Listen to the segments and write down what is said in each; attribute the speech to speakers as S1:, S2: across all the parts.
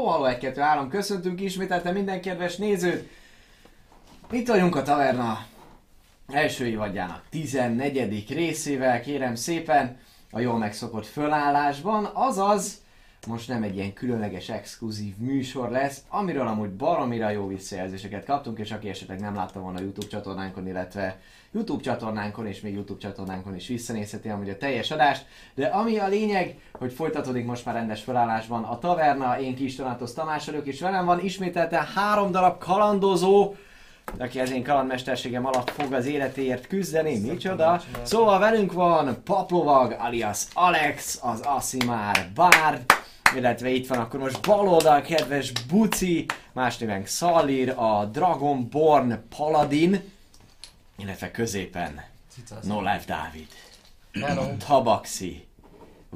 S1: Halló, halló, 1, 2, 3, köszöntünk ismételten minden kedves nézőt. Itt vagyunk a taverna első évadjának 14. részével, kérem szépen, a jól megszokott fölállásban, azaz most nem egy ilyen különleges, exkluzív műsor lesz, amiről amúgy baromira jó visszajelzéseket kaptunk, és aki esetleg nem látta volna a YouTube csatornánkon, illetve YouTube csatornánkon és még YouTube csatornánkon is visszanézheti amúgy a teljes adást, de ami a lényeg, hogy folytatódik most már rendes felállásban a taverna, én Kis Donátos Tamás vagyok, és velem van ismételten három darab kalandozó, aki az én kalandmesterségem alatt fog az életéért küzdeni, micsoda. Szóval velünk van Paplovag alias Alex, az Asimár Bárd, illetve itt van akkor most bal oldal kedves Buci, más néven Szalír, a Dragonborn Paladin, illetve középen No Life Dávid,
S2: Hello.
S1: Tabaxi,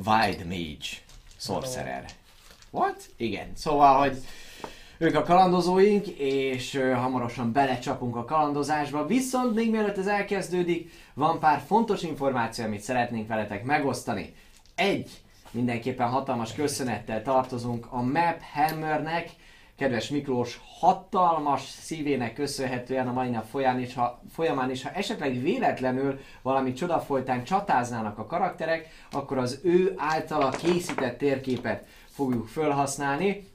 S1: Wild Mage, Sorcerer. What? Igen, szóval, hogy ők a kalandozóink, és ö, hamarosan belecsapunk a kalandozásba. Viszont még mielőtt ez elkezdődik, van pár fontos információ, amit szeretnénk veletek megosztani. Egy, mindenképpen hatalmas köszönettel tartozunk a Map Hammernek, kedves Miklós hatalmas szívének köszönhetően a mai nap folyamán is, ha, folyamán is, ha esetleg véletlenül valami csoda folytán csatáznának a karakterek, akkor az ő általa készített térképet fogjuk felhasználni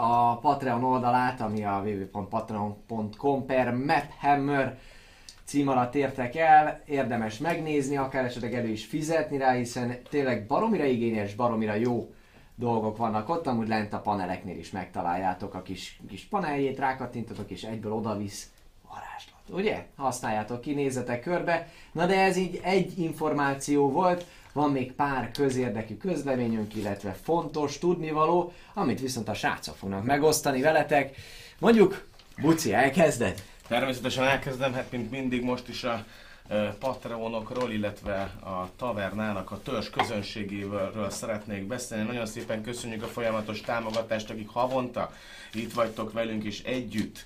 S1: a Patreon oldalát, ami a www.patreon.com per maphammer cím alatt értek el, érdemes megnézni, akár esetleg elő is fizetni rá, hiszen tényleg baromira igényes, baromira jó dolgok vannak ott, amúgy lent a paneleknél is megtaláljátok a kis, kis paneljét, rákattintotok és egyből odavisz varázslat, ugye? Használjátok ki, nézzetek körbe. Na de ez így egy információ volt, van még pár közérdekű közleményünk, illetve fontos tudnivaló, amit viszont a srácok fognak megosztani veletek. Mondjuk, Buci, elkezded?
S2: Természetesen elkezdem, hát mint mindig most is a Patreonokról, illetve a tavernának a törzs közönségéről szeretnék beszélni. Nagyon szépen köszönjük a folyamatos támogatást, akik havonta itt vagytok velünk, és együtt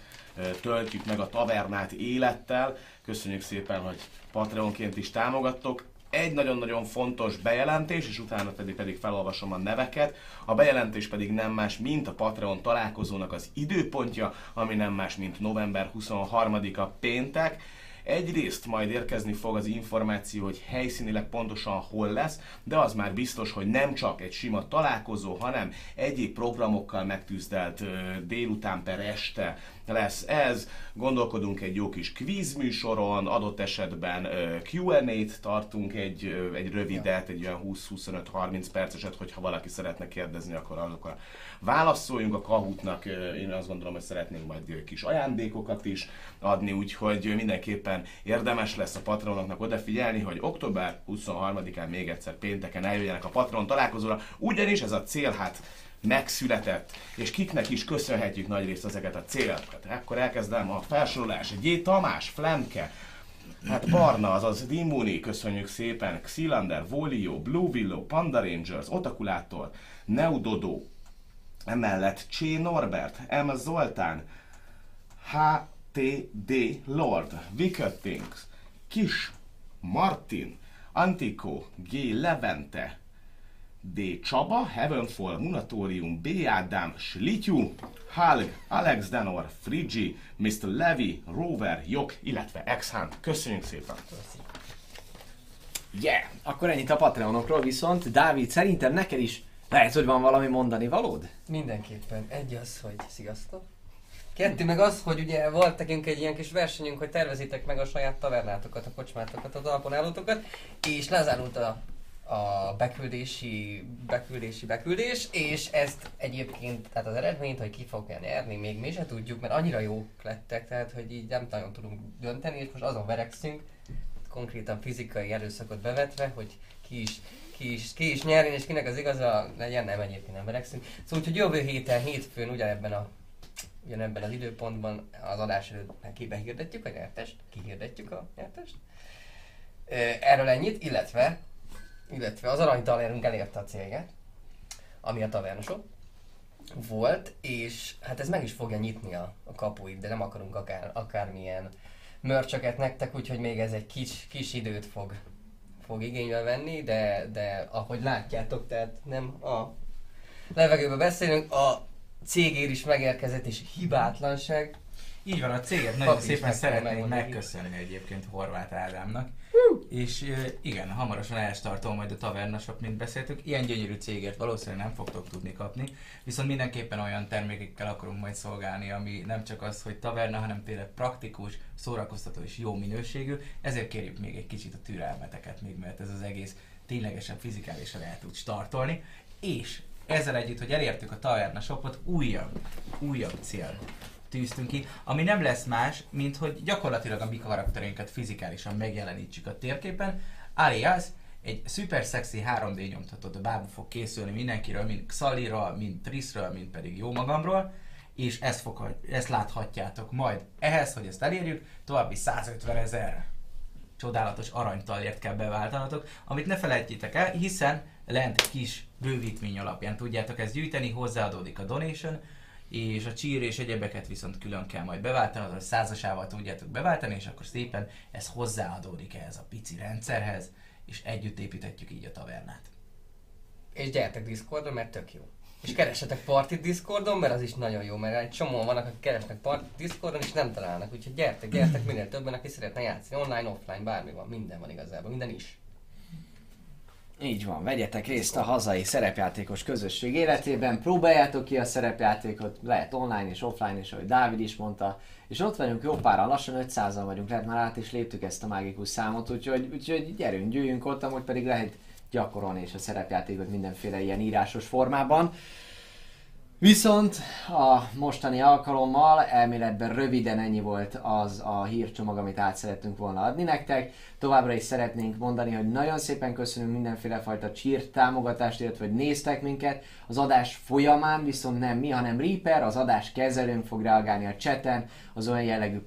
S2: töltjük meg a tavernát élettel. Köszönjük szépen, hogy Patreonként is támogattok. Egy nagyon-nagyon fontos bejelentés, és utána pedig, pedig felolvasom a neveket. A bejelentés pedig nem más, mint a Patreon találkozónak az időpontja, ami nem más, mint november 23-a péntek. Egyrészt majd érkezni fog az információ, hogy helyszínileg pontosan hol lesz, de az már biztos, hogy nem csak egy sima találkozó, hanem egyéb programokkal megtűzdelt délután per este lesz ez. Gondolkodunk egy jó kis quiz műsoron, adott esetben Q&A-t tartunk, egy, egy rövidet, egy olyan 20-25-30 perceset, hogyha valaki szeretne kérdezni, akkor azokra válaszoljunk a Kahootnak. ö, Én azt gondolom, hogy szeretnénk majd kis ajándékokat is adni, úgyhogy mindenképpen érdemes lesz a patronoknak odafigyelni, hogy október 23-án még egyszer pénteken eljöjjenek a patron találkozóra, ugyanis ez a cél hát megszületett, és kiknek is köszönhetjük nagyrészt ezeket a célokat. Akkor elkezdem a felsorolás. G. Tamás, Flemke, Hát Barna, azaz Dimuni, köszönjük szépen, Xilander, Volio, Blue Willow, Panda Rangers, Otakulátor, Neudodo, emellett Csé Norbert, M. Zoltán, HTD Lord, Wicked Things, Kis, Martin, Antico, G. Levente, D. Csaba, Heavenfall, Munatorium, B. Ádám, Slityu, Halg, Alex Denor, Frigi, Mr. Levi, Rover, Jok, illetve Exhunt. Köszönjük szépen!
S1: Yeah! Akkor ennyit a Patreonokról, viszont Dávid, szerintem neked is lehet, hogy van valami mondani valód?
S3: Mindenképpen. Egy az, hogy sziasztok. Kettő meg az, hogy ugye volt nekünk egy ilyen kis versenyünk, hogy tervezitek meg a saját tavernátokat, a kocsmátokat, az alapon állótokat, és lezárult a, a beküldési, beküldési beküldés, és ezt egyébként, tehát az eredményt, hogy ki fogja nyerni, még mi se tudjuk, mert annyira jók lettek, tehát hogy így nem nagyon tudunk dönteni, és most azon verekszünk, konkrétan fizikai erőszakot bevetve, hogy ki is, ki is, ki is nyerjen, és kinek az igaza legyen, nem egyébként nem verekszünk. Szóval, úgyhogy jövő héten, hétfőn, ugyanebben a ugyanebben az időpontban az adás előtt meg kibehirdetjük a nyertest, kihirdetjük a nyertest. Erről ennyit, illetve, illetve az aranytalérünk elérte a céget, ami a tavernosok volt, és hát ez meg is fogja nyitni a, a kapuit, de nem akarunk akár, akármilyen mörcsöket nektek, úgyhogy még ez egy kis, kis időt fog, fog igénybe venni, de, de ahogy látjátok, tehát nem a levegőbe beszélünk, a cégér is megérkezett, és hibátlanság.
S4: Így van, a céget nagyon
S3: Papi
S4: szépen szeretném megköszönni egyébként Horváth Ádámnak. És igen, hamarosan elstartol majd a tavernasok, mint beszéltük. Ilyen gyönyörű cégért valószínűleg nem fogtok tudni kapni, viszont mindenképpen olyan termékekkel akarunk majd szolgálni, ami nem csak az, hogy taverna, hanem tényleg praktikus, szórakoztató és jó minőségű. Ezért kérjük még egy kicsit a türelmeteket még, mert ez az egész ténylegesen fizikálisan el tud startolni. És ezzel együtt, hogy elértük a taverna shopot, újabb, újabb cél tűztünk ki, ami nem lesz más, mint hogy gyakorlatilag a mi karakterünket fizikálisan megjelenítsük a térképen, alias egy szuper szexi 3D nyomtatott bába fog készülni mindenkiről, mint Xaliról, mint Trisről, mint pedig jó magamról, és ezt, fog, ezt láthatjátok majd. Ehhez, hogy ezt elérjük, további 150 ezer csodálatos aranytalért kell beváltanatok, amit ne felejtjétek el, hiszen lent kis bővítmény alapján tudjátok ezt gyűjteni, hozzáadódik a donation, és a csír és egyebeket viszont külön kell majd beváltani, az százasával tudjátok beváltani, és akkor szépen ez hozzáadódik ehhez a pici rendszerhez, és együtt építetjük így a tavernát.
S3: És gyertek Discordra, mert tök jó. És keressetek partit Discordon, mert az is nagyon jó, mert egy csomóan vannak, akik keresnek partit Discordon, és nem találnak. Úgyhogy gyertek, gyertek minél többen, aki szeretne játszani. Online, offline, bármi van, minden van igazából, minden is.
S1: Így van, vegyetek részt a hazai szerepjátékos közösség életében, próbáljátok ki a szerepjátékot, lehet online és offline is, ahogy Dávid is mondta, és ott vagyunk jó páran, lassan 500-an vagyunk, lehet már át is léptük ezt a mágikus számot, úgyhogy, úgyhogy gyerünk, gyűjjünk ott, amúgy pedig lehet gyakorolni és a szerepjátékot mindenféle ilyen írásos formában. Viszont a mostani alkalommal elméletben röviden ennyi volt az a hírcsomag, amit át szerettünk volna adni nektek. Továbbra is szeretnénk mondani, hogy nagyon szépen köszönünk mindenféle fajta cheer támogatást, illetve hogy néztek minket. Az adás folyamán viszont nem mi, hanem Reaper, az adás kezelőnk fog reagálni a chaten az olyan jellegű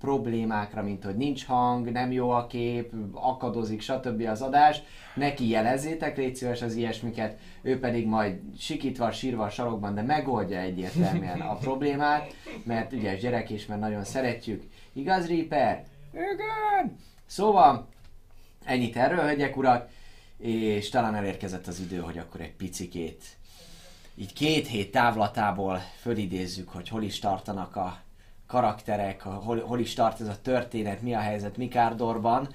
S1: problémákra, mint hogy nincs hang, nem jó a kép, akadozik, stb. az adás. Neki jelezzétek, légy szíves az ilyesmiket, ő pedig majd sikítva, sírva a sarokban, de megoldja egyértelműen a problémát, mert ügyes gyerek is, mert nagyon szeretjük. Igaz, Reaper? Igen! Szóval, ennyit erről, hölgyek, urak, és talán elérkezett az idő, hogy akkor egy picikét így két hét távlatából fölidézzük, hogy hol is tartanak a karakterek, hol, hol is tart ez a történet, mi a helyzet Mikárdorban,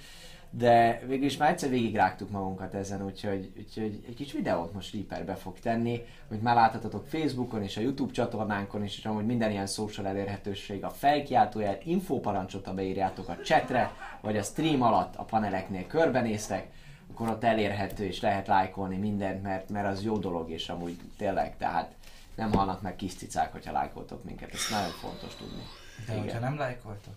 S1: de végül is már egyszer végigrágtuk magunkat ezen, úgyhogy, úgyhogy egy kis videót most Reaperbe fog tenni, amit már láthatatok Facebookon és a YouTube csatornánkon is, és amúgy minden ilyen social elérhetőség a felkiáltójel, infoparancsot, ha beírjátok a chatre, vagy a stream alatt a paneleknél körbenéztek, akkor ott elérhető és lehet lájkolni mindent, mert, mert az jó dolog, és amúgy tényleg, tehát nem halnak meg kis cicák, hogyha lájkoltok minket, ez nagyon fontos tudni.
S4: De
S1: Igen.
S4: hogyha nem lájkoltok,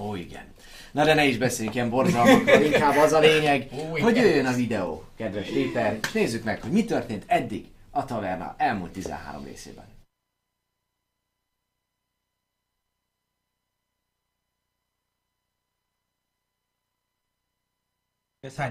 S1: Ó, igen. Na de ne is beszéljünk ilyen borzalmakról, inkább az a lényeg,
S3: Ó,
S1: hogy jöjjön a videó, kedves Reaper, és nézzük meg, hogy mi történt eddig a taverna elmúlt 13 részében.
S4: ez hány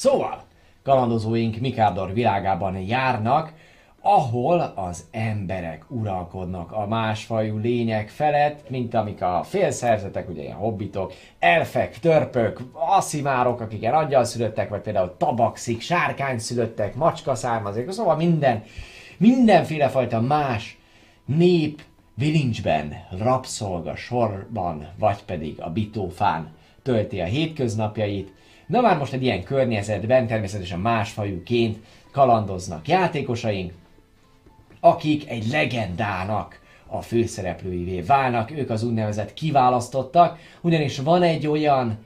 S1: Szóval, kalandozóink Mikárdor világában járnak, ahol az emberek uralkodnak a másfajú lények felett, mint amik a félszerzetek, ugye ilyen hobbitok, elfek, törpök, asszimárok, akik ilyen angyal szülöttek, vagy például tabaxik, sárkány szülöttek, macska származékos, szóval minden, mindenféle fajta más nép vilincsben, rabszolga sorban, vagy pedig a bitófán tölti a hétköznapjait. Na már most egy ilyen környezetben természetesen másfajúként kalandoznak játékosaink, akik egy legendának a főszereplőivé válnak, ők az úgynevezett kiválasztottak, ugyanis van egy olyan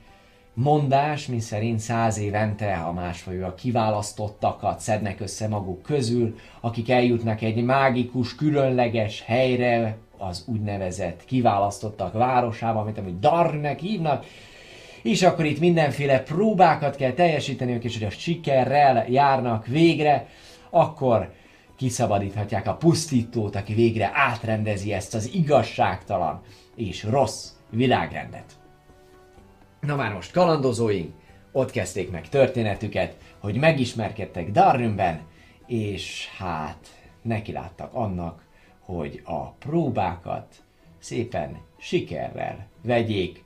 S1: mondás, mi szerint száz évente a másfajúak kiválasztottakat szednek össze maguk közül, akik eljutnak egy mágikus, különleges helyre, az úgynevezett kiválasztottak városába, amit amúgy Darnek hívnak, és akkor itt mindenféle próbákat kell teljesíteniük, és hogy a sikerrel járnak végre, akkor kiszabadíthatják a pusztítót, aki végre átrendezi ezt az igazságtalan és rossz világrendet. Na már most kalandozóink, ott kezdték meg történetüket, hogy megismerkedtek Darwinben, és hát nekiláttak annak, hogy a próbákat szépen sikerrel vegyék,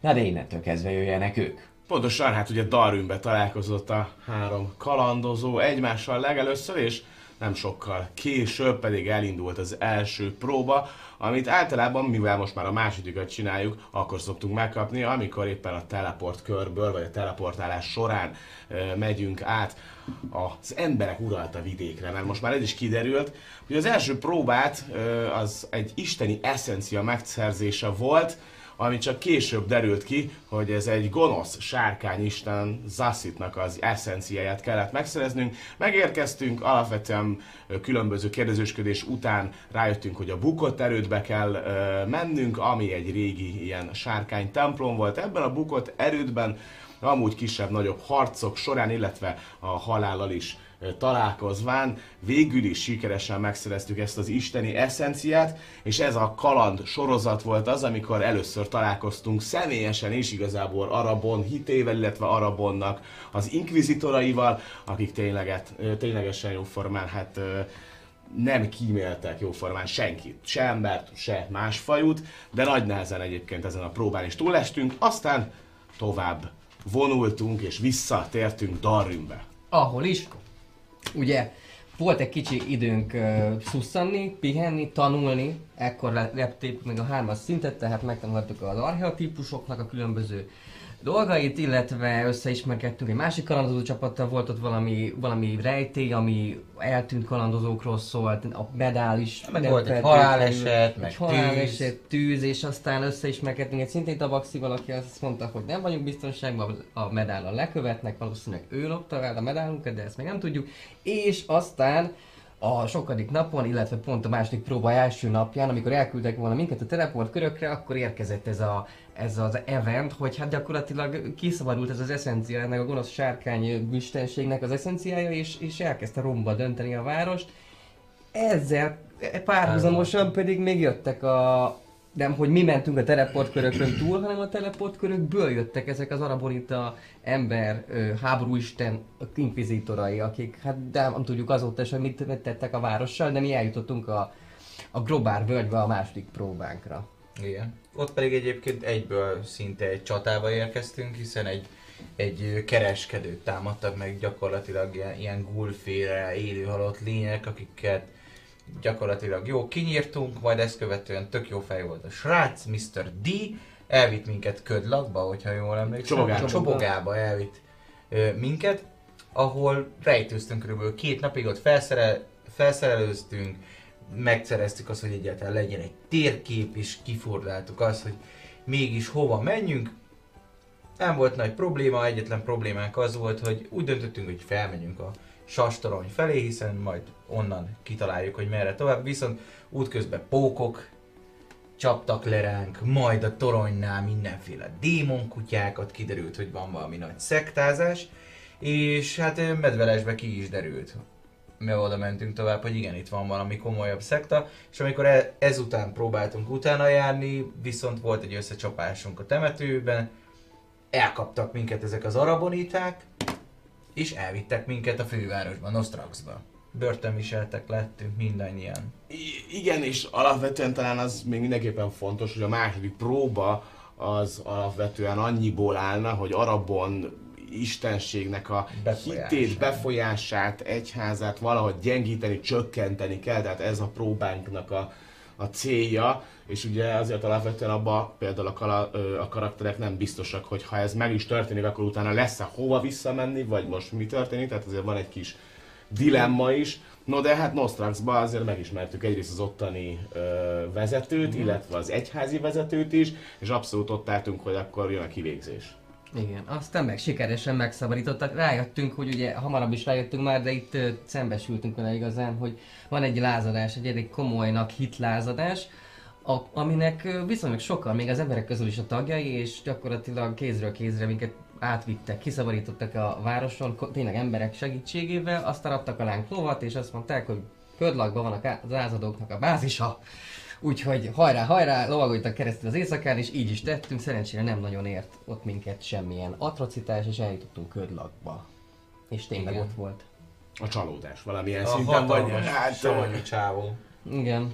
S1: na de innentől kezdve jöjjenek ők.
S2: Pontosan, hát ugye Darwinbe találkozott a három kalandozó egymással legelőször, és nem sokkal később pedig elindult az első próba, amit általában, mivel most már a másodikat csináljuk, akkor szoktunk megkapni, amikor éppen a teleport körből, vagy a teleportálás során e, megyünk át az emberek uralta vidékre, mert most már ez is kiderült, hogy az első próbát e, az egy isteni eszencia megszerzése volt, ami csak később derült ki, hogy ez egy gonosz sárkányisten Zassitnak az eszenciáját kellett megszereznünk. Megérkeztünk, alapvetően különböző kérdezősködés után rájöttünk, hogy a bukott erődbe kell ö, mennünk, ami egy régi ilyen sárkány templom volt. Ebben a bukott erődben amúgy kisebb-nagyobb harcok során, illetve a halállal is találkozván végül is sikeresen megszereztük ezt az isteni eszenciát, és ez a kaland sorozat volt az, amikor először találkoztunk személyesen és igazából Arabon hitével, illetve Arabonnak az inkvizitoraival, akik tényleget, ténylegesen jóformán hát nem kíméltek jóformán senkit, se embert, se más fajút, de nagy nehezen egyébként ezen a próbán is túlestünk, aztán tovább vonultunk és visszatértünk Darwinbe.
S3: ahol is, ugye volt egy kicsi időnk uh, szusszanni, pihenni, tanulni, ekkor le- leptük meg a hármas szintet, tehát megtanultuk az archeotípusoknak a különböző dolgait, illetve összeismerkedtünk egy másik kalandozó csapattal, volt ott valami, valami rejtély, ami eltűnt kalandozókról szólt, a medál is.
S4: Meg volt egy haláleset, meg
S3: egy haláleset,
S4: tűz.
S3: tűz, és aztán összeismerkedtünk egy szintén tabaxival, aki azt mondta, hogy nem vagyunk biztonságban, a medállal lekövetnek, valószínűleg ő lopta el a medálunkat, de ezt még nem tudjuk. És aztán a sokadik napon, illetve pont a második próba első napján, amikor elküldtek volna minket a teleport körökre, akkor érkezett ez, a, ez az event, hogy hát gyakorlatilag kiszabadult ez az eszencia, ennek a gonosz sárkány istenségnek az eszenciája, és, és elkezdte romba dönteni a várost. Ezzel párhuzamosan pedig még jöttek a... Nem, hogy mi mentünk a teleportkörökön túl, hanem a teleportkörökből jöttek ezek az arabonita ember, háborúisten inkvizitorai, akik hát de nem tudjuk azóta sem, mit mit tettek a várossal, de mi eljutottunk a, a Grobár völgybe a második próbánkra.
S4: Igen. Ott pedig egyébként egyből szinte egy csatába érkeztünk, hiszen egy, egy kereskedőt támadtak meg gyakorlatilag ilyen, ilyen gulféle élő halott lények, akiket gyakorlatilag jó kinyírtunk, majd ezt követően tök jó fej volt a srác, Mr. D, elvitt minket ködlakba, hogyha jól emlékszem.
S2: Csobogába.
S4: Csobogába elvitt ö, minket, ahol rejtőztünk körülbelül két napig, ott felszerel, felszerelőztünk, megszereztük azt, hogy egyáltalán legyen egy térkép, és kifordáltuk azt, hogy mégis hova menjünk. Nem volt nagy probléma, egyetlen problémánk az volt, hogy úgy döntöttünk, hogy felmegyünk a sastorony felé, hiszen majd onnan kitaláljuk, hogy merre tovább, viszont útközben pókok csaptak le ránk, majd a toronynál mindenféle démonkutyákat, kiderült, hogy van valami nagy szektázás, és hát medvelesbe ki is derült, mert oda mentünk tovább, hogy igen, itt van valami komolyabb szekta, és amikor e- ezután próbáltunk utána járni, viszont volt egy összecsapásunk a temetőben, elkaptak minket ezek az araboniták, és elvittek minket a fővárosba, Nostraxba. Börtönviseltek lettünk mindannyian.
S2: I- igen, és alapvetően talán az még mindenképpen fontos, hogy a második próba az alapvetően annyiból állna, hogy Arabon istenségnek a
S4: Befolyását.
S2: hitét, befolyását, egyházát valahogy gyengíteni, csökkenteni kell, tehát ez a próbánknak a, a célja, és ugye azért alapvetően abban például a, kala, a karakterek nem biztosak, hogy ha ez meg is történik, akkor utána lesz-e hova visszamenni, vagy most mi történik, tehát azért van egy kis dilemma is. No de hát Nostraxba azért megismertük egyrészt az ottani ö, vezetőt, illetve az egyházi vezetőt is, és abszolút ott álltunk, hogy akkor jön a kivégzés.
S3: Igen, aztán meg sikeresen megszabadítottak. Rájöttünk, hogy ugye hamarabb is rájöttünk már, de itt ö, szembesültünk vele igazán, hogy van egy lázadás, egy elég komolynak hit lázadás, a, aminek ö, viszonylag sokan, még az emberek közül is a tagjai, és gyakorlatilag kézről kézre minket átvittek, kiszabadítottak a városon, ko- tényleg emberek segítségével, aztán adtak alánk lovat, és azt mondták, hogy ködlakban van a lázadóknak a bázisa, Úgyhogy hajrá, hajrá, lovagoltak keresztül az éjszakán, és így is tettünk. Szerencsére nem nagyon ért ott minket semmilyen atrocitás, és eljutottunk ködlakba. És tényleg
S4: Igen.
S3: ott volt.
S2: A csalódás valamilyen
S5: A
S2: szinten, vagy hát
S5: savanyú csávó.
S3: Igen.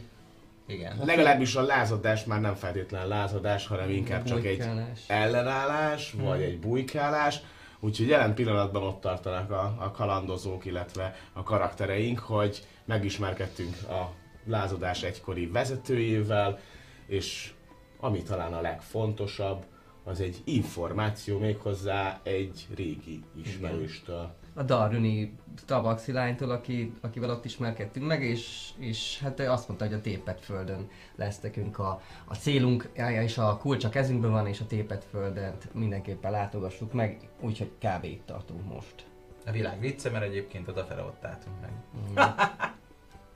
S4: Igen.
S2: legalábbis a lázadás már nem feltétlen lázadás, hanem inkább csak egy ellenállás, vagy egy bujkálás. Úgyhogy jelen pillanatban ott tartanak a, a kalandozók, illetve a karaktereink, hogy megismerkedtünk a lázadás egykori vezetőjével, és ami talán a legfontosabb, az egy információ méghozzá egy régi ismerőstől.
S3: A Darüni Tabaxi lánytól, aki, akivel ott ismerkedtünk meg, és, és hát ő azt mondta, hogy a tépet földön lesz nekünk a, a célunk, és a kulcs a kezünkben van, és a tépet földön mindenképpen látogassuk meg, úgyhogy kb. itt tartunk most.
S5: A világ vicce, mert egyébként odafele ott álltunk meg.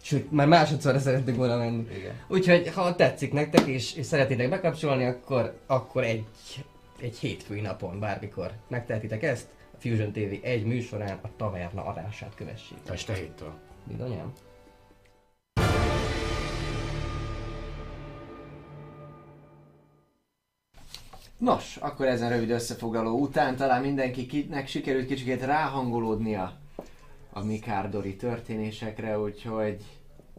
S3: Sőt, már másodszorra szeretnék volna menni.
S5: Igen.
S3: Úgyhogy ha tetszik nektek és, és szeretnétek bekapcsolni, akkor, akkor egy, egy hétfői napon bármikor megtehetitek ezt. A Fusion TV egy műsorán a taverna adását kövessék.
S2: Este héttől.
S3: Bizonyám.
S1: Nos, akkor ezen rövid összefoglaló után talán mindenkinek sikerült kicsikét ráhangolódnia a Mikárdori történésekre, úgyhogy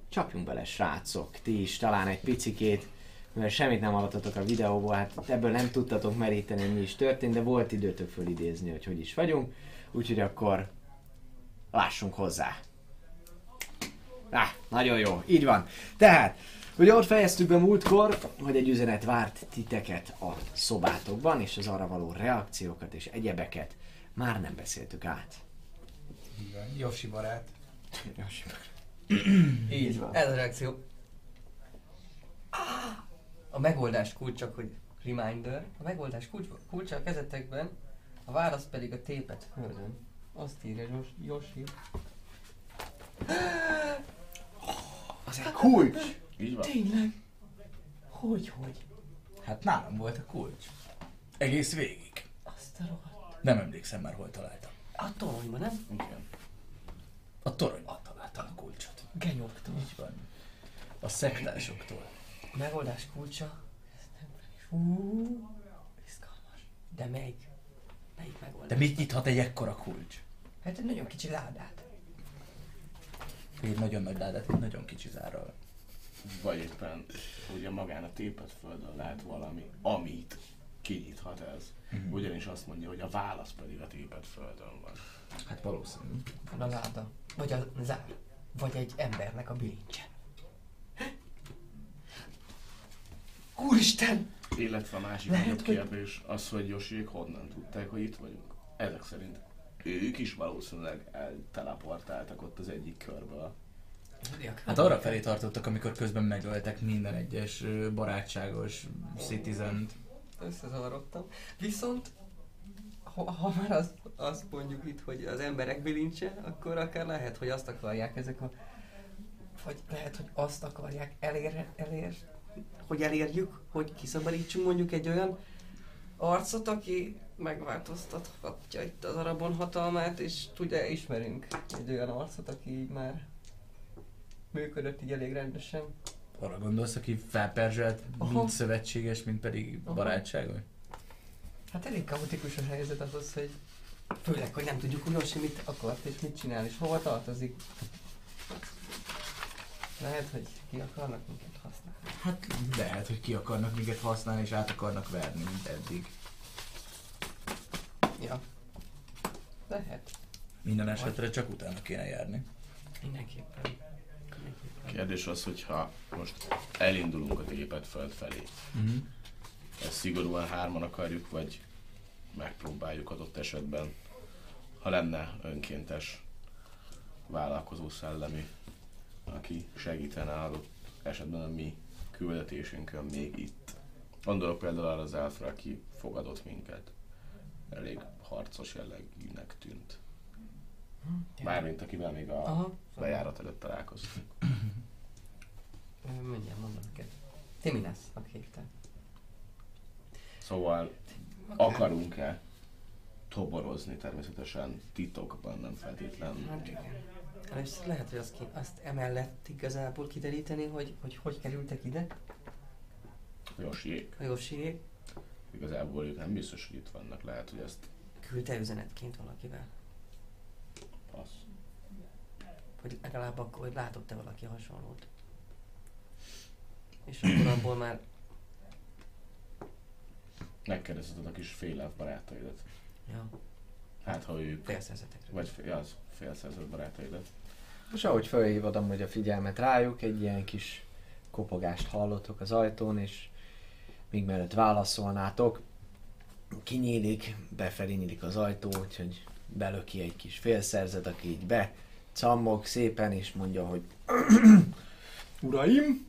S1: csapjunk bele srácok, ti is talán egy picikét, mert semmit nem hallottatok a videóból, hát ebből nem tudtatok meríteni, mi is történt, de volt időtök fölidézni, hogy hogy is vagyunk, úgyhogy akkor lássunk hozzá. Ah, nagyon jó, így van. Tehát, ugye ott fejeztük be múltkor, hogy egy üzenet várt titeket a szobátokban, és az arra való reakciókat és egyebeket már nem beszéltük át.
S4: Igen. Yoshi barát.
S3: Így van. Ez a reakció. Ah! A megoldás kulcs csak, hogy reminder. A megoldás kulcs, kulcsa a kezetekben, a válasz pedig a tépet földön. Azt írja Jos- Yoshi.
S1: Az egy kulcs!
S2: Így van.
S3: Tényleg? Hogy, hogy?
S4: Hát nálam volt a kulcs. Egész végig.
S3: Azt a rohadt.
S4: Nem emlékszem már, hol találtam.
S3: A toronyban, nem?
S2: Igen.
S4: A toronyban találtam a kulcsot.
S3: Genyogtól.
S4: Így van. A szektásoktól.
S3: Megoldás kulcsa. Ez nem Hú, izgalmas. De melyik? Melyik megoldás?
S4: De mit nyithat egy ekkora kulcs?
S3: Hát egy nagyon kicsi ládát.
S4: Egy nagyon nagy ládát, egy nagyon kicsi zárral.
S2: Vagy éppen ugye magán a tépet földön lehet valami, amit kinyithat ez. Ugyanis azt mondja, hogy a válasz pedig a tépet földön van.
S4: Hát valószínű.
S3: Van a láda. Vagy a zár. Vagy egy embernek a bilincse. Úristen!
S2: Illetve a másik
S3: Lehet,
S2: nagyobb
S3: hogy-
S2: kérdés az, hogy Josiék honnan tudták, hogy itt vagyunk. Ezek szerint ők is valószínűleg elteleportáltak ott az egyik körből.
S4: Hát arra felé tartottak, amikor közben megöltek minden egyes barátságos citizen
S3: Összezavarodtam. Viszont, ha, ha már azt, azt mondjuk itt, hogy az emberek bilincse, akkor akár lehet, hogy azt akarják ezek a... Vagy lehet, hogy azt akarják elér, elér, hogy elérjük, hogy kiszabadítsunk mondjuk egy olyan arcot, aki megváltoztathatja itt az arabon hatalmát, és tudja, ismerünk egy olyan arcot, aki így már működött így elég rendesen.
S4: Arra gondolsz, aki felperzselt,
S3: Aha.
S4: mind szövetséges, mind pedig
S3: Aha.
S4: barátságos?
S3: Hát elég kaotikus a helyzet ahhoz, hogy főleg, hogy nem tudjuk Unosi mit akart és mit csinál és hova tartozik. Lehet, hogy ki akarnak minket használni.
S4: Hát lehet, hogy ki akarnak minket használni és át akarnak verni, mint eddig.
S3: Ja. Lehet.
S4: Minden esetre csak utána kéne járni.
S3: Mindenképpen. Mindenképpen.
S2: Kérdés az, hogyha most elindulunk a tépet föld felé.
S4: Uh-huh.
S2: Ezt szigorúan hárman akarjuk, vagy megpróbáljuk adott esetben, ha lenne önkéntes vállalkozó szellemi, aki segítene adott esetben a mi küldetésünkön még itt. Gondolok például arra az elfra, aki fogadott minket. Elég harcos jellegűnek tűnt. Mármint akivel még a
S3: Aha.
S2: bejárat előtt találkoztunk.
S3: Mindjárt mondom neked. Ti mi lesz a kéktel?
S2: Szóval akarunk-e toborozni természetesen titokban, nem feltétlen.
S3: Hát igen. Először lehet, hogy azt, ki, azt emellett igazából kideríteni, hogy, hogy hogy kerültek ide,
S2: Josiék.
S3: a Josiék.
S2: Igazából ők nem biztos, hogy itt vannak. Lehet, hogy ezt
S3: Küldte üzenetként valakivel.
S2: passz.
S3: Hogy legalább akkor, hogy látott-e valaki hasonlót. És akkor abból már
S2: Megkérdezheted a kis félev barátaidat.
S3: ja,
S2: Hát, ha ők,
S3: félszerzetekre.
S2: vagy fél, az félszerzett barátaidat.
S1: És ahogy felhívod amúgy a figyelmet rájuk, egy ilyen kis kopogást hallottok az ajtón, és még mielőtt válaszolnátok, kinyílik, befelé nyílik az ajtó, úgyhogy belöki egy kis félszerzet, aki így be cammog szépen, és mondja, hogy Uraim,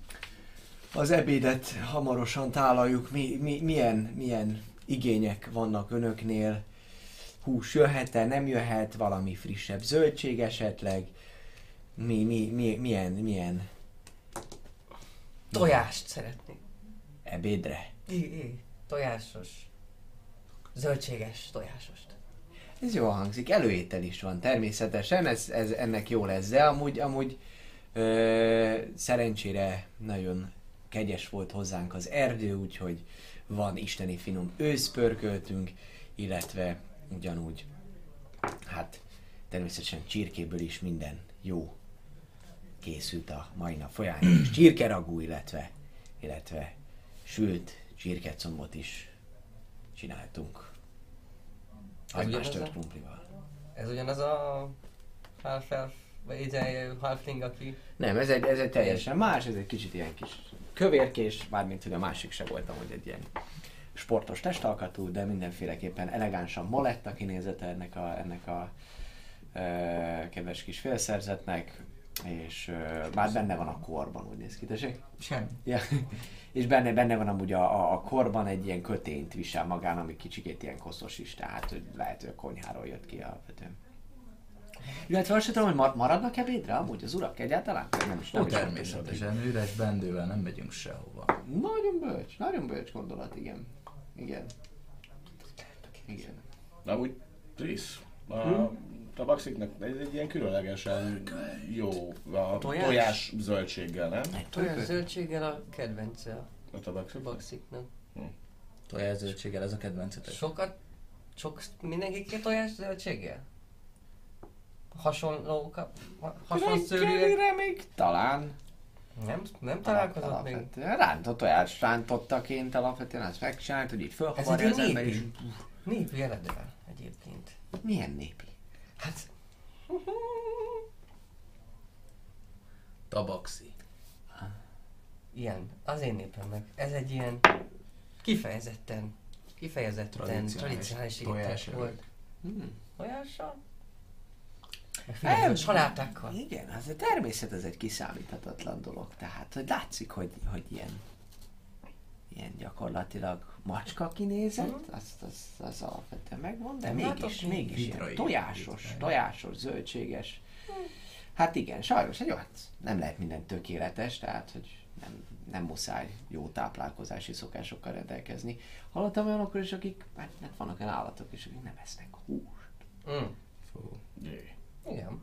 S1: az ebédet hamarosan tálaljuk, mi, mi, milyen, milyen igények vannak önöknél, hús jöhet-e, nem jöhet, valami frissebb zöldség esetleg, mi, mi, mi, milyen, milyen
S3: Tojást szeretnék.
S1: ebédre?
S3: I, I, tojásos. Zöldséges tojásost.
S1: Ez jól hangzik, előétel is van természetesen, ez, ez ennek jó lesz, de amúgy, amúgy ö, szerencsére nagyon kegyes volt hozzánk az erdő, úgyhogy van isteni finom őszpörköltünk, illetve ugyanúgy, hát természetesen csirkéből is minden jó készült a mai nap folyán, és csirkeragú, illetve, illetve sült csirkecombot is csináltunk.
S3: A-
S1: krumplival.
S3: Ez ugyanaz a half elf, vagy ide halfling, aki...
S1: Nem, ez egy, ez egy teljesen más, ez egy kicsit ilyen kis kövérkés, mármint hogy a másik se voltam, hogy egy ilyen sportos testalkatú, de mindenféleképpen elegánsan moletta kinézete ennek a, ennek a ö, kedves kis félszerzetnek, és ö, bár benne van a korban, úgy néz ki, tessék?
S4: Semmi.
S1: Ja. És benne, benne van amúgy a, a, a korban egy ilyen kötényt visel magán, ami kicsikét ilyen koszos is, tehát hogy lehet, hogy a konyháról jött ki alapvetően. Illetve azt sem tudom, hogy mar- maradnak ebédre amúgy az urak egyáltalán? Nem is, nem
S4: Ó,
S1: is
S4: természetesen, üres bendővel nem megyünk sehova.
S1: Nagyon bölcs, nagyon bölcs gondolat, igen. Igen. Igen.
S2: De úgy, Trisz, a
S1: Hm?
S2: tabaxiknak ez egy ilyen különlegesen jó a
S3: Tojás?
S2: tojás, zöldséggel, nem?
S3: Tojás zöldséggel a kedvence
S2: A tabaxik.
S3: a baxiknak.
S4: Tojászöltséggel ez a kedvencetek.
S3: Sokat, sok, mindenki két tojás zöldséggel? Hasonló, kap- ha- hasonló?
S1: Reggelire még talán.
S3: Nem, nem találkozott még?
S1: Rántott tojás rántottaként alapvetően azt megcsinált, hogy így
S3: Ez
S1: fölhavarja
S3: egy
S1: az ember is.
S3: népi, eredve egyébként.
S1: Milyen népi?
S3: Hát,
S4: Tabaxi.
S3: ilyen, az én népemnek. Ez egy ilyen kifejezetten, kifejezetten
S4: Tradicionális
S3: tradicionális étel volt.
S1: Hmm.
S3: Tojással? Figyelj, salátákkal.
S1: Igen, az a természet ez egy kiszámíthatatlan dolog. Tehát, hogy látszik, hogy, hogy ilyen, ilyen gyakorlatilag macska kinézet,
S3: Mhm.
S1: azt az, az alapvetően megvan, de
S3: Nem
S1: mégis,
S3: látok
S1: mégis ilyen tojásos, tojásos, zöldséges. Hát igen, sajnos, egy hát nem lehet minden tökéletes, tehát, hogy nem, nem muszáj jó táplálkozási szokásokkal rendelkezni. Hallottam olyanokkal is, akik, hát hát vannak olyan állatok is, akik nem esznek húst.
S3: Mm.
S4: Fú.
S2: Jé.
S3: Igen.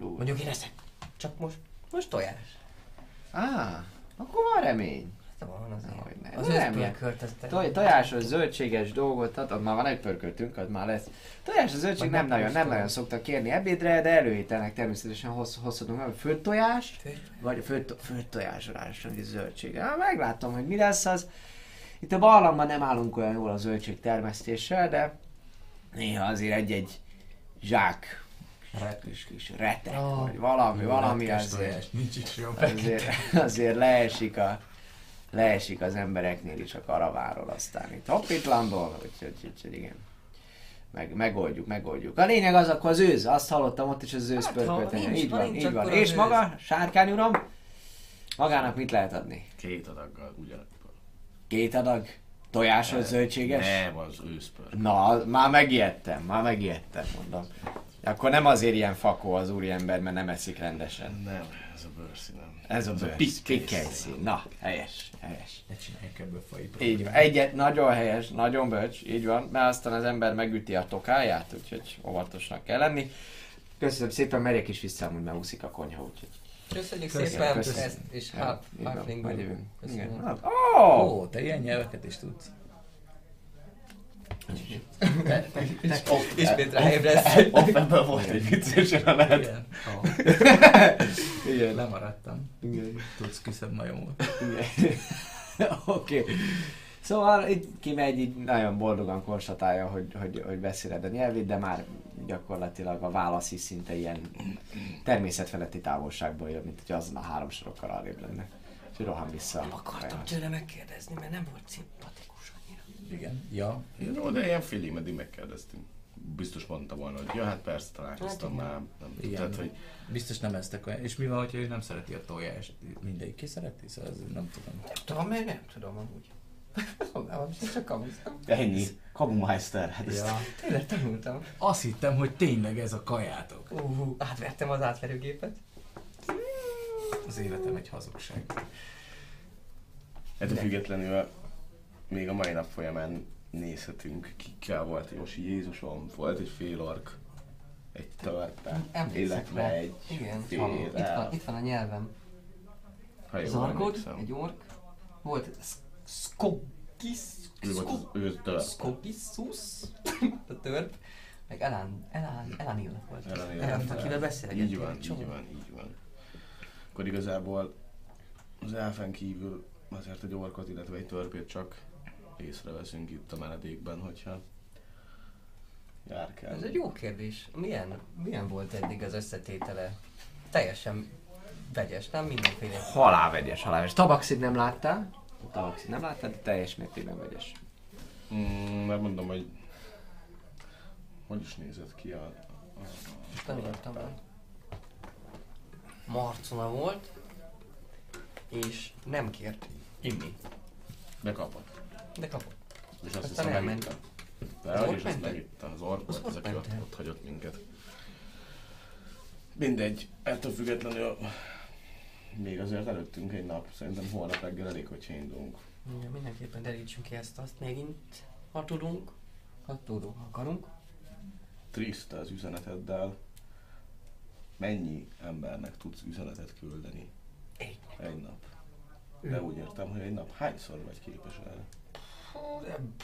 S1: Ú.
S3: Mondjuk én eszek. Csak most, most tojás.
S1: Á, akkor van remény.
S3: Hát van azért.
S1: Hogy ne.
S3: Az
S1: Nem,
S3: ez
S1: Toj, tojásos, zöldséges dolgot, hát az már van egy pörköltünk, az már lesz. Tojásos, zöldség nem nagyon, nem nagyon szoktak kérni ebédre, de előételnek természetesen hossz, hozhatunk meg főtt tojást, vagy főtt, főtt tojás ráadásul, hogy zöldség. Hát megláttam, hogy mi lesz az. Itt a barlangban nem állunk olyan jól a zöldség termesztéssel, de néha azért egy-egy zsák kis, kis retek,
S3: Oh.
S1: vagy valami, valami azért
S4: nincs is jobb.
S1: azért, azért leesik, a, leesik az embereknél is a karavánról aztán itt hoppitlanból, úgyhogy, úgyhogy igen. Meg, megoldjuk, megoldjuk. A lényeg az akkor az őz, azt hallottam ott is az őz
S3: Hát, nincs-
S1: Így van,
S3: nincs,
S1: így van. És maga, sárkány uram, magának mit lehet adni?
S2: Két adaggal ugyanakkor.
S1: Két adag tojásos, zöldséges?
S2: Nem, az őszpör.
S1: Na, már megijedtem, már megijedtem, mondom. Akkor nem azért ilyen fakó az úriember, mert nem eszik rendesen.
S2: Nem, ez a bőrszín nem.
S1: Ez a bőr. Pikkely szín. Na, helyes, helyes.
S4: Ne csináljuk ebből fai
S1: Így van. Egyet, nagyon helyes, nagyon bölcs, így van, mert aztán az ember megüti a tokáját, úgyhogy óvatosnak kell lenni. Köszönöm szépen, megyek is vissza, amúgy már úszik a konyha, úgyhogy...
S3: Köszönjük
S4: Köszönöm,
S3: szépen
S1: köszönöm.
S3: ezt, és
S1: Ja,
S3: half,
S1: így van,
S3: halfling
S1: majd
S3: vagyunk.
S1: jövünk.
S3: Köszönöm.
S1: Igen. Hát, Ó!
S4: Ó, te ilyen nyelveket is tudsz.
S3: Ismét ráébresz.
S2: Off ebből volt egy vicces jelenet.
S4: Igen.
S1: Igen.
S4: lemaradtam.
S1: Igen.
S4: Tudsz küszöbb majomot.
S1: Igen. Oké. Okay. Szóval itt kimegy, így nagyon boldogan konstatálja, hogy, hogy, hogy beszéled a nyelvét, de már gyakorlatilag a válasz is szinte ilyen természetfeletti távolságból jön, mint hogy azon a három sorokkal arrébb lenne. És rohan vissza.
S3: Nem akartam tőle megkérdezni, mert nem volt szimpatikus.
S4: Igen. Ja.
S2: Jó, de ilyen félig meddig megkérdeztünk. Biztos mondta volna, hogy ja, hát persze találkoztam
S3: Hát
S2: már. Nem,
S4: Igen.
S2: Tehát, hogy
S4: Biztos nem eztek olyan. És mi van, hogyha ő nem szereti a tojást? Mindegyik ki szereti? Szóval ez nem tudom.
S3: Nem tudom, mert nem tudom amúgy. Mondom, most csak kamusztam.
S2: ennyi. Kabumeister. Hát
S4: Ja.
S3: Tényleg tanultam.
S4: Azt hittem, hogy tényleg ez a kajátok.
S3: Uh, átvertem az átverőgépet.
S4: Az életem egy hazugság.
S2: Ettől függetlenül még a mai nap folyamán nézhetünk, kikkel volt Josi Jézusom, volt egy fél ork, egy törpe, illetve egy
S3: Igen.
S2: fél
S3: Itt van, itt van a nyelvem.
S2: ha jól emlékszem.
S3: egy ork. Volt Sk- Skogis. Skogissus. a törp. Meg Elan, Elan, Elanil volt.
S2: Elanil.
S3: Elan, akivel beszélgettünk.
S2: Így van, így van, így van. Akkor igazából az elfen kívül azért egy orkot, illetve egy törpét csak észreveszünk itt a menedékben, hogyha jár kell.
S3: Ez egy jó kérdés. Milyen, milyen volt eddig az összetétele? Teljesen vegyes, nem mindenféle.
S1: Halálvegyes, halálvegyes. Tabaxit nem láttál? A tabaxit nem láttál, de teljes mértékben vegyes.
S2: Mm, mert mondom, hogy hogy is nézett ki a... a, a
S3: Tanultam el. Marcona volt, és nem kért inni,
S2: de kapott.
S3: De kapott.
S2: És azt hiszem megitta. De
S3: Az
S2: is azt megitta. Az ork
S3: Az
S2: aki ott, ott hagyott minket. Mindegy, ettől függetlenül még azért előttünk egy nap. Szerintem holnap reggel elég, hogyha indulunk.
S3: Ja, mindenképpen derítsünk ki ezt azt megint, ha tudunk. Ha tudunk, ha akarunk.
S2: Trist az üzeneteddel. Mennyi embernek tudsz üzenetet küldeni
S3: Egy.
S2: egy nap? De úgy értem, hogy egy nap hányszor vagy képes erre?
S3: Hú,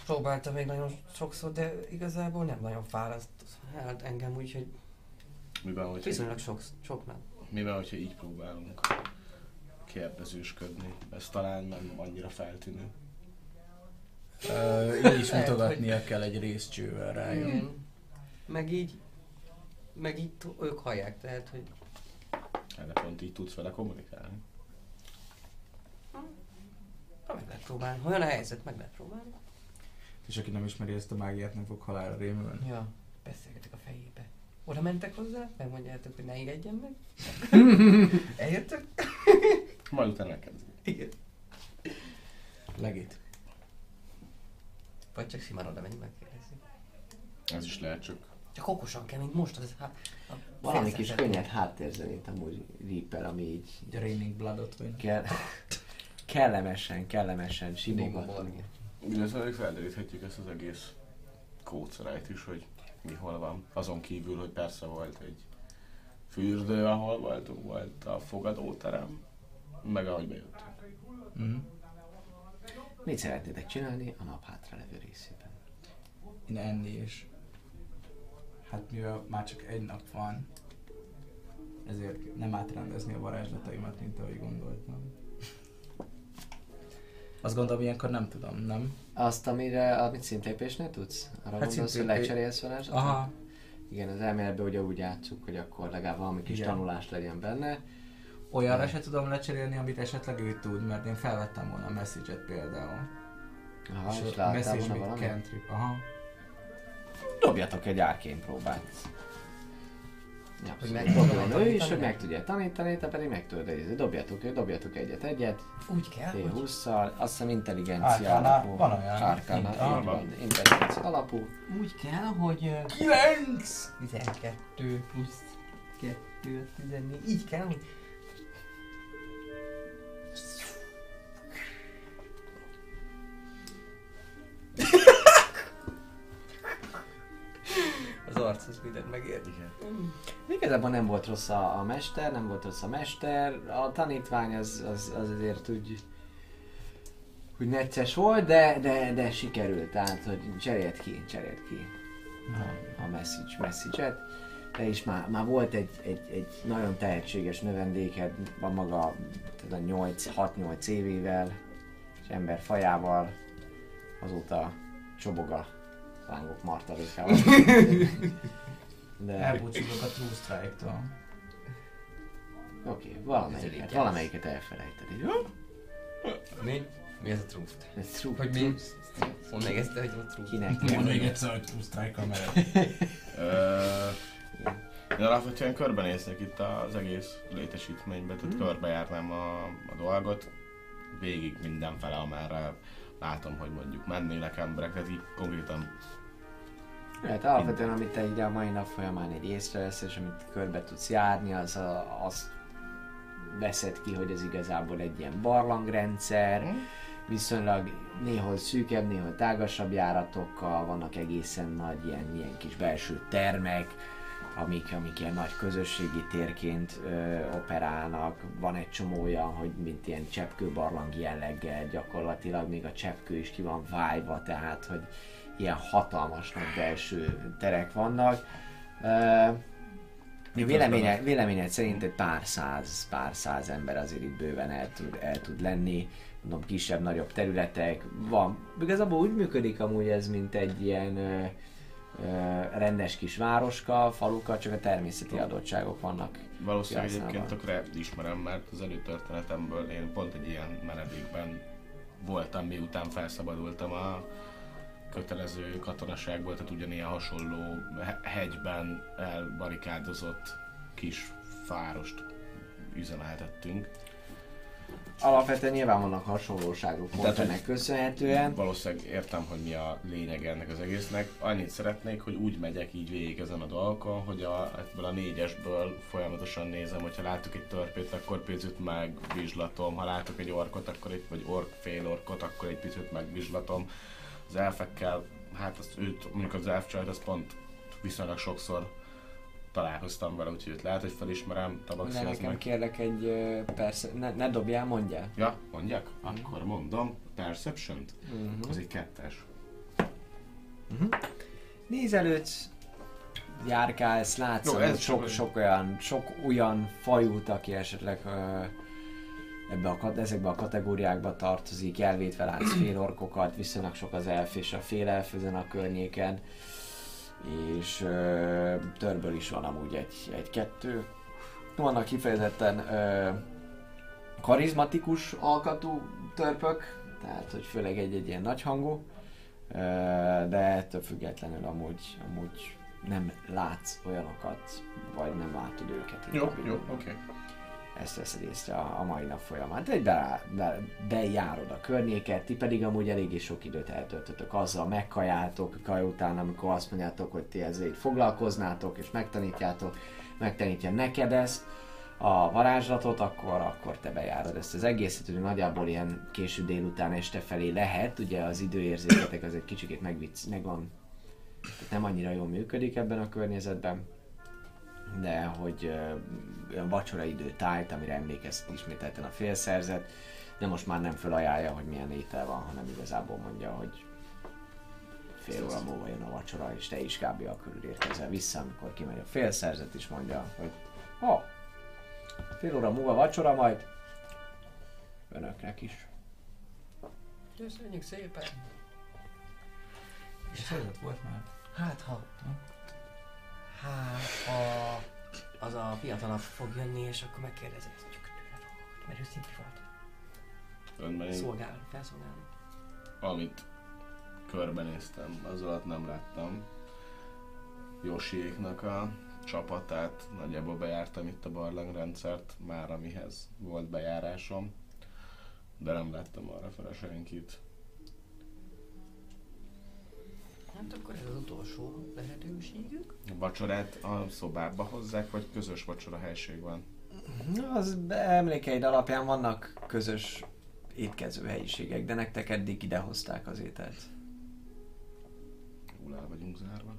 S3: Próbáltam még nagyon sokszor, de igazából nem nagyon fáraszt hát engem, úgyhogy
S2: Miben, hogyha,
S3: viszonylag sok, sok nem.
S2: miben, hogyha így próbálunk kérdezősködni? Ez talán nem annyira feltűnő.
S4: Ö, így is
S3: Lehet,
S4: mutogatnia kell egy részcsővel rájön.
S3: Igen. Meg így, meg így t- ők hallják, tehát, hogy
S2: Erre pont így tudsz vele kommunikálni.
S3: Ha meg lehet próbálni. Ha olyan a helyzet, meg lehet próbálni.
S4: És aki nem ismeri ezt a mágiát, nem fog halálra rémülni.
S3: Ja, beszélgetek a fejébe. Oda mentek hozzá, megmondjátok, hogy ne engedjen meg. Eljöttök?
S2: Majd utána neked.
S3: Igen.
S4: Legit.
S3: Vagy csak simán oda menni megkérdezni.
S2: Ez is lehet, csak
S3: Csak okosan kell, mint most. Az, hát, a
S1: Valami kis könnyed háttérzenét amúgy Reaper, ami így
S4: Egy Raining Bloodot vagy.
S1: kell, kellemesen, kellemesen simogat.
S3: Néma
S2: Illetve még felderíthetjük ezt az egész kódszerájt is, hogy mi hol van. Azon kívül, hogy persze volt egy fürdő, ahol voltunk, volt a fogadóterem, meg ahogy bejöttünk.
S4: Mm.
S1: Mit szeretnétek csinálni a nap hátralevő részében?
S4: Én enni is. Hát mivel már csak egy nap van, ezért nem átrendezni a varázslataimat, mint ahogy gondoltam. Azt gondolom, ilyenkor nem tudom, nem?
S1: Azt, amire, amit szintépésnél tudsz? Arra
S4: Hát
S1: gondolsz, hogy
S4: szintépé-
S1: lecserélsz varázslatot?
S4: Aha.
S1: Igen, az elméletben ugye úgy játszuk, hogy akkor legalább valami kis
S4: Igen.
S1: tanulás legyen benne.
S4: Olyanra se tudom lecserélni, amit esetleg ő tud, mert én felvettem volna a message-et például.
S1: Aha, és, láttál
S4: message
S1: volna
S4: with
S1: valami?
S4: cantrip. Aha.
S1: Dobjatok egy árkén próbát. Ja,
S3: Hogy meg tudod
S1: ő is,
S3: tanítani?
S1: hogy meg tudja tanítani, te pedig meg tudod idézni. Dobjatok, dobjatok egyet, egyet.
S3: Úgy kell, hogy...
S1: T20-szal, azt hiszem intelligencia
S5: Arcana,
S1: alapú.
S5: van olyan.
S1: Arcana, így van, intelligencia alapú.
S3: Úgy kell, hogy... ö,
S4: 9!
S3: 12 plusz 2, 14. Így kell, hogy... Az arc az mindent megér.
S1: Igazából nem volt rossz a, a mester, nem volt rossz a mester, a tanítvány az, az, az azért úgy, úgy necces volt, de, de, de sikerült, tehát hogy cserélt ki, cserélt ki a, a message, message-et. De is már, már volt egy, egy, egy nagyon tehetséges növendéked, a maga tehát a 8, 6-8 évével, és ember fajával, azóta csobog a lángok martalékával. De...
S4: Elbúcsúzok a True Strike-tól.
S1: Oké, okay, valamelyiket,
S3: Ez
S1: valamelyiket elfelejted. Jó?
S3: Mi? Mi ez a truth?
S1: Ez true.
S3: Hogy mi? Mondd meg ezt, hogy a truth.
S1: Kinek?
S4: Mondd még egyszer, hogy True mered.
S2: Ö, Én alapvetően körbenéznék itt az egész létesítménybe, tehát
S1: Hmm.
S2: körbejárnám a, a dolgot, végig mindenfele, amerre látom, hogy mondjuk mennének emberek, tehát így konkrétan
S1: Hát alapvetően, amit te így a mai nap folyamán egy észrevesz, és amit körbe tudsz járni, az a, azt veszed ki, hogy ez igazából egy ilyen barlangrendszer,
S2: Hm?
S1: viszonylag néhol szűkebb, néhol tágasabb járatokkal, vannak egészen nagy ilyen, ilyen kis belső termek, amik, amik ilyen nagy közösségi térként ö, operálnak. Van egy csomó olyan, hogy mint ilyen cseppkőbarlang jelleggel, gyakorlatilag még a cseppkő is ki van vájva, tehát hogy ilyen hatalmas nagy belső terek vannak. Ö, Véleményed, véleményed szerint egy pár száz, pár száz ember azért itt bőven el tud, el tud lenni, mondom kisebb-nagyobb területek, van. Igazából úgy működik amúgy ez, mint egy ilyen ö, ö, rendes kis városka, faluka, csak a természeti adottságok vannak.
S2: valószínűleg
S1: Kihasználva.
S2: egyébként tökre ismerem, mert az előtörténetemből én pont egy ilyen menedékben voltam, miután felszabadultam a kötelező katonaságból, tehát ugyanilyen hasonló he- hegyben elbarikádozott kis várost üzemeltettünk.
S1: Alapvetően nyilván vannak hasonlóságok
S2: Tehát,
S1: volt
S2: hogy-
S1: ennek köszönhetően.
S2: Valószínűleg értem, hogy mi a lényeg ennek az egésznek. Annyit szeretnék, hogy úgy megyek így végig ezen a dolgokon, hogy a, ebből a négyesből folyamatosan nézem, hogyha látok egy törpét, akkor picit megvizslatom, ha látok egy orkot, akkor egy, vagy ork, fél orkot, akkor egy picit megvizslatom. Az elfekkel, hát azt őt, mondjuk az elfcsajt, azt pont viszonylag sokszor találkoztam vele, úgyhogy őt lehet, hogy felismerem, tabaxi az
S1: nekem
S2: meg.
S1: kérlek egy, persze, ne, ne dobjál, mondjál.
S2: Ja, mondjak? Akkor mondom, Perception-t.
S1: Uh-huh.
S2: Az egy kettes.
S1: Nézelődsz, járkálsz, látsz
S2: Jó, ez
S1: sok, sok, olyan, sok olyan fajút, aki esetleg ö, ebbe a, ezekbe a kategóriákba tartozik, elvétve látsz félorkokat, viszonylag sok az elf és a félelf ezen a környéken, és ö, törből is van amúgy egy, egy-kettő. Vannak kifejezetten ö, karizmatikus alkatú törpök, tehát hogy főleg egy-egy ilyen nagyhangú, Ö, de ettől függetlenül amúgy, amúgy nem látsz olyanokat, vagy nem látod őket.
S2: Jó, jó, oké.
S1: Ezt veszed észre a, a mai nap folyamán. Te be, be, bejárod a környéket, ti pedig amúgy eléggé sok időt eltöltötök azzal, megkajáltok a kaj után, amikor azt mondjátok, hogy ti ezzel így foglalkoznátok, és megtanítjátok, megtanítja neked ezt, a varázslatot, akkor, akkor te bejárod ezt az egészet, hogy nagyjából ilyen késő délután este felé lehet, ugye az időérzéketek az egy kicsikét megvicc, meg van, tehát nem annyira jól működik ebben a környezetben, de hogy olyan vacsora idő tájt, amire emlékeztet ismételten a félszerzet, de most már nem felajánlja, hogy milyen étel van, hanem igazából mondja, hogy fél óra múlva jön a vacsora, és te is kb. a körül érkezel vissza, amikor kimegy a félszerzet, is mondja, hogy ha, fél óra múlva vacsora majd, önöknek is.
S3: Köszönjük szépen!
S4: És volt már?
S3: Hát ha... Hát ha... Az a fiatalabb fog jönni, és akkor megkérdezi ezt, csak tőle volt, mert ő szintén volt.
S2: Önben én,
S3: Szolgál, felszolgálni.
S2: amit körbenéztem, az alatt nem láttam Josiéknak a csapatát. Nagyjából bejártam itt a barlangrendszert, már amihez volt bejárásom. De nem láttam arra fel senkit.
S3: Hát akkor ez az utolsó lehetőségük.
S2: A vacsorát a szobába hozzák, vagy közös vacsora helység van?
S1: Az emlékeid alapján vannak közös étkező helyiségek, de nektek eddig idehozták az ételt.
S2: Jól el vagyunk zárva.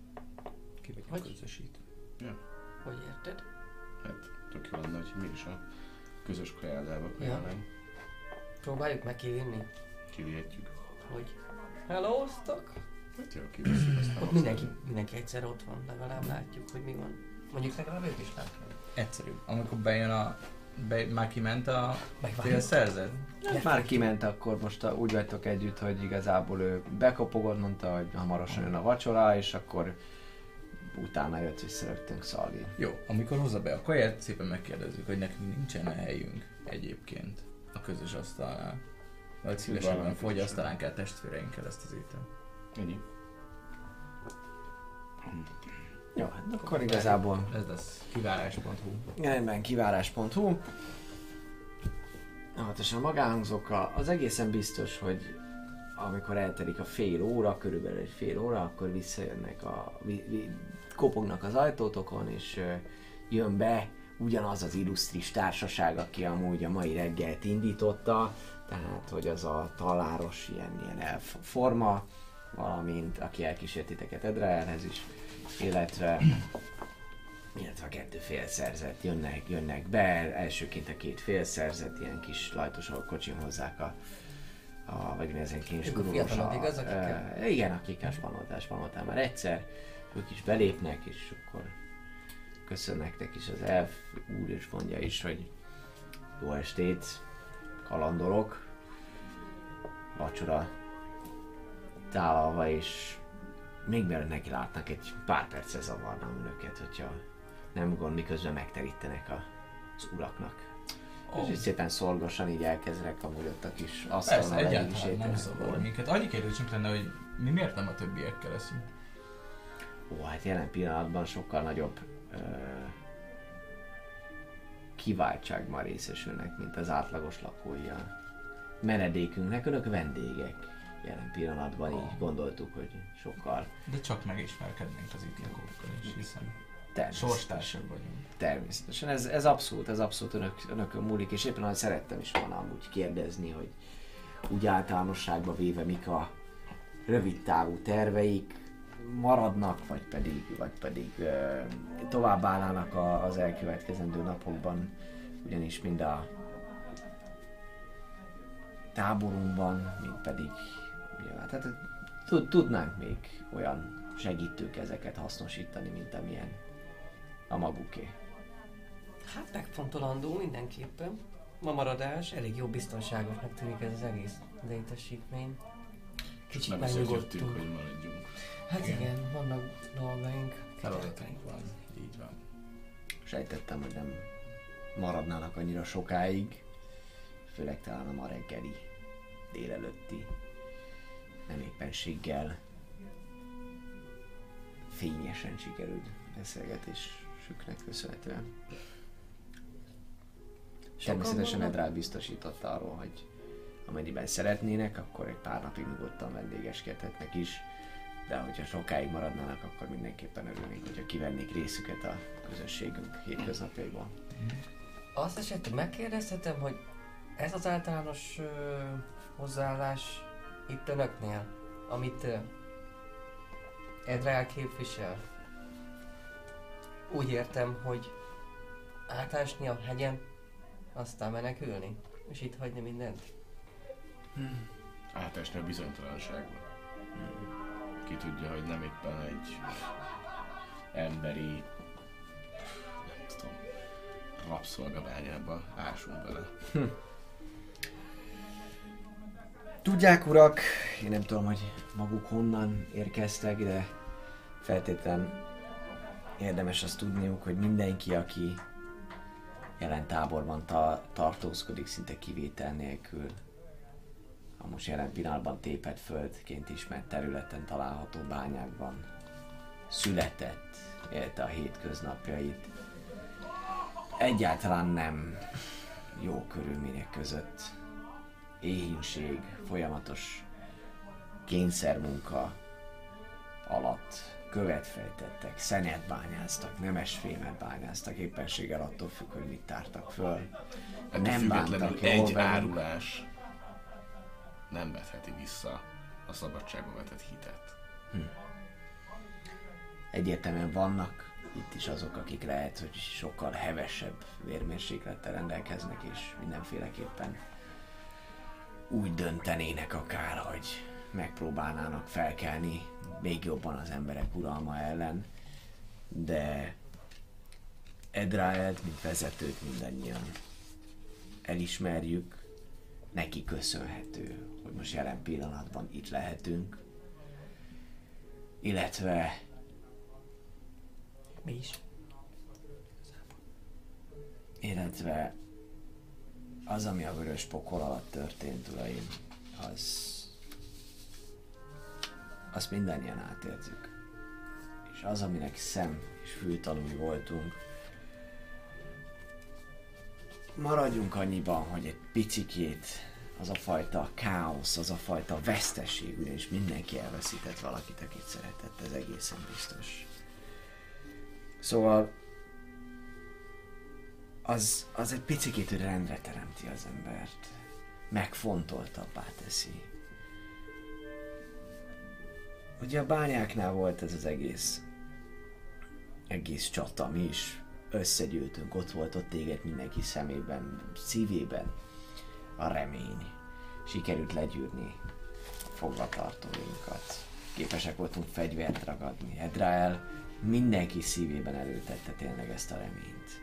S4: Ki vagyunk
S3: Hogy?
S4: közösítve.
S3: Hogy érted?
S2: Hát tök jó lenne, hogy mi is a közös kajádába
S3: Ja.
S2: kajálnánk.
S3: Próbáljuk megkivinni,
S2: Kivihetjük.
S3: hogy Hellóztak!
S2: Hát jó, kiveszünk aztán.
S3: Ott mindenki, mindenki egyszer ott van, legalább látjuk, hogy mi van. Mondjuk legalább ők is látják.
S4: Egyszerű. Amikor bejön a... Be, már kiment a
S3: Megvárjuk.
S4: félszerzet?
S1: Már kiment, akkor most a, úgy vagytok együtt, hogy igazából ő bekopogott, mondta, hogy hamarosan jön a vacsora, és akkor utána jött vissza rögtön Szalvi.
S4: Jó, amikor hozza be a kaját, szépen megkérdezzük, hogy nekünk nincsen -e helyünk egyébként a közös asztalnál. Vagy szívesebben fogyasztanánk el testvéreinkkel ezt az ételt.
S2: Ennyi.
S1: Jó, hát akkor igazából
S4: Ez lesz kivárás.hu.
S1: rendben kivárás.hu. Hatosan magánhangzókkal. Az egészen biztos, hogy amikor eltelik a fél óra, körülbelül egy fél óra, akkor visszajönnek a... Vi, vi, kopognak az ajtótokon, és ö, jön be ugyanaz az illusztris társaság, aki amúgy a mai reggelt indította, tehát hogy az a taláros ilyen, ilyen elf forma, valamint aki elkísért titeket Edreelhez is, illetve illetve a kettő félszerzet jönnek, jönnek be, elsőként a két félszerzet, ilyen kis lajtos kocsin hozzák a, a vagy mi ezen kis
S3: Ők a
S1: gurulós
S3: fiatalok, igaz, akikkel?
S1: uh, igen, akikkel spanoltásban voltál már egyszer, ők is belépnek, és akkor köszön nektek is az elf úr, és mondja is, hogy jó estét, kalandorok, vacsora tálalva, és még mielőtt neki látnak, egy pár percre zavarnám önöket, hogyha nem gond, miközben megterítenek a, az uraknak. Oh. És szépen szolgosan így elkezdek amúgy ott a kis asztalon,
S4: Persze, egyáltalán nem
S1: szól.
S4: minket. Annyi kérdésünk lenne, hogy mi miért nem a többiekkel leszünk?
S1: Ó, hát jelen pillanatban sokkal nagyobb ö, kiváltságban részesülnek, mint az átlagos lakói a menedékünknek. Önök vendégek jelen pillanatban, így gondoltuk, hogy sokkal
S4: De csak megismerkednénk az itt lakókkal is, hiszen sorstársak vagyunk.
S1: Természetesen, ez, ez abszolút, ez abszolút önök, önökön múlik, és éppen ahogy szerettem is volna amúgy kérdezni, hogy úgy általánosságban véve mik a rövid távú terveik, maradnak, vagy pedig, vagy pedig ö, tovább állnának a, az elkövetkezendő napokban, ugyanis mind a táborunkban, mint pedig, ugye, tehát tud, tudnánk még olyan segítőkezeket hasznosítani, mint amilyen a maguké.
S3: Hát megfontolandó mindenképpen. Ma maradás, elég jó biztonságosnak tűnik ez az egész létesítmény. Kicsit
S2: Nem azért jöttünk,
S3: megnyugodtunk.
S2: hogy maradjunk.
S3: Hát igen, vannak dolgaink.
S4: Feladatunk van, így van.
S1: Sejtettem, hogy nem maradnának annyira sokáig, főleg talán a ma reggeli, délelőtti nem éppenséggel fényesen sikerült beszélgetésüknek köszönhetően. Természetesen? Edrál biztosította arról, hogy amennyiben szeretnének, akkor egy pár napig nyugodtan vendégeskedhetnek is, de hogyha sokáig maradnának, akkor mindenképpen örülnénk, hogyha kivennék részüket a közösségünk hétköznapjaiból.
S3: Azt esetleg megkérdezhetem, hogy ez az általános ö, hozzáállás itt önöknél, amit Edrál képvisel. Úgy értem, hogy átásni a hegyen, aztán menekülni, és itt hagyni mindent.
S2: Átesni a bizonytalanságba. Ki tudja, hogy nem éppen egy emberi, nem tudom, rabszolgabányába ásunk bele.
S1: Tudják, urak, én nem tudom, hogy maguk honnan érkeztek, de feltétlen érdemes azt tudniuk, hogy mindenki, aki jelen táborban ta- tartózkodik, szinte kivétel nélkül, a most jelen pillanatban tépett földként ismert területen található bányákban született, élte a hétköznapjait. Egyáltalán nem jó körülmények között. Éhínség, folyamatos kényszermunka alatt követ fejtettek, szenet bányáztak, nemesfémet bányáztak, éppenséggel attól függ, hogy mit tártak föl.
S2: Ettől
S1: Nem bántak
S2: egy
S1: velünk.
S2: árulás nem vetheti vissza a szabadságba vetett hitet.
S1: Egyértelműen vannak itt is azok, akik lehet, hogy sokkal hevesebb vérmérséklettel rendelkeznek, és mindenféleképpen úgy döntenének akár, hogy megpróbálnának felkelni még jobban az emberek uralma ellen, de Edraelt, mint vezetőt mindannyian elismerjük, neki köszönhető, hogy most jelen pillanatban itt lehetünk, illetve
S3: Mi is.
S1: illetve az, ami a vörös pokol alatt történt, uraim, az azt mindannyian átéltük. És az, aminek szem és fültanúi voltunk, maradjunk annyiban, hogy egy picikét az a fajta káosz, az a fajta veszteség, ugyanis mindenki elveszített valakit, akit szeretett, ez egészen biztos. Szóval az, az egy picit rendre teremti az embert. Megfontoltabbá teszi. Ugye a bányáknál volt ez az egész egész csata, mi is összegyűltünk, ott volt ott téged mindenki szemében, szívében a remény. Sikerült legyűrni fogvatartóinkat. Képesek voltunk fegyvert ragadni. Edrael mindenki szívében előtette tényleg ezt a reményt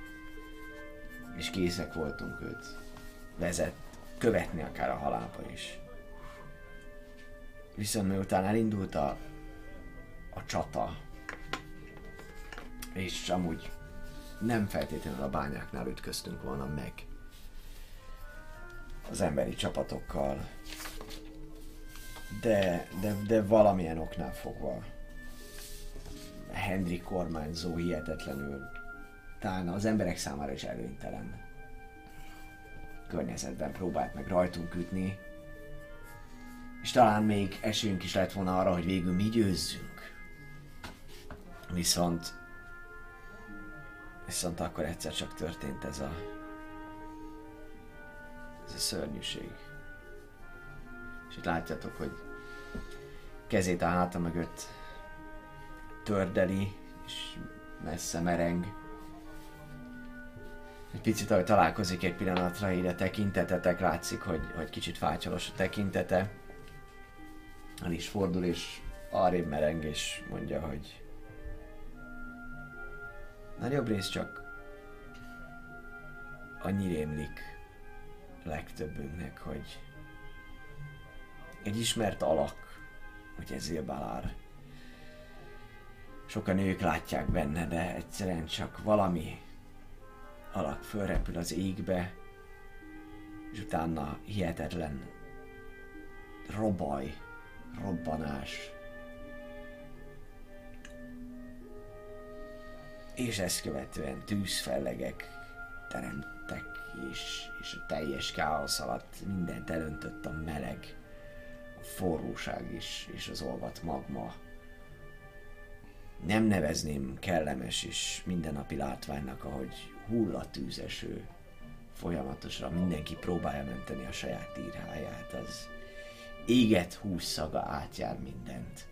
S1: és készek voltunk őt vezet, követni akár a halálba is. Viszont miután elindult a, a csata, és amúgy nem feltétlenül a bányáknál ütköztünk volna meg az emberi csapatokkal, de, de, de valamilyen oknál fogva Hendrik kormányzó hihetetlenül talán az emberek számára is előnytelen környezetben próbált meg rajtunk ütni, és talán még esélyünk is lett volna arra, hogy végül mi győzzünk. Viszont viszont akkor egyszer csak történt ez a ez a szörnyűség. És itt látjátok, hogy kezét a háta mögött tördeli, és messze mereng. Egy picit, ahogy találkozik egy pillanatra, a tekintetetek látszik, hogy, hogy kicsit fácsolos a tekintete. El is fordul, és arrébb mereng, és mondja, hogy nagyobb rész csak annyi rémlik legtöbbünknek, hogy egy ismert alak, hogy ez Zilbalár. Sokan ők látják benne, de egyszerűen csak valami alak fölrepül az égbe, és utána hihetetlen robaj, robbanás. És ezt követően tűzfellegek teremtek, és, és a teljes káosz alatt mindent elöntött a meleg, a forróság is, és az olvat magma. Nem nevezném kellemes és mindennapi látványnak, ahogy hull a tűzeső. Folyamatosan mindenki próbálja menteni a saját írháját. Az éget hússzaga átjár mindent.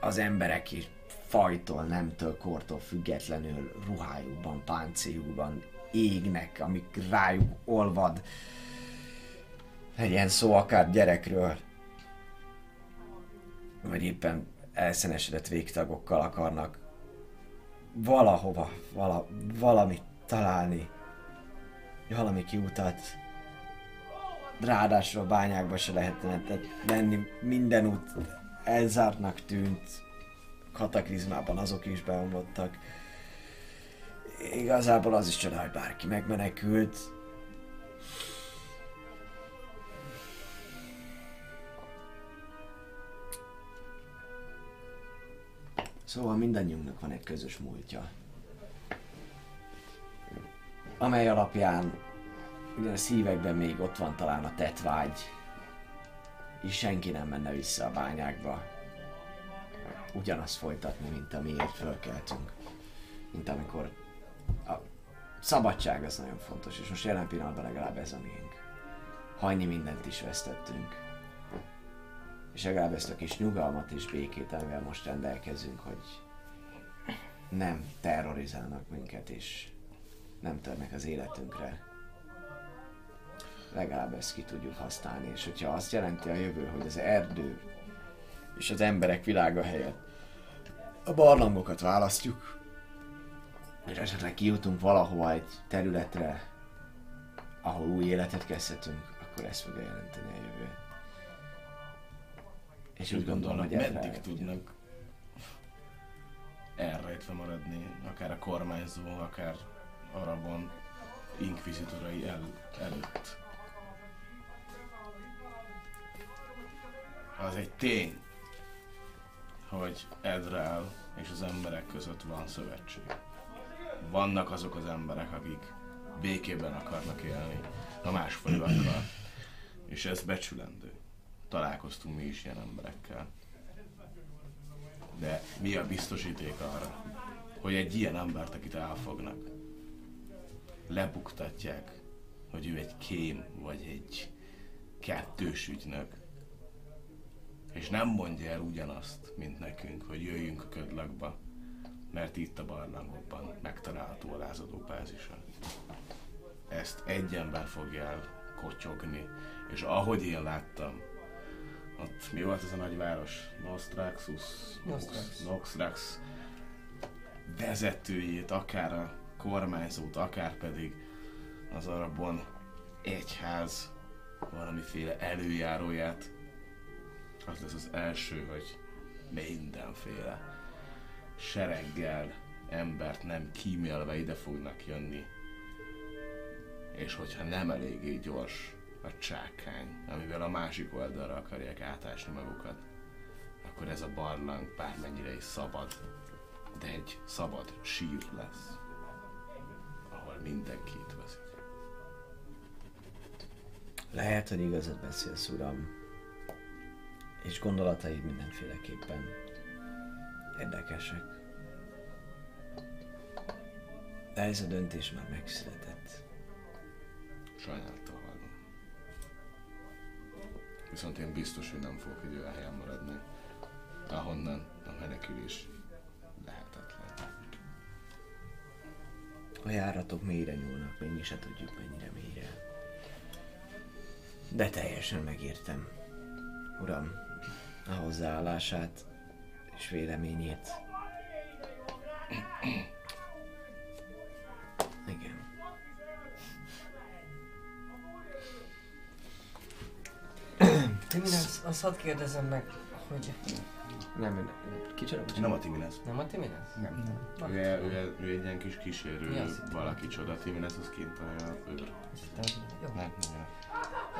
S1: Az emberek is fajtól, nemtől, kortól függetlenül ruhájukban, páncéljukban égnek, amik rájuk olvad. Legyen szó akár gyerekről, vagy éppen elszenesedett végtagokkal akarnak valahova, vala, valamit találni, valami kiutat. Ráadásul a bányákba se lehetne lenni, minden út elzártnak tűnt, kataklizmában azok is beomlottak. Igazából az is csoda, hogy bárki megmenekült. Szóval mindannyiunknak van egy közös múltja. Amely alapján ugye a szívekben még ott van talán a tetvágy, és senki nem menne vissza a bányákba. Ugyanazt folytatni, mint amiért fölkeltünk. Mint amikor a szabadság az nagyon fontos, és most jelen pillanatban legalább ez a miénk. Hajni mindent is vesztettünk. És legalább ezt a kis nyugalmat és békét, amivel most rendelkezünk, hogy nem terrorizálnak minket, és nem törnek az életünkre. Legalább ezt ki tudjuk használni, és hogyha azt jelenti a jövő, hogy az erdő és az emberek világa helyett a barlangokat választjuk, és esetleg kijutunk valahova egy területre, ahol új életet kezdhetünk, akkor ezt fogja jelenteni a jövő. És úgy gondolom, hogy
S2: meddig tudnak elrejtve maradni, akár a kormányzó, akár Arabon inkvizitorai el, előtt. Az egy tény, hogy Edrel és az emberek között van szövetség. Vannak azok az emberek, akik békében akarnak élni a másfajokkal, és ez becsülendő. Találkoztunk mi is ilyen emberekkel. De mi a biztosíték arra, hogy egy ilyen embert, akit elfognak, lebuktatják, hogy ő egy kém, vagy egy kettős ügynök, és nem mondja el ugyanazt, mint nekünk, hogy jöjjünk a ködlakba, mert itt a barlangokban megtalálható a lázadó bázisa. Ezt egy ember fogja el kotyogni, és ahogy én láttam, ott mi volt ez a nagyváros? Nostraxus?
S3: Nostrax.
S2: Nostrax vezetőjét, akár a kormányzót, akár pedig az arabon egyház valamiféle előjáróját, az lesz az első, hogy mindenféle sereggel embert nem kímélve ide fognak jönni. És hogyha nem eléggé gyors a csákány, amivel a másik oldalra akarják átásni magukat, akkor ez a barlang bármennyire is szabad, de egy szabad sír lesz, ahol mindenki itt veszik.
S1: Lehet, hogy igazat beszélsz, uram. És gondolataid mindenféleképpen érdekesek. De ez a döntés már megszületett.
S2: Hallom. Viszont én biztos, hogy nem fogok egy olyan helyen maradni, ahonnan a menekülés lehetetlen.
S1: A járatok mélyre nyúlnak, még mi se tudjuk mennyire mélyre. De teljesen megértem. Uram, a hozzáállását és véleményét. Igen.
S3: Timinez, azt hadd kérdezem meg, hogy...
S1: Nem, nem. Kicsoda?
S2: Nem a Timinez.
S3: Nem a Timinez?
S2: Nem.
S3: Na.
S2: Ő, ő, ő, egy ilyen kis kísérő,
S3: Mi az?
S2: valaki csoda. Timinez az kint a őr.
S3: Jó.
S2: Nem, nem.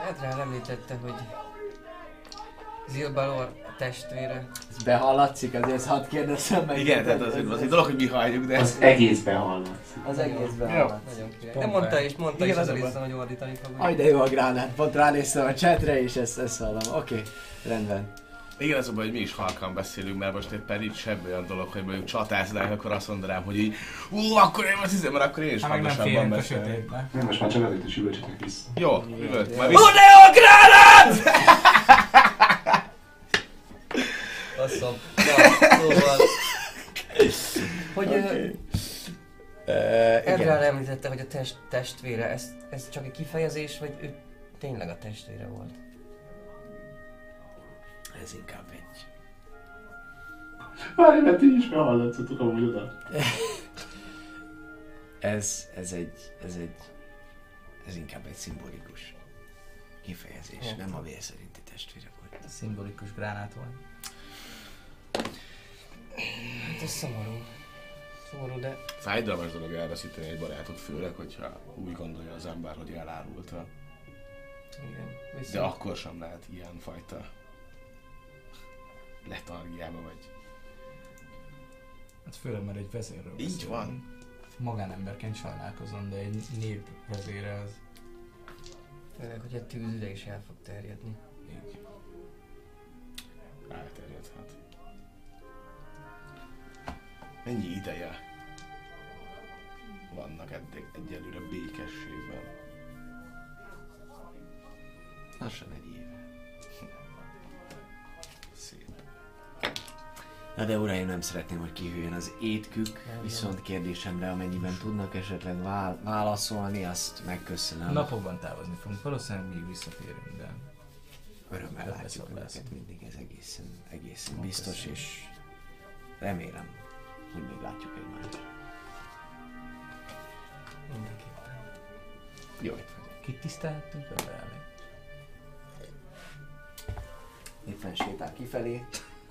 S3: Edrel említette, hogy Zilbalor testvére.
S1: Ez behallatszik, azért ezt hadd kérdezem meg.
S2: Igen, tehát az, az egy dolog, hogy mi halljuk, de
S6: Az egészben hallatszik.
S1: Az egész
S3: Nagyon
S1: behallatszik.
S3: király.
S4: Pont
S3: De mondta is, mondta
S1: Igen,
S3: is
S1: az
S3: az. Alissa, hogy ordítani fog.
S1: Aj, de jó a gránát. Pont ránéztem a chatre, és ezt, ezt hallom. Oké, rendben.
S2: Igen, az a baj, hogy mi is halkan beszélünk, mert most éppen itt sem olyan dolog, hogy mondjuk csatáznánk, akkor azt mondanám, hogy így, ú, akkor én azt hiszem, mert akkor én is
S4: Ha meg nem
S2: hangasabban
S4: félünk a
S2: beszélek.
S4: sötétbe.
S6: Nem, most már csak azért is üvöltsetek vissza.
S2: Jó, üvölt. Majd
S1: Hú,
S2: vissza.
S1: de jó a gránát!
S3: Basszom. Na, szóval... Hogy okay.
S1: Uh,
S3: Edrel említette, hogy a test, testvére, ez, ez csak egy kifejezés, vagy ő tényleg a testvére volt?
S1: Ez inkább egy...
S6: Várj, mert ti is behallatszatok amúgy oda.
S1: Ez, ez egy, ez egy, ez inkább egy szimbolikus kifejezés,
S3: Értem.
S1: nem a vér szerinti testvére volt.
S4: Szimbolikus gránát volt.
S3: Hát ez szomorú. Szomorú, de
S2: Fájdalmas dolog elveszíteni egy barátot, főleg, hogyha úgy gondolja az ember, hogy elárulta.
S3: igen.
S2: De
S3: Viszont
S2: akkor sem lehet ilyen fajta letargiába vagy
S4: Hát főleg, mert egy vezérről
S2: Így
S4: beszélünk.
S2: van.
S4: Magánemberként sajnálkozom, de egy nép vezére az
S3: Főleg, hogy a tűz ide is el fog terjedni.
S4: így.
S2: Elterjedhet. Mennyi ideje vannak eddig egyelőre békességben?
S1: Lassan egy éve.
S2: Szép.
S1: Na de uraim, nem szeretném, hogy kihűljön az étkük, viszont kérdésemre, amennyiben tudnak esetleg vál- válaszolni, azt megköszönöm.
S4: Napokban távozni fogunk, valószínűleg még visszatérünk, de
S1: Örömmel látjuk
S4: lesz,
S1: önöket mindig, ez egészen, egészen biztos,
S4: köszönöm.
S1: és remélem, hogy még látjuk egymást.
S3: Mindenképpen.
S1: Jó étvágyat.
S4: kit tiszteltünk vele?
S1: Éppen sétál kifelé,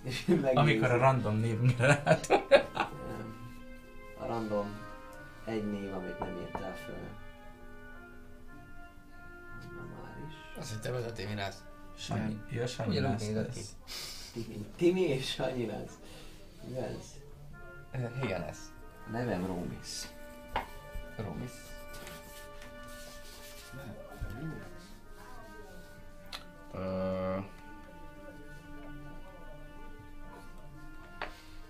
S1: és megnézi.
S4: Amikor a random névünkre.
S1: Nem. A random egy név, amit nem írtál föl. Na már is.
S3: Azt hittem ez a Timinász.
S4: Sanyi, ja, Sanyi lesz.
S1: Timi, Timi és Sanyi lesz. Mi ez?
S3: Higanes.
S1: A nevem Rómis.
S3: Romis.
S2: Ö,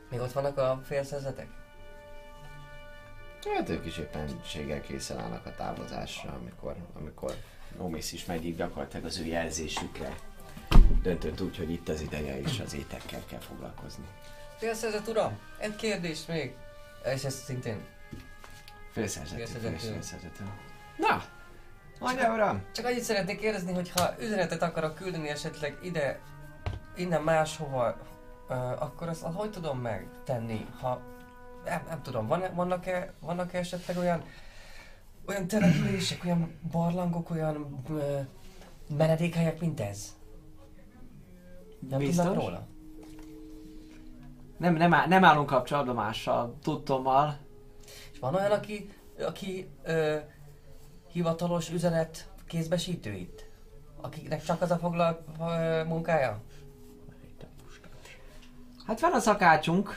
S3: Még ott vannak a félszerzetek?
S1: Hát ők is éppenséggel készen állnak a távozásra, amikor, amikor Rómis is megy, gyakorlatilag az ő jelzésükre döntött úgy, hogy itt az ideje és az étekkel kell foglalkozni.
S3: Félszerzet uram, egy kérdés még. És ez szintén.
S1: Félszerzetű.
S3: félszerzetű.
S1: Na, mondja uram!
S3: Csak annyit szeretnék kérdezni, hogy ha üzenetet akarok küldeni esetleg ide, innen máshova, ö, akkor azt hogy tudom megtenni, ha nem, nem tudom, van, vannak-e, vannak-e esetleg olyan olyan települések, olyan barlangok, olyan ö, menedékhelyek, mint ez? Nem
S1: Biztos?
S3: tudnak róla?
S1: Nem, nem, áll, nem állunk kapcsolatban mással, tudtommal.
S3: És van olyan, aki, aki ö, hivatalos üzenet kézbesítő itt? Akiknek csak az a foglalt ö, munkája?
S1: Hát van a szakácsunk,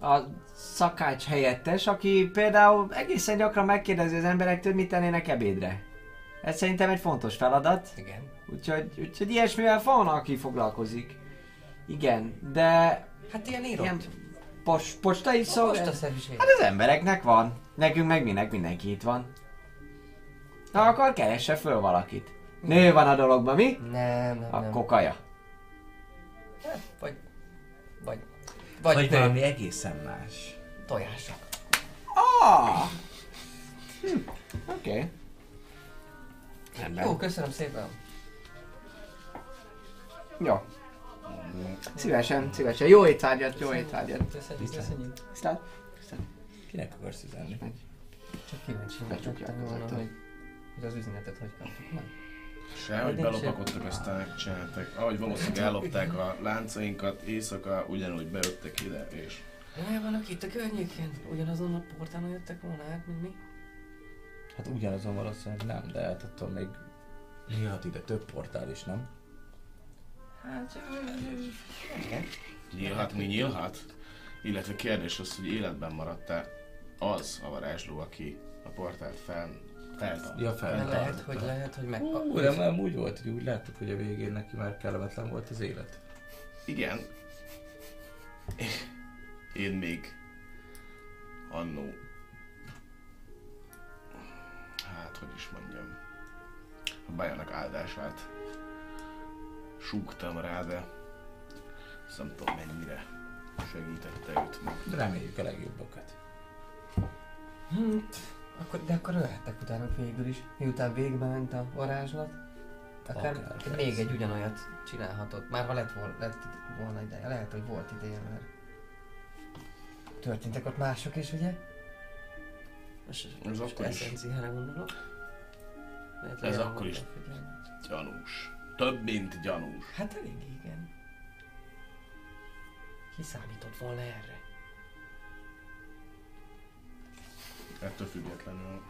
S1: a szakács helyettes, aki például egészen gyakran megkérdezi az emberektől, mit tennének ebédre. Ez szerintem egy fontos feladat,
S3: Igen.
S1: úgyhogy, úgyhogy ilyesmivel van, aki foglalkozik. Igen, de
S3: Hát ilyen írott.
S1: ilyen pos, postai
S3: A
S1: szolgálat...
S3: postaszerűség.
S1: Hát az embereknek van. Nekünk meg minek mindenki itt van. Ha akar, keresse föl valakit. Nő van a dologban, mi?
S3: Nem, nem, nem.
S1: Akkor kaja.
S3: Vagy... Vagy...
S4: Vagy,
S3: Vagy,
S4: valami egészen más.
S3: tojások.
S1: Ah! Hm, Oké. Okay. Rendben.
S3: Jó, köszönöm szépen.
S1: Jó. Szívesen, szívesen. Jó étvágyat, jó étvágyat.
S3: Köszönjük, köszönjük.
S1: Viszlát.
S4: Kinek akarsz üzenni?
S3: Csak kíváncsi
S1: Becsukják az ajtót.
S3: hogy, hogy az üzenetet hogy kaptuk meg.
S2: Sehogy
S3: Nincs
S2: belopakodtak, aztán megcsináltak. Ahogy valószínűleg ellopták a láncainkat, éjszaka ugyanúgy bejöttek ide, és
S3: Olyan vannak itt a környéken? Ugyanazon a portálon jöttek volna át, mint mi?
S4: Hát ugyanazon valószínűleg nem, de hát attól még nyílhat ide több portál is, nem?
S3: Hát...
S2: nyílhat, mi nyílhat? Illetve kérdés az, hogy életben maradt-e az a varázsló, aki a portált fel, feltart.
S4: Ja,
S3: De
S4: fel.
S3: lehet, hogy lehet, hogy meg...
S4: Ú, de már úgy volt, hogy úgy láttuk, hogy a végén neki már kellemetlen volt az élet.
S2: Igen. Én még annó... Hát, hogy is mondjam... A bajának áldását súgtam rá, de azt nem tudom mennyire segítette őt meg.
S4: De reméljük a legjobbakat.
S3: Hm, akkor, de akkor ölhettek utána végül is, miután végbe ment a varázslat. Akár
S4: Akár,
S3: még
S4: persze.
S3: egy ugyanolyat csinálhatott. Már ha lett volna, lett volna ideje, lehet, hogy volt ideje, mert történtek ott mások is, ugye? Most,
S2: Ez akkor is.
S3: gondolok. Lehet,
S2: Ez akkor is. Gyanús. Több, mint gyanús.
S3: Hát elég igen. Ki számított volna erre?
S2: Ettől függetlenül.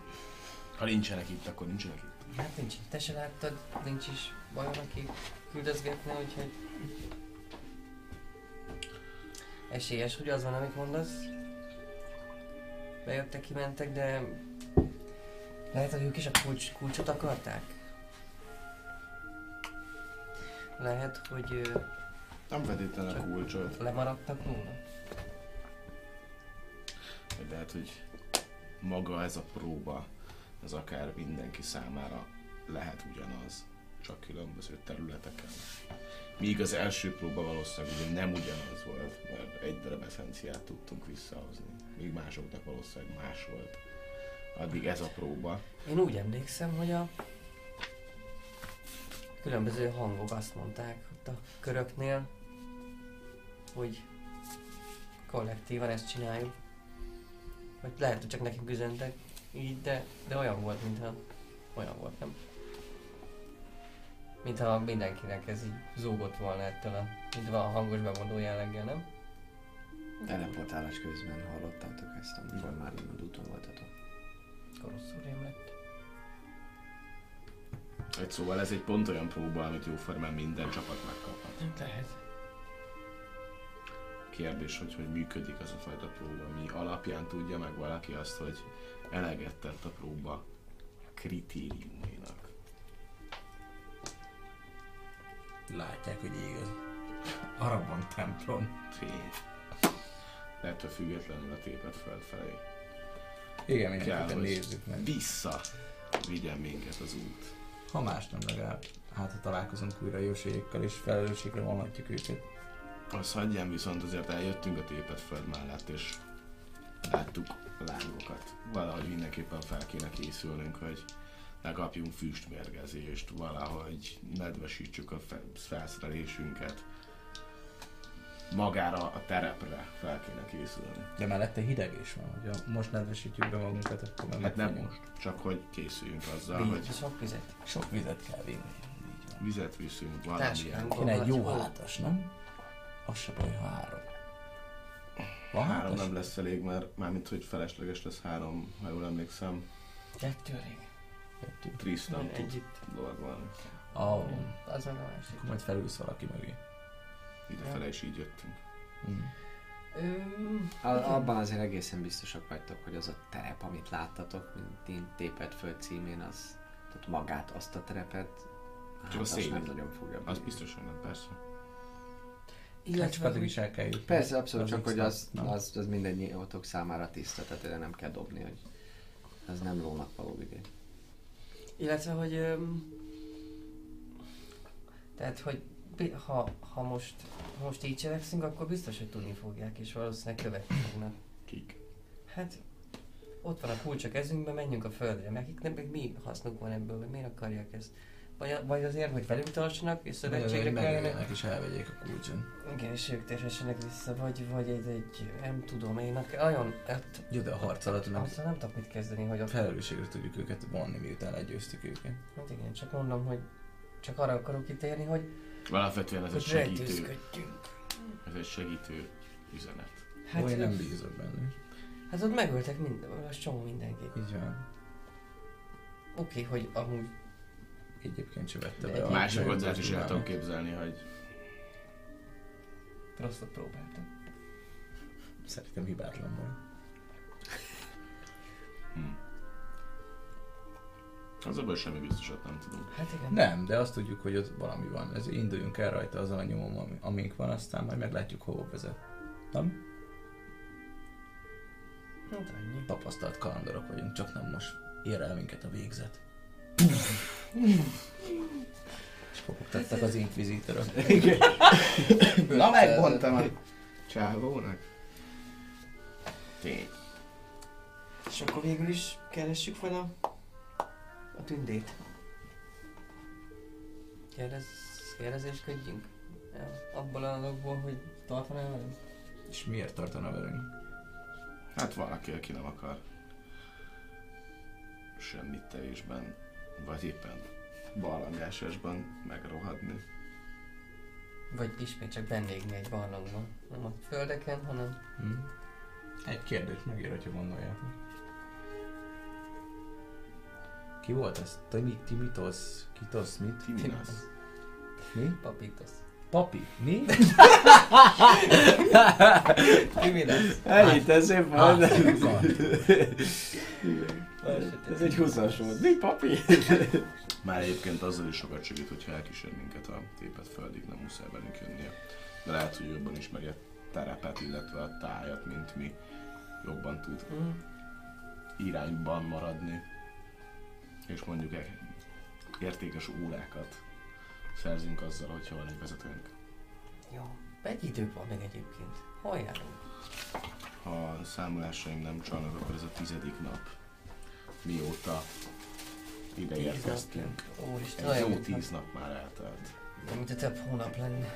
S2: Ha nincsenek itt, akkor nincsenek itt.
S3: Hát nincs itt, te se láttad, nincs is vajon, aki küldözgetne, úgyhogy... Esélyes, hogy az van, amit mondasz. bejöttek, kimentek, de lehet, hogy ők is a kulcs, kulcsot akarták? Lehet, hogy
S2: Nem feltétlenül kulcsot,
S3: lemaradtak róla?
S2: lehet, hogy maga ez a próba, ez akár mindenki számára lehet ugyanaz, csak különböző területeken. Míg az első próba valószínűleg nem ugyanaz volt, mert egy darab eszenciát tudtunk visszahozni, míg másoknak valószínűleg más volt. Addig ez a próba.
S3: Én úgy emlékszem, hogy a különböző hangok azt mondták ott a köröknél, hogy kollektívan ezt csináljuk. Hogy lehet, hogy csak nekünk üzentek így, de, de olyan volt, mintha olyan volt, nem? Mintha mindenkinek ez így zúgott volna ettől a, mintha a hangos bemondó jelleggel, nem?
S1: Teleportálás közben hallottátok ezt, amikor már úton voltatok.
S3: Rosszul rém lett.
S2: Egy szóval ez egy pont olyan próba, amit jóformán minden csapat megkaphat.
S3: Lehet.
S2: Kérdés, hogy hogy működik az a fajta próba, mi alapján tudja meg valaki azt, hogy eleget tett a próba kritériumainak.
S4: Látják, hogy igaz. Arabban templom.
S2: Tény. Ettől függetlenül a tépet föld felé.
S4: Igen, mindenképpen
S2: hogy
S4: nézzük meg.
S2: Vissza vigyen minket az út.
S4: Ha más nem legalább, hát ha találkozunk újra Jósékkal és felelősségre vonhatjuk őket.
S2: Azt hagyján viszont azért eljöttünk a tépet föld mellett, és láttuk a lángokat. Valahogy mindenképpen fel kéne készülnünk, hogy ne kapjunk füstmérgezést, valahogy nedvesítsük a fe- felszerelésünket. Magára a terepre fel kéne készülni.
S4: De mellette hideg is van, hogy most nedvesítjük be magunkat, akkor meg
S2: Hát nem most, csak hogy készüljünk azzal,
S3: Víz,
S2: hogy
S3: sok vizet.
S4: Sok vizet kell vinni.
S2: Vizet viszünk, valamilyen.
S4: Kéne egy jó hátas, nem? Az se baj, ha három. Van
S2: Három
S4: hátas?
S2: nem lesz elég, mert mármint, hogy felesleges lesz három, ha jól emlékszem.
S3: Kettő elég.
S4: Kettő.
S2: Tristan tud
S3: Együtt.
S2: lovagolni.
S4: Ah,
S3: Az meg a másik.
S4: akkor majd felülsz valaki mögé.
S2: Idefele is így jöttünk.
S4: Mm.
S1: A, abban azért egészen biztosak vagytok, hogy az a terep, amit láttatok, mint én tépet föld címén, az, tehát magát, azt a terepet,
S2: Csak
S1: hát
S2: a
S1: azt
S2: szél.
S1: nem nagyon fogja
S2: Az biztos, hogy nem, persze.
S4: Hát csak
S3: illetve,
S4: addig
S3: hogy
S4: is el kell jutni.
S1: Persze, abszolút, csak hogy az,
S4: nem?
S1: az, az mindennyiótok számára tiszta, tehát erre nem kell dobni, hogy ez nem lónak való vidék.
S3: illetve, hogy öm, tehát, hogy ha, ha most, most így cselekszünk, akkor biztos, hogy tudni fogják, és valószínűleg követni fognak.
S2: Kik?
S3: Hát, ott van a kulcs a kezünkben, menjünk a földre. Nekik nem, meg mi hasznuk van ebből, vagy miért akarják ezt? Vagy, vagy azért, hogy velünk tartsanak, és szövetségre kelljenek?
S4: És elvegyék a kulcson.
S3: Igen, és ők térhessenek vissza, vagy, vagy egy, egy, nem tudom, én olyan, hát,
S4: Jó, de a harc alatt meg
S3: azzal nem tudok mit kezdeni, hogy ott,
S4: felelősségre tudjuk őket vonni, miután legyőztük őket.
S3: hát igen, csak mondom, hogy csak arra akarok kitérni, hogy,
S2: Alapvetően ez egy segítő, ez egy segítő üzenet.
S4: Hát, Ó, én nem bízok benne.
S3: hát ott megöltek minden, az csomó mindenkit.
S4: Így van.
S3: Oké, hogy amúgy
S4: Egyébként se vette be a
S2: Másik oldalt is el tudom képzelni, hogy
S3: rosszat próbáltam.
S4: Szerintem hibátlan volt.
S2: hm. Az abban semmi biztosat nem tudunk.
S3: Hát igen.
S4: Nem, de azt tudjuk, hogy ott valami van. Ez induljunk el rajta az a nyomom, ami, amink van, aztán majd meglátjuk, hova vezet. Nem?
S3: Hát annyi.
S4: Tapasztalt kalandorok vagyunk, csak nem most ér el minket a végzet. És kopogtattak az inkvizítorok.
S2: Na megmondtam a csávónak. Tény.
S3: És akkor végül is keressük fel a, a tündét. Kérdez, kérdezésködjünk? Abból a dologból, hogy tartanál velünk?
S4: És miért tartana velünk?
S2: Hát valaki, aki nem akar semmit tevésben, vagy éppen barlangásásban megrohadni.
S3: Vagy ismét csak vendégni egy barlangban. Nem a földeken, hanem...
S4: Hm? Egy kérdés megér, hogyha gondoljátok. Ki volt ez? Timi, Timitos? Kitos? Mit?
S2: Timinas.
S4: Mi?
S3: Papitos.
S4: Papi, mi?
S3: Mi mi lesz?
S1: Ennyit, ez szép volt. Ez egy 20-as volt. Mi papi?
S2: Már egyébként azzal is sokat segít, hogyha elkísér minket a tépet földig, nem muszáj velünk jönnie. De lehet, hogy jobban ismeri a terepet, illetve a tájat, mint mi. Jobban tud
S3: Mm.
S2: irányban maradni. És mondjuk e- értékes órákat szerzünk azzal, hogyha van egy vezetőnk.
S3: Jó. Egy idők van még egyébként. Hol járunk?
S2: Ha a számolásaim nem csalnak, akkor ez a tizedik nap. Mióta ide
S3: Tíz
S2: érkeztünk.
S3: Úristen,
S2: Egy jó tíz nap már eltelt.
S3: mint a több hónap lenne.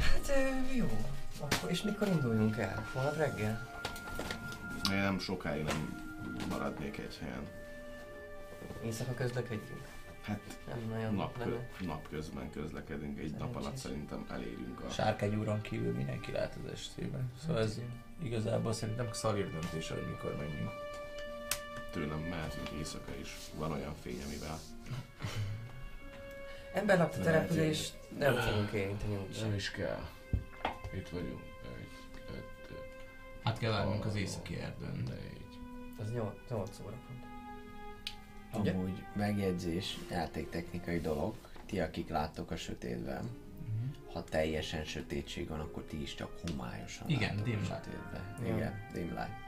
S3: Hát jó. Akkor, és mikor induljunk el? Holnap reggel?
S2: Én nem sokáig nem maradnék egy helyen.
S3: Éjszaka közlekedjünk?
S2: Hát
S3: Nem nagyon
S2: nap,
S3: lenne.
S2: kö- nap közben közlekedünk, egy nap alatt szerintem elérünk a...
S4: Sárkány úron kívül mindenki lát az estében. Szóval ez igazából szerintem szalír döntés, hogy mikor menjünk.
S2: Tőlem mehetünk éjszaka is. Van olyan fény, amivel
S3: Ember lakta
S2: Mehetünk.
S3: település, nem fogunk érinteni úgysem.
S2: is kell. Itt vagyunk.
S4: Hát kell várnunk az északi erdőn.
S2: négy.
S3: Az 8, 8 óra pont. Ugye?
S1: Amúgy megjegyzés, játéktechnikai dolog. Ti, akik láttok a sötétben,
S4: Mhm.
S1: ha teljesen sötétség van, akkor ti is csak homályosan
S4: Igen, dim
S1: sötétben.
S3: Ja.
S1: Igen, dim light.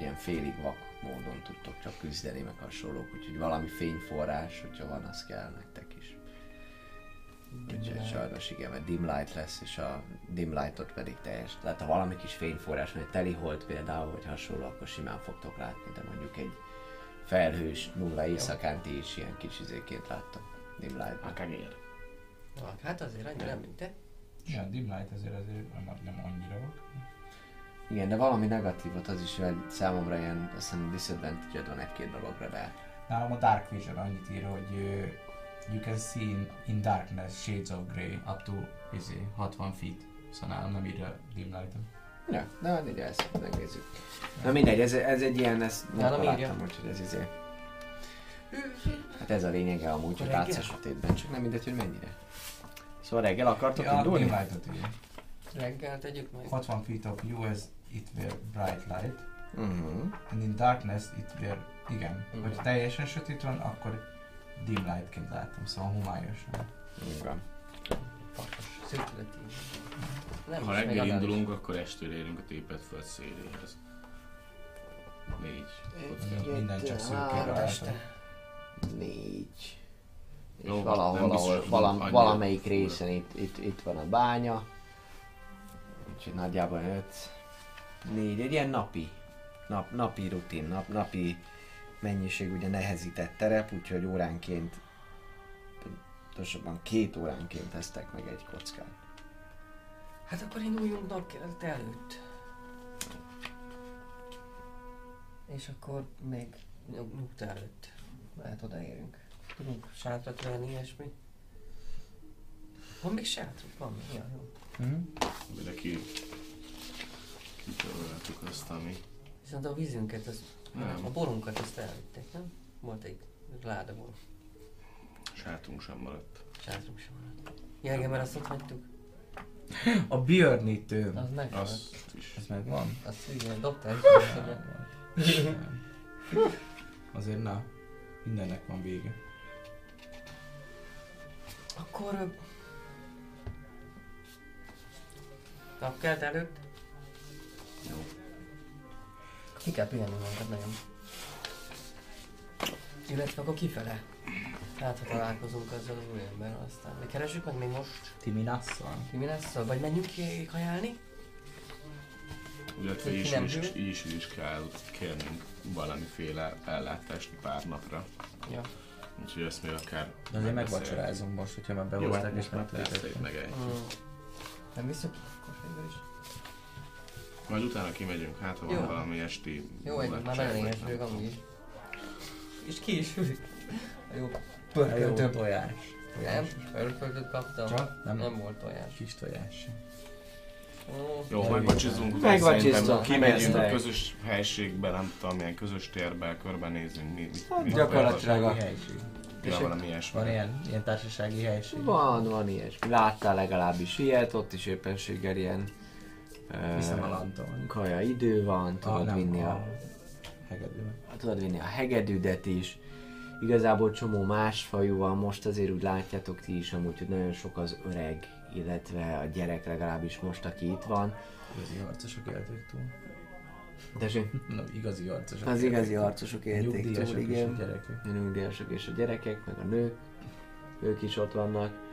S1: Ilyen félig vak módon tudtok csak küzdeni, meg hasonlók. Úgyhogy valami fényforrás, hogyha van, az kell nektek. Úgyhogy sajnos igen, mert dim light lesz, és a dim lightot pedig teljes. Tehát ha valami kis fényforrás, vagy egy teli hold például, vagy hasonló, akkor simán fogtok látni, de mondjuk egy felhős nulla éjszakán ti is ilyen kis izéként láttok dim light
S2: Akár ér.
S3: Ah, Hát azért annyira nem, mint te.
S4: Ja, dim light azért azért nem, nem annyira.
S1: Igen, de valami negatívot az is, hogy számomra ilyen, azt hiszem disadvantage van egy-két dologra, de
S4: Nálam a Dark Vision annyit ír, hogy you can see in, in darkness shades of grey up to izé, 60 feet. Szóval nálam nem írja dim light
S1: Ja, de hát ugye ezt megnézzük. Na mindegy, ez, ez egy ilyen, ezt nem láttam, úgyhogy ez izé. Hát ez a lényege amúgy, hogy látsz a sötétben, csak nem mindegy, hogy mennyire. Szóval reggel akartok
S4: Ja, dim
S1: indulni?
S4: lightot írja.
S3: Reggel tegyük meg.
S4: 60 feet of US it were bright light.
S1: Mhm.
S4: And in darkness it were, igen,
S3: Mhm.
S4: hogy teljesen sötét van, akkor dim lightként látom, szóval homályosan.
S1: Igen.
S3: Szűkületi. Nem
S2: Ha reggel indulunk, akkor estére érünk a tépet föld széléhez. Négy.
S4: Egy, minden csak szürkére.
S1: Négy. És
S2: Jó,
S1: valahol, valahol valam, valamelyik részen itt, itt, itt van a bánya. Úgyhogy nagyjából öt, négy, egy ilyen napi, nap, napi rutin, nap, napi mennyiség ugye nehezített terep, úgyhogy óránként, pontosabban két óránként tesztek meg egy kockát.
S3: Hát akkor induljunk napkelet előtt. És akkor még nyug- nyugta előtt. Lehet odaérünk. Tudunk sátrat venni, ilyesmi. Van még sátruk? Van még? Ja, jó.
S4: Mhm.
S2: De ki... Kitöröltük azt, ami...
S3: Viszont a vízünket, az,
S2: Nem.
S3: a borunkat azt elvitték, nem? Volt egy láda bor.
S2: Sátunk sem maradt.
S3: Sátrunk sem maradt. Ja, igen, mert azt ott hagytuk.
S4: A björnítő.
S3: Az meg
S2: Azt is.
S4: Ez megvan?
S3: Azt igen, dobtál is.
S4: Azért na, mindennek van vége.
S3: Akkor... Napkelt előtt?
S2: Jó.
S3: Ki kell pihenni magunkat nagyon. Illetve akkor kifele. Hát, ha találkozunk azzal az új emberrel, aztán mi keresünk meg még most
S4: Timiнаsszal?
S3: ki mi lesz, szóval, vagy menjünk ki kajálni?
S2: Illetve is,
S3: nem
S2: is,
S3: hű?
S2: is, is kell kérnünk valamiféle ellátást pár napra.
S3: Ja.
S2: Úgyhogy ezt még akár
S4: De azért megvacsorázunk most, hogyha már
S2: Jó,
S4: behozták
S2: hát
S4: és
S2: most már
S4: megtétek.
S2: persze meg egy.
S3: Mm. Nem visszük? Akkor is.
S2: Majd utána kimegyünk, hát ha van
S3: Jó.
S2: valami esti
S3: Jó, egy már nagyon
S2: vagy
S3: éhes amúgy is. És ki is hűlik. A jó
S4: A jó
S3: pörköltő.
S4: tojás.
S3: Nem, pörköltöt kaptam.
S4: Csak? Nem,
S3: Nem volt tojás.
S4: Kis tojás.
S3: Ó,
S2: Jó, megvacsizunk, utána
S1: Megvacsizzunk,
S2: szerintem kimegyünk a közös helységbe, nem tudom, milyen közös térbe körbenézünk, mi, mit, mit
S1: Gyakorlatilag a-
S4: Helység.
S2: Ja, valami ilyesmi.
S4: Van ilyen, ilyen társasági helység?
S1: Van, van ilyesmi. Láttál legalábbis ilyet, ott is éppenséggel ilyen ö,
S4: Hiszem a Lanta van.
S1: kaja idő van, tudod
S4: nem,
S1: vinni a,
S4: a hegedűben.
S1: tudod vinni a hegedűdet is. Igazából csomó más fajú van, most azért úgy látjátok ti is amúgy, hogy nagyon sok az öreg, illetve a gyerek legalábbis most, aki itt van.
S4: Igazi harcosok élték túl.
S1: De
S4: Na, igazi harcosok
S1: az igazi harcosok élték túl,
S4: és a
S1: igen.
S4: gyerekek.
S1: A nyugdíjasok és a gyerekek, meg a nők, ők is ott vannak.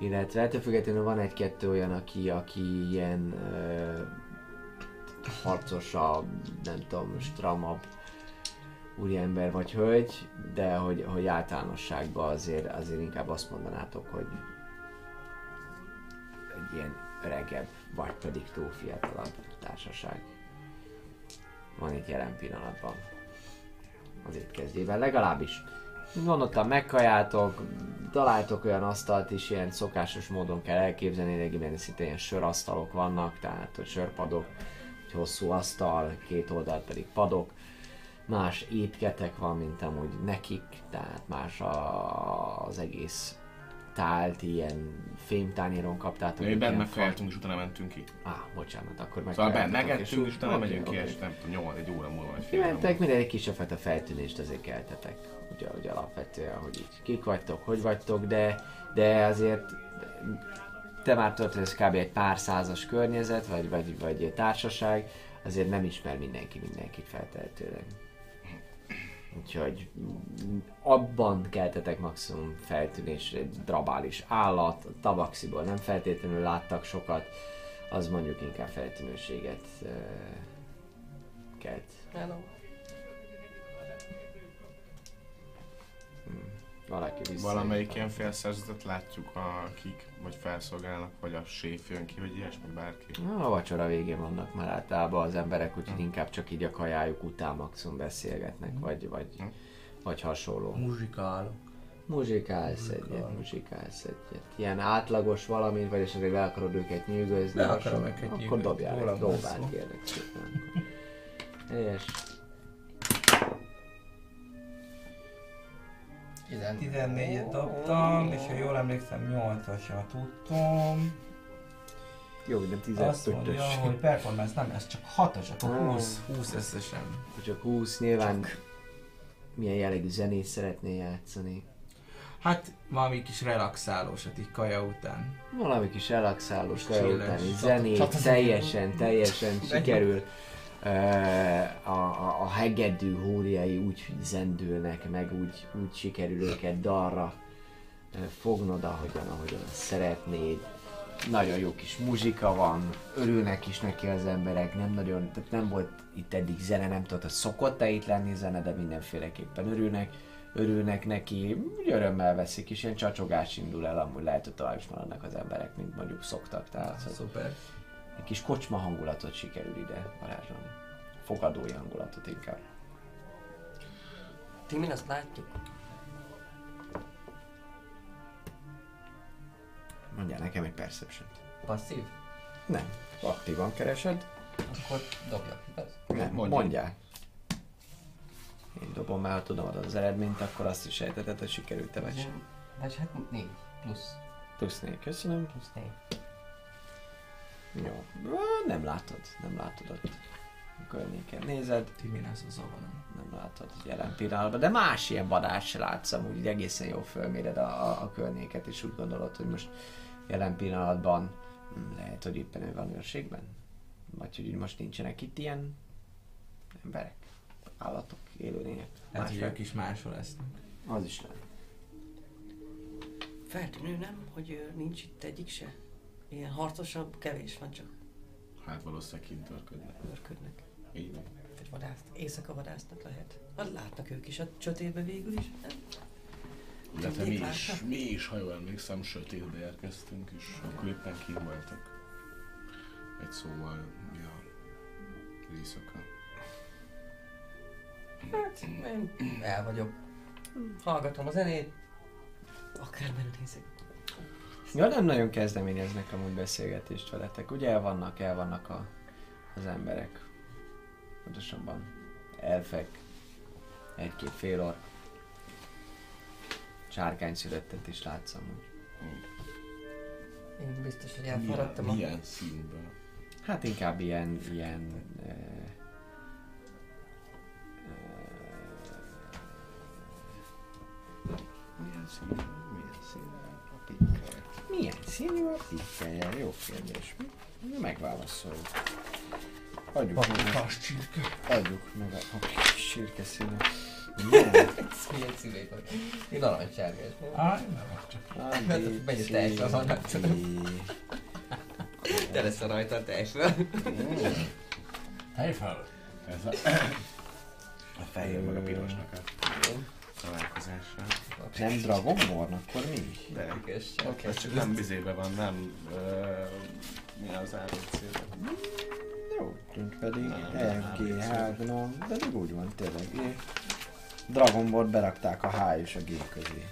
S1: Illetve ettől függetlenül van egy-kettő olyan, aki, aki ilyen ö, harcosabb, nem tudom, stramabb úriember vagy hölgy, de hogy, hogy általánosságban azért, azért inkább azt mondanátok, hogy egy ilyen öregebb, vagy pedig túl fiatalabb társaság van itt jelen pillanatban az étkezdében, legalábbis. Gondoltam, megkajátok, találtok olyan asztalt is, ilyen szokásos módon kell elképzelni, de szinte ilyen sörasztalok vannak, tehát hogy sörpadok, egy hosszú asztal, két oldalt pedig padok. Más étketek van, mint amúgy nekik, tehát más a, az egész tált, ilyen fémtányéron kaptátok.
S2: Mi
S1: ilyen
S2: megkajáltunk, és utána mentünk ki.
S1: Á, bocsánat, akkor meg
S2: Szóval bent megettünk, és utána megyünk ki, és nem tudom, nyolc, egy óra múlva, vagy fél múlva.
S1: minden egy kisebb fajta feltűnést azért keltetek. Ugye, hogy alapvetően, hogy így kik vagytok, hogy vagytok, de, de azért te már történsz kb. egy pár százas környezet, vagy, vagy, vagy társaság, azért nem ismer mindenki mindenkit feltehetőleg. Úgyhogy abban keltetek maximum feltűnés, egy drabális állat, tabaxiból nem feltétlenül láttak sokat, az mondjuk inkább feltűnőséget uh, kelt.
S3: Hello.
S1: Valaki vissza.
S2: Valamelyik ilyen félszerzetet látjuk, akik vagy felszolgálnak, vagy a séf jön ki, vagy ilyesmi, bárki.
S1: A vacsora végén vannak már általában az emberek, úgyhogy inkább csak így a kajájuk után maximum beszélgetnek, vagy, vagy,
S2: Hm.
S1: vagy hasonló.
S4: Muzsikálok.
S1: Muzsikálsz egyet, muzsikálsz egyet. Ilyen átlagos valami, vagyis azért le akarod őket nyűgözni.
S4: Le akarom őket
S1: Akkor
S4: nyűgözni,
S1: dobjál
S4: van
S1: próbát,
S4: szó.
S1: kérlek szépen. akkor.
S4: 14-et dobtam, és ha jól emlékszem, 8-asra tudtam.
S1: Jó, de
S4: Azt
S1: 15-ös.
S4: mondja, hogy performance nem, ez csak 6-os, akkor
S1: Ah.
S4: 20, 20 összesen.
S1: Csak 20, nyilván milyen jellegű zenét szeretnél játszani.
S4: Hát valami kis relaxálósat így kaja után.
S1: Valami kis relaxálós kaja
S3: Csata-
S1: zenét, teljesen, teljesen sikerül. A, a, a hegedű hóriai úgy zendülnek, meg úgy, úgy sikerül őket dalra fognod, ahogyan, ahogyan szeretnéd. Nagyon jó kis muzsika van, örülnek is neki az emberek, nem nagyon, tehát nem volt itt eddig zene, nem tudod, hogy szokott-e itt lenni zene, de mindenféleképpen örülnek, örülnek neki, örömmel veszik, és ilyen csacsogás indul el, amúgy lehet, hogy tovább is maradnak az emberek, mint mondjuk szoktak, tehát hogy
S4: Szuper.
S1: Egy kis kocsma hangulatot sikerül ide varázsolni. Fogadói hangulatot inkább.
S3: Ti mi azt látjuk?
S1: Mondjál nekem egy perception
S3: Passzív?
S1: Nem. Aktívan keresed?
S3: Akkor dobjak, igaz?
S1: Nem. Mondjál. Mondjál. Én dobom, ha tudom adod az eredményt, akkor azt is sejteted, hogy sikerült-e vagy sem.
S3: Vagy hát négy. Plusz.
S1: Plusz négy, köszönöm.
S3: Plusz négy.
S1: Jó. Nem látod, nem látod ott. A környéken nézed,
S4: Timinász az avanom.
S1: nem látod jelen pillanatban, de más ilyen vadás látsz, amúgy így egészen jól fölméred a, a, a környéket, és úgy gondolod, hogy most jelen pillanatban hm, lehet, hogy éppen ő van őrségben? Vagy hogy úgy most nincsenek itt ilyen emberek, állatok, élőlények?
S4: Lehet, hogy ők is máshol lesznek.
S1: Az is lehet.
S3: Feltűnő nem, hogy nincs itt egyik se? Ilyen harcosabb, kevés van csak
S2: Hát valószínűleg kint törködnek.
S3: őrködnek.
S2: Így van.
S3: Egy vadász, éjszaka vadásznak lehet. Hát látnak ők is a csötétbe végül is. Nem?
S2: Illetve mi is, mi is, ha jól emlékszem, sötétbe érkeztünk, és akkor éppen kint voltak. Egy szóval, ja, az éjszaka.
S3: Hát, én el vagyok. Hallgatom a zenét. Akármerre nézek.
S1: Ja, nem nagyon kezdeményeznek amúgy beszélgetést veletek. Ugye el vannak, el vannak a, az emberek. Pontosabban elfek, egy-két fél ork. sárkány született is látsz amúgy.
S3: Én biztos, hogy elfáradtam
S2: Milyen,
S3: a...
S2: milyen színből?
S1: Hát inkább ilyen, ilyen... Uh,
S2: Milyen színből? Milyen színből? A pikkel.
S1: Milyen színű a pikkelje? Jó kérdés. Mi- Megválaszoljuk. Adjuk meg,
S2: Papas csirke.
S1: adjuk meg a sírke színű. Milyen?
S3: Ez milyen szívék vagy? Én aranysárgás.
S4: Ah, nem csak.
S1: A, B, C,
S3: teljesen van, nem
S1: D.
S3: Te lesz a rajta a teljesen.
S4: Hely fel!
S2: Ez a, a fehér meg a pirosnak a találkozása.
S1: Nem Dragonborn, akkor mi?
S2: De
S3: Oké.
S2: ott ez csak nem bizébe van, nem uh, mi az ABC-ben.
S1: Jó, tűnt pedig
S2: Nem,
S1: F, G,
S2: nem,
S1: H, no, de még úgy van tényleg. É. Dragonborn berakták a H és a G közé.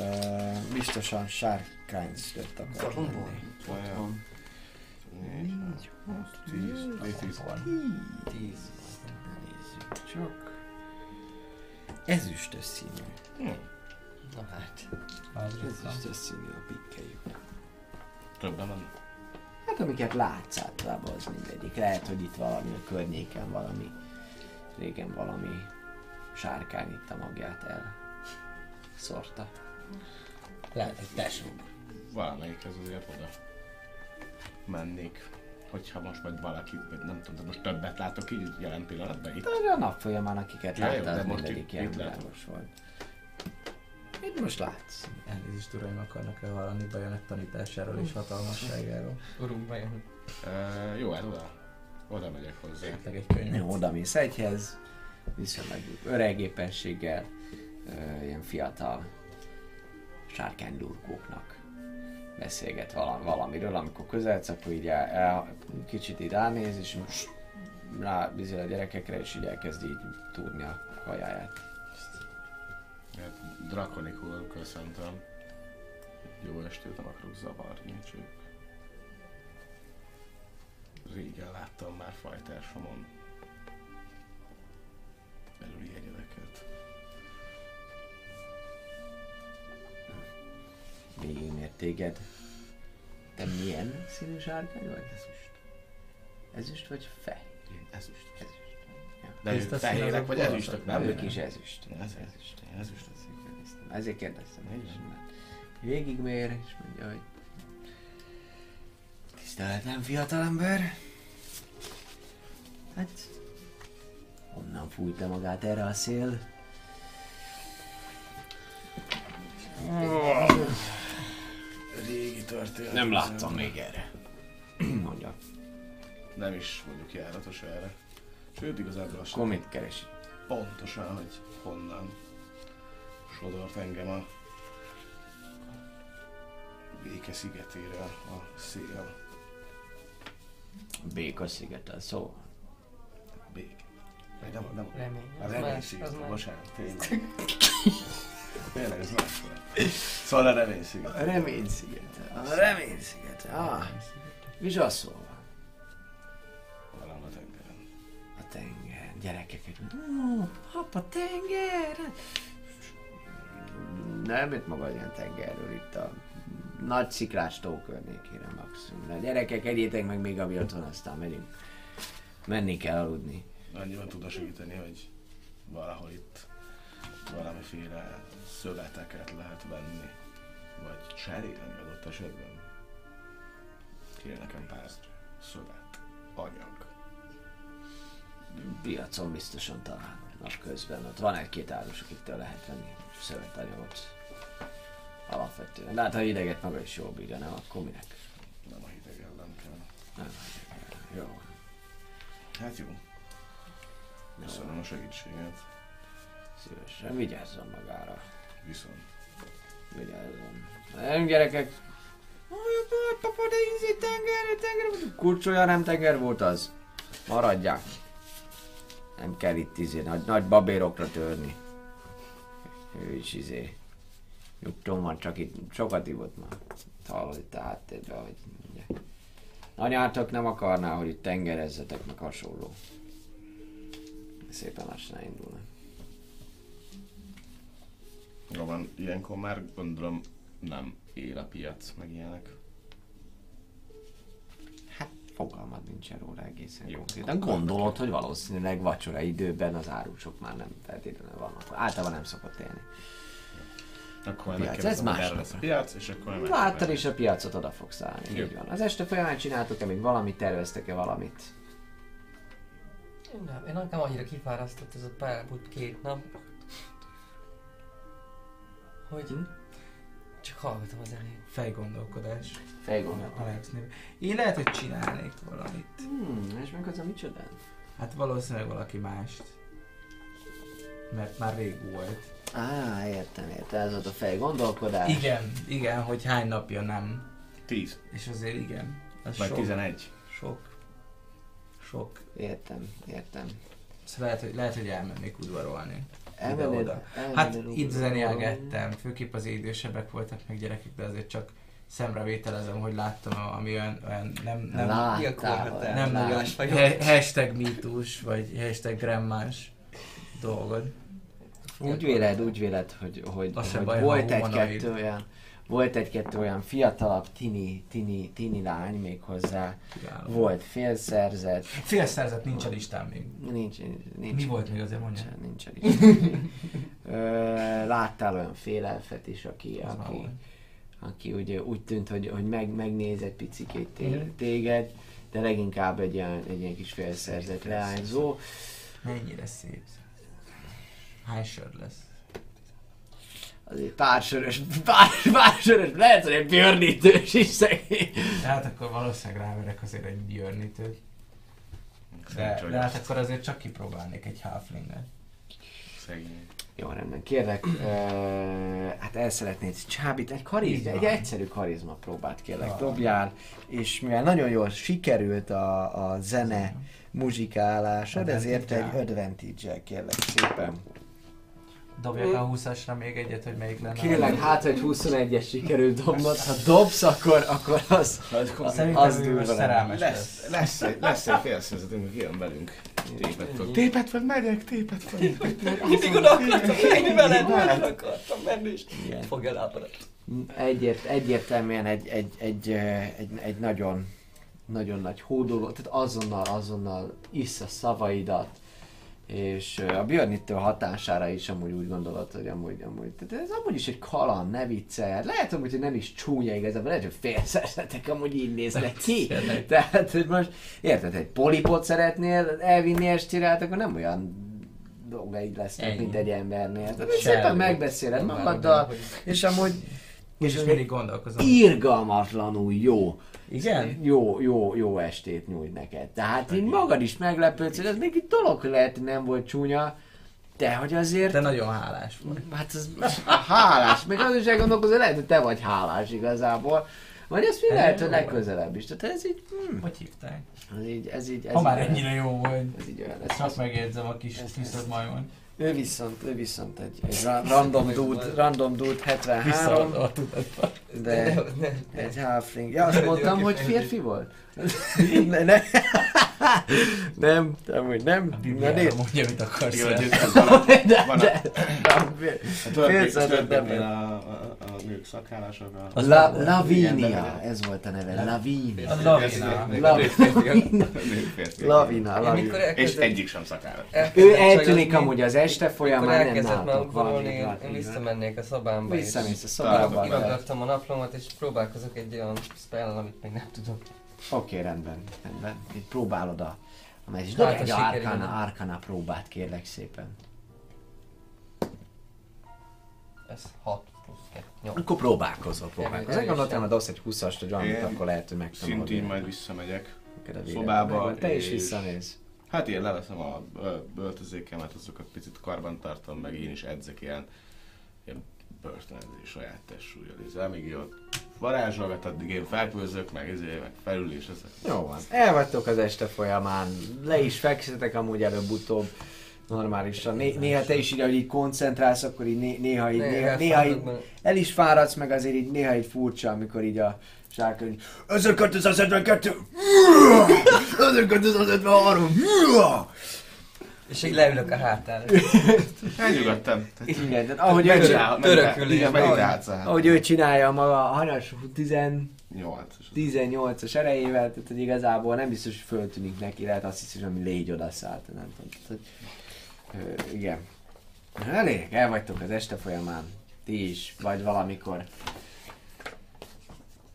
S1: Uh, biztosan sárkány szület akar
S3: Dragonborn?
S1: lenni.
S2: Ott van.
S1: Négy, hat,
S2: Tíz, tíz, tíz.
S3: Tíz.
S1: Nézzük csak. Ezüstös színű.
S3: Na hát.
S1: Ezüstös színű a pikkelyük.
S2: Többen van.
S1: Hát amiket látsz általában az mindegyik. Lehet, hogy itt valami a környéken valami, régen valami sárkány itt a magját el szórta.
S3: Lehet, hogy tesó.
S2: Valamelyikhez azért oda mennék. Hogyha most meg valaki, vagy nem tudom, de most többet látok így jelen pillanatban itt.
S1: De a nap folyamán, akiket
S2: Ja,
S1: láttál,
S2: de
S1: az
S2: most
S1: mindegyik
S2: itt-
S1: ilyen világos volt. Itt most látsz.
S4: Elnézést uraim, akarnak-e hallani Bajonet tanításáról és hatalmasságáról?
S3: Urunk, vajon?
S2: Uh, jó, hát oda. Oda megyek hozzá.
S4: Esetleg egy könyvet.
S1: Jó, oda mész egyhez, viszonylag öreg éppenséggel, ö, ilyen fiatal sárkánylurkóknak beszélget vala, valamiről, amikor közelsz, akkor így el, el, kicsit így ránéz, és most rá bizony a gyerekekre, és így elkezd így túrni a kajáját.
S2: Drakonikul köszöntöm. Jó estét, nem akarok zavarni, csak régen láttam már fajtársomon belüli egyedeket.
S1: Végigmért téged. Te milyen színű sárkány vagy? Ezüst. Ezüst vagy fehér?
S2: Ezüst.
S1: Ezüst. Ja.
S2: De ők fehérek vagy ezüstök?
S1: Nem, ők is ezüst.
S2: Ez ezüst. Ezüst.
S1: Ezért kérdeztem. Ezért kérdeztem. Mert Végigmér, és mondja, hogy tiszteletem fiatalember. Hát, honnan fújta magát erre a szél?
S2: Régi történet.
S1: Nem láttam még erre. Mondja.
S2: Nem is mondjuk járatos erre. Sőt, igazából azt
S1: Akkor mit keresi?
S2: pontosan, hogy honnan sodort engem a béke szigetére a szél.
S1: Béka szigeten, szóval.
S2: Béke. Vagy nem, nem,
S3: Remény.
S2: a remény sziget, bocsánat, tényleg. tényleg, ez más. Szóval a remény sziget.
S1: A remény szigete. A remény szigete. Ah, van.
S2: Valahol a tengeren.
S1: A tenger, gyerekeket. Ó, apa, tenger! Nem, itt maga ilyen tengerről, itt a nagy sziklás tó környékére maximum. A gyerekek, egyétek meg még ami ott van, aztán megyünk. Menni kell aludni.
S2: Annyiban tud segíteni, hogy valahol itt valamiféle szöveteket lehet venni, vagy cserélni adott esetben. Kér nekem pár szövet, anyag.
S1: Piacon biztosan talán napközben. Ott van egy-két árus, akiktől lehet venni szövetanyagot. Alapvetően. De hát ha ideget maga is jól bírja, nem? Akkor minek?
S2: Nem a hideg ellen kell.
S1: Nem, jó.
S2: Hát jó, köszönöm a segítséget.
S1: Szívesen vigyázzon magára.
S2: Viszont
S1: Vigyázzon. Nem gyerekek. Papa, de ízi tenger, tenger. Kurcsolja nem tenger volt az. Maradják. Nem kell itt izé, nagy, nagy babérokra törni. Ő is izé. Nyugton van, csak itt sokat ivott már. Hallod itt a háttérben, hogy ugye. Anyátok nem akarná, hogy itt tengerezzetek, meg hasonló. Szépen lassan indulnak.
S2: Jó van, ilyenkor már gondolom nem él a piac, meg ilyenek.
S1: Hát fogalmad nincsen róla egészen jó. De gondolod, hogy valószínűleg vacsora időben az árusok már nem feltétlenül vannak. Általában nem szokott élni.
S2: Akkor
S1: A piac, ez másnap.
S2: lesz a piac, és akkor
S1: Láttad is a piacot oda fogsz állni.
S2: Jó.
S1: Így van. Az este folyamán csináltok-e még valamit, terveztek-e valamit?
S3: Nem, én nekem annyira kifárasztott ez a pályabūt két nap, hogy
S1: Hm?
S3: csak hallgatom a zenét.
S4: Fejgondolkodás.
S1: Fejgondolkodás.
S4: Alex név. Én lehet, hogy csinálnék valamit.
S1: Hmm, és meg az a micsoda?
S4: Hát valószínűleg valaki mást. Mert már rég volt.
S1: Á, értem, értem, ez volt a fejgondolkodás.
S4: Igen, igen, hogy hány napja nem.
S2: 10,
S4: És azért igen. Az
S2: vagy
S4: sok,
S2: 11.
S4: Sok. Sok.
S1: Értem, értem.
S4: Szóval lehet, hogy, lehet, hogy elmennék udvarolni.
S1: Elmennéd,
S4: Ide-oda. Hát itt zenélgettem, főképp az idősebbek voltak meg gyerekek, de azért csak szemrevételezem, hogy láttam, ami olyan, olyan nem, nem,
S1: Láttál,
S4: nem he- hashtag mítus, vagy hashtag gremmás dolgod.
S1: Úgy véled, úgy véled, hogy, hogy, hogy
S4: baj,
S1: volt egy-kettő olyan, volt egy-kettő olyan fiatalabb tini, tini, tini lány még hozzá,
S4: Kiváló.
S1: volt félszerzett,
S4: Félszerzet nincs a listán még.
S1: nincs, nincs,
S4: Mi volt még azért mondja?
S1: Nincsen, nincsen is. Ö, láttál olyan félelfet is, aki,
S4: Az
S1: aki, aki ugye úgy tűnt, hogy, hogy meg, megnéz egy picikét
S4: Mhm.
S1: téged, de leginkább egy ilyen, egy ilyen kis félszerzett leányzó.
S4: Mennyire szép. Hány sör lesz?
S1: Azért pársörös, pár, pársörös, lehet, hogy egy bőrnítős is szegény.
S4: Tehát akkor valószínűleg ráverek azért egy björnítőt. De, de hát akkor azért csak kipróbálnék egy halflinget.
S2: szegény.
S1: Jó, rendben, kérlek, uh, hát el szeretnéd csábít, egy karizma, egy egyszerű karizma próbát kérlek,
S4: Ja.
S1: dobjál, és mivel nagyon jól sikerült a, a zene muzsikálásod, ezért egy
S4: Advantage-el.
S1: advantage kérlek szépen.
S4: Dobjak a 20-asra még egyet, hogy melyik lenne.
S1: Kérlek, hát, hogy 21-es sikerült dobnod, ha dobsz, akkor, akkor az,
S4: Szerintem
S1: az
S4: most
S1: lenne.
S4: szerelmes lesz.
S2: Lesz, lesz, egy, lesz egy félszerzetünk, jön velünk. Tépet vagy. Tépet vagy, megyek, tépet vagy.
S3: Mindig oda akartam menni veled, veled akartam menni, és fogja lábadat.
S1: Egyért, egyértelműen egy, egy, egy, egy, egy nagyon, nagyon nagy hódoló, tehát azonnal, azonnal isz a szavaidat, és a Björnittől hatására is amúgy úgy gondolod, hogy amúgy, amúgy, tehát ez amúgy is egy kaland, ne viccelj, lehet amúgy, hogy nem is csúnya igazából, lehet, hogy félszerzetek amúgy így néznek ki. Tehát, hogy most, érted, egy polipot szeretnél elvinni estére, hát akkor nem olyan dolgaid lesznek,
S4: Ennyi.
S1: mint egy embernél. Tehát szépen megbeszéled magaddal, és amúgy
S4: És
S1: és
S4: mindig gondolkozom.
S1: irgalmatlanul jó,
S4: Igen?
S1: jó, jó, jó estét nyújt neked. Tehát így magad is meglepődsz, hogy ez még egy dolog lehet, nem volt csúnya, de hogy azért,
S4: De nagyon hálás volt.
S1: hát az hálás, meg az is elgondolkozol, lehet, hogy te vagy hálás igazából, vagy ezt mi
S4: Ez
S1: lehet, hogy legközelebb is. Tehát ez így, hm,
S4: Hogy hívták?
S1: ez így, ez így, ez
S4: Ha már ennyire jó volt.
S1: ez így olyan lesz.
S4: Csak megjegyzem a kis tisztad majmon.
S1: Ő viszont, ő viszont egy, egy ra- random dude, random dude 73,
S4: Visszaadta a tudatba.
S1: de...
S3: Ne,
S1: Egy halfling. Ja, azt mondtam, hogy férfi volt? Ne, ne. nem, amúgy nem.
S4: A
S1: Na,
S4: Bibliában
S1: nézd.
S4: mondja, mit akarsz.
S2: Jó, hogy ez van a,
S1: De,
S2: van a,
S1: de,
S2: a
S1: Félszerzett
S2: törpéknél
S1: ember.
S2: a, a, a nők szakhálások. A,
S4: Az
S1: La,
S4: nem volt.
S1: Lavinia, ez volt a neve, Lavinia.
S4: A Lavina.
S1: Lavina.
S2: És egyik sem szakállas.
S1: Ő eltűnik amúgy az este folyamán, nem
S3: elkezdett már
S1: nálatok
S3: udvarolni,
S1: valami.
S3: én, visszamennék a szobámba,
S1: Visszamész a de-
S3: kiraggattam a naplomat, és próbálkozok egy olyan spell amit még nem tudok.
S1: Oké, rendben, rendben. Itt próbálod a... a meccs.
S3: Hát,
S1: Dobj egy
S3: sikerül.
S1: Arcana, Arcana próbát, kérlek szépen.
S3: Ez 6 plusz 2, 8.
S1: Akkor próbálkozol, próbálkozol.
S3: Erősen.
S1: Gondoltam, hogy dobsz egy 20-ast, hogy valamit,
S2: Én
S1: akkor lehet, hogy megtanulod.
S2: Szintén majd visszamegyek.
S1: A
S2: szobába.
S1: Te is visszanéz.
S2: Hát én leveszem a öltözékemet, azokat picit karban tartom, meg én is edzek ilyen, ilyen börtönezés saját testsúlyjal. Ez amíg ott varázsolgat, addig én felpőzök, meg ezért, meg felül és ezek.
S1: Jó van. Elvagytok az este folyamán, le is fekszetek amúgy előbb-utóbb normálisan. Né- néha te is így, ahogy így koncentrálsz, akkor így né- néha, így, néha, néha így el is fáradsz, meg azért így néha így furcsa, amikor így a sárkány így 1272! 1273!
S3: És így leülök a hátára.
S2: Elnyugodtam.
S1: Igen, tehát ahogy ő, csinál,
S3: törökül
S2: Igen,
S3: is.
S2: meditálsz.
S1: ahogy ő csinálja maga a hanyas 10
S2: Nyolc.
S1: 18-as erejével, tehát hogy igazából nem biztos, hogy föltűnik neki, lehet azt hiszi, hogy ami légy odaszállt, nem tudom. Tehát, hogy, ö, igen. Elég, el vagytok az este folyamán. Ti is, vagy valamikor.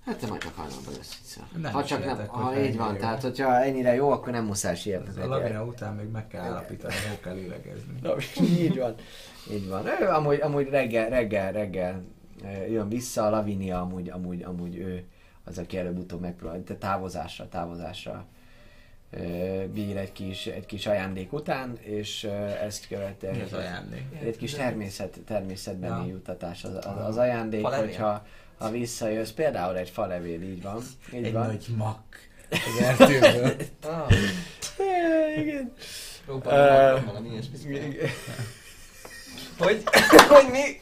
S1: Hát te majd csak hajnalban vissza.
S4: Nem
S1: ha csak nem, ha így van,
S4: jó.
S1: tehát hogyha ennyire jó, akkor nem muszáj sietni.
S4: a lavina után még meg kell állapítani, hol kell lélegezni.
S1: Na, így van. Így van. Ő amúgy, amúgy reggel, reggel, reggel jön vissza, a Lavinia amúgy, amúgy, amúgy ő az, aki előbb-utóbb megpróbál, de távozásra, távozásra bír egy kis, egy kis ajándék után, és ezt követően
S4: az ajándék?
S1: egy kis természet, természetbeni
S4: Ja.
S1: juttatás az, az, az ajándék,
S3: Falevél?
S1: hogyha ha visszajössz, például egy falevél, így van. Így
S4: Egy
S1: van.
S4: nagy mak. Az erdőből.
S3: Ah,
S1: Igen.
S3: próbálom valami ilyesmit. Hogy? Hogy mi?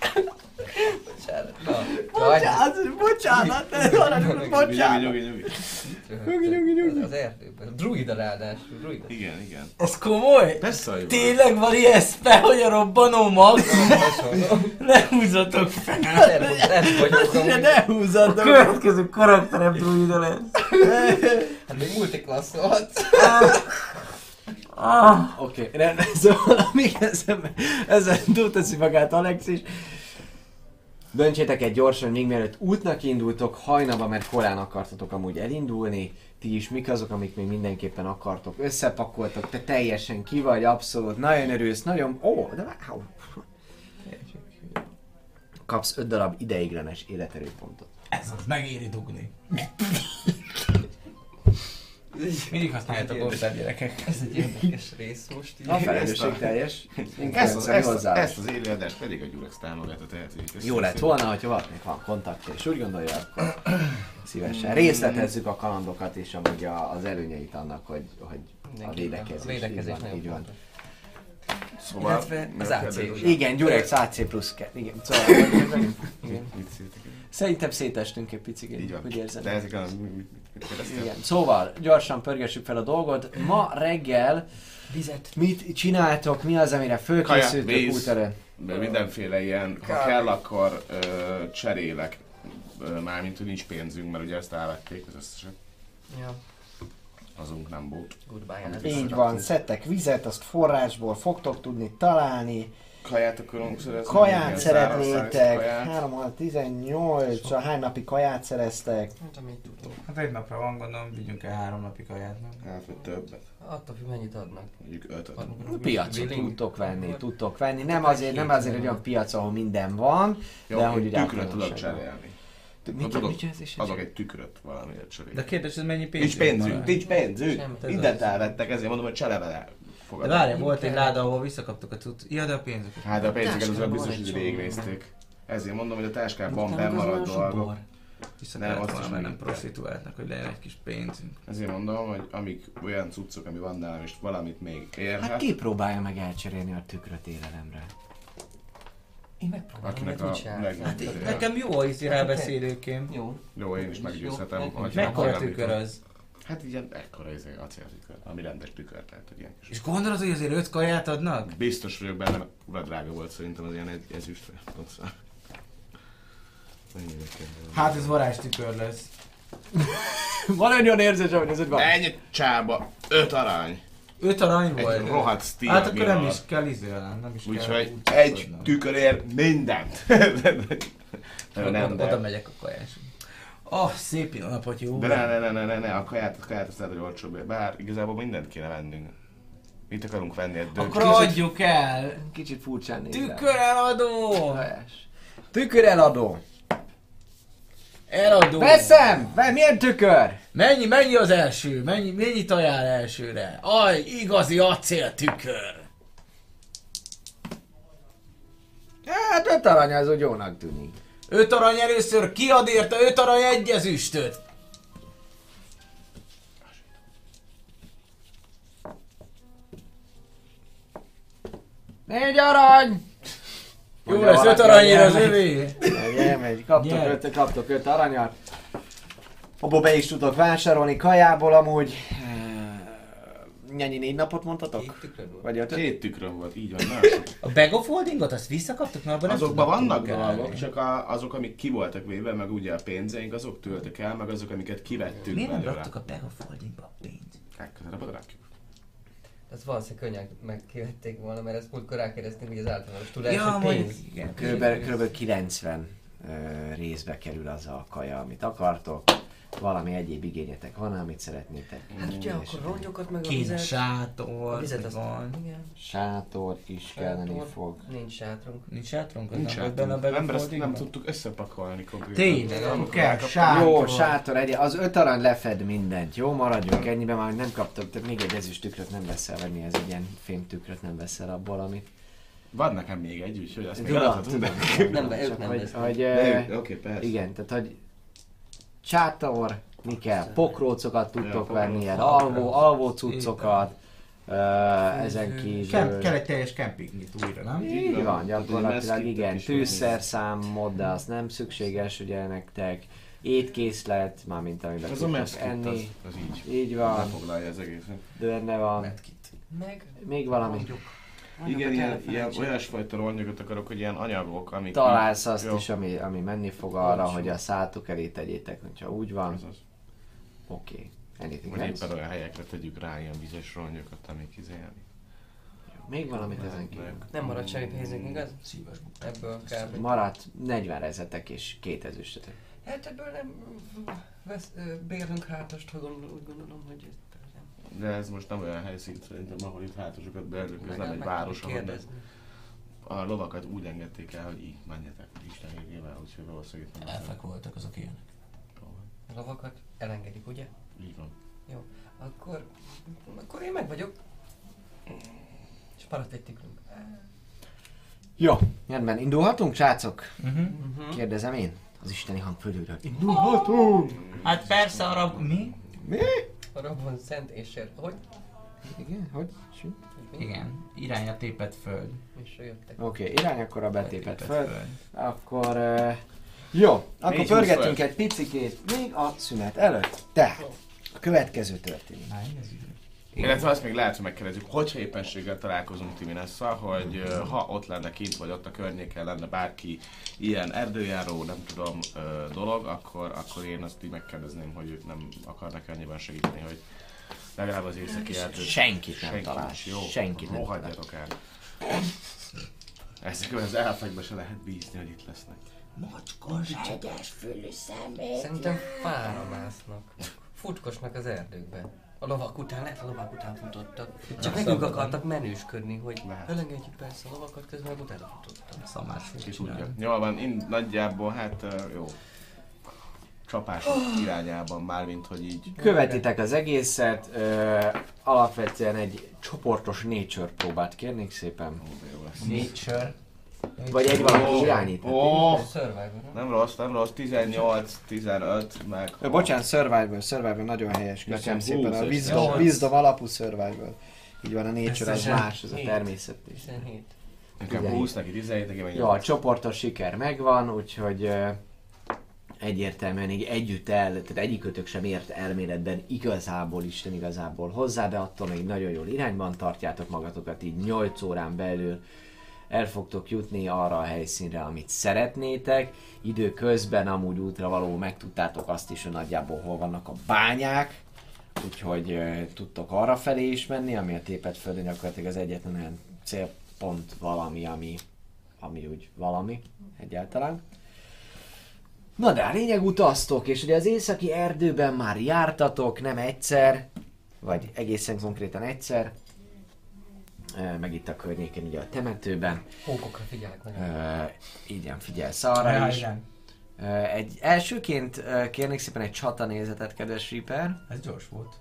S3: Bocsánat. Na,
S1: Bocsánat, bocsánat, ne haragudj, bocsánat.
S2: Nyugi, nyugi, nyugi.
S1: Nyugi, nyugi, nyugi.
S3: Az, erdőben. Druida ráadásul. Druida.
S2: Igen, igen.
S4: Ez komoly?
S2: Persze, hogy van.
S4: Tényleg van ilyeszpe, hogy a robbanó mag?
S3: Hasonló.
S4: Lehúzatok fel!
S3: Nem,
S1: Ne, ne
S4: A következő karakterem druida lesz.
S3: Hát még multiklassz volt.
S4: Ah,
S1: Oké, okay, rendben, szóval amíg ezen, ezen túlteszi magát Alex is, döntsétek egy gyorsan, még mielőtt útnak indultok, hajnalban, mert korán akartatok amúgy elindulni, ti is mik azok, amik még mindenképpen akartok, összepakoltok, te teljesen ki vagy, abszolút, nagyon örülsz, nagyon, ó, de wow. Kapsz 5 darab ideiglenes életerőpontot.
S4: ez az, megéri dugni. Mindig használjátok osztály gyerekek.
S3: Ez egy érdekes rész most így.
S1: A felelősség teljes,
S2: Ezt, az, ezt,
S1: hozzá.
S2: ezt az élőadást pedig a Gyurex támogatta, köszönjük
S1: Jó lett volna, hogyha valakinek van kontaktja, és úgy gondolja, akkor szívesen részletezzük a kalandokat és amúgy az előnyeit annak, hogy, hogy a védekezés.
S3: A védekezés
S1: így van, így.
S2: Szóval,
S3: Illetve az AC.
S1: Igen, Gyurex AC plusz ke- Igen, szóval? Szerintem szétestünk egy picit, hogy érzed.
S2: De ezek a...
S1: Igen, szóval gyorsan pörgessük fel a dolgot. Ma reggel
S3: Vizet.
S1: mit csináltok, mi az, amire fölkészültök út elő?
S2: De mindenféle ilyen, ha
S3: Kár.
S2: kell, akkor ö, cserélek. Mármint, hogy nincs pénzünk, mert ugye ezt elvették az összeset.
S3: Ja,
S2: Azunk nem volt.
S3: goodbye.
S1: Így van, szedtek vizet, azt forrásból fogtok tudni találni.
S2: Kaját akarunk szerezni.
S1: Kaját szeretnétek,
S2: száraz kaját.
S1: 3 6 18 a hány napi kaját szereztek?
S3: Hát amit tudok.
S4: Hát egy napra van, gondolom, vigyünk el három napig kaját, nem?
S2: Hát, vagy többet.
S3: Attól függ, mennyit adnak.
S2: Mondjuk ötöt.
S1: Piacon
S3: Willing?
S1: tudtok venni, tudtok venni. Nem azért, nem azért egy olyan piac, ahol minden van,
S2: Jó,
S1: de hogy úgy
S2: tükröt tudok cserélni.
S1: Mit,
S2: tudok-
S1: mit is?
S2: Adok egy tükröt valamiért cserélni.
S4: De kérdés, hogy mennyi pénz?
S2: Nincs pénzünk, nincs pénzünk. Mindent elvettek, ezért mondom, hogy cseleve
S4: De
S2: fogadom.
S4: várjál, volt egy láda, ahol visszakaptuk a cucc. Ja, de a pénzeket.
S2: Hát de a azok
S3: van
S2: biztos, hogy végignézték. Ezért mondom, hogy a táskában
S3: az sok
S2: dolgok.
S4: Vissza
S2: Nem, azt is
S4: mennem prostituáltnak, hogy legyen egy kis pénzünk.
S2: Ezért mondom, hogy amik olyan cuccok, ami van nálam, és valamit még érhet,
S1: Hát ki próbálja meg elcserélni a tükröt élelemre?
S3: Én megpróbálom,
S2: Akinek
S3: hogy
S2: a
S3: mit csinál.
S2: leg-
S3: Hát.
S4: Nekem jó a izé elbeszélőkém.
S3: Jó.
S2: jó, én is meggyőzhetem.
S4: Mekkora tükör az?
S2: Hát ilyen ekkora izé, acéltükör, ami rendes tükör, tehát hogy ilyen kis.
S4: És gondolod, hogy azért öt kaját adnak?
S2: Biztos vagyok benne, mert drága volt szerintem az ilyen egy?
S4: Hát ez varázstükör lesz.
S1: Van egy olyan érzés, hogy ez egy van.
S2: Ennyi csába, öt arany,
S4: Öt arany
S2: egy
S4: volt.
S2: rohadt stíl.
S4: Hát akkor nem is kell izélnem, nem is kell.
S2: Úgyhogy
S4: úgy
S2: egy
S4: szakadnom.
S2: tükörért mindent.
S4: Oda,
S2: nem,
S4: oda
S2: de,
S4: megyek a kajás. Ah, szép napot, jó?
S2: de ne, ne, ne, ne, ne, ne, a kaját, a kaját azt lehet, hogy olcsóbb. Bár igazából mindent kéne vennünk. Mit akarunk venni? Egy dönt.
S4: Akkor adjuk el!
S1: Kicsit furcsán nézel.
S4: Tükör eladó!
S1: Helyes. Tükör eladó.
S4: Eladó!
S1: Veszem! Ve, milyen tükör?
S4: Mennyi, mennyi az első? Mennyi, mennyit ajánl elsőre? Aj, igazi acél tükör!
S1: Hát öt arany az úgy jónak tűnik.
S4: Öt arany először, kiad érte öt arany egy ezüstöt?
S1: Négy arany!
S4: Jó lesz, öt aranyért az övé.
S1: Megy, elmegy, kaptok öt, kaptok öt aranyat. Abból be is tudok vásárolni kajából amúgy. Nyanyi négy napot
S3: Két
S1: mondtatok?
S3: tükröd volt.
S1: Vagy ötöt?
S2: Két tükröm volt, így van.
S4: A bag of holdingot azt visszakaptuk, mert abban
S2: Azokban vannak dolgok, csak a, azok, amik ki voltak véve, meg ugye a pénzeink, azok töltök el, meg azok, amiket kivettünk
S4: Miért nem raktuk a bag of holdingba a pénzt?
S2: Legközelebb oda rakjuk.
S3: Ez valószínűleg könnyen megkivették volna, mert ezt múltkor rákérdeztünk, hogy az általános tudás,
S4: Ja,
S3: hogy pénz.
S4: igen.
S1: Körülbelül, körülbelül 90 ö, részbe kerül az a kaja, amit akartok. Valami egyéb igényetek van, amit szeretnétek?
S3: Hát ugye akkor rongyokat meg a
S4: Kéne
S3: vizet.
S4: sátor,
S3: A vizet
S4: vagy
S3: azt
S4: van.
S3: Igen.
S1: Sátor is kelleni
S3: Sátor.
S1: fog.
S3: Nincs sátrunk.
S4: Nincs sátrunk?
S2: Nincs
S4: nem bag of
S2: nem, ezt nem tudtuk összepakolni konkrétan.
S4: Tényleg,
S2: Nem
S4: nem kell sátor.
S1: Jó, sátor egy, az öt arany lefed mindent, jó? Maradjunk ennyiben, már nem kaptok, tehát még egy ezüst tükröt nem veszel venni, ez egy ilyen fém tükröt nem veszel abból, amit...
S2: Van nekem még egy, úgyhogy azt még
S1: Tudom,
S2: eladhatunk.
S1: tudom.
S3: Nem, ők
S1: Csak
S3: nem
S1: hogy,
S3: vesznek.
S1: hogy,
S2: De
S1: ö,
S2: ők- Oké, persze.
S1: igen, tehát hogy sátor, mi kell, pokrócokat tudtok venni, ilyen alvó, alvó cuccokat, ö, ezen kívül...
S4: Kell, kell egy teljes kempingnyit újra, nem?
S1: Így van, gyakorlatilag igen,
S2: is
S1: tűzszerszámod, de az nem szükséges ugye nektek. Étkészlet, mármint amiben
S2: Ez a meszkit, az,
S1: enni.
S2: az így.
S1: Így van,
S2: Lefoglalja az egészet.
S1: benne van.
S4: Medkit.
S3: Meg
S1: Még valami.
S3: rongyok.
S2: Igen, ilyen, ilyen olyasfajta ronyokat akarok, hogy ilyen anyagok, amik...
S1: Találsz azt
S2: Jó.
S1: is, ami, ami menni fog arra,
S2: Olcsó.
S1: hogy a szálltuk elé tegyétek, hogyha úgy van. Oké. Okay. Anything
S2: Vagy éppen olyan helyekre tegyük rá ilyen vizes ronyokat, amik izélni.
S1: Még valamit ezen kívül.
S3: Nem marad semmi pénzünk, igaz?
S4: Szíves.
S3: Ebből kb.
S1: Maradt 40 rezetek és két ezüstetek.
S3: Hát ebből nem vesz, ö, bérlünk hátast, ha gondol, úgy gondolom, hogy ez.
S2: De ez most nem olyan helyszín szerintem, ahol itt hátosokat beerünk, ez nem egy város, ahol a lovakat úgy engedték el, hogy így menjetek Isten érjével, úgyhogy valószínűleg itt nem
S4: Elfek voltak azok ilyenek.
S3: A lovakat elengedik, ugye?
S2: Így van.
S3: Akkor, akkor én meg vagyok. És maradt egy tigrünk.
S1: Jó, rendben, indulhatunk, srácok?
S4: Uh-huh.
S1: Kérdezem én, az isteni hang fölülről.
S4: Hát persze arra... Mi?
S3: A Robon Szent és Sér. Hogy?
S1: Igen, hogy?
S3: Mi?
S4: Igen. Irány a tépet föld.
S3: És jöttek.
S1: Oké, okay, irány akkor a betépet föl.
S4: föld.
S1: Akkor... Uh, jó, akkor pörgetünk egy picikét még a szünet előtt. Tehát, a következő történik.
S4: Így.
S2: Illetve azt még lehet, hogy megkérdezzük, hogyha éppenséggel találkozunk Timinesszel, hogy ha ott lenne kint, vagy ott a környéken lenne bárki ilyen erdőjáró, nem tudom, dolog, akkor, akkor én azt így megkérdezném, hogy ők nem akarnak annyiban segíteni, hogy legalább az északi erdőt.
S1: Senkit nem
S2: Senki
S1: talál.
S2: jó?
S1: Senkit nem.
S2: Rohadjatok el. Ezekben az elfekben se lehet bízni, hogy itt lesznek.
S4: Mocskos, hegyes fülű
S3: Szerintem fára másznak. Futkosnak az erdőkben. A lovak után, lehet a lovak után futottak. Csak nekünk
S4: szabadon.
S3: akartak menősködni, hogy elengedjük persze a lovakat, közben meg utána futottak.
S4: Szamás
S2: Ki tudja. Jól van, én nagyjából, hát jó. Csapások irányában már, mint hogy így.
S1: Követitek az egészet, ö, alapvetően egy csoportos nature próbát kérnék szépen.
S2: Lesz.
S4: Nature.
S1: Vagy egy valaki
S2: Ó,
S1: irányít.
S2: Ó,
S3: Survivor, nem?
S2: rossz, nem rossz, 18, 15, meg...
S1: Ö, Bocsánat, survival, survival nagyon helyes, köszönöm
S2: Nekem
S1: szépen. A
S2: 20
S1: wisdom, wisdom alapú survival. Így van, a nature az más, az a természet is.
S3: 17.
S2: Nekem 20, neki 17, neki meg
S1: Jó, a csoportos siker megvan, úgyhogy egyértelműen így együtt el, tehát egyikötök sem ért elméletben igazából, Isten igazából hozzá, de attól még nagyon jól irányban tartjátok magatokat, így 8 órán belül el fogtok jutni arra a helyszínre, amit szeretnétek. Időközben amúgy útra való megtudtátok azt is, hogy nagyjából hol vannak a bányák, úgyhogy uh, tudtok arra felé is menni, ami a tépet földön gyakorlatilag az egyetlen olyan célpont valami, ami, ami úgy valami egyáltalán. Na de a lényeg utaztok, és ugye az északi erdőben már jártatok, nem egyszer, vagy egészen konkrétan egyszer, meg itt a környéken, ugye a temetőben.
S3: Pókokra figyelek nagyon.
S1: Igen, figyelsz arra is.
S4: igen.
S1: Egy, elsőként ö, kérnék szépen egy csatanézetet, kedves Reaper.
S4: Ez gyors volt.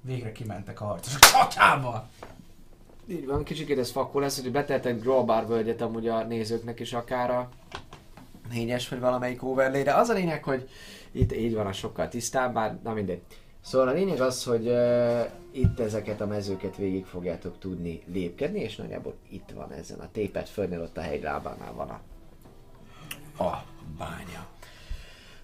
S4: Végre kimentek a harcosok csatába!
S1: Így van, kicsikét ez fakó lesz, hogy beteltek Growbar völgyet amúgy a nézőknek is akár a négyes vagy valamelyik overlay de az a lényeg, hogy itt így van a sokkal tisztább, bár na mindegy. Szóval a lényeg az, hogy uh, itt ezeket a mezőket végig fogjátok tudni lépkedni, és nagyjából itt van ezen a tépet földnél, ott a hegylábánál van a, a bánya.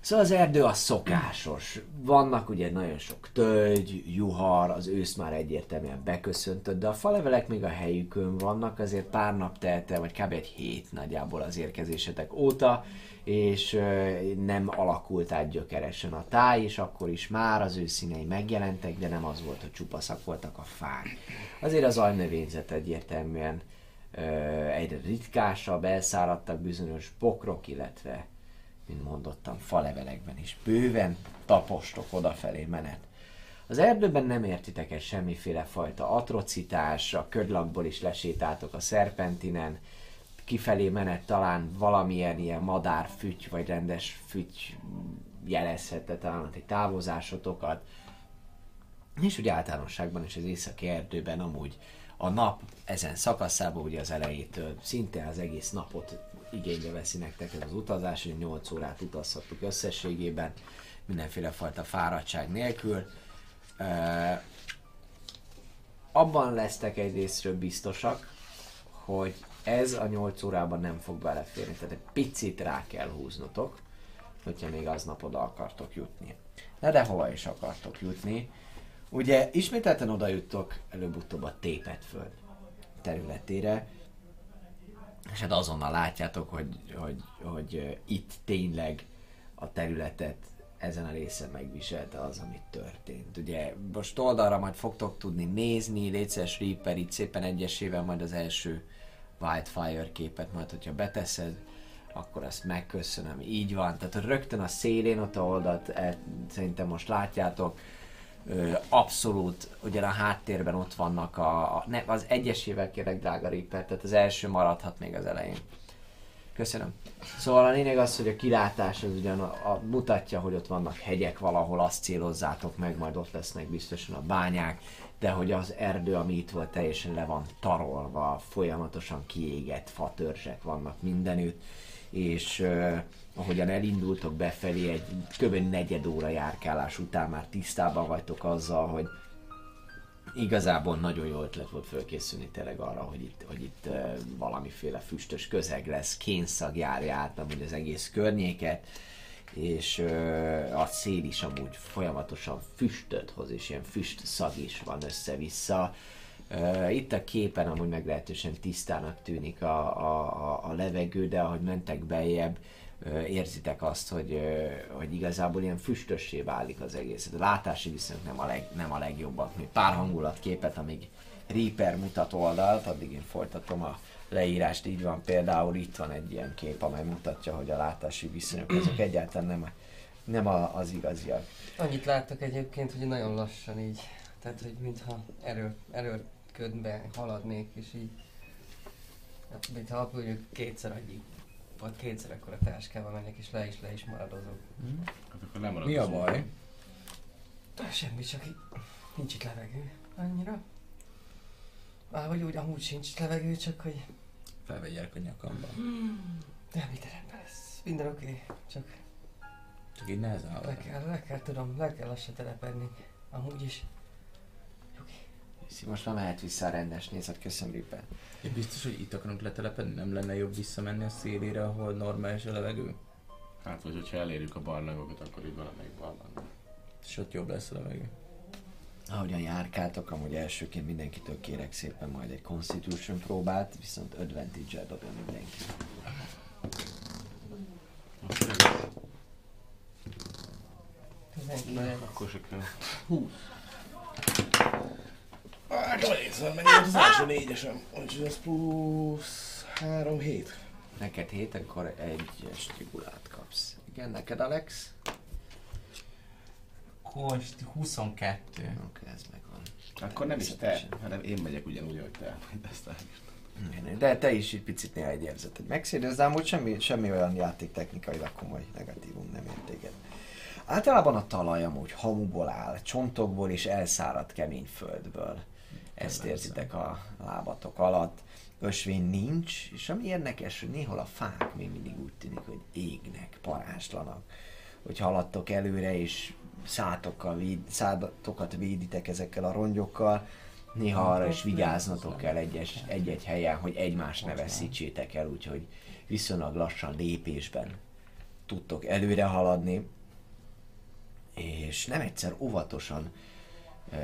S1: Szóval az erdő az szokásos. Vannak ugye nagyon sok tölgy, juhar, az ősz már egyértelműen beköszöntött, de a falevelek még a helyükön vannak, azért pár nap telt el, vagy kb. egy hét nagyjából az érkezésetek óta, és nem alakult át gyökeresen a táj, és akkor is már az ő színei megjelentek, de nem az volt, hogy csupaszak voltak a fák. Azért az ajnövényzet egyértelműen egyre ritkásabb, elszáradtak bizonyos bokrok, illetve mint mondottam, falevelekben is bőven tapostok odafelé menet. Az erdőben nem értitek el semmiféle fajta atrocitás, a ködlakból is lesétáltok a szerpentinen, kifelé menet talán valamilyen ilyen madárfüty, vagy rendes füty jelezhette talán egy távozásotokat. És úgy általánosságban is az északi erdőben amúgy a nap ezen szakaszában ugye az elejétől szinte az egész napot igénybe veszi nektek ez az utazás, hogy 8 órát utazhattuk összességében, mindenféle fajta fáradtság nélkül. Uh, abban lesztek egyrésztről biztosak, hogy ez a 8 órában nem fog beleférni, tehát egy picit rá kell húznotok, hogyha még aznap oda akartok jutni. Na de hova is akartok jutni? Ugye ismételten oda juttok előbb-utóbb a tépet föld területére, és hát azonnal látjátok, hogy, hogy, hogy itt tényleg a területet ezen a részen megviselte az, amit történt. Ugye most oldalra majd fogtok tudni nézni, Léces Reaper itt szépen egyesével majd az első Wildfire képet, majd hogyha beteszed, akkor azt megköszönöm. Így van, tehát rögtön a szélén ott a oldalt, eh, szerintem most látjátok, abszolút, ugye a háttérben ott vannak a, a ne, az egyesével kérlek drága Reaper, tehát az első maradhat még az elején. Köszönöm. Szóval a lényeg az, hogy a kilátás az ugyan a, a, mutatja, hogy ott vannak hegyek valahol, azt célozzátok meg, majd ott lesznek biztosan a bányák, de hogy az erdő, ami itt volt, teljesen le van tarolva, folyamatosan kiégett fatörzsek vannak mindenütt, és uh, ahogyan elindultok befelé, egy kb. negyed óra járkálás után már tisztában vagytok azzal, hogy igazából nagyon jó ötlet volt fölkészülni tényleg arra, hogy itt, hogy itt uh, valamiféle füstös közeg lesz, kénszag járja át amúgy az egész környéket, és a szél is amúgy folyamatosan füstöt hoz, és ilyen füst szag is van össze-vissza. Itt a képen amúgy meglehetősen tisztának tűnik a, a, a, levegő, de ahogy mentek beljebb, érzitek azt, hogy, hogy igazából ilyen füstössé válik az egész. A látási viszonyok nem a, leg, nem a legjobbak. Még pár hangulatképet, amíg Reaper mutat oldalt, addig én folytatom a leírást. Így van például, itt van egy ilyen kép, amely mutatja, hogy a látási viszonyok azok egyáltalán nem, a, nem a, az igaziak.
S3: Annyit láttak egyébként, hogy nagyon lassan így, tehát hogy mintha erő, erőködbe haladnék, és így, hát, mintha mondjuk kétszer annyi, vagy kétszer akkor a táskával mennék, és le is le is maradozok.
S2: Hát akkor lemarad
S4: Mi
S2: az
S4: a baj?
S3: De semmi, csak így nincs itt levegő annyira. Á, vagy úgy amúgy sincs levegő, csak hogy
S4: Felvegyek a nyakamba.
S3: de minden rendben lesz. Minden oké, okay, csak
S4: Csak így nehezen
S3: le
S4: hallgatom.
S3: kell, le kell tudom, le kell lassan telepedni. Amúgy is.
S1: Most már mehet vissza a rendes nézet, köszönöm Reaper.
S4: Én biztos, hogy itt akarunk letelepedni, nem lenne jobb visszamenni a szélére, ahol normális a levegő?
S2: Hát, vagy hogyha elérjük a barlangokat, akkor itt valamelyik barlang.
S4: És ott jobb lesz a levegő.
S1: Ahogyan járkáltok, amúgy elsőként mindenkitől kérek szépen majd egy Constitution próbát, viszont advantage-el dobja mindenki.
S3: Tizenkilenc.
S2: Akkor se kell. 20. Hát, a mennyi volt az első négyesem. Úgyhogy ez plusz 3 hét.
S1: Neked hét, akkor egy strigulát kapsz. Igen, neked Alex?
S4: Kost 22.
S1: Oké, ez megvan.
S2: Akkor nem is te, hanem én megyek ugyanúgy, ahogy te. Majd ezt
S1: De te is egy picit néha egy hogy megszédez, de amúgy semmi, semmi olyan játéktechnikailag komoly negatívum nem ért téged. Általában a talaj amúgy hamuból áll, csontokból és elszáradt kemény földből. Ezt érzitek a lábatok alatt. Ösvény nincs, és ami érdekes, hogy néhol a fák még mindig úgy tűnik, hogy égnek, paráslanak. Hogy haladtok előre, és szátokkal véd, szádatokat véditek ezekkel a rongyokkal, néha arra is vigyáznatok kell egyes, egy-egy helyen, hogy egymást ne veszítsétek el, úgyhogy viszonylag lassan lépésben tudtok előre haladni. és nem egyszer óvatosan ö,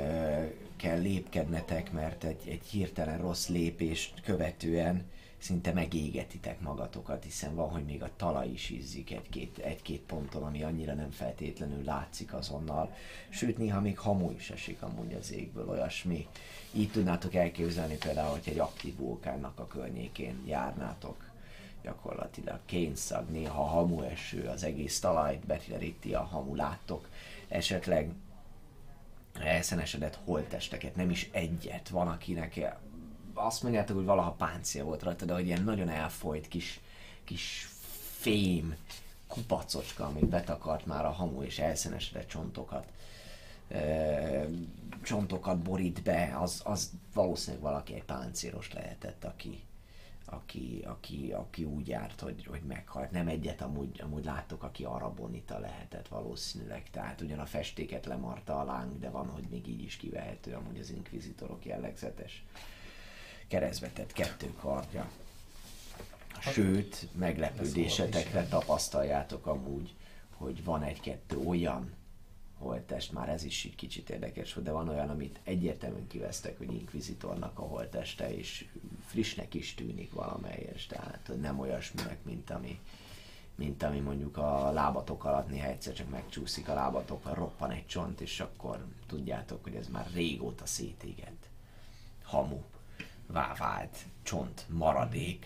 S1: kell lépkednetek, mert egy, egy hirtelen rossz lépést követően szinte megégetitek magatokat, hiszen van, hogy még a talaj is izzik egy-két, egy-két ponton, ami annyira nem feltétlenül látszik azonnal. Sőt, néha még hamu is esik amúgy az égből, olyasmi. Így tudnátok elképzelni például, hogy egy aktív vulkánnak a környékén járnátok gyakorlatilag kényszag, néha hamu eső, az egész talajt beteríti a hamu, láttok esetleg elszenesedett holttesteket, nem is egyet, van akinek azt mondjátok, hogy valaha páncél volt rajta, de hogy ilyen nagyon elfolyt kis, kis fém kupacocska, amit betakart már a hamu és elszenesedett csontokat csontokat borít be, az, az valószínűleg valaki egy páncélos lehetett, aki, aki, aki, aki úgy járt, hogy, hogy meghalt. Nem egyet amúgy, amúgy láttok, aki arabonita lehetett valószínűleg. Tehát ugyan a festéket lemarta a láng, de van, hogy még így is kivehető amúgy az inkvizitorok jellegzetes keresztvetett kettő kardja. Sőt, meglepődésetekre tapasztaljátok amúgy, hogy van egy-kettő olyan holttest, már ez is így kicsit érdekes, de van olyan, amit egyértelműen kivesztek, hogy inkvizitornak a holtteste, és frissnek is tűnik valamelyes, tehát nem olyasminek, mint ami, mint ami mondjuk a lábatok alatt néha egyszer csak megcsúszik a lábatokra, roppan egy csont, és akkor tudjátok, hogy ez már régóta szétégett. Hamu, vávált, csont, maradék.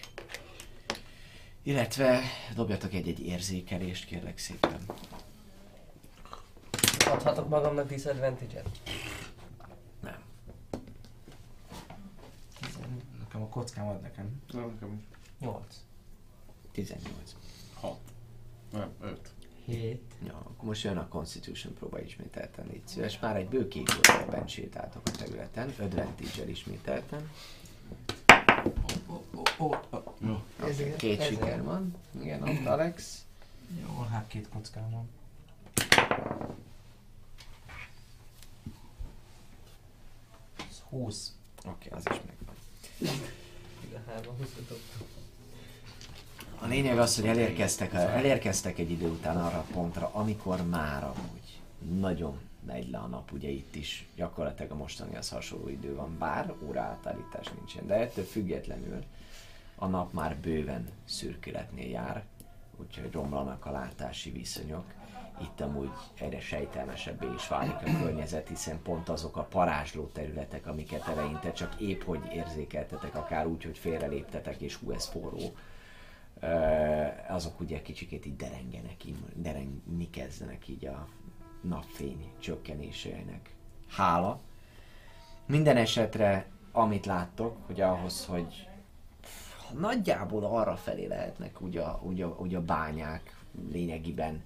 S1: Illetve dobjatok egy-egy érzékelést, kérlek szépen.
S3: Adhatok magamnak disadvantage-et?
S1: Nem.
S4: Nekem a kockám ad nekem.
S2: Nem, nekem is.
S3: 8.
S1: 18.
S2: Hat. Nem, öt.
S3: 7.
S1: Ja, akkor most jön a Constitution próba ismételten, légy szíves. Már egy bő két órában sétáltok a területen, advantage ismételten. Két
S3: ezért.
S1: siker van. Igen, ott Alex.
S4: Jó, hát két kockám van. Ez 20.
S1: Oké, okay, az is megvan.
S3: A hárma 20
S1: A lényeg az, hogy elérkeztek, elérkeztek egy idő után arra a pontra, amikor már amúgy nagyon megy le a nap, ugye itt is gyakorlatilag a mostani az hasonló idő van, bár óraátállítás nincsen, de ettől függetlenül a nap már bőven szürkületnél jár, úgyhogy romlanak a látási viszonyok. Itt amúgy egyre sejtelmesebbé is válik a környezet, hiszen pont azok a parázsló területek, amiket eleinte csak épp hogy érzékeltetek, akár úgy, hogy félreléptetek, és hú, ez forró, azok ugye kicsikét így derengenek, így, derengni kezdenek így a napfény csökkenésének. Hála. Minden esetre, amit láttok, hogy ahhoz, hogy nagyjából arra felé lehetnek ugye, a- ugye, a- ugye a bányák lényegében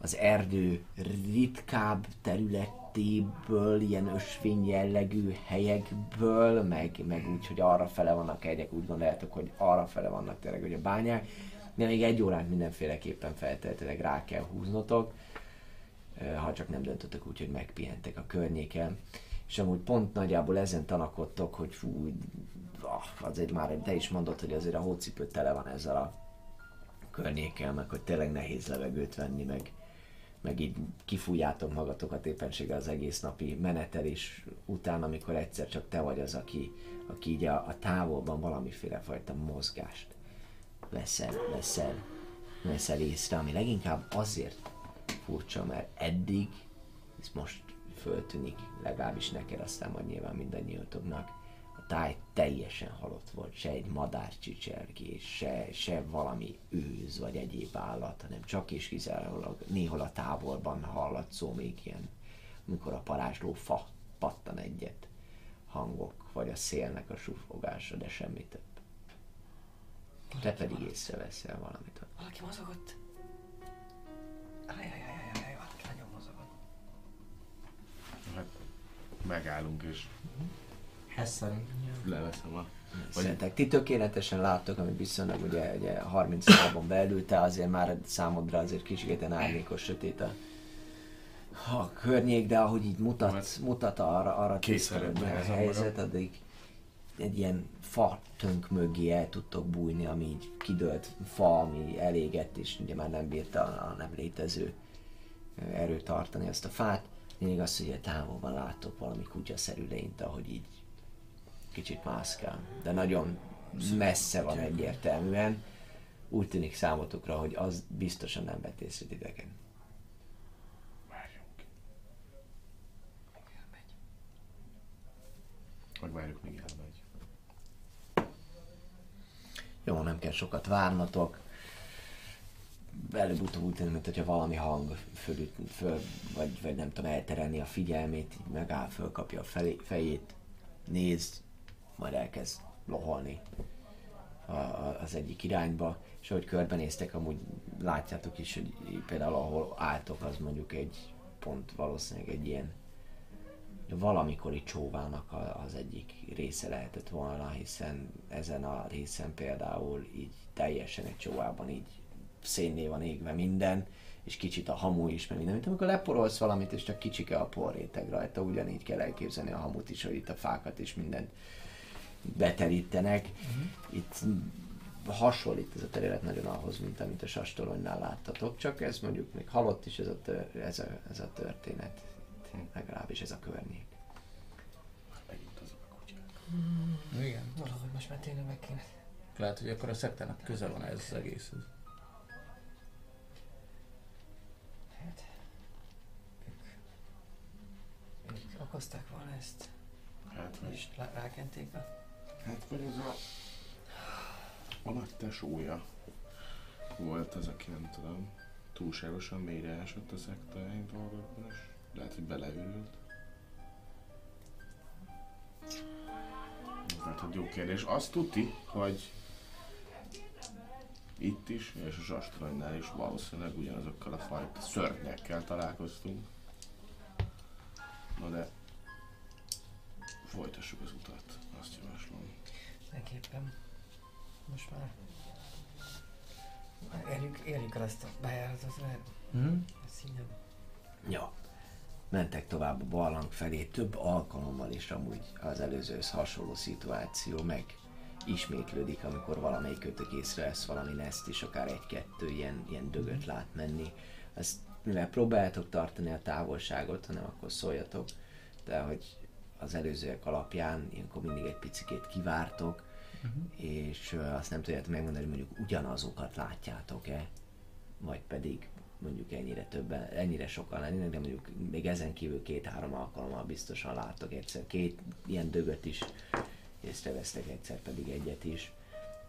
S1: az erdő ritkább területéből, ilyen ösvény jellegű helyekből, meg, meg úgy, hogy arra fele vannak egyek, úgy gondoljátok, hogy arra fele vannak tényleg, hogy a bányák, de még egy órát mindenféleképpen feltétlenül rá kell húznotok, ha csak nem döntöttek úgy, hogy megpihentek a környéken. És amúgy pont nagyjából ezen tanakodtok, hogy fú, ah, azért már te is mondod, hogy azért a hócipő tele van ezzel a környékkel, meg hogy tényleg nehéz levegőt venni, meg, meg így kifújjátok magatokat éppenséggel az egész napi menetelés után, amikor egyszer csak te vagy az, aki, aki így a, a távolban valamiféle fajta mozgást veszel, veszel, veszel észre, ami leginkább azért furcsa, mert eddig, ez most föltűnik, legalábbis neked, aztán majd nyilván mindannyiatoknak, a táj teljesen halott volt, se egy madárcsicsergés, se, se valami őz vagy egyéb állat, hanem csak és kizárólag néhol a távolban hallatszó még ilyen, amikor a parázsló fa pattan egyet hangok, vagy a szélnek a sufogása, de semmi több. Te pedig észreveszel valamit.
S3: Valaki mozogott.
S2: Hát megállunk és
S4: Hesszelünk.
S2: leveszem a...
S1: Szerintek ti tökéletesen láttok, amit viszonylag ugye, ugye 30 szavon belül, te azért már számodra azért kicsit árnyékos, sötét a, a környék, de ahogy így mutat, mutat arra, arra a helyzet, addig egy ilyen fa tönk mögé el tudtok bújni, ami így kidőlt fa, ami elégett, és ugye már nem bírta a nem létező erőt tartani ezt a fát. Lényeg az, hogy a távolban láttok valami kutyaszerű lényt, ahogy így kicsit mászkál. De nagyon messze van egyértelműen. Úgy tűnik számotokra, hogy az biztosan nem vett észre titeket.
S2: Várjunk. Megvárjuk, míg elmegy.
S1: Jó, nem kell sokat várnatok. Előbb-utóbb úgy tűnik, mint hogyha valami hang fölüt, föl, vagy, vagy nem tudom, elterelni a figyelmét, így megáll, fölkapja a fejét, néz, majd elkezd loholni a, a, az egyik irányba, és ahogy körbenéztek, amúgy látjátok is, hogy például ahol álltok, az mondjuk egy pont valószínűleg egy ilyen valamikori csóvának az egyik része lehetett volna, hiszen ezen a részen például így teljesen egy csóvában így szénné van égve minden, és kicsit a hamu is, meg minden. Mint amikor leporolsz valamit, és csak kicsike a porréteg rajta, ugyanígy kell elképzelni a hamut is, hogy itt a fákat és mindent beterítenek. Itt hasonlít ez a terület nagyon ahhoz, mint amit a sastoronnál láttatok, csak ez mondjuk még halott is ez a, tör, ez a, ez a történet, Itt legalábbis ez a környék.
S2: Megint azok a kutyák.
S4: Igen.
S3: Valahogy most már tényleg meg kéne.
S4: Lehet, hogy akkor a szektának köze van ez az egészhez.
S3: Hát... Ők, ők okozták volna ezt,
S2: Hát, vagy,
S3: és lá- rákenték a...
S2: hát vagy az a... A nagy tesója volt az, aki nem tudom, túlságosan mélyre esett a szektáink dolgokban, és lehet, hogy beleürült. Hát, hogy jó kérdés. Azt tuti, hogy itt is, és a Zsastranynál is valószínűleg ugyanazokkal a fajta szörnyekkel találkoztunk. Na de folytassuk az utat, azt javaslom.
S3: Mindenképpen. Most már... már érjük, érjük el ezt a bejáratot, mert
S4: Hm?
S3: ez így nem...
S1: Ja. Mentek tovább a barlang felé, több alkalommal is amúgy az előzőhöz hasonló szituáció meg ismétlődik, amikor valamelyik kötök észrevesz valami neszt is, akár egy-kettő ilyen, ilyen dögöt lát menni. Ezt mivel próbáljátok tartani a távolságot, hanem akkor szóljatok, de hogy az előzőek alapján ilyenkor mindig egy picikét kivártok, és ö, azt nem tudjátok megmondani, hogy mondjuk ugyanazokat látjátok-e, vagy pedig mondjuk ennyire többen, ennyire sokan lennének, de mondjuk még ezen kívül két-három alkalommal biztosan láttok egyszer két ilyen dögöt is, észrevesztek egyszer pedig egyet is,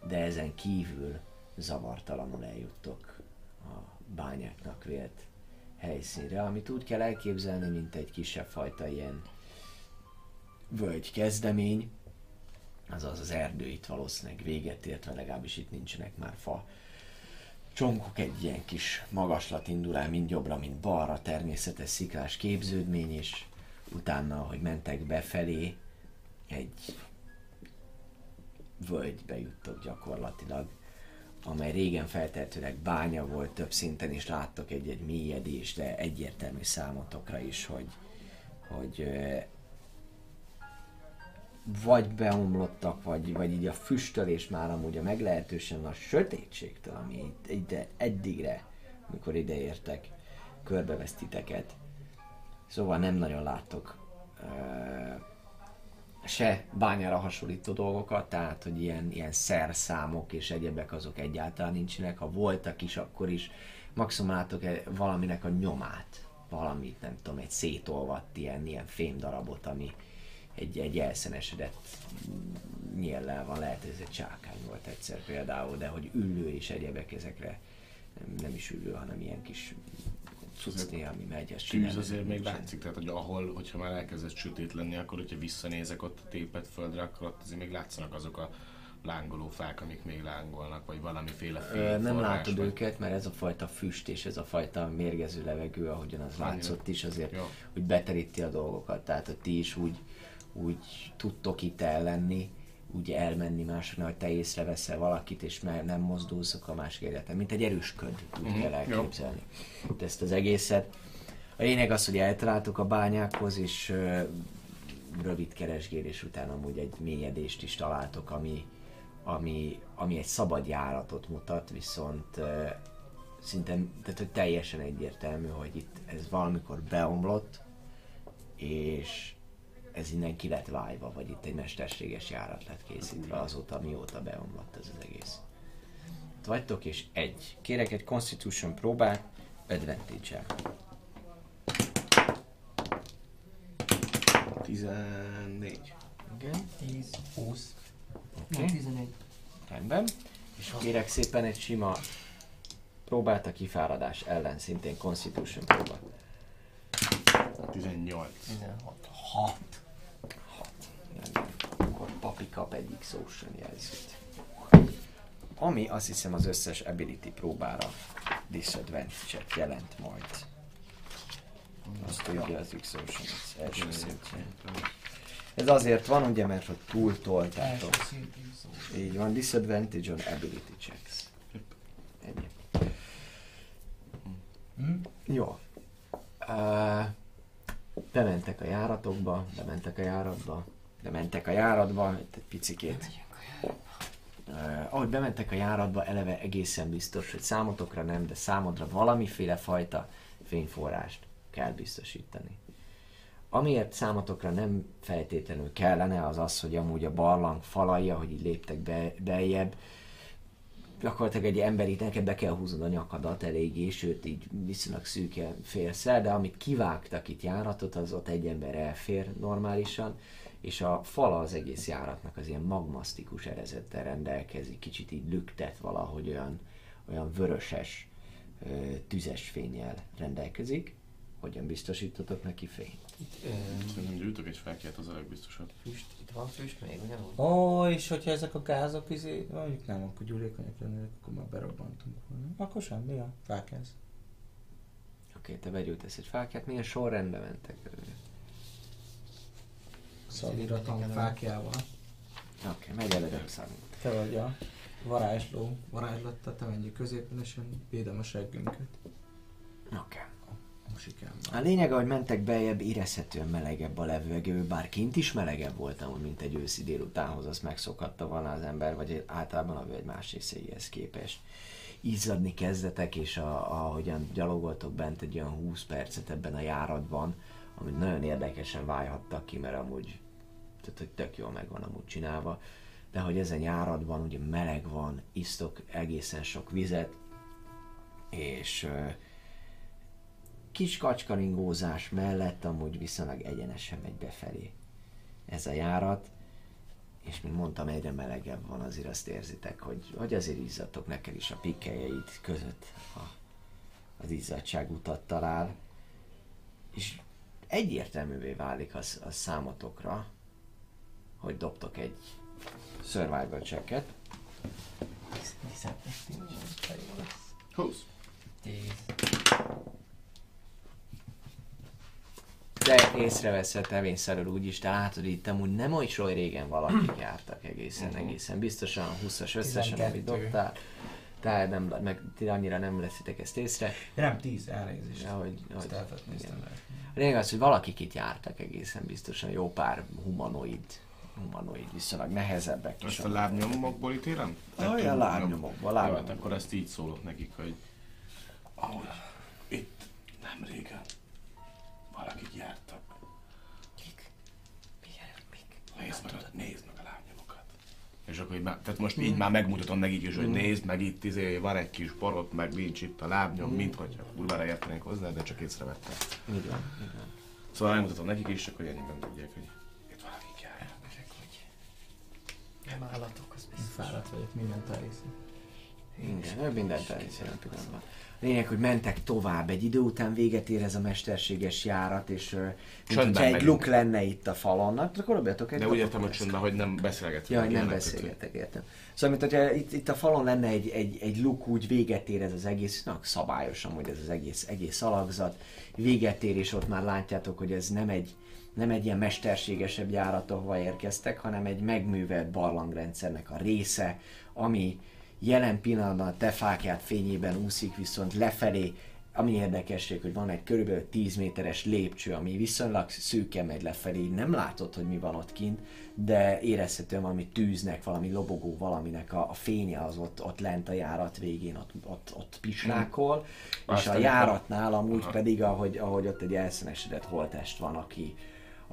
S1: de ezen kívül zavartalanul eljuttok a bányáknak vélt helyszínre, amit úgy kell elképzelni, mint egy kisebb fajta ilyen völgy kezdemény, azaz az erdő itt valószínűleg véget ért, vagy legalábbis itt nincsenek már fa csonkok, egy ilyen kis magaslat indul el, mind jobbra, mind balra, természetes sziklás képződmény, és utána, hogy mentek befelé, egy völgybe juttok gyakorlatilag, amely régen feltehetőleg bánya volt, több szinten is láttok egy-egy mélyedés, de egyértelmű számotokra is, hogy, hogy vagy beomlottak, vagy, vagy így a füstölés már amúgy a meglehetősen a sötétségtől, ami ide, eddigre, mikor ide értek, körbevesz titeket. Szóval nem nagyon láttok uh, se bányára hasonlító dolgokat, tehát hogy ilyen, ilyen szerszámok és egyebek azok egyáltalán nincsenek. Ha voltak is, akkor is maximum látok valaminek a nyomát, valamit, nem tudom, egy szétolvadt ilyen, ilyen fémdarabot, ami egy, egy elszenesedett nyéllel van, lehet, hogy ez egy csákány volt egyszer például, de hogy üllő és egyebek ezekre nem, nem is üllő, hanem ilyen kis cucné, ami megy, ezt
S2: Tűz
S1: csinálni.
S2: azért még látszik, tehát hogy ahol, hogyha már elkezdett sötét lenni, akkor hogyha visszanézek ott a tépet földre, akkor ott azért még látszanak azok a lángoló fák, amik még lángolnak, vagy valamiféle
S1: Ö, nem látod
S2: vagy-
S1: őket, mert ez a fajta füst és ez a fajta mérgező levegő, ahogyan az látszott is, azért
S2: Jó.
S1: úgy beteríti a dolgokat. Tehát, hogy ti is úgy, úgy tudtok itt ellenni, úgy elmenni másoknak, hogy te észreveszel valakit, és már nem mozdulsz, akkor a másik egyetem. Mint egy erős köd, úgy
S2: Mhm,
S1: kell
S2: jó.
S1: elképzelni itt ezt az egészet. A lényeg az, hogy eltaláltuk a bányákhoz, és ö, rövid keresgélés után amúgy egy mélyedést is találtok, ami, ami, ami egy szabad járatot mutat, viszont ö, szinte, tehát hogy teljesen egyértelmű, hogy itt ez valamikor beomlott, és ez innen ki lett vájva, vagy itt egy mesterséges járat lett készítve azóta, mióta beomlott ez az egész. Itt vagytok, és egy. Kérek egy Constitution próbát, advantage
S2: 14.
S1: Igen,
S3: 10,
S4: 20.
S1: oké,
S3: nem 11.
S1: rendben. És kérek szépen egy sima próbát a kifáradás ellen, szintén Constitution próba.
S2: 18.
S3: 16.
S4: 6.
S1: Papi kap egy X-Ocean jelzőt. Ami azt hiszem az összes ability próbára disadvantage-et jelent majd. Azt tudja az X-Ocean az első szintjén. Ez azért van, ugye, mert hogy túl toltátok. Így van, disadvantage on ability checks. Ennyi.
S4: Hm?
S1: Jó. Uh, bementek a járatokba, bementek a járatba, bementek a járatba, itt egy picikét. Uh, ahogy bementek a járatba, eleve egészen biztos, hogy számotokra nem, de számodra valamiféle fajta fényforrást kell biztosítani. Amiért számotokra nem feltétlenül kellene, az az, hogy amúgy a barlang falai, ahogy így léptek be, beljebb, gyakorlatilag egy emberi neked be kell húznod a nyakadat eléggé, sőt így viszonylag szűke férsz el, de amit kivágtak itt járatot, az ott egy ember elfér normálisan, és a fala az egész járatnak az ilyen magmasztikus erezettel rendelkezik, kicsit így lüktet valahogy olyan, olyan vöröses, ö, tüzes fényjel rendelkezik. Hogyan biztosítotok neki fényt?
S2: Szerintem gyűjtök egy felkelt, az a legbiztosabb.
S3: füst, itt van füst még, ugyanúgy?
S4: Ó, és hogyha ezek a gázok izé, mondjuk nem, akkor gyúlékonyak lennének, akkor már berobbantunk volna. Akkor semmi, a fákjáz.
S1: Oké, te begyújtasz egy fákját, milyen sorrendben mentek?
S4: Szaliratom fákjával.
S1: Oké, megy előre szerint.
S4: Te vagy a varázsló, varázslatta, te menjél középen, és én védem a seggünket.
S1: Oké.
S4: A musikámmal.
S1: A lényeg, hogy mentek beljebb, érezhetően melegebb a levegő, bár kint is melegebb volt amúgy, mint egy őszi délutánhoz, azt megszokhatta volna az ember, vagy általában a egy más részeihez képest. Izzadni kezdetek, és a, ahogyan gyalogoltok bent egy olyan 20 percet ebben a járatban, amit nagyon érdekesen válhattak ki, mert amúgy tehát, hogy tök jól meg van amúgy csinálva, de hogy ezen járatban ugye meleg van, isztok egészen sok vizet, és kis kacskaringózás mellett amúgy viszonylag egyenesen megy befelé ez a járat, és mint mondtam, egyre melegebb van, azért azt érzitek, hogy, hogy azért izzadtok neked is a pikkeljeid között a, az izzadság utat talál, és egyértelművé válik az, az számotokra, hogy dobtok egy survival checket.
S2: 20.
S3: 10.
S1: De észreveszed tevényszerűen úgy is, te látod itt amúgy nem oly soly régen valakik jártak egészen, egészen biztosan 20-as összesen, amit
S4: 12.
S1: dobtál. Te nem, meg ti annyira nem leszitek ezt észre.
S4: Ja, nem, 10 elnézést.
S1: De hogy, hogy,
S4: néztem.
S1: A lényeg az, hogy valakik itt jártak egészen biztosan, jó pár humanoid, humanoid viszonylag nehezebbek is.
S2: Ezt a lábnyomokból ítélem?
S1: Olyan lábnyomokban,
S2: Jó, hát
S1: lábnyomokban.
S2: akkor ezt így szólok nekik, hogy ahogy itt nem régen valakik jártak.
S3: Kik? Milyen? Mik?
S2: Nézd meg, a, nézd meg a lábnyomokat. És akkor így már, tehát most így már megmutatom nekik is, hogy nézd meg itt izé, van egy kis borot, meg nincs itt a lábnyom, mint hogyha kurvára értenénk hozzá, de csak észrevettem.
S1: Így van.
S2: Szóval megmutatom nekik is, hogy ennyiben tudják, hogy
S3: Nem állatok, az
S4: Én
S3: biztos.
S4: fáradt vagyok, mindent elhiszem.
S1: Igen, ő mindent elhisz jelen pillanatban. A lényeg, hogy mentek tovább, egy idő után véget ér ez a mesterséges járat, és mint
S2: Csöndben
S1: hogyha egy
S2: megyünk.
S1: luk lenne itt a falon, akkor dobjatok egy
S2: De úgy
S1: lapot
S2: értem, hogy csöndben, hogy nem beszélgetünk.
S1: Ja, hogy
S2: meg
S1: nem
S2: ilyenek,
S1: beszélgetek, értem. Szóval, mint hogyha itt, itt a falon lenne egy, egy, egy luk, úgy véget ér ez az egész, na, szabályosan, hogy ez az egész, egész alakzat, véget ér, és ott már látjátok, hogy ez nem egy, nem egy ilyen mesterségesebb járat, ahova érkeztek, hanem egy megművelt barlangrendszernek a része, ami jelen pillanatban a te fákját fényében úszik, viszont lefelé. Ami érdekesség, hogy van egy körülbelül 10 méteres lépcső, ami viszonylag szűken megy lefelé, így nem látod, hogy mi van ott kint, de érezhetően valami tűznek, valami lobogó, valaminek a, a fénye az ott, ott lent a járat végén, ott, ott, ott pislákol, és
S2: Azt
S1: a járatnál amúgy
S2: Aha.
S1: pedig, ahogy, ahogy ott egy elszenesedett holtest van, aki,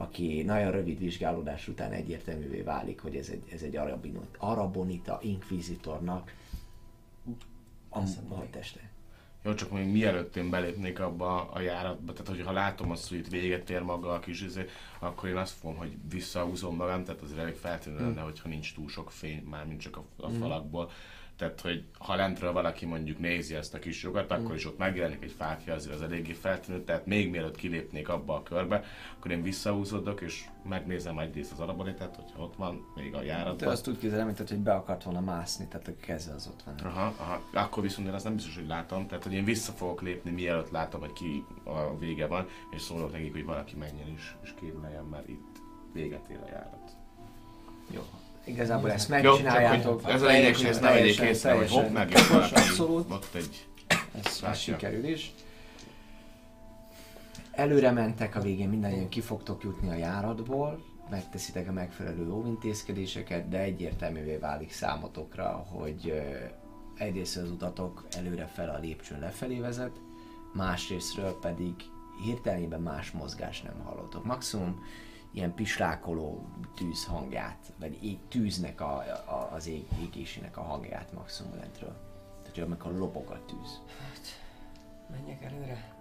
S1: aki nagyon rövid vizsgálódás után egyértelművé válik, hogy ez egy, ez egy arabinot, arabonita inkvizitornak a holteste.
S2: Jó, csak még mielőtt én belépnék abba a járatba, tehát hogyha látom azt, hogy itt véget ér maga a kis izé, akkor én azt fogom, hogy visszahúzom magam, tehát azért elég feltűnő lenne, hogyha nincs túl sok fény, már mint csak a, a falakból. Tehát, hogy ha lentről valaki mondjuk nézi ezt a kis jogat, akkor is ott megjelenik egy fákja, azért az eléggé feltűnő, tehát még mielőtt kilépnék abba a körbe, akkor én visszahúzódok, és megnézem egyrészt az arabonitát, hogyha ott van még a
S1: Te
S2: járatban.
S1: azt úgy képzelem, mint hogy be akart volna mászni, tehát a keze az ott van.
S2: Aha, aha, akkor viszont én azt nem biztos, hogy látom, tehát hogy én vissza fogok lépni, mielőtt látom, hogy ki a vége van, és szólok nekik, hogy valaki menjen is, és kérmeljen, mert itt véget ér a járat.
S1: Jó. Igazából ezt
S2: Jó,
S1: megcsináljátok.
S2: hogy ez a lényeg, hogy ezt nem
S1: teljesen-
S2: észre, hogy hopp, meg
S1: Abszolút.
S2: ott egy...
S1: Ez, ez
S2: Látja.
S1: sikerül is. Előre mentek a végén, mindannyian ki fogtok jutni a járatból, megteszitek a megfelelő óvintézkedéseket, de egyértelművé válik számotokra, hogy egyrészt az utatok előre fel a lépcsőn lefelé vezet, másrésztről pedig hirtelenében más mozgás nem hallottok. Maximum ilyen pislákoló tűz hangját, vagy ég, tűznek a, a, az ég, égésének a hangját maximum lentről. Tehát, hogy amikor lobog a tűz.
S3: Menjek előre.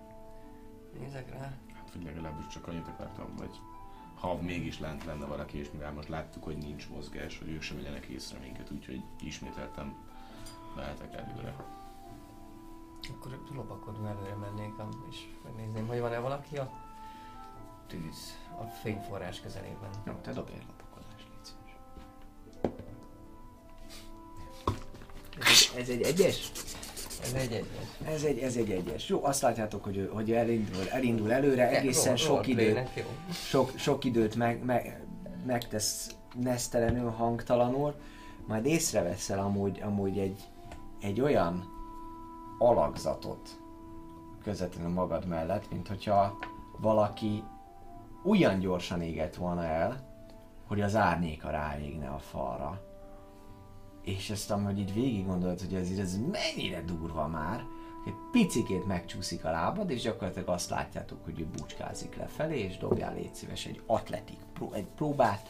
S3: Nézek rá.
S2: Hát, hogy legalábbis csak annyit akartam, hogy ha mégis lent lenne valaki, és mivel most láttuk, hogy nincs mozgás, hogy ők sem vegyenek észre minket, úgyhogy ismételtem mehetek előre.
S3: Akkor lopakodva előre mennék és megnézném, hogy van-e valaki a tűz, a fényforrás közelében.
S1: Jó, te dobj egy lopakodást, légy szíves. Ez, ez egy egyes?
S3: Ez egy egyes.
S1: Ez egy, ez egy egyes. Jó, azt látjátok, hogy, ő- hogy ő elindul, elindul előre, egészen sok időt,
S3: Jó.
S1: sok, sok időt meg, meg, megtesz nesztelenül, hangtalanul, majd észreveszel amúgy, amúgy egy, egy olyan alakzatot közvetlenül magad mellett, mint hogyha valaki olyan gyorsan égett volna el, hogy az árnyéka ráégne a falra. És ezt amúgy így végig gondolod, hogy ez, ez mennyire durva már, egy picikét megcsúszik a lábad, és gyakorlatilag azt látjátok, hogy ő bucskázik lefelé, és dobjál légy szíves egy atletik, pró- egy próbát.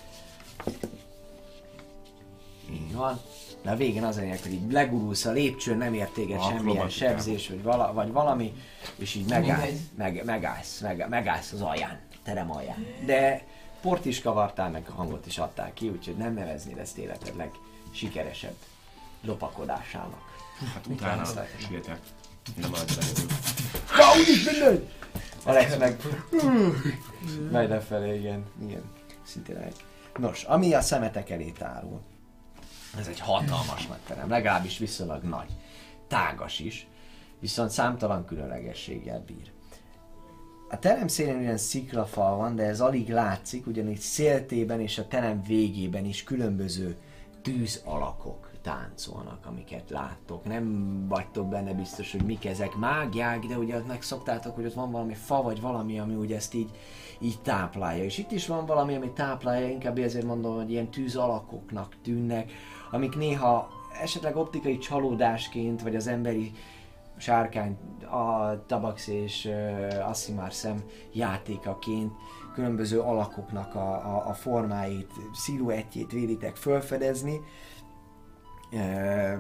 S1: Így van. De a végén az a lényeg, hogy így legurulsz a lépcsőn, nem ér téged semmilyen
S2: Akrobatikában.
S1: sebzés, vagy, vala, vagy valami, és így megállsz, meg, megállsz, meg, megállsz az alján, terem alján. De port is kavartál, meg hangot is adtál ki, úgyhogy nem neveznéd ezt életed legsikeresebb lopakodásának.
S2: Hát utána sietek. Nem maradj egyedül.
S1: Ja, úgyis mindegy! Alex meg... Megy lefelé, igen. igen. Szintén egy. Nos, ami a szemetek elé tárul. Ez egy hatalmas nagy terem, legalábbis viszonylag nagy. Tágas is, viszont számtalan különlegességgel bír. A terem szélén olyan sziklafal van, de ez alig látszik, ugyanis széltében és a terem végében is különböző tűz alakok táncolnak, amiket láttok. Nem vagytok benne biztos, hogy mik ezek mágiák, de ugye ott megszoktátok, hogy ott van valami fa, vagy valami, ami ugye ezt így, így táplálja. És itt is van valami, ami táplálja, inkább ezért mondom, hogy ilyen tűz alakoknak tűnnek, amik néha esetleg optikai csalódásként, vagy az emberi sárkány, a tabax és uh, Asszimár szem játékaként különböző alakoknak a, a, a formáit, sziluettjét vélitek felfedezni. Uh,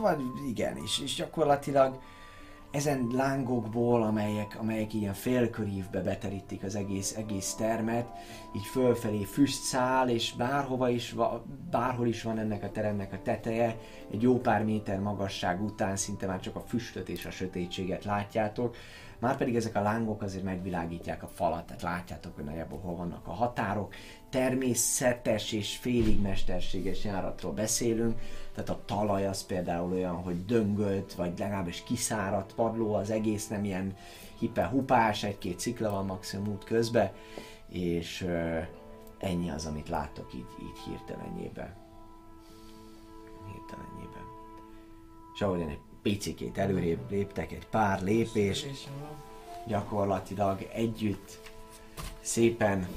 S1: vagy igen, és, és gyakorlatilag ezen lángokból, amelyek, amelyek ilyen félkörívbe beterítik az egész, egész termet, így fölfelé füst száll, és bárhova is, bárhol is van ennek a teremnek a teteje, egy jó pár méter magasság után szinte már csak a füstöt és a sötétséget látjátok, Márpedig ezek a lángok azért megvilágítják a falat, tehát látjátok, hogy nagyjából hol vannak a határok. Természetes és félig mesterséges járatról beszélünk, tehát a talaj az például olyan, hogy döngölt, vagy legalábbis kiszáradt padló, az egész nem ilyen hipe-hupás, egy-két szikla van maximum út közben, és ennyi az, amit láttok így, így hirtelenjében. Hirtelenjében. És ahogyan egy picikét előrébb léptek, egy pár lépés,
S3: És
S1: gyakorlatilag együtt szépen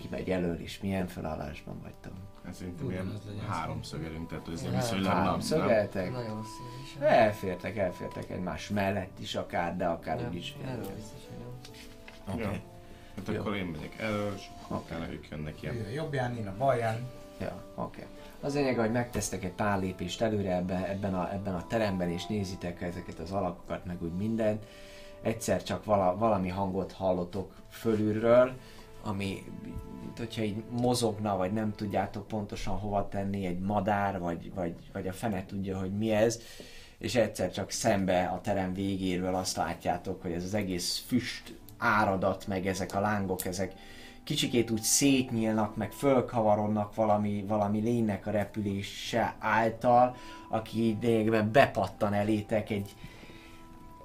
S1: kimegy elől is. Milyen felállásban vagytok?
S2: Ez szerintem ilyen
S4: Ugyanaz legyen
S2: háromszögelünk, tehát ez ilyen
S3: Hát,
S2: viszonylag nem,
S1: Három
S2: nem.
S1: szögeltek?
S3: Nagyon érzés.
S1: Elfértek, elfértek egymás mellett is akár, de akár
S3: Nem,
S1: úgy is.
S3: nem.
S1: Oké.
S2: Ja. Hát
S1: Jó.
S2: akkor én megyek elő, és utána ők jönnek ilyen.
S4: Ő a jobbján, én a balján.
S1: Ja, oké. Az lényeg, hogy megtesztek egy pár lépést előre ebben, ebben, a, ebben a teremben, és nézitek ezeket az alakokat, meg úgy mindent. Egyszer csak vala, valami hangot hallotok fölülről, ami, hogyha így mozogna, vagy nem tudjátok pontosan hova tenni, egy madár, vagy, vagy, vagy a fene tudja, hogy mi ez, és egyszer csak szembe a terem végéről azt látjátok, hogy ez az egész füst áradat, meg ezek a lángok, ezek kicsikét úgy szétnyílnak, meg fölkavarodnak valami, valami lénynek a repülése által, aki lényegében bepattan elétek egy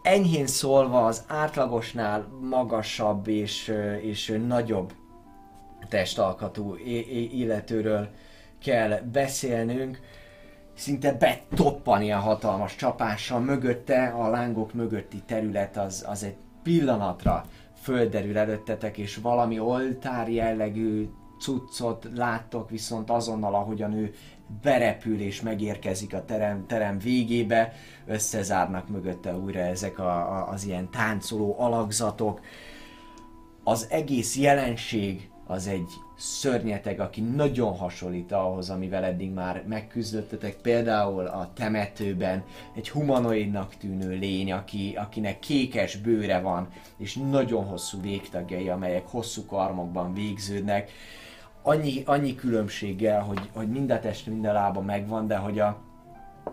S1: enyhén szólva az átlagosnál magasabb és, és nagyobb testalkatú illetőről kell beszélnünk, szinte betoppan ilyen hatalmas csapással mögötte, a lángok mögötti terület az, az egy pillanatra földerül előttetek, és valami oltár jellegű cuccot láttok, viszont azonnal, ahogyan ő berepül és megérkezik a terem, terem végébe, összezárnak mögötte újra ezek a, a, az ilyen táncoló alakzatok. Az egész jelenség az egy szörnyeteg, aki nagyon hasonlít ahhoz, amivel eddig már megküzdöttetek, például a temetőben egy humanoidnak tűnő lény, aki, akinek kékes bőre van, és nagyon hosszú végtagjai, amelyek hosszú karmokban végződnek. Annyi, annyi különbséggel, hogy, hogy mind a test, mind a lába megvan, de hogy a,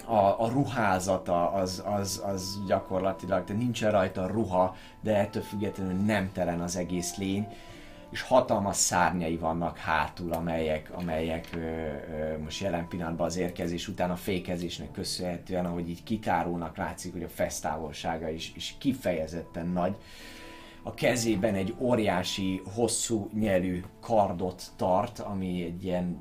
S1: a, a ruházata az, az, az gyakorlatilag, tehát nincsen rajta ruha, de ettől függetlenül nem telen az egész lény és hatalmas szárnyai vannak hátul, amelyek, amelyek ö, ö, most jelen pillanatban az érkezés után a fékezésnek köszönhetően, ahogy így kitárulnak, látszik, hogy a fesztávolsága is, is kifejezetten nagy. A kezében egy óriási, hosszú nyelű kardot tart, ami egy ilyen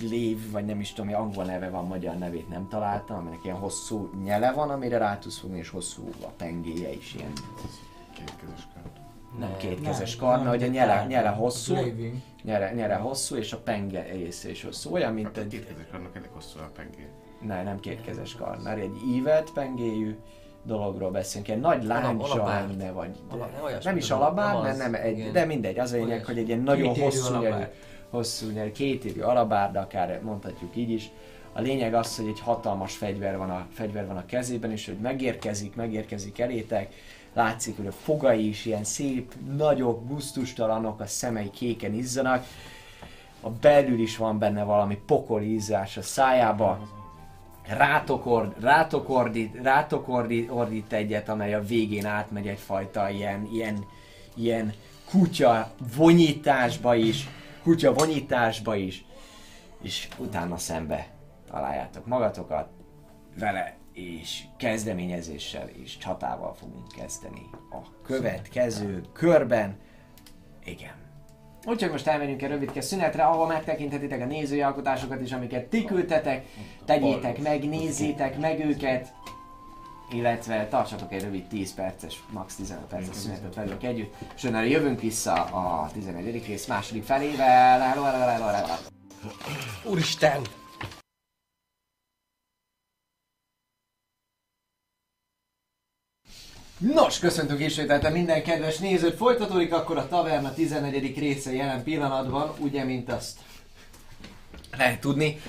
S1: lév, vagy nem is tudom, angol neve van, magyar nevét nem találtam, aminek ilyen hosszú nyele van, amire rá tudsz fogni, és hosszú a pengéje is ilyen,
S2: Kétkezes.
S1: Nem
S3: Nem,
S1: kétkezes
S4: Nem,
S1: karna,
S4: nem,
S1: hogy a
S4: de
S1: nyele, nyele hosszú, nyere, nyere hosszú, és a penge része is hosszú. Olyan, mint
S2: A
S1: egy...
S2: kétkezes kárnak elég hosszú a pengé.
S1: Ne, nem kétkezes karnár, egy ívet pengéjű dologról beszélünk, egy nagy láncsa
S3: alabárd.
S1: lenne, vagy
S3: Ala- nem
S1: nem is
S3: nem
S1: alabár, mert nem egy,
S3: igen.
S1: de mindegy, az a lényeg, hogy egy ilyen nagyon hosszú nyelű,
S4: alabárd.
S1: hosszú nyelű, kétérű alabárd, akár mondhatjuk így is. A lényeg az, hogy egy hatalmas fegyver van a, fegyver van a kezében, és hogy megérkezik, megérkezik elétek, látszik, hogy a fogai is ilyen szép, nagyok, gusztustalanok, a szemei kéken izzanak, a belül is van benne valami pokoli ízás a szájába, rátok, ord, rátok, ordít, rátok ordít, ordít egyet, amely a végén átmegy egyfajta ilyen, ilyen, ilyen kutya vonyításba is, kutya vonyításba is, és utána szembe találjátok magatokat. Vele, és kezdeményezéssel és csatával fogunk kezdeni a következő körben. Igen. Úgyhogy most elmenjünk egy rövidke szünetre, ahol megtekinthetitek a nézői alkotásokat is, amiket ti küldtetek. Tegyétek meg, nézzétek meg őket, illetve tartsatok egy rövid 10 perces, max 15 perces szünetet velünk együtt, és önnel jövünk vissza a 11. rész második felével.
S3: Úristen!
S1: Nos, köszöntünk ismételten minden kedves nézőt. Folytatódik akkor a Taverna 14. része jelen pillanatban, ugye, mint azt lehet tudni.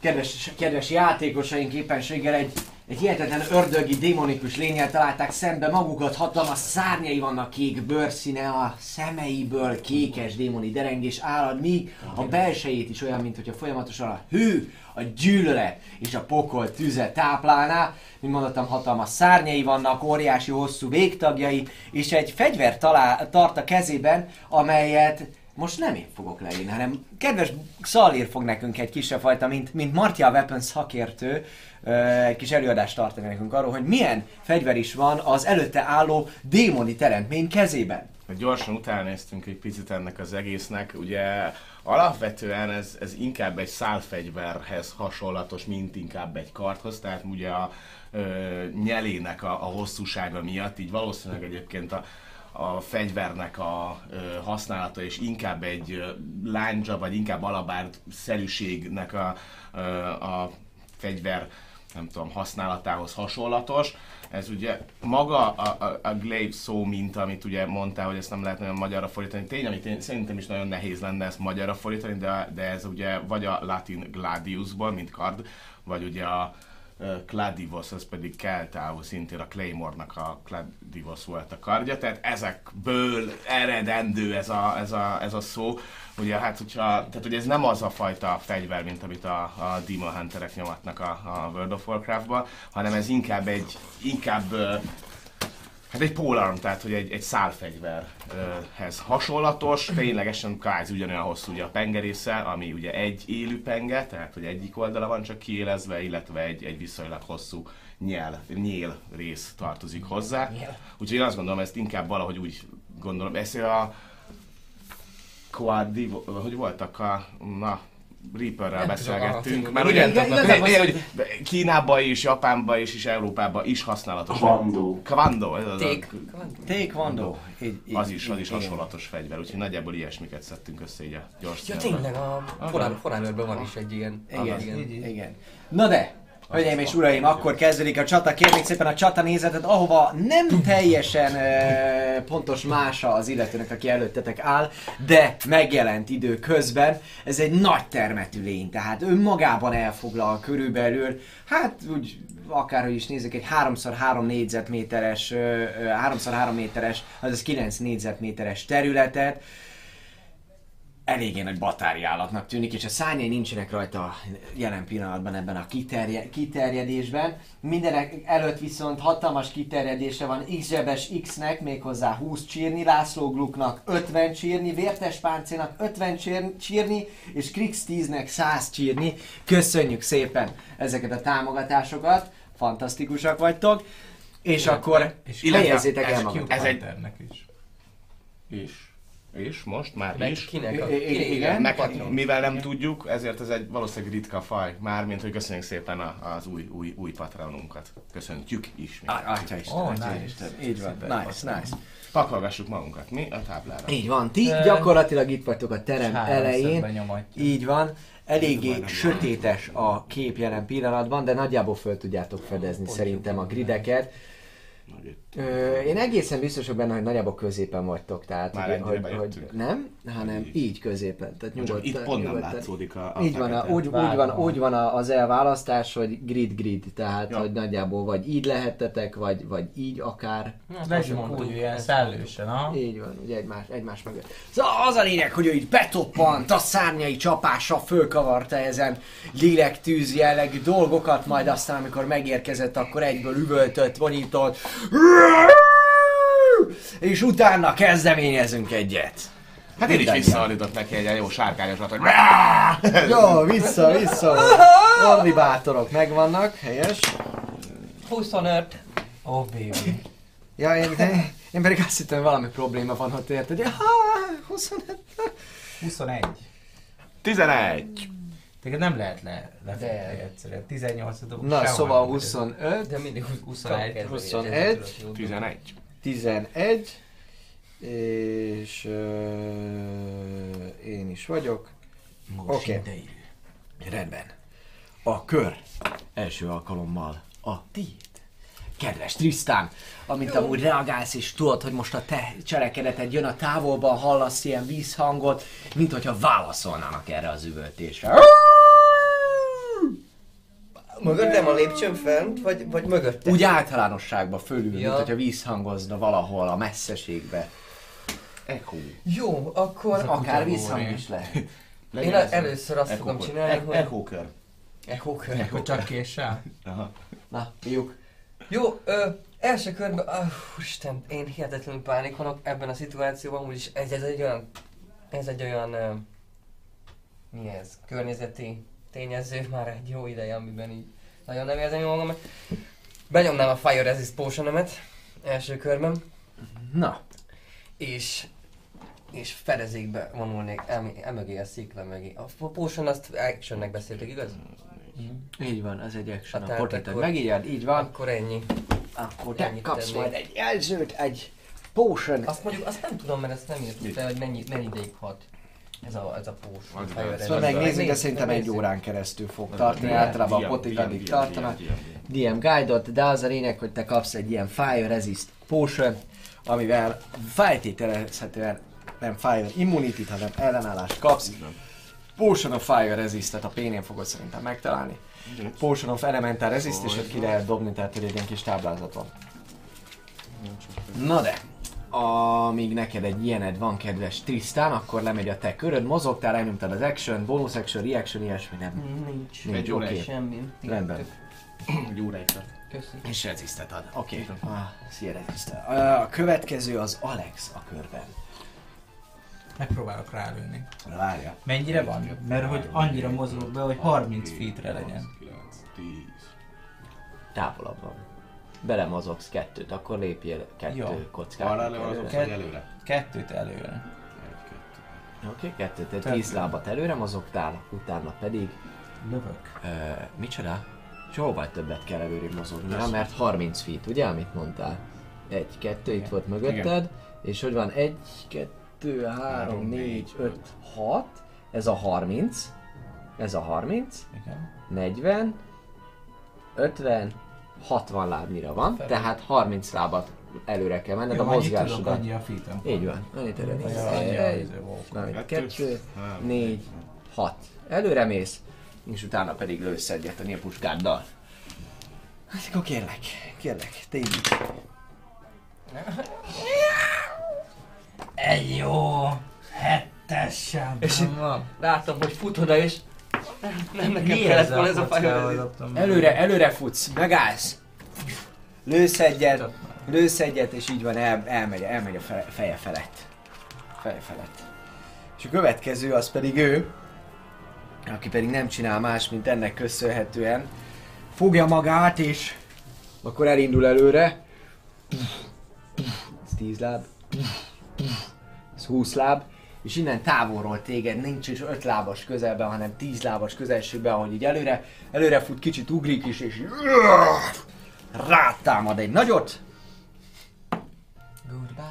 S1: Kedves, kedves játékosaink éppenséggel egy, egy hihetetlen ördögi, démonikus lényel találták szembe magukat, hatalmas szárnyai vannak kék bőrszíne, a szemeiből kékes démoni derengés árad, míg a belsejét is olyan, mint hogyha folyamatosan a hő, a gyűlölet és a pokol tüze táplálná. Mint mondottam, hatalmas szárnyai vannak, óriási hosszú végtagjai, és egy fegyver talál, tart a kezében, amelyet most nem én fogok leírni, hanem kedves Szalír fog nekünk egy kisebb fajta, mint, mint Martia Weapons szakértő, egy kis előadást tartani nekünk arról, hogy milyen fegyver is van az előtte álló démoni teremtmény kezében.
S2: Gyorsan utána néztünk egy picit ennek az egésznek. Ugye alapvetően ez, ez inkább egy szálfegyverhez hasonlatos, mint inkább egy kardhoz. Tehát ugye a ö, nyelének a, a hosszúsága miatt, így valószínűleg egyébként a, a fegyvernek a ö, használata és inkább egy ö, vagy inkább alabárd szerűségnek a, ö, a fegyver nem tudom, használatához hasonlatos. Ez ugye maga a, a, a glaive szó mint amit ugye mondtál, hogy ezt nem lehet nagyon magyarra fordítani. Tény, amit én, szerintem is nagyon nehéz lenne ezt magyarra fordítani, de, de ez ugye vagy a latin gladiusból, mint kard, vagy ugye a ö, Cladivos, az pedig keltául szintén a Claymore-nak a Cladivos volt a kardja, tehát ezekből eredendő ez a, ez a, ez a szó. Ugye hát, hogyha, tehát ugye ez nem az a fajta fegyver, mint amit a, a Demon Hunterek nyomatnak a, a World of Warcraftban, hanem ez inkább egy, inkább Hát egy polearm, tehát hogy egy, egy szálfegyverhez hasonlatos, ténylegesen kvázi ugyanolyan hosszú ugye a pengerésze, ami ugye egy élő penge, tehát hogy egyik oldala van csak kiélezve, illetve egy, egy viszonylag hosszú nyel, nyél rész tartozik hozzá. Úgyhogy én azt gondolom, ezt inkább valahogy úgy gondolom, ezt a Quadi, hogy voltak a, na, Reaperrel beszélgettünk, mert ugye hogy Kínában is, Japánban is, és Európában is használatos.
S6: Kvando.
S2: Kvando, ez az a-
S3: Ték.
S1: Taekwondo.
S2: Az is, az is hasonlatos fegyver, úgyhogy nagyjából ilyesmiket szedtünk össze így a gyors
S3: Ja tényleg, a Foránőrben van is egy ilyen.
S1: Igen,
S3: igen.
S1: igen. Na de, Hölgyeim és uraim, akkor kezdődik a csata. Kérnék szépen a csata nézetet, ahova nem teljesen e, pontos mása az illetőnek, aki előttetek áll, de megjelent idő közben. Ez egy nagy termetű lény, tehát önmagában elfoglal körülbelül, hát úgy akárhogy is nézzük, egy 3x3 négyzetméteres, ö, ö, 3x3 méteres, azaz 9 négyzetméteres területet eléggé nagy batári állatnak tűnik, és a szárnyai nincsenek rajta jelen pillanatban ebben a kiterje, kiterjedésben. Mindenek előtt viszont hatalmas kiterjedése van X-zsebes X-nek, méghozzá 20 csírni, László Gluknak 50 csírni, Vértes Páncénak 50 csír- csírni, és Krix 10-nek 100 csírni. Köszönjük szépen ezeket a támogatásokat, fantasztikusak vagytok. És akkor
S2: illetve
S1: helyezzétek el
S2: ez
S1: magatok.
S2: Ez egy...
S4: is.
S2: És? És most már
S3: Meg
S2: is?
S3: kinek a...
S1: I- i-
S3: kinek-
S1: igen.
S2: Meg, mivel nem tudjuk, ezért ez egy valószínűleg ritka faj. Mármint, hogy köszönjük szépen a, az új, új, új patronunkat. Köszöntjük is. még.
S1: Á, Atya Isten, atya
S4: nice.
S1: Isten. Így van, nice, nice.
S2: Pakolgassuk magunkat, mi? A táblára.
S1: Így van, ti gyakorlatilag itt vagytok a terem elején. Így van. Eléggé sötétes a kép jelen pillanatban, de nagyjából föl tudjátok fedezni szerintem a grideket. Ö, én egészen biztos vagyok benne, hogy nagyjából középen vagytok, tehát
S2: Már
S1: hogy,
S2: ennyire
S1: hogy, hogy nem, hanem
S2: Így.
S1: így középen. Tehát
S2: Csak
S1: nyugodtan,
S2: itt pont nem látszódik a, a
S1: Így van, a, úgy, úgy, van, úgy van a- az elválasztás, hogy grid-grid, tehát
S2: Ja.
S1: hogy nagyjából vagy így lehettetek, vagy, vagy így akár.
S3: Mondtuk,
S4: úgy ilyen szellősen, ha?
S1: Így van, ugye egymás, egymás mögött. Szóval az a lényeg, hogy ő így betoppant, a szárnyai csapással fölkavarta ezen lélektűz jellegű dolgokat, majd aztán amikor megérkezett, akkor egyből üvöltött, vonyított. És utána kezdeményezünk egyet.
S2: Hát én is
S1: Mindannyian.
S2: visszaállítok neki egy jó sárkányosat, hogy
S1: Jó, vissza, vissza. Orvi bátorok megvannak, helyes.
S3: 25.
S4: Ó, oh, baby.
S1: Ja, én, én pedig azt hittem, hogy valami probléma van ott érted. Ja, 25.
S4: 21.
S2: 11.
S4: Téged nem lehet le, lefektetni
S3: De.
S4: egyszerűen. 18 dobok.
S1: Na, szóval
S4: nem
S1: 25.
S3: De mindig
S4: 21,
S1: 21,
S2: 11.
S1: 11, és uh, én is vagyok.
S4: Most
S1: Oké.
S4: ideírő.
S1: Rendben. A kör első alkalommal a tiéd. Kedves Trisztán, amint amúgy reagálsz és tudod, hogy most a te cselekedeted jön a távolban, hallasz ilyen vízhangot, mint hogyha válaszolnának erre az üvöltésre.
S3: Mögöttem a lépcsőn fent, vagy, vagy mögöttem?
S1: Úgy általánosságban fölül,
S3: Ja.
S1: mint hogyha vízhangozna valahol a messzeségbe.
S2: Echo.
S3: Jó, akkor...
S1: Akár
S4: kutya
S1: vízhang is lehet.
S3: Én a- először azt fogom csinálni, hogy...
S2: Echo kör.
S3: Echo kör.
S4: Akkor csak késsel?
S2: Aha.
S1: Na, fiúk.
S3: Jó, ö, első körben, uh, úristen, én hihetetlenül pánikolok ebben a szituációban, úgyis ez, ez egy olyan, ez egy olyan, ö, mi ez, környezeti tényező már egy jó ideje, amiben így nagyon nem érzem jól magam. Benyomnám a Fire Resist potion első körben,
S1: Na,
S3: és és fedezékbe vonulnék em- emögé a szikla mögé. A potion azt actionnek beszéltek, igaz?
S1: Így van, az egy action.
S3: Hát
S1: A
S3: tehát akkor-
S1: megírjad, így van.
S3: Akkor ennyi.
S1: Akkor te kapsz
S3: tennék.
S1: majd egy jelzőt, egy potion.
S3: Azt mondjuk, azt nem tudom, mert ezt nem írtuk le, hogy mennyi, mennyi ideig hat ez a, ez a
S2: lesz.
S1: Szóval
S3: Resist.
S1: megnézzük, de szerintem egy órán keresztül fog tartani, általában a potig addig tartanak. DM guide de az a lényeg, hogy te kapsz egy ilyen Fire Resist Potion, amivel feltételezhetően nem Fire Immunity, hanem ellenállást kapsz. Potion of Fire Resist-et a pénén fogod szerintem megtalálni. Potion of Elemental Resist, és ott ki lehet dobni, tehát egy ilyen kis táblázat van. Na de, amíg neked egy ilyened van, kedves Tristan, akkor lemegy a te köröd, mozogtál, elnyomtad az action, bonus action, reaction, ilyesmi nem.
S3: Nincs.
S1: Nincs,
S2: Egy óra is.
S3: Semmi.
S1: Rendben.
S2: Egy tart.
S3: Köszi.
S1: És rezistet ad. Oké. Okay. Ah, szia rezistet. A következő az Alex a körben.
S4: Megpróbálok rálőni.
S1: Várja.
S4: Mennyire van? Mert hogy annyira mozog be, hogy 30 feetre legyen.
S2: 9, 10.
S1: Távolabb van. Belemozogsz kettőt, akkor lépjél kettő
S4: Jó.
S1: kockát.
S2: Arra előre azok,
S1: előre.
S2: hogy előre.
S4: Kettőt előre.
S2: Egy, kettő.
S1: Oké, okay, kettőt. Te
S4: Tehát-
S1: tíz lábat előre mozogtál, utána pedig...
S4: Lövök.
S1: Ö, micsoda? Jóval többet kell előrébb mozognia, mert 30 feet, ugye, amit mondtál? Egy, kettő, itt volt mögötted, és hogy van? Egy, kettő, három, négy, öt, hat. Ez a 30. Ez a 30.
S4: Igen.
S1: 40, 50, 60 lábnyira van,
S4: Felül.
S1: tehát 30 lábat előre kell menned a
S4: Jó,
S1: mozgásodat.
S4: annyi a feetem.
S1: Így van, annyit
S4: a
S1: Egy,
S2: Kettő,
S1: négy, hat. Előre mész, és utána pedig lősz egyet a nyilpuskáddal. Hát akkor kérlek, kérlek, te így.
S4: Egy jó hettessem
S3: És
S4: van.
S3: Látom, hogy fut oda és nem nekem
S4: Mi
S3: kellett
S4: ez a
S3: volna ez a
S4: dobtam?
S1: Előre, előre futsz, megállsz. Lősz egyet, lősz egyet, és így van, el, elmegy, elmegy a fe, feje felett. Feje felett. És a következő az pedig ő, aki pedig nem csinál más, mint ennek köszönhetően. Fogja magát, és akkor elindul előre. Ez 10 láb. Ez 20 láb. És innen távolról téged nincs is 5 lábas közelben, hanem 10 lábas közelségben, ahogy így előre, előre fut, kicsit ugrik is, és rátámad egy nagyot.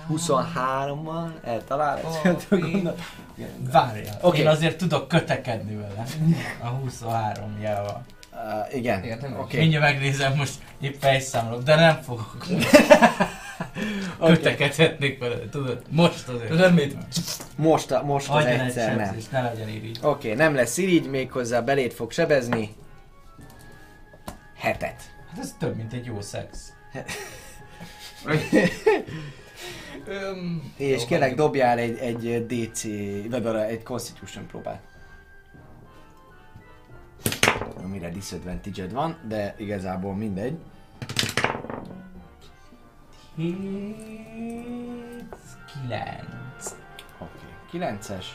S1: 23-mal eltalál, ezt.
S4: Várjál,
S1: Oké.
S4: én azért tudok kötekedni vele. A 23 jával.
S1: Uh, igen,
S3: Értem.
S1: oké.
S4: Mindjárt megnézem, most épp fejszámolok, de nem fogok. Kötekedhetnék vele, tudod? Most azért.
S3: Tudod mit?
S1: Most, a, most az
S4: Adjon egy
S1: egyszer nem.
S4: sebzést, ne legyen irigy.
S1: Oké, okay, nem lesz irigy, méghozzá belét fog sebezni. Hetet.
S4: Hát ez több, mint egy jó szex.
S3: Öm,
S1: És
S3: jó,
S1: kérlek dobjál egy, egy DC, vagy egy Constitution próbát. Amire disadvantage van, de igazából mindegy.
S4: 9.
S1: Oké. Okay. 9-es,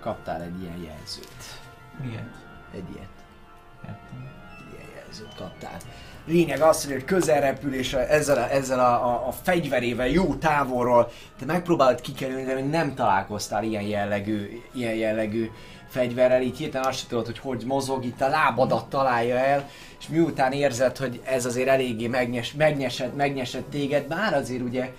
S1: kaptál egy ilyen jelzőt.
S4: Miért?
S1: Egy ilyet.
S4: Értem.
S1: ilyen jelzőt kaptál. Lényeg az, hogy közel repül, és a- ezzel, a, ezzel a, a, a fegyverével jó távolról te megpróbálod kikerülni, de még nem találkoztál ilyen jellegű, ilyen jellegű fegyverrel, így hirtelen azt sem tudod, hogy hogy mozog, itt a lábadat találja el, és miután érzed, hogy ez azért eléggé megnyes, megnyesett, megnyesett téged, bár azért ugye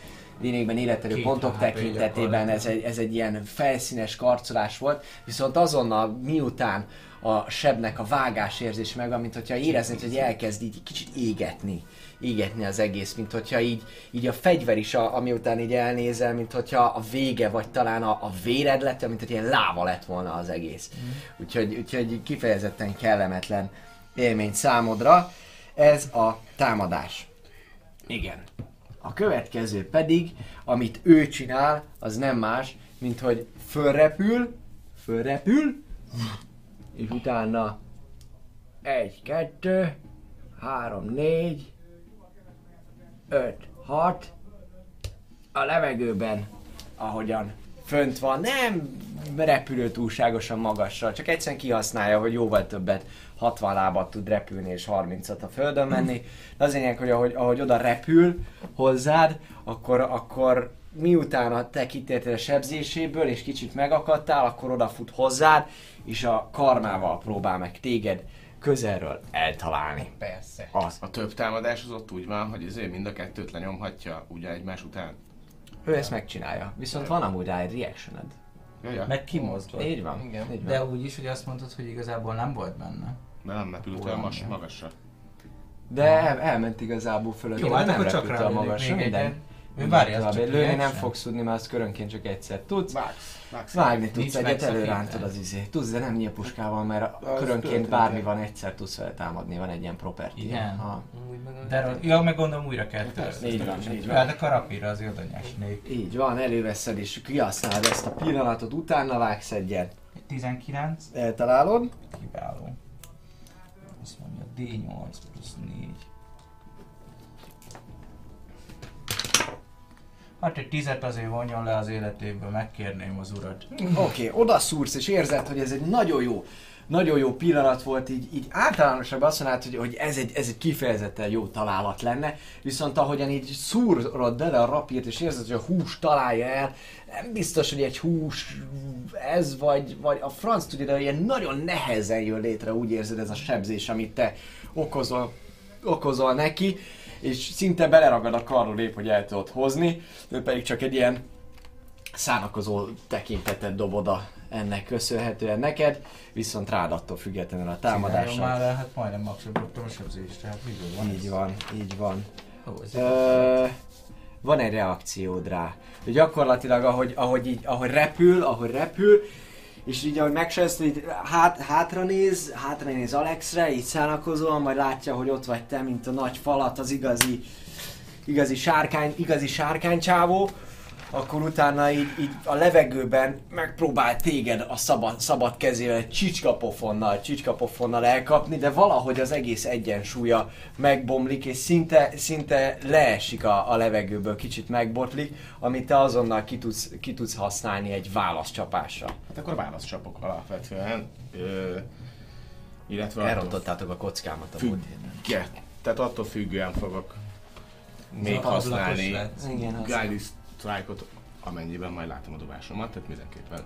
S1: lényegben életerő
S4: Két
S1: pontok tekintetében ez egy, ez egy ilyen felszínes karcolás volt, viszont azonnal miután a sebnek a vágás érzés meg, mint hogyha éreznéd, hogy elkezd így kicsit égetni, égetni az egész, mint hogyha így, így a fegyver is, a, amiután így elnézel, mint hogyha a vége, vagy talán a, a véred lett, mint hogy ilyen láva lett volna az egész. Úgyhogy, úgyhogy kifejezetten kellemetlen élmény számodra. Ez a támadás. Igen. A következő pedig, amit ő csinál, az nem más, mint hogy fölrepül, fölrepül, és utána egy, kettő, három, négy, öt, hat, a levegőben, ahogyan fönt van, nem repülő túlságosan magasra, csak egyszerűen kihasználja, hogy jóval többet 60 lábat tud repülni és 30-at a földön menni. De az lényeg, hogy ahogy, ahogy oda repül hozzád, akkor, akkor miután a te kitértél a sebzéséből, és kicsit megakadtál, akkor odafut hozzád, és a karmával próbál meg téged közelről eltalálni.
S3: Persze.
S1: Az.
S2: A több támadás az ott úgy van, hogy ezért mind a kettőt lenyomhatja ugye egymás után.
S1: Ő ezt megcsinálja. Viszont van amúgy rá egy reactioned.
S2: Ja, ja.
S4: Meg kimozgott.
S1: Így van.
S3: Igen.
S1: Így van.
S4: De úgy is, hogy azt mondtad, hogy igazából nem volt benne.
S2: De nem repült el mas, magasra.
S1: De el, elment igazából fölött.
S4: Jó, hát
S1: nem
S4: akkor csak rá
S1: el magasra,
S4: még
S1: minden.
S4: Ő várja, az
S1: lőni nem fogsz tudni, mert az körönként csak egyszer tudsz.
S2: Vágsz. Vágsz.
S1: Vágni tudsz egyet, előrántod az izé. Tudsz, de nem nyílpuskával, mert
S2: Az
S1: körönként bármi van, egyszer tudsz vele támadni, van egy ilyen property.
S4: Igen?
S1: Ha.
S4: De ja, meg gondolom újra kell tölteni.
S1: Így van, így van.
S4: Hát a karapira az oda nyesnék.
S1: Így van, előveszed és kihasználod ezt a pillanatot, utána vágsz egyet.
S4: 19,
S1: Eltalálod.
S4: kiváló. Azt mondja D8 plusz 4. Hát egy tizet azért vonjon le az életéből, megkérném az urat.
S1: Oké, okay, oda szúrsz és érzed, hogy ez egy nagyon jó, nagyon jó pillanat volt, így, így általánosabban azt mondnád, hogy, hogy ez, egy, ez egy kifejezetten jó találat lenne, viszont ahogyan így szúrod bele a rapírt és érzed, hogy a hús találja el, nem biztos, hogy egy hús ez vagy, vagy a franc tudja, de ilyen nagyon nehezen jön létre, úgy érzed ez a sebzés, amit te okozol, okozol neki, és szinte beleragad a karról épp, hogy el tudod hozni, ő pedig csak egy ilyen szánakozó tekintetet dob oda ennek köszönhetően neked, viszont rád attól függetlenül a
S4: Csináljon már
S1: támadásra.
S4: le, hát majdnem dobtam a sebzést, tehát miből van
S1: Így
S4: ez?
S1: van, így van.
S4: Ó, ez
S1: Ö, van egy reakciód rá. De gyakorlatilag, ahogy, ahogy, így, ahogy repül, ahogy repül, és így ahogy megsejsz, így hát, hátra néz, hátra néz Alexre, így szánakozóan, majd látja, hogy ott vagy te, mint a nagy falat, az igazi, igazi sárkány, igazi sárkánycsávó, akkor utána így, így a levegőben megpróbál téged a szabad, szabad kezével csicskapofonnal, csicskapofonnal elkapni, de valahogy az egész egyensúlya megbomlik, és szinte, szinte leesik a, a levegőből, kicsit megbotlik, amit te azonnal ki tudsz, ki tudsz használni egy válaszcsapásra.
S2: Hát akkor válaszcsapok alapvetően. Ö, illetve
S1: Elrontottátok a kockámat a
S2: Függ-
S1: múlt héten.
S2: függe, tehát attól függően fogok még használni
S4: lett.
S2: Strike-ot, amennyiben majd látom a dobásomat, tehát mindenképpen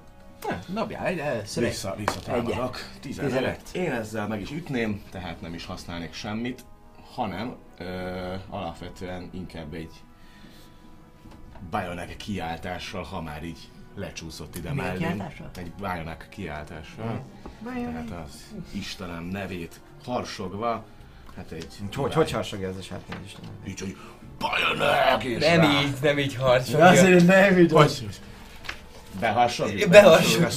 S1: Ne, Dobjál egy először egy.
S2: vissza, visszatámadok. 15.
S1: 15.
S2: Én ezzel meg is ütném, tehát nem is használnék semmit, hanem ö, alapvetően inkább egy Bionek kiáltással, ha már így lecsúszott ide mellém.
S1: kiáltással?
S2: Egy Bionek kiáltással. Tehát az Istenem nevét harsogva, hát egy...
S1: Hogy, hogy harsogja ez a sárkány is?
S2: Így, hogy És
S3: Nem
S2: rá-
S3: így, nem így harcolja.
S1: Azért nem így
S2: Hogy? Beharsogjuk.
S3: Beharsogjuk.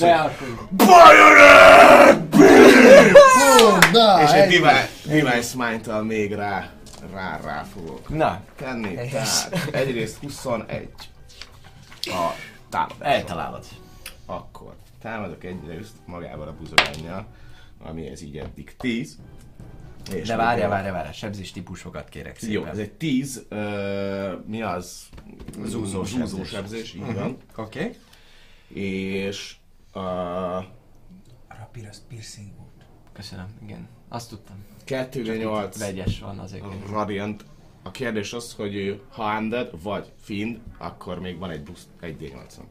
S1: Na,
S2: És egy. Divine, Smite-tal még rá, rá, rá fogok
S1: Na,
S2: tenni. Tehát egyrészt 21 a támadás.
S1: eltalálod.
S2: Akkor támadok egyrészt magával a buzogánnyal, ami ez így eddig 10. És
S1: De várja,
S2: egy-
S1: várja, várja, sebzés típusokat kérek szépen.
S2: Jó, ez egy 10, uh, mi az?
S1: Zúzó
S2: Zúzó
S1: sebzés.
S2: sebzés, így van.
S1: Oké. Okay.
S2: És a
S4: A rapír az piercing volt.
S1: Köszönöm, igen. Azt tudtam.
S2: 2d8
S1: Vegyes van azért.
S2: Radiant. A kérdés az, hogy ha undead vagy fiend, akkor még van egy plusz 1d8-on.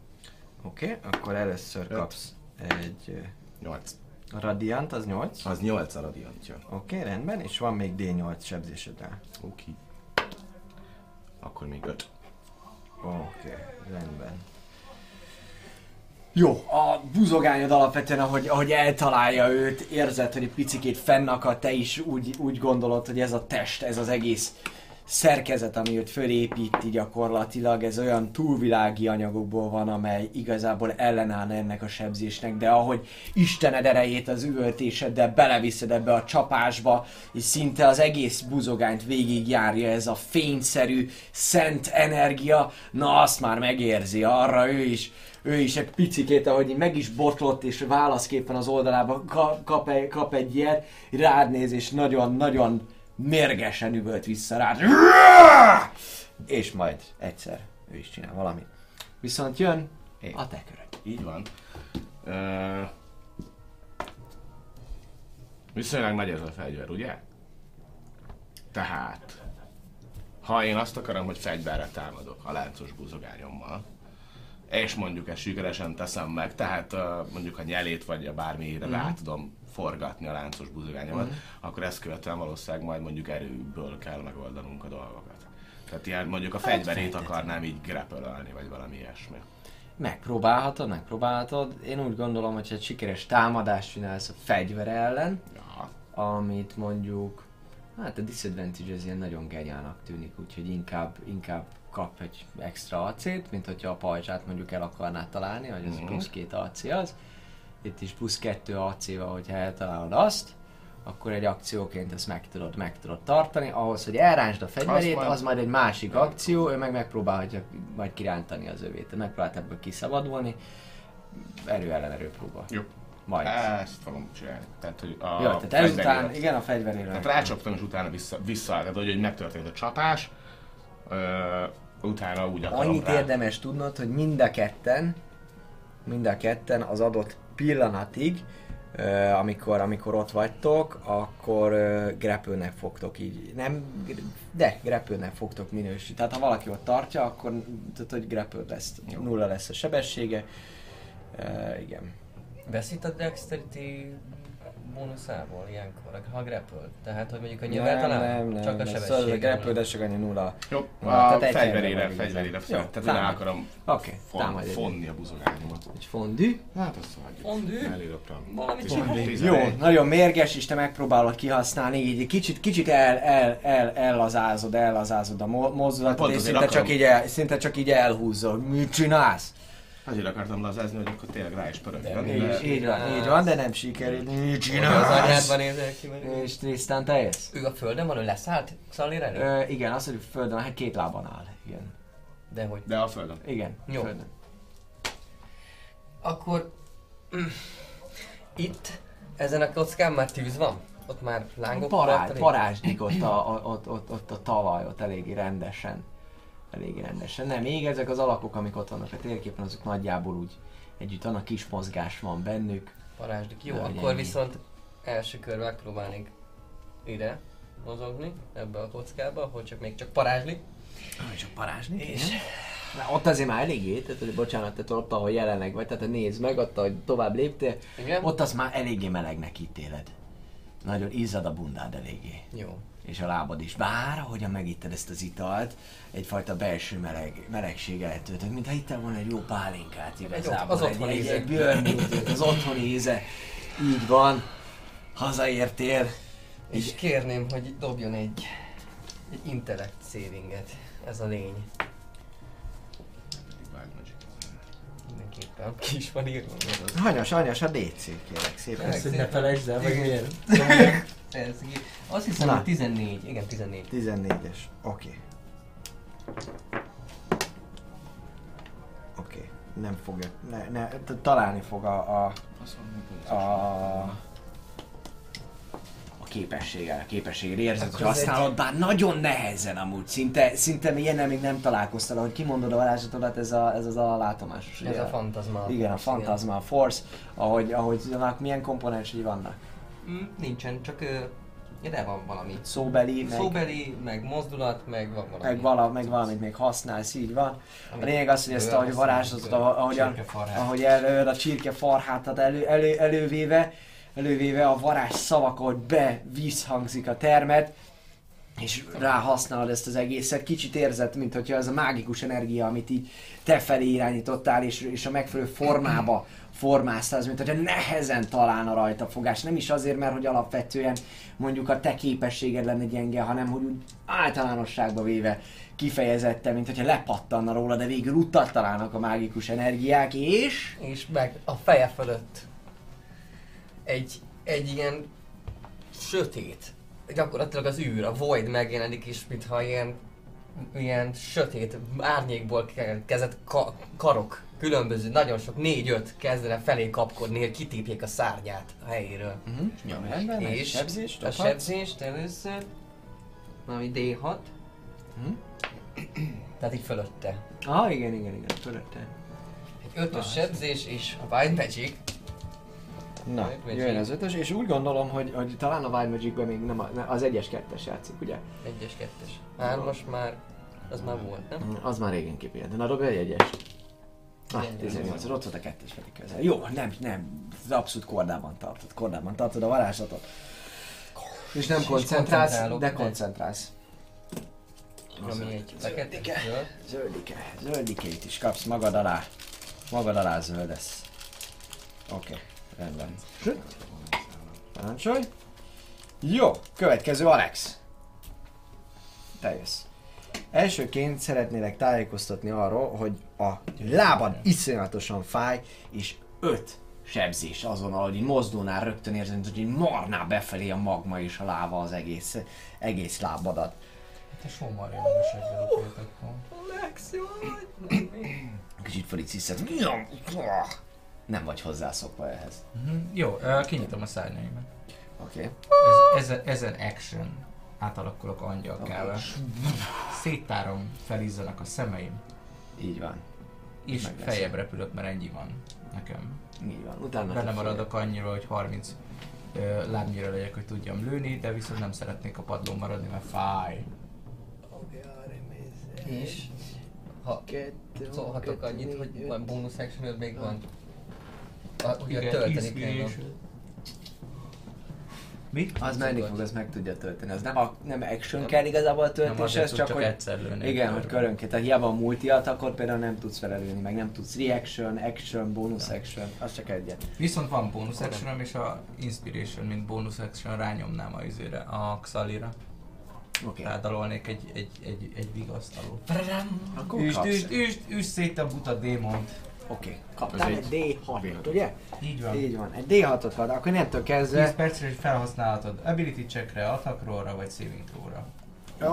S1: Oké, okay, akkor először kapsz egy
S2: 8.
S1: ö, Radiant, az 8.
S2: Az 8 a radiantja.
S1: Oké, okay, rendben, és van még D8 sebzésed rá.
S2: Oké. Akkor még 5.
S1: Oké, okay, rendben. Jó, a buzogányod alapvetően, ahogy, ahogy eltalálja őt, érzed, hogy egy picikét fennakad, te is úgy, úgy gondolod, hogy ez a test, ez az egész szerkezet, ami őt fölépíti gyakorlatilag, ez olyan túlvilági anyagokból van, amely igazából ellenáll ennek a sebzésnek, de ahogy Istened erejét az üvöltéseddel beleviszed ebbe a csapásba, és szinte az egész buzogányt végigjárja ez a fényszerű, szent energia, na azt már megérzi, arra ő is ő is egy picikét, ahogy meg is botlott, és válaszképpen az oldalába ka- kap, egy, kap egy ilyet, rád néz, és nagyon-nagyon mérgesen üvölt vissza rád. És majd egyszer ő is csinál valamit. Viszont jön a te köröd.
S2: Így van. Uh, viszonylag nagy ez a fegyver, ugye? Tehát, Ha én azt akarom, hogy fegyverre támadok a láncos buzogányommal, és mondjuk ezt sikeresen teszem meg, tehát uh, mondjuk a nyelét vagy a bármire mm. rá tudom forgatni a láncos buzogányomat, mm. akkor ezt követően valószínűleg majd mondjuk erőből kell megoldanunk a dolgokat. Tehát ilyen mondjuk a fegyverét akarnám így grapple vagy valami ilyesmi.
S1: Megpróbálhatod, megpróbálhatod. Én úgy gondolom, hogy egy sikeres támadást csinálsz a fegyver ellen,
S2: Ja.
S1: amit mondjuk, hát a disadvantage ez ilyen nagyon genyának tűnik, úgyhogy inkább, inkább kap egy extra acét, mint hogyha a pajzsát mondjuk el akarnád találni, hogy az
S2: Mhm.
S1: plusz két AC az. Itt is plusz kettő AC-val, hogyha eltalálod azt, akkor egy akcióként ezt meg tudod, meg tudod tartani. Ahhoz, hogy elrántsd a fegyverét,
S2: majd-
S1: az majd egy másik akció, ő meg megpróbálja majd kirántani az övét. Megpróbált ebből kiszabadulni. Erő ellen erő próba.
S2: Jó.
S1: Majd.
S2: Ezt fogom csinálni. Tehát, hogy a
S1: Jó, tehát ezután, igen, a fegyverére.
S2: Tehát rácsaptam, és utána vissza, visszaállgat, hogy, hogy megtörtént a csapás, ö, utána úgy
S1: Annyit
S2: rá.
S1: érdemes tudnod, hogy mind a ketten, mind a ketten az adott pillanatig, amikor, amikor ott vagytok, akkor grapple fogtok így, nem, de grapple fogtok minősíteni. Tehát ha valaki ott tartja, akkor tudod, hogy grapple lesz, nulla lesz a sebessége. Uh, igen.
S3: Veszít a Dexterity bónuszából ilyenkor, ha grapple. Tehát, hogy mondjuk a nyilván talán csak a
S1: Szóval a grapple, de csak annyi nulla.
S2: Jó,
S1: Na,
S2: a fegyverére, fegyverére fel. Tehát rá akarom
S1: Oké, okay,
S2: fon, fonni a buzogányomat.
S1: Egy fondű.
S2: Hát azt hagyjuk.
S3: Fondű? Valamit.
S1: Jó, nagyon mérges, és te megpróbálod kihasználni, így kicsit, kicsit el, el, el, ellazázod, ellazázod a mo- mozdulatot,
S2: Pont
S1: és szinte csak, így el, szinte csak így elhúzol. Mit csinálsz?
S2: Azért akartam lazázni, hogy akkor tényleg rá is pörögjön.
S3: De
S1: Így,
S2: De...
S1: így van, így van, de nem sikerült. Mit
S3: Az
S1: csinálsz?
S3: anyádban nézel ki, meg...
S1: És Tristan, te jössz?
S3: Ő a földön van, ő leszállt Szallir elé?
S1: Ö, igen, az, hogy földön, hát két lábon áll. Igen,
S3: De hogy?
S2: De a földön.
S1: igen
S3: Jó.
S1: földön.
S3: Akkor... mm, Itt, ezen a kockán már tűz van? Ott már lángok
S1: Pará, parázsdik ott a, a, ott, ott, ott a talaj, ott eléggé rendesen. Eléggé rendesen. Nem, még ezek az alakok, amik ott vannak a térképen, azok nagyjából úgy együtt, annak kis mozgás van bennük.
S3: Parázsdik. Jó,
S1: hogy
S3: akkor
S1: ennyi.
S3: viszont első kör megpróbálnék ide mozogni, ebbe a kockába, hogy csak még csak parázslik.
S1: Ah, csak parázsni
S3: És
S1: Na, ott azért már eléggé, tehát hogy bocsánat, tehát ott, ahol jelenleg vagy, tehát nézd meg, ott, ahogy tovább léptél,
S3: igen?
S1: ott az már eléggé melegnek ítéled. Nagyon izzad a bundád eléggé.
S3: Jó.
S1: És a lábad is. Bár, ahogyan megitted ezt az italt, egyfajta belső meleg, melegség eltöltött, mintha ittel volna egy jó pálinkát igazából.
S3: az otthoni
S1: egy,
S3: íze.
S1: egy björnítőt, az otthoni íze. Így van. Hazaértél.
S3: És kérném, hogy dobjon egy, egy intellect savinget. Ez a lény. Mindenképpen. Ki is van írva.
S1: Hanyas, hanyas a DC, kérek szépen.
S3: Ezt, hogy ne
S1: felejtsd el,
S3: Igen. Ez, azt hiszem,
S1: Na.
S3: hogy 14. Igen, 14.
S1: 14-es. Oké. Oké. Nem fogja, ne, ne, találni fog a, a, a, a képességgel, a képességére érzed, hogy használod, bár nagyon nehezen amúgy, szinte, szinte ilyennel még nem találkoztál, ahogy kimondod a varázslatodat, ez, a, ez az a látomásos.
S3: Ez
S1: ugye?
S3: a fantazma.
S1: Igen, a Phantasma Force, ahogy, ahogy annak milyen komponensei vannak?
S3: Mm, nincsen, csak ö, ide van valami.
S1: Szóbeli, meg,
S3: Szóbeli, meg mozdulat, meg van valami.
S1: meg, vala, meg valamit még használsz, így van. A
S3: Amit
S1: lényeg az, hogy ezt ahogy
S3: bőr,
S1: ahogyan, ahogy előd a csirke farhátat elő, elő, elővéve, elővéve a varázs szavak, ahogy be vízhangzik a termed, és rá használod ezt az egészet, kicsit érzed, mint hogyha ez a mágikus energia, amit így te felé irányítottál, és, és a megfelelő formába formáztál, az, mint hogyha nehezen találna rajta fogás. Nem is azért, mert hogy alapvetően mondjuk a te képességed lenne gyenge, hanem hogy úgy általánosságba véve kifejezetten, mint hogyha lepattanna róla, de végül utat találnak a mágikus energiák, és...
S3: És meg a feje fölött egy, egy ilyen sötét, gyakorlatilag az űr, a void megjelenik is, mintha ilyen, ilyen sötét árnyékból ke- kezdett ka- karok, különböző, nagyon sok, négy-öt kezdene felé kapkodni, hogy kitépjék a szárnyát a helyéről.
S1: Uh-huh. Jó, rendben, egy
S3: És
S1: sebzés,
S3: a sebzést először, valami D6,
S1: Mhm.
S3: tehát így fölötte.
S1: Ah, igen, igen, igen, fölötte.
S3: Egy ötös sebzés és a Wild Magic
S1: Na,
S3: Magic.
S1: jöjjön az ötös, és úgy gondolom, hogy, hogy talán a Wild Magicben még nem a, az egyes kettes játszik, ugye?
S3: Egyes, kettes. Hármas már, az már volt, nem?
S1: Az már régen képült. Na, dobj egy egyes. Ah,
S3: Igen,
S1: 18, ott volt a kettes pedig közel. Jó, nem, nem, ez abszolút kordában tartod, kordában tartod a varázslatot. És nem
S3: És
S1: koncentrálsz,
S3: koncentrálok,
S1: de koncentrálsz.
S3: Ami egy
S1: Zöldike.
S3: zöld.
S1: Zöldike, zöldikét is kapsz magad alá. Magad alá zöldesz. Oké, okay, rendben. Parancsolj. Jó, következő Alex. Te jössz. Elsőként szeretnélek tájékoztatni arról, hogy a lábad iszonyatosan fáj, és öt sebzés azonnal, hogy így mozdulnál rögtön érzed, hogy így marná befelé a magma és a láva az egész, egész lábadat.
S4: Te somarja meg a seggel a
S3: Alex, jaj!
S1: Kicsit fel így sziszed. Nem vagy hozzászokva ehhez.
S4: Mhm. Jó, kinyitom a szárnyaimat.
S1: Oké. Okay.
S4: Ez, ezen, ezen action átalakulok angyalkával. Széttárom, felizzanak a szemeim,
S1: Így van.
S4: és
S1: Meg lesz.
S4: feljebb repülök, mert ennyi van nekem.
S1: Így van. Utána
S4: Benne maradok annyira, hogy 30 ö, lábnyira legyek, hogy tudjam lőni, de viszont nem szeretnék a padlón maradni, mert fáj.
S3: És ha szólhatok annyit, hogy
S1: öt.
S3: bonus action még van. A, ugye
S4: Igen,
S3: tölteni kell.
S4: Mi?
S1: Az menni fog, az meg tudja tölteni. Az nem, a, nem action kell igazából a
S4: Nem azért tud
S1: csak,
S4: csak
S1: hogy...
S4: egyszer lőni.
S1: Igen, hogy körönként. Tehát hiába a multiat, akkor például nem tudsz vele lőni, meg nem tudsz reaction, action, bonus action, az csak egyet.
S4: Viszont van bonus action és a inspiration, mint bonus action rányomnám a izére, a Xalira.
S1: Oké.
S4: Rádalolnék egy, egy, egy, egy vigasztalót. Üst, üst, üst, üst szét a buta démont.
S1: Oké. Kaptál
S2: Ez
S1: egy D6-ot, ugye?
S4: Így van.
S1: Így van. Egy D6-ot kap, akkor innentől
S4: 10
S1: kezdve...
S4: percre is felhasználhatod ability checkre, attack rollra vagy saving throw-ra.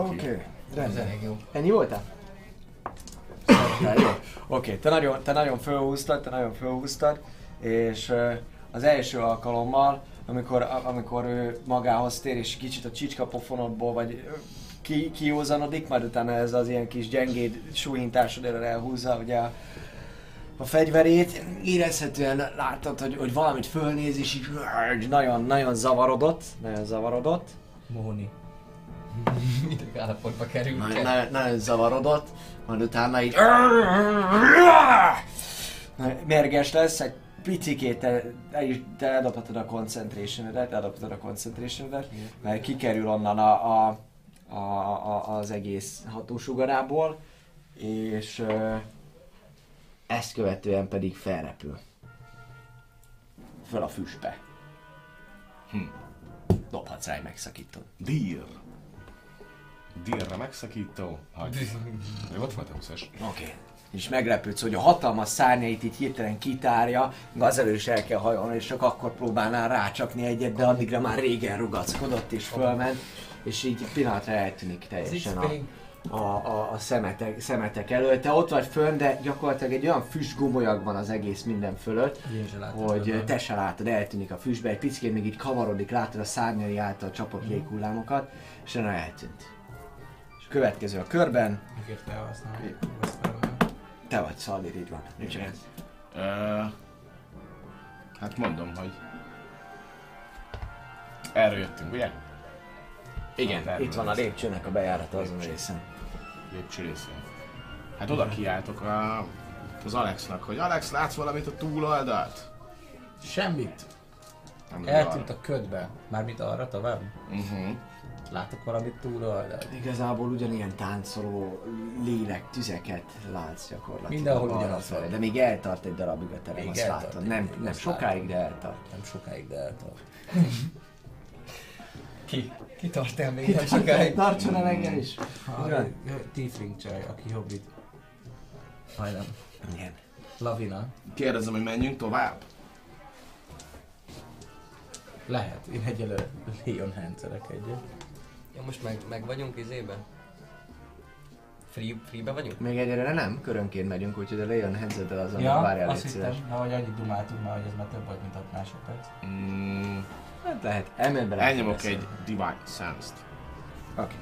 S1: Oké.
S3: Ez
S1: Rendben.
S3: elég jó.
S1: Ennyi voltál? Ja, jó. Oké, te nagyon, te nagyon fölhúztad, te nagyon fölhúztad, és ö, az első alkalommal, amikor, amikor ő magához tér, és kicsit a csicska pofonodból, vagy ö, ki, kiózanodik, majd utána ez az ilyen kis gyengéd súlyintásod erre elhúzza ugye a, a fegyverét, érezhetően látod, hogy, hogy valamit fölnéz, és így nagyon, nagyon zavarodott, nagyon zavarodott.
S4: Móni.
S3: Ideg állapotba került.
S1: Nagyon, nagyon, nagyon zavarodott, majd utána így mérges lesz, egy picikét te, te, eldobhatod a concentration-edet, eldobhatod a concentration mert kikerül onnan a, a, a, a, az egész hatósugarából, és ezt követően pedig felrepül. Föl a füstbe. Hm. Dobhatsz rá egy megszakítót.
S2: Dír. Dírra megszakító. Hagy. Jó, ott volt a 20-as.
S1: Oké. Okay. És meglepődsz, hogy a hatalmas szárnyait itt hirtelen kitárja, gazelő is el kell hajolni, és csak akkor próbálnál rácsapni egyet, de addigra már régen rugackodott és fölment, és így pillanatra eltűnik teljesen a, a, a, a szemetek, szemetek előtt. Te ott vagy fönn, de gyakorlatilag egy olyan füstgomolyag van az egész minden fölött, hogy
S4: benne.
S1: te se látod, eltűnik a füstbe, egy picit még így kavarodik, látod a szárnyai által csapott
S4: Mhm.
S1: léghullámokat, és utána eltűnt. És a következő a körben?
S4: Azt felhasználom.
S1: te vagy Szaldir, így van. Csinálsz?
S2: Ö, hát mondom, hogy erről jöttünk, ugye?
S1: Igen,
S2: természetesen.
S1: itt van a lépcsőnek a bejárata azon részen.
S2: Lépcső részén. Hát oda kiáltok a, az Alexnak, hogy Alex, látsz valamit a túloldalt?
S5: Semmit.
S2: Nem
S5: Eltűnt a ködbe. Mármint arra tovább.
S2: Uh-huh.
S5: Látok valamit túl oldalt.
S1: Igazából ugyanilyen táncoló lélek tüzeket látsz gyakorlatilag.
S5: Mindenhol
S1: arra
S5: ugyanaz
S1: felé,
S5: van.
S1: De még eltart egy darabig a terem,
S5: Még
S1: azt
S5: eltart
S1: látod.
S5: egy
S1: Nem,
S5: darabig,
S1: nem
S5: azt
S1: sokáig, de eltart.
S5: Nem sokáig, de eltart.
S3: Ki? Ki tart el még nem sokáig?
S1: Tartson el engem is. Igen.
S4: Tiefling csaj, aki hobbit. Majdnem.
S1: Igen.
S4: Lavina.
S2: Kérdezem, hogy menjünk tovább?
S4: Lehet, én egyelőre Leon Hancerek egyet.
S3: Ja, most meg, meg vagyunk izében? Free, freebe vagyunk?
S1: Még egyre nem, körönként megyünk, úgyhogy a Leon Henzeddel azon
S4: Ja,
S1: várjál,
S4: azt hittem, de hogy annyit dumáltunk már, hogy ez már több volt, mint 6 másodperc.
S2: Mm,
S1: Hát lehet, bele.
S2: elnyomok egy Divine Sense-t.
S1: Oké.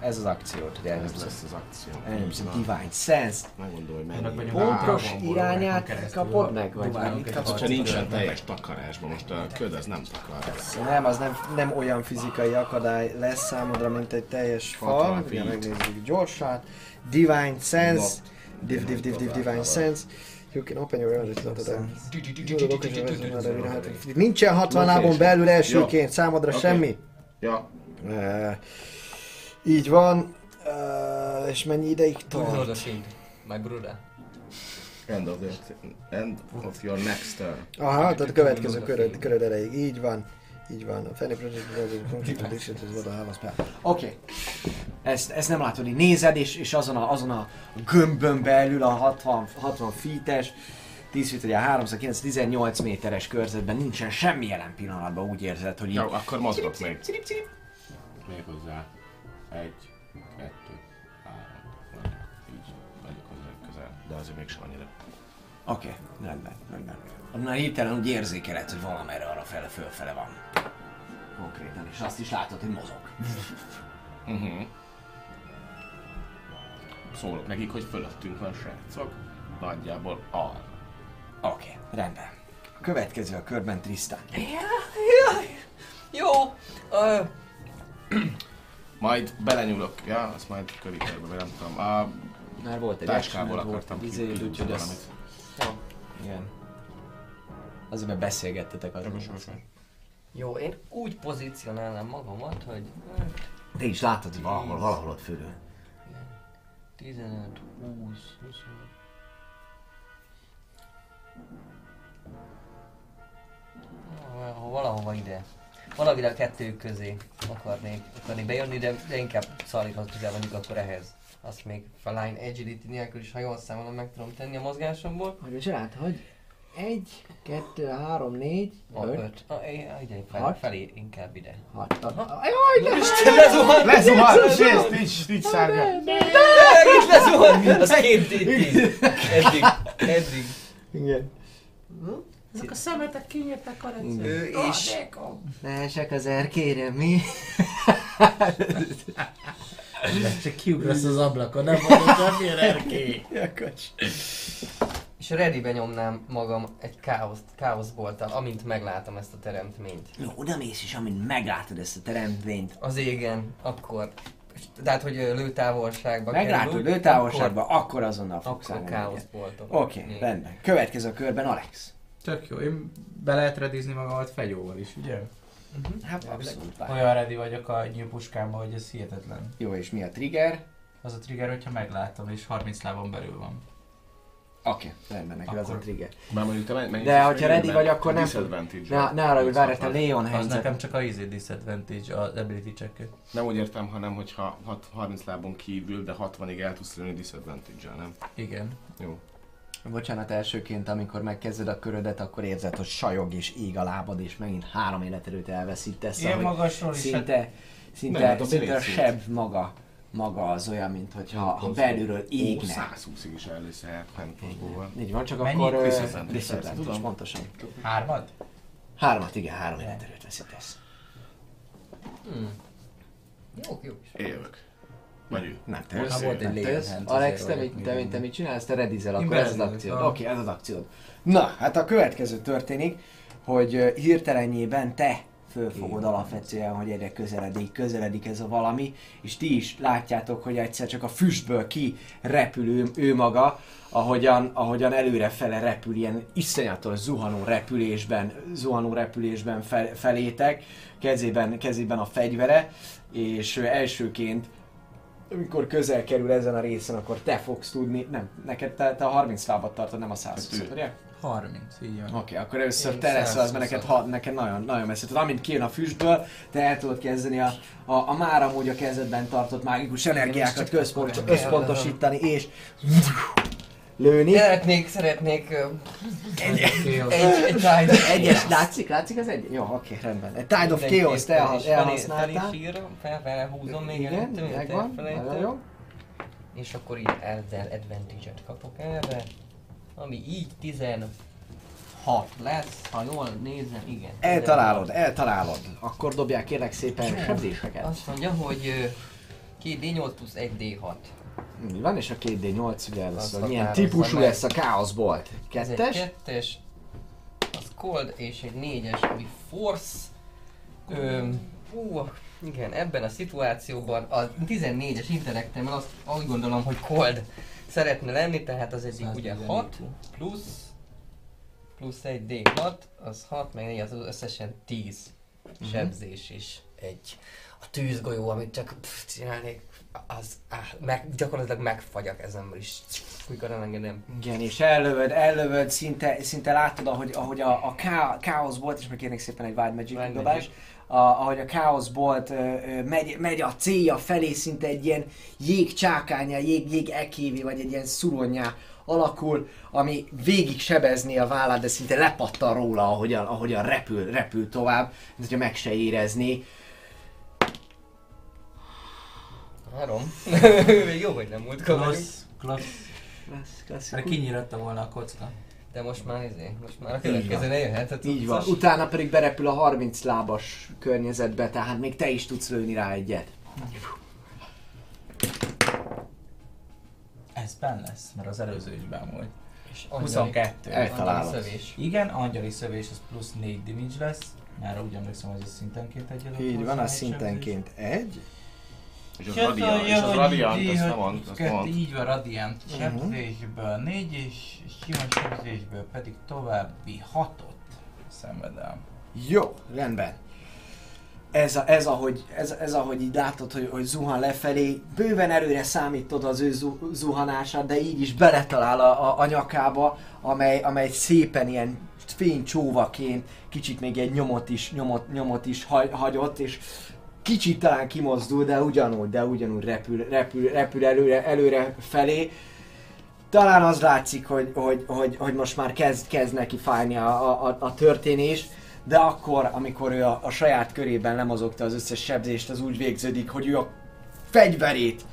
S1: ez az akciót, hogy
S2: Ez lesz az akció.
S1: Elnyomsz a. Divine Sense.
S2: Megmondom, hogy mennyi.
S1: Pontos irányát kapod meg, vagy mit kapsz?
S2: Ha nincsen teljes takarásban, most a köd az nem takar.
S1: Nem, az nem, nem olyan fizikai akadály lesz számodra, mint egy teljes fal.
S2: 60
S1: Ugye megnézzük gyorsan. Divine Sense. Div, div, div, div, Divine Sense. You can open your own Nincsen 60 lábon belül elsőként számodra semmi.
S2: Ja,
S1: Uh, így van. Uh, és mennyi ideig tart?
S3: My brother.
S2: end of, the, end of your next turn.
S1: Aha, tehát a következő köröd, köröd elejéig. Így van. Így van. A Fanny Project Oké. Ezt, ezt nem látod, így nézed, és, és azon, a, azon a gömbön belül a 60, 60 feet-es, 10 feet, ugye 309, 18 méteres körzetben nincsen semmi jelen pillanatban, úgy érzed, hogy így...
S2: Jó, akkor mozgok még.
S1: Cirip, cirip.
S2: Még hozzá. Egy, kettő, három, így vagyok hozzá közel. De azért mégsem annyira.
S1: Oké, okay, rendben, rendben. Onnan hirtelen úgy érzékeled, hogy valamerre arra fele, fölfele van. Konkrétan, és azt is látod, hogy mozog.
S2: Uh-huh. Szólok nekik, hogy fölöttünk van srácok. Nagyjából arra.
S1: Oké, okay, rendben. A következő a körben Tristan.
S3: Jó! Ö,
S2: Majd belenyúlok, ja, azt majd körítőbe, vagy nem tudom. A
S1: Már volt egy
S2: táskából
S1: volt
S2: akartam
S1: egy
S2: ki- kihúzni
S1: úgyhogy
S2: valamit.
S1: azt... Igen. Azért, mert beszélgettetek azon.
S2: Jogos, jogos.
S3: Jó, én úgy pozícionálnám magamat, hogy
S1: Te is látod, hogy valahol, valahol ott fölül.
S3: 15, 20, 20. Ha valahova ide. Valahol a kettő közé akarnék, akarnék bejönni, de, de inkább szalíthat közel mondjuk akkor ehhez. Azt még Feline Agility nélkül is, ha jól számolom, meg tudom tenni a mozgásomból.
S1: Hogy csináld, hogy egy, kettő, három, négy, öt,
S3: öt. A, ide, fel,
S1: Hat.
S3: felé, inkább ide.
S1: hat. Jaj, de
S3: Lezuhant!
S2: Lezuhant, sész, nincs, nincs szárnya.
S3: Megint lezuhant! Az két tíz. Eddig, eddig.
S1: Igen.
S5: Ezek a szemetek kinyírták a rendszer.
S3: Ő és...
S1: Ne esek az erkére, mi?
S5: Csak kiugrasz az ablakon, nem mondod semmilyen erkély.
S1: Jakacs.
S3: És readybe nyomnám magam egy káoszt, káoszbolttal, amint meglátom ezt a teremtményt.
S1: Jó, oda mész is, amint meglátod ezt a teremtményt.
S3: Az égen, akkor... Tehát, hogy lőtávolságba
S1: Meglátod
S3: kerül,
S1: lőtávolságban, akkor azonnal
S3: Akkor,
S1: fogsz
S3: akkor
S1: állni.
S3: káoszboltot.
S1: Oké, okay, rendben. Következő a körben Alex.
S4: Tök jó, én be lehet redizni magamat fegyóval is, ugye?
S1: Hát abszolút.
S4: Olyan ready vagyok a nyílpuskámba, hogy ez hihetetlen.
S1: Jó, és mi a trigger?
S4: Az a trigger, hogyha meglátom, és 30 lábon belül van.
S1: Oké, okay, rendben, neked az a trigger.
S2: Már mondjuk te menj,
S1: De hogyha ready vagy, akkor nem-
S2: Disadvantage.
S1: Ne, ne arra, hogy várj, te Leon
S4: Az
S1: helyzet.
S4: nekem csak a easy disadvantage, az ability check
S2: Nem úgy értem, hanem hogyha hat- 30 lábon kívül, de 60-ig el tudsz lőni disadvantage nem?
S4: Igen.
S2: Jó.
S1: Bocsánat, elsőként, amikor megkezded a körödet, akkor érzed, hogy sajog és ég a lábad, és megint három életerőt elveszítesz.
S4: Ilyen magasról is, hát
S1: Szinte, szinte,
S2: Nem, a
S1: szinte a seb maga, maga az olyan, mint hogyha ha belülről
S2: Ó,
S1: égne.
S2: 120-ig is elősz el pentosból.
S1: Így van, csak
S4: Mennyi?
S1: akkor...
S2: tudom.
S1: pontosan.
S4: hármat?
S1: Hármat, igen, három életerőt veszítesz.
S3: Hmm. Jó, jó.
S2: Élök. Vagy ő.
S1: Nem te
S3: volt egy
S1: jössz.
S3: Hands,
S1: Alex, te mit, te, mit, te mit csinálsz? Te redizel, akkor ez az akciód. Oké, ez az akciód. Na, hát a következő történik, hogy hirtelenjében te fölfogod alapvetően, hogy egyre közeledik, közeledik ez a valami, és ti is látjátok, hogy egyszer csak a füstből ki repül ő, ő maga, ahogyan, ahogyan előrefele repül, ilyen iszonyatos zuhanó repülésben, zuhanó repülésben fel, felétek, kezében, kezében a fegyvere, és elsőként amikor közel kerül ezen a részen, akkor te fogsz tudni, nem, neked te, te a 30 lábat tartod, nem a 120
S2: Hát
S1: ugye?
S4: 30, így van.
S1: Oké, okay, akkor először te leszel az, mert
S3: 120-at.
S1: neked, ha, neked nagyon, nagyon messze. Tehát amint kijön a füstből, te el tudod kezdeni a, a, a már amúgy a kezedben tartott mágikus energiákat központ,
S3: akkor
S1: összpontosítani és lőni.
S3: Szeretnék, szeretnék
S4: Egy,
S3: egy, egy.
S1: Egyes, látszik, látszik az egy? Jó, oké, rendben. Egy Tide of Chaos-t elha- elhasználtál.
S3: Fel is írom, fel, felhúzom még miért
S1: megvan, nagyon jó.
S3: És akkor így ezzel advantage-et kapok erre. Ami így 16 lesz, ha jól nézem, igen.
S1: Eltalálod, eltalálod. Akkor dobják kérlek szépen sebzéseket.
S3: Azt mondja, hogy ö, 2D8 plusz 1D6.
S1: Így van, és a 2D8 ugye
S3: Az
S1: először. Milyen típusú lesz a Chaos Bolt?
S3: Ez egy
S1: Kettes?
S3: kettes, az cold, és egy négyes, ami force. Öm, hú, igen, ebben a szituációban a 14-es intellektemmel azt úgy gondolom, hogy cold szeretne lenni, tehát az egyik ugye 6 plusz plusz egy D6, az 6, meg 4, az összesen 10 sebzés is egy. A tűzgolyó, amit csak pff, csinálnék, az áh, meg, gyakorlatilag megfagy a kezemből is. Mikor nem engedem.
S1: Igen, és ellövöd, ellövöd, szinte, szinte látod, ahogy, ahogy a, a ká, Bolt, és meg kérnék szépen egy Wild Magic dobás. A, ahogy a Chaos Bolt ö, ö, megy, megy a célja felé, szinte egy ilyen jégcsákánya, jég, jég ekévé, vagy egy ilyen szuronyá alakul, ami végig sebezni a vállát, de szinte lepattan róla, ahogyan, ahogyan repül, repül tovább, mint hogyha meg se érezné.
S3: Három. Még jó, hogy nem múltkor vagyunk.
S4: Klossz, klossz.
S1: Klassz, klasszikus.
S4: Mert kinyiratta volna a kocka.
S3: De most már izé, most már a
S1: Így
S3: következő
S1: van.
S3: ne jöhet. Hát
S1: Így van.
S3: szóval-
S1: Utána pedig berepül a 30 lábas környezetbe, tehát még te is tudsz lőni rá egyet.
S4: Ez benn lesz, mert az előző is benn volt.
S3: És angyali-
S4: 22.
S1: Eltalálod.
S3: szövés.
S4: Igen, angyali szövés az plusz 4 damage lesz. Már úgy emlékszem, hogy ez szintenként egy adott
S1: Így van, az
S4: egy
S1: szintenként egy.
S2: És az radiant, és az radiant, azt nem mond, azt mond.
S4: Így van, radiant
S1: Mhm.
S4: sebzésből 4 és sima sebzésből pedig további 6-ot szenvedem.
S1: Jó, rendben. Ez, a, ez, ahogy, ez, ez ahogy így látod, hogy, hogy zuhan lefelé, bőven előre számítod az ő zu, zuhanását, de így is beletalál a, a, a nyakába, amely, amely szépen ilyen fénycsóvaként kicsit még egy nyomot is, nyomot, nyomot is hagy, hagyott, és kicsit talán kimozdul, de ugyanúgy, de ugyanúgy repül, repül, repül előre, előre felé. Talán az látszik, hogy, hogy, hogy, hogy most már kezd, kezd neki fájni a, a, a történés, de akkor, amikor ő a, a saját körében lemozogta az összes sebzést, az úgy végződik, hogy ő a fegyverét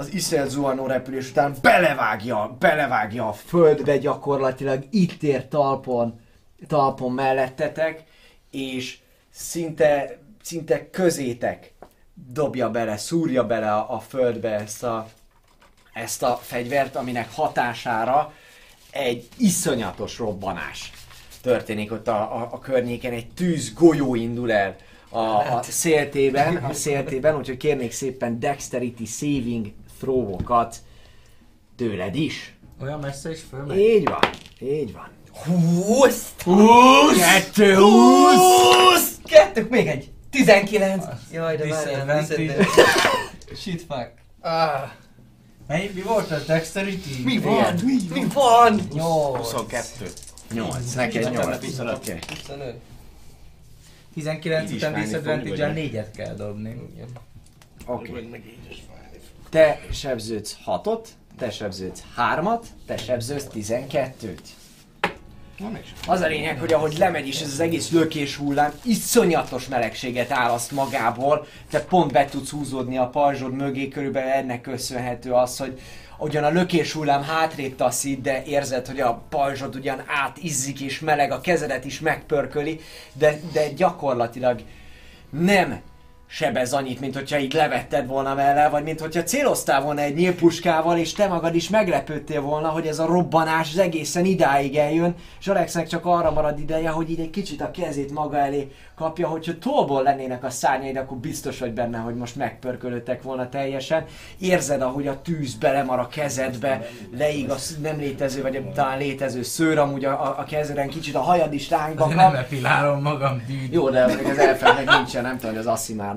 S1: az iszelt zuhanó repülés után belevágja, belevágja a földbe gyakorlatilag, itt ér talpon, talpon mellettetek, és szinte, szinte közétek dobja bele, szúrja bele a, a földbe ezt a, ezt a fegyvert, aminek hatására egy iszonyatos robbanás történik ott a, a, a környéken, egy tűz golyó indul el a, a széltében, a széltében, úgyhogy kérnék szépen Dexterity Saving throwokat tőled is.
S5: Olyan messze is fölmegy?
S1: Így van, így van.
S3: Húsz!
S1: Kettő, húsz!
S3: Húsz! Kettő, még egy. 19! Jaj, de várjál. Shit fuck. Ah,
S4: Mely, mi volt az Dexterity?
S3: mi van?
S1: Igen.
S3: Mi, mi van? 8.
S2: 22.
S1: 8, neked 8. Oké.
S3: 25.
S4: 19
S2: Így is
S4: után
S2: vagy?
S4: 4-et kell dobni.
S1: Oké. Te sebződsz 6-ot, te sebződsz 3-at, te sebződsz 12-t. Az a lényeg, hogy ahogy lemegy is ez az egész lökés hullám, iszonyatos melegséget áraszt magából, te pont be tudsz húzódni a pajzsod mögé, körülbelül ennek köszönhető az, hogy ugyan a lökés hullám hátrébb taszít, de érzed, hogy a pajzsod ugyan átizzik és meleg, a kezedet is megpörköli, de, de gyakorlatilag nem sebez annyit, mint hogyha így levetted volna vele, vagy mint hogyha céloztál volna egy nyílpuskával, és te magad is meglepődtél volna, hogy ez a robbanás az egészen idáig eljön, és Alexnek csak arra marad ideje, hogy így egy kicsit a kezét maga elé kapja, hogyha tollból lennének a szárnyaid, akkor biztos vagy benne, hogy most megpörkölöttek volna teljesen. Érzed, ahogy a tűz belemar a kezedbe, leig a nem létező, vagy talán létező szőr amúgy a, a, a kezeden, kicsit a hajad is kap.
S4: nem epilálom magam, dűd.
S1: Jó, de még az elfednek nincsen, nem tudom, hogy az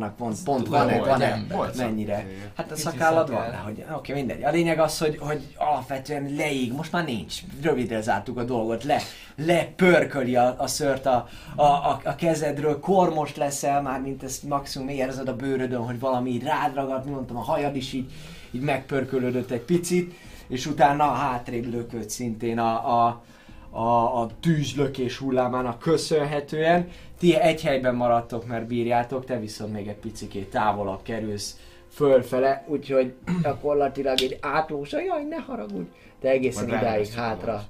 S1: Asszimárnak pont, pont van, van, van -e.
S2: Volt
S1: mennyire. Hát a szakállad van, de hogy oké, mindegy. A lényeg az, hogy, hogy alapvetően leég, most már nincs, rövidre zártuk a dolgot, le, lepörköli a, a szört a, a, a, a kezedről, kormos leszel már, mint ezt maximum érzed a bőrödön, hogy valami rád ragadt, mondtam, a hajad is így, így megpörkölődött egy picit, és utána hátrébb lökött szintén a, a, a, a tűzlökés hullámának köszönhetően. Ti egy helyben maradtok, mert bírjátok, te viszont még egy picikét távolabb kerülsz fölfele, úgyhogy gyakorlatilag egy átlósa, jaj, ne haragudj, te egészen
S2: Majd
S1: idáig hátra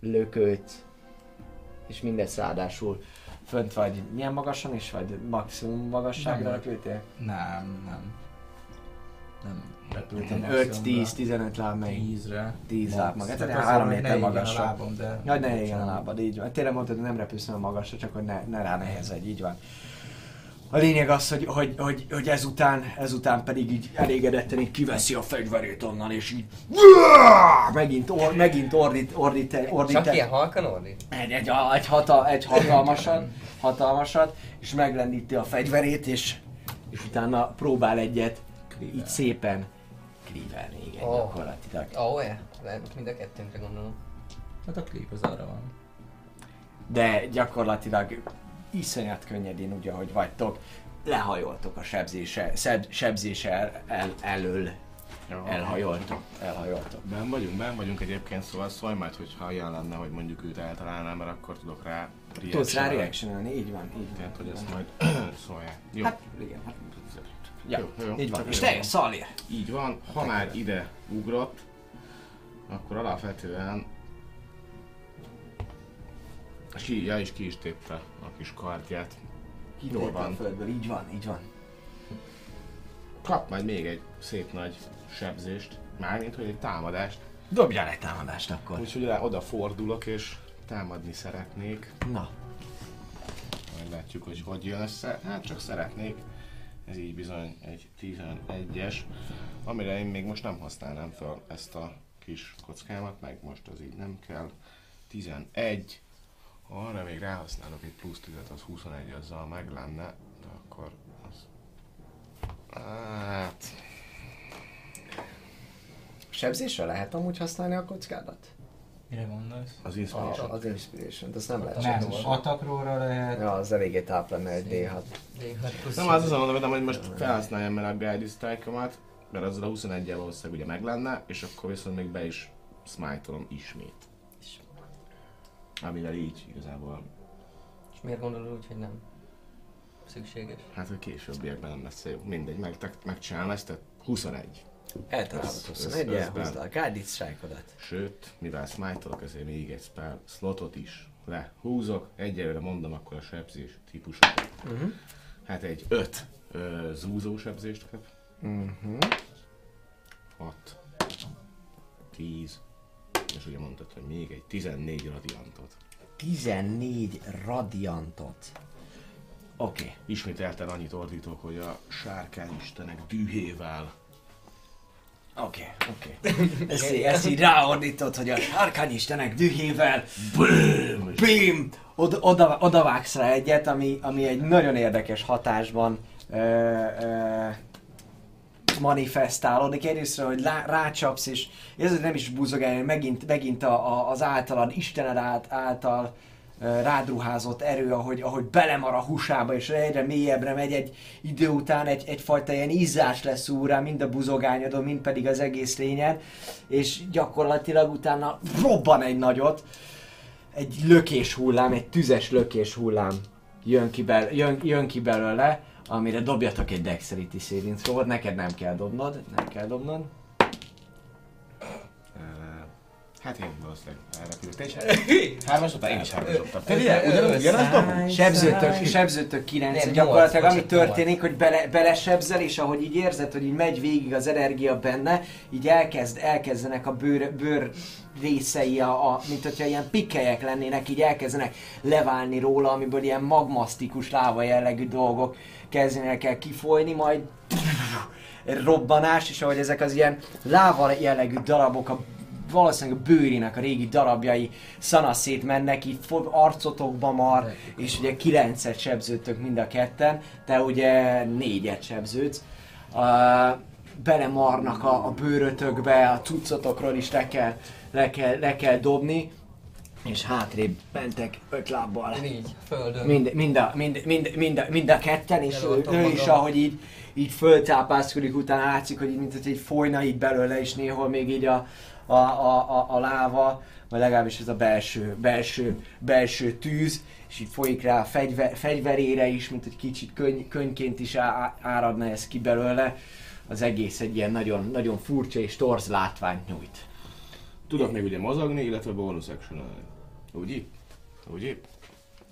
S1: lökött, és mindez ráadásul fönt vagy milyen magasan is vagy? Maximum magasságra repültél?
S4: Nem, nem. Nem repült.
S1: 5-10-15 láb meg.
S4: 10-re.
S1: 10 láb maga. Tehát
S4: Tehát
S1: három
S4: az, hogy
S1: méter magasra.
S4: lábam, de...
S1: Ja, ne égjen a lábad, így van. Tényleg mondtad, hogy nem repülsz olyan magasra, csak hogy ne, ne rá nehezedj, így van. A lényeg az, hogy, hogy, hogy, hogy ezután, ezután pedig így elégedetten így kiveszi a fegyverét onnan, és így megint, or, megint ordít, ordít, ordít,
S3: Csak ilyen halkan ordít?
S1: egy, egy, egy, hata, egy hatalmasat, hatalmasat, és meglendíti a fegyverét, és, és utána próbál egyet így szépen krívelni, igen,
S3: Ó.
S1: gyakorlatilag.
S3: Ó, oh, Lehet mind a kettőnkre gondolom.
S4: Hát a klip az arra van.
S1: de gyakorlatilag iszonyat könnyedén, úgy ahogy vagytok, lehajoltok a sebzése, szeb, sebzése el, el, elől,
S2: Ja.
S1: elhajoltok, elhajoltok.
S2: Ben vagyunk, ben vagyunk egyébként, szóval szólj majd, hogyha ilyen lenne, hogy mondjuk őt eltalálnám, mert akkor tudok rá
S1: Tudsz rá
S2: reactionelni,
S1: így van, így van.
S2: Tehát, hogy ezt majd szólják. Jó.
S1: Hát, igen, hát, ja,
S2: Jó, jó,
S1: így van. És
S2: jó.
S1: te, Szalir!
S2: Így van, ha már ide ugrott, akkor alapvetően ki, ja, is ki is tépte a kis kardját. Jól van.
S1: földből, így van, így van.
S2: Kap majd még egy szép nagy sebzést, mármint hogy egy támadást.
S1: Dobjál egy támadást akkor.
S2: Úgyhogy rá oda fordulok és támadni szeretnék.
S1: Na,
S2: Majd látjuk, hogy hogy jön össze. Hát csak szeretnék. Ez így bizony egy 11-es, amire én még most nem használnám fel ezt a kis kockámat, meg most az így nem kell. 11. Arra még ráhasználok egy plusz 10 az 21, azzal meg lenne, de akkor az... Hát...
S1: sebzésre lehet amúgy használni a kockádat?
S4: Mire gondolsz?
S2: Az
S1: A,
S2: inspiration.
S1: az inspiration azt nem lehet
S4: Nem, atakróra lehet.
S1: Ja, az eléggé táp lenne egy D6.
S3: D6 plusz
S2: Nem, az azon mondom, hogy most felhasználjam el a Guide Strike-omat, mert azzal a 21 valószínűleg ugye meg lenne, és akkor viszont még be is smite ismét. Amivel így igazából,
S3: És miért gondolod úgy, hogy nem szükséges?
S2: hát hogy későbbiekben nem lesz jó. Mindegy, meg, megcsinálom ezt, tehát 21.
S1: Eltalálod
S2: Ez-
S1: 21
S2: ez- ez
S1: elhozd
S2: bár-
S1: a Guided Strike-odat.
S2: Sőt, mivel smite ezért még egy spell slotot is lehúzok. Egyelőre mondom akkor a sebzés típusokat.
S1: Uh-huh.
S2: Hát egy 5 ö, zúzó sebzést kap.
S1: Uh-huh.
S2: 6, 10, és ugye mondtad, hogy még egy 14 radiantot.
S1: 14 radiantot. Oké. Okay.
S2: Ismételten annyit ordítok, hogy a sárkány istenek dühével
S1: Oké, oké. Így- ezt így ráordítod, hogy a sárkányistenek dühével BIM! BIM! Oda, oda, rá egyet, ami, ami egy nagyon érdekes hatásban ö, ö, manifestálódik. Egyrésztről, hogy lá, rácsapsz, és ez nem is buzogálni, megint, megint a, a, az általad, Istened által ö, rád ruházott erő, ahogy, ahogy belemar a húsába, és egyre mélyebbre megy egy idő után, egy, egyfajta ilyen izzás lesz úrá, mind a buzogányodon, mind pedig az egész lényed, és gyakorlatilag utána robban egy nagyot, egy lökés hullám, egy tüzes lökés hullám jön ki, bel, jön, jön ki belőle, amire dobjatok egy Dexterity saving throw neked nem kell dobnod, nem kell dobnod.
S2: Hát én valószínűleg elrepültem. És hármas után én is hármas dobtam. Te ugye,
S3: Ö,
S2: ugyanúgy, ugyanazt dobunk?
S1: Sebzőtök, sebzőtök 9,
S3: Nem,
S1: gyakorlatilag ami történik, hogy bele, belesebzel, és ahogy így érzed, hogy így megy végig az energia benne, így elkezd, elkezdenek a bőr, bőr részei, a, a, mint hogyha ilyen pikkelyek lennének, így elkezdenek leválni róla, amiből ilyen magmasztikus láva jellegű dolgok kezdenek el kifolyni, majd robbanás, és ahogy ezek az ilyen láva jellegű darabok a valószínűleg a bőrinek a régi darabjai szanaszét mennek, így arcotokba mar, és ugye kilencet sebződtök mind a ketten, te ugye négyet sebződsz. Uh, belemarnak a, a bőrötökbe, a cuccotokról is le kell, le kell, le kell dobni, és hátrébb mentek öt lábbal.
S3: Így, földön.
S1: Mind, mind, a, mind, mind, mind, a, mind a ketten, és ő, ő is, ahogy így, így föltápászkodik, utána látszik, hogy így, mint hogy így folyna így belőle, és néhol még így a, a, a, a, a láva, vagy legalábbis ez a belső, belső, belső tűz, és így folyik rá a fegyver, fegyverére is, mint hogy kicsit könny, könnyként is á, áradna ez ki belőle. Az egész egy ilyen nagyon, nagyon furcsa és torz látványt nyújt.
S2: Tudok még ugye mozogni, illetve bonus action Úgy így? Úgy így?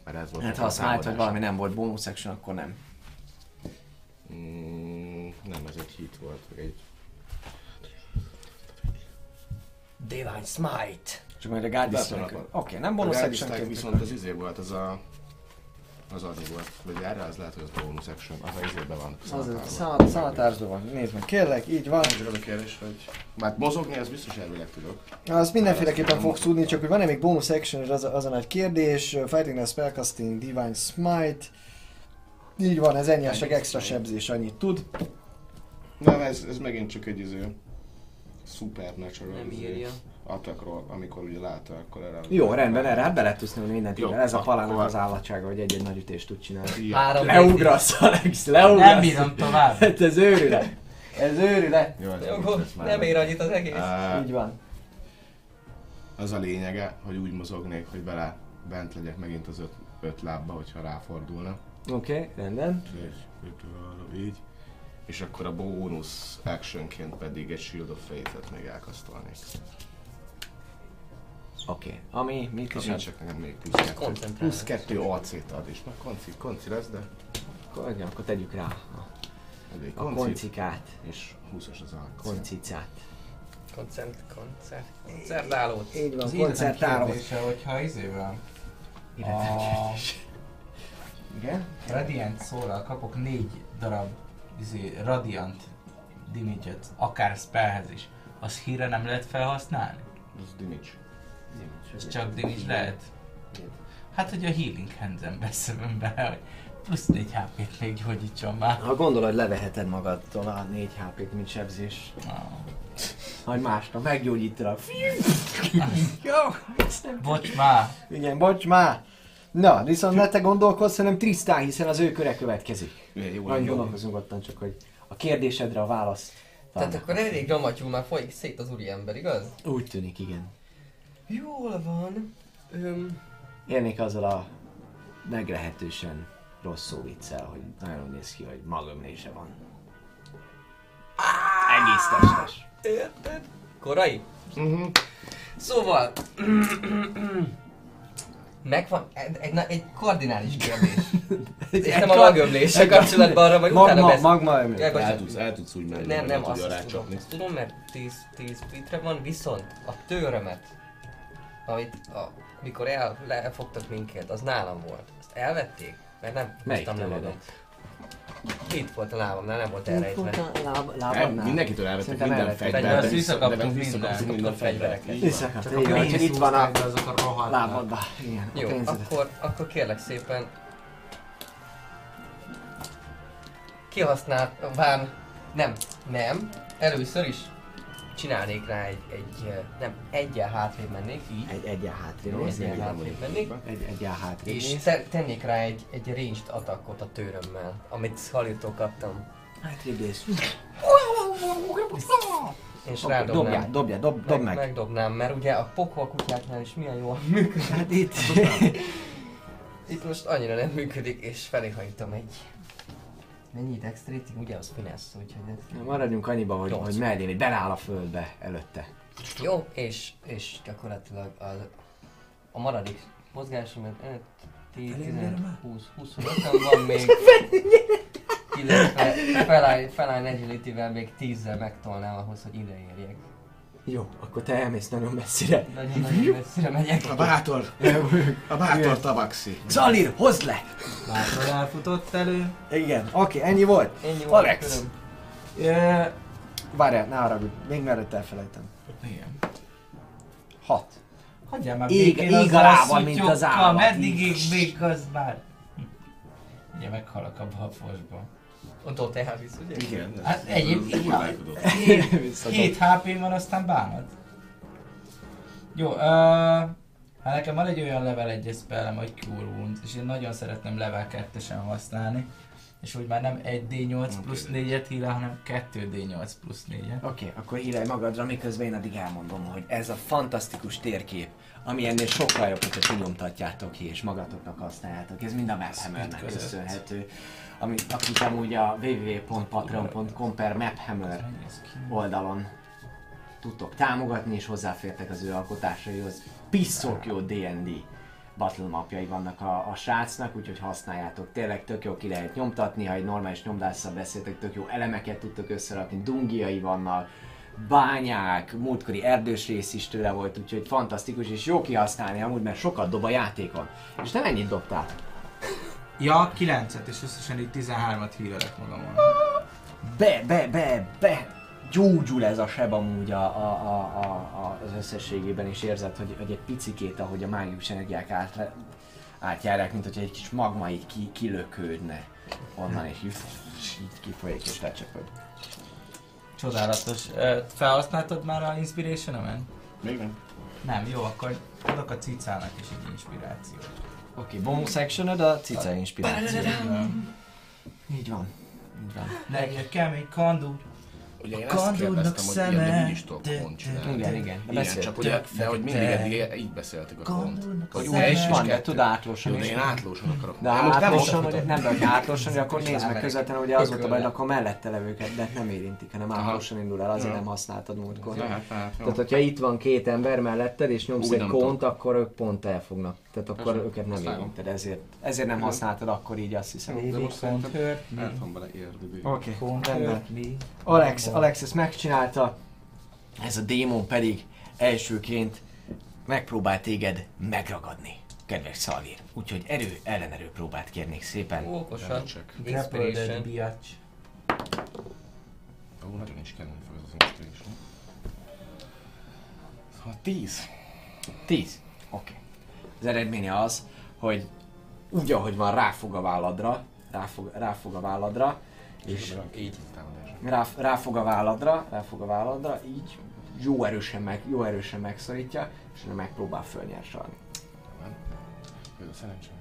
S2: Mert ez volt
S1: Hát ha azt
S2: támadás.
S1: valami nem volt bonus action, akkor nem.
S2: Mm, nem, ez egy hit volt, vagy egy
S3: Divine Smite.
S7: Csak majd a Guardian
S2: Weapon
S7: Oké, okay, nem bonus action
S2: viszont az izé volt, az a... Az adni volt. Vagy erre az lehet, hogy az bonus action. Az a izébe van.
S7: Az szanatársban van. Nézd meg, kérlek, így van.
S2: Csak az a kérdés, hogy... Már mozogni, az biztos elvileg tudok.
S7: Az mindenféleképpen fogsz tudni, csak hogy van-e még bonus action, az a, az a nagy kérdés. Fighting a spellcasting, Divine Smite. Így van, ez ennyi, csak extra sebzés, annyit tud.
S2: Nem, ez, ez megint csak egy izé... Supernatural
S3: Nem írja.
S2: attackról, amikor ugye látta, akkor erre...
S1: Jó, rendben, erre hát be lehet tudni mindent.
S2: Jó.
S1: Ez a palának az állatsága, hogy egy-egy nagy ütést tud csinálni.
S2: Ja.
S3: Három
S1: Leugrasz, Alex, leugrasz.
S4: Nem bírom tovább.
S1: Hát ez őrület. Ez őrület.
S2: Jó, ez
S3: Jó,
S2: nem,
S3: ér annyit az egész.
S2: Á,
S1: Így van.
S2: Az a lényege, hogy úgy mozognék, hogy bele bent legyek megint az öt, öt lábba, hogyha ráfordulna.
S1: Oké, okay, rendben.
S2: Így, így. És akkor a bónusz actionként pedig egy Shield of Faith-et még elkasztolnék.
S1: Oké. Okay. Ami, mit is
S2: Ami
S1: ad?
S2: csak nekem még plusz kettő. Plusz kettő AC-t ad is. Meg konci, konci lesz, de
S1: Akkor, igen, akkor tegyük rá a,
S2: elég
S1: a
S2: konci.
S1: koncikát,
S2: És 20-as az akció.
S1: koncicát.
S3: Koncert, koncert, koncertálót.
S7: Így van,
S4: Az életem
S7: koncertáló.
S4: kérdése, hogyha izével
S1: Életem
S4: a
S1: Igen?
S4: Radiant szólal kapok négy darab izé, Radiant damage akár spellhez is, az híre nem lehet felhasználni?
S2: Az damage.
S4: Ez csak damage lehet? Hát, hogy a Healing Hands-en beszélem be, hogy plusz 4 HP-t még gyógyítson már.
S1: Ha gondolod, hogy leveheted magadtól a 4 HP-t, mint sebzés.
S4: Ah.
S1: Hogy másnap meggyógyítod. Jó!
S4: Bocs már!
S7: Igen, bocs már. Na, viszont ne te gondolkodsz, hanem Trisztán, hiszen az ő köre következik.
S2: Jó, jó,
S1: Majd
S2: jó.
S1: gondolkozunk ottan csak, hogy a kérdésedre a válasz.
S3: Tehát
S1: talán-
S3: akkor elég ramatyul már folyik szét az úriember, igaz?
S1: Úgy tűnik, igen.
S3: Jól van. Öm,
S1: Élnék azzal a meglehetősen rossz szó viccel, hogy nagyon néz ki, hogy magömlése van. Egész testes.
S3: érted? Korai?
S2: Mhm.
S3: Szóval... Megvan egy, egy, egy kardinális kérdés. És nem a magömléssel kapcsolatban arra, vagy utána
S7: Magma,
S3: beszélünk.
S7: magma ömlő.
S2: El
S3: bocsánat.
S2: tudsz, el tudsz úgy menni,
S3: Nem, nem, azt, tudom,
S2: rácsapni.
S3: azt tudom, mert 10, 10 fitre van, viszont a tőrömet, amit a, mikor el, lefogtak minket, az nálam volt. Azt elvették? Mert nem
S1: Melyik
S3: tudtam
S1: tőledet?
S3: lemadni. Itt volt a lábamnál, nem volt elrejtve.
S1: Láb,
S2: El,
S1: lábadnál?
S2: mindenkitől elvettek minden fegyvert,
S4: Azt visszakaptunk
S2: visszakaptunk minden fegyveret.
S3: Fegyvereket.
S2: Így van.
S1: Visszakapta,
S4: Csak a
S1: igen, úgyhogy itt van
S4: azok a rohadt.
S1: a
S3: Jó, akkor, akkor kérlek szépen kihasználván, nem, nem, először is csinálnék rá egy, egy nem, egyen hátrébb mennék, így,
S1: Egy egyen hátrébb
S2: még
S3: egyen hátrébb mennék,
S1: Egy egyen hátrébb
S3: és tennék rá egy, egy ranged attackot a tőrömmel, amit Szalirtól kaptam.
S1: Hátrébb néz.
S3: És
S1: Dobjál,
S3: rádobnám.
S1: dobjál, dob, dob meg.
S3: Megdobnám, mert ugye a pokol kutyáknál is milyen jól működik.
S1: Hát itt.
S3: Itt most annyira nem működik, és feléhajítom egy... Mennyi dexterity? Ugye az finesse, úgyhogy ez...
S1: Maradjunk annyiba, hogy,
S3: Nyolc.
S1: hogy mellé, hogy beláll a földbe előtte.
S3: Jó, és, és gyakorlatilag a, a maradék mozgásomat 5, 10, 15, 20, 25 van még. Illetve feláll, feláll agility-vel még 10-zel megtolnám ahhoz, hogy ide érjek.
S1: Jó, akkor te elmész nagyon messzire.
S3: Nagyon-nagyon messzire megyek.
S2: A bátor, a bátor tabaxi.
S1: Zalir, hozd le!
S4: Bátran elfutott elő.
S7: Igen, oké, ennyi volt.
S3: Ennyi volt
S7: Alex. Ö, Várjál, ne haragudj, még mielőtt elfelejtem.
S4: Igen.
S7: Hat.
S4: Hagyjál már
S1: Ég-
S4: békén
S1: ég
S4: azzal
S1: alában,
S4: a
S1: mint az állat,
S4: Meddig ég még az már? Hm. Ugye meghalok abba a fosba.
S3: Ott ott elvisz, ugye?
S2: Igen.
S4: Hát egyébként-. 7 hp van, aztán bánat. Jó, uh, hát nekem van egy olyan level 1 spellem, hogy Cure Wounds, és én nagyon szeretném level 2-esen használni. És úgy már nem 1d8 plusz 4-et híle, hanem 2d8 plusz 4-et.
S1: Oké, okay, akkor hírálj magadra, miközben én addig elmondom, hogy ez a fantasztikus térkép, ami ennél sokkal jobb, hogyha ti nyomtatjátok ki és magatoknak használjátok. Ez mind a Maphammernek
S4: között.
S1: köszönhető. Ami, akik amúgy a www.patreon.com per Maphammer oldalon tudtok támogatni, és hozzáfértek az ő alkotásaihoz. Piszok jó D&D battle mapjai vannak a, a srácnak, úgyhogy használjátok. Tényleg tök jó ki lehet nyomtatni, ha egy normális nyomdásszal beszéltek, tök jó elemeket tudtok összerakni, dungiai vannak, bányák, múltkori erdős rész is tőle volt, úgyhogy fantasztikus és jó kihasználni amúgy, mert sokat dob a játékon. És te mennyit dobtál?
S4: Ja, 9-et, és összesen így 13-at hírelek magamon.
S1: Be, be, be, be! Gyógyul ez a seb amúgy a, a, a, a, a, az összességében, és érzed, hogy, hogy egy picikét, ahogy a mágikus energiák át, átjárják, mint hogy egy kis magma így ki, kilökődne onnan, és így, és így kifolyik, és lecsapod.
S4: Csodálatos. Felhasználtad már a inspiration
S2: Még nem.
S4: Nem, jó, akkor adok a cicának is egy inspirációt.
S1: Oké, okay, bonus actioned a cica inspiráció. Így van. Így van.
S4: Nekem egy kandúr.
S2: Ugye én ezt kérdeztem, hogy
S4: szeme.
S2: ilyen így is tudok kont csinálni.
S1: Igen, igen. De
S2: Igen, csak ugye, de hogy mindig eddig így beszéltük a kont. Hogy
S1: Ugye is van, de tud átlósan
S2: Jó, de
S1: is.
S2: én átlósan akarok.
S1: De átlósan, hogy nem, de hogy átlósan, akkor nézd meg közvetlenül, hogy az volt a baj, akkor mellette levőket, de nem érintik, hanem átlósan indul el, azért nem használtad múltkor.
S2: Lehet, lehet.
S1: Tehát, hogyha itt van két ember melletted, és nyomsz
S2: Úgy
S1: egy kont, akkor ők pont elfognak. Tehát akkor
S2: Persze,
S1: őket nem érinted, ezért, ezért nem
S2: Igen.
S1: használtad akkor így azt hiszem.
S2: De most szerintem el fogom bele érdöbé.
S1: Oké, rendben. Alex, Alex ezt megcsinálta, ez a démon pedig elsőként megpróbál téged megragadni, kedves Szalvír. Úgyhogy erő ellenerő próbát kérnék szépen.
S3: Ókosan. Inspiration.
S4: biatch.
S2: Ó, nagyon is kellene fog az inspiration. Szóval 10.
S1: 10. Az eredménye az, hogy úgy, ahogy van, ráfog a válladra, ráfog, ráfog a válladra, és
S2: így. Támadás.
S1: rá, ráfog a válladra, ráfog a válladra, így jó erősen, meg, jó erősen megszorítja, és megpróbál fölnyersalni.
S2: Nem. Jó, szerencsém.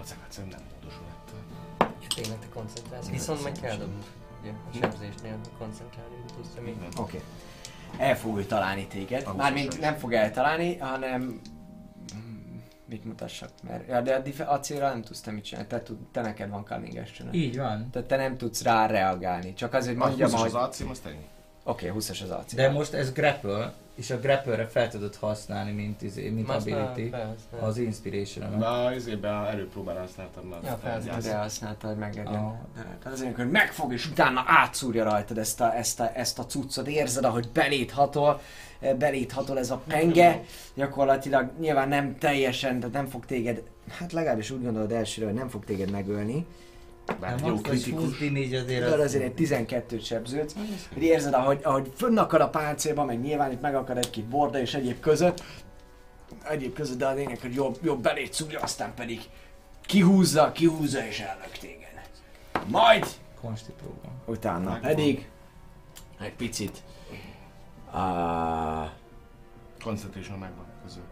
S2: A cekacem nem módosul ettől.
S3: Ja, tényleg te koncentrálsz. Viszont meg kell dobni. Ugye, a sebzésnél koncentrálni tudsz még.
S1: Oké. El fog ő találni téged. Mármint nem fog eltalálni, hanem... Mit mutassak? Mert ja, de a, dif- a célra nem tudsz te mit csinálni. Te, tud, te neked van cunning action
S4: Így van.
S1: Tehát te nem tudsz rá reagálni. Csak azért
S2: A
S1: mondjam,
S2: 20
S1: hogy...
S2: az alcím, azt ennyi.
S1: Oké, okay, 20-as az acél.
S4: De most ez grapple, és a grapple-re fel tudod használni, mint, izé, mint ability. Az inspiration
S2: De az izében a erőpróbára használtam már.
S3: Ja, felhasználtad.
S1: De használta, hogy megegyen.
S4: Ah.
S1: Tehát azért, hogy megfog, és utána átszúrja rajtad ezt a, ezt a, ezt a cuccot. Érzed, ahogy belét hatol, eh, belét hatol ez a penge. Gyakorlatilag nyilván nem teljesen, tehát nem fog téged, hát legalábbis úgy gondolod elsőre, hogy nem fog téged megölni.
S2: Bár
S4: Nem
S2: jó kritikus.
S4: 20 d azért
S1: De
S4: az-
S1: azért egy 12-t sebződsz. Hogy érzed, ahogy, ahogy fönnakad a páncélba, meg nyilván itt megakad egy-két borda és egyéb között. Egyéb között, de a lényeg, hogy jobb, jobb belét szúrja, aztán pedig kihúzza, kihúzza és ellök téged. Majd
S4: Konsti próba.
S1: utána
S2: Megvan.
S1: pedig egy picit uh,
S2: Concentration megvan közül.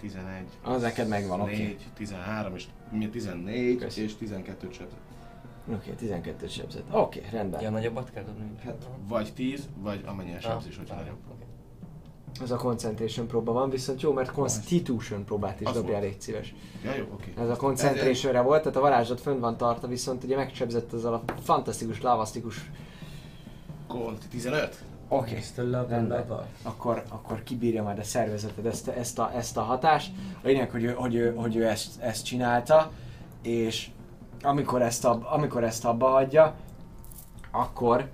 S2: 11.
S1: Az neked megvan, oké.
S2: 4, 13 és mi 14
S1: Köszi.
S2: és 12 sebzett.
S1: Oké, 12 sebzett. Oké, rendben.
S3: Ja, nagyobbat kell dobni.
S1: Hát,
S2: Vagy 10, vagy amennyi a sebzés, hogyha nagyobb.
S1: Ez a concentration próba van, viszont jó, mert constitution próbát is
S2: Az
S1: dobjál,
S2: volt.
S1: légy szíves.
S2: Ja, jó, oké.
S1: Ez a concentrationre volt, tehát a varázslat fönn van tartva, viszont ugye megsebzett ezzel a fantasztikus, lavasztikus...
S2: Konti 15?
S1: Oké,
S4: lava
S1: Rendben. akkor, akkor kibírja majd a szervezeted ezt, a- ezt, a, ezt a hatást. A lényeg, hogy ő, hogy ő, hogy ő ezt, ezt csinálta, és amikor ezt, ab, amikor ezt abba hagyja, akkor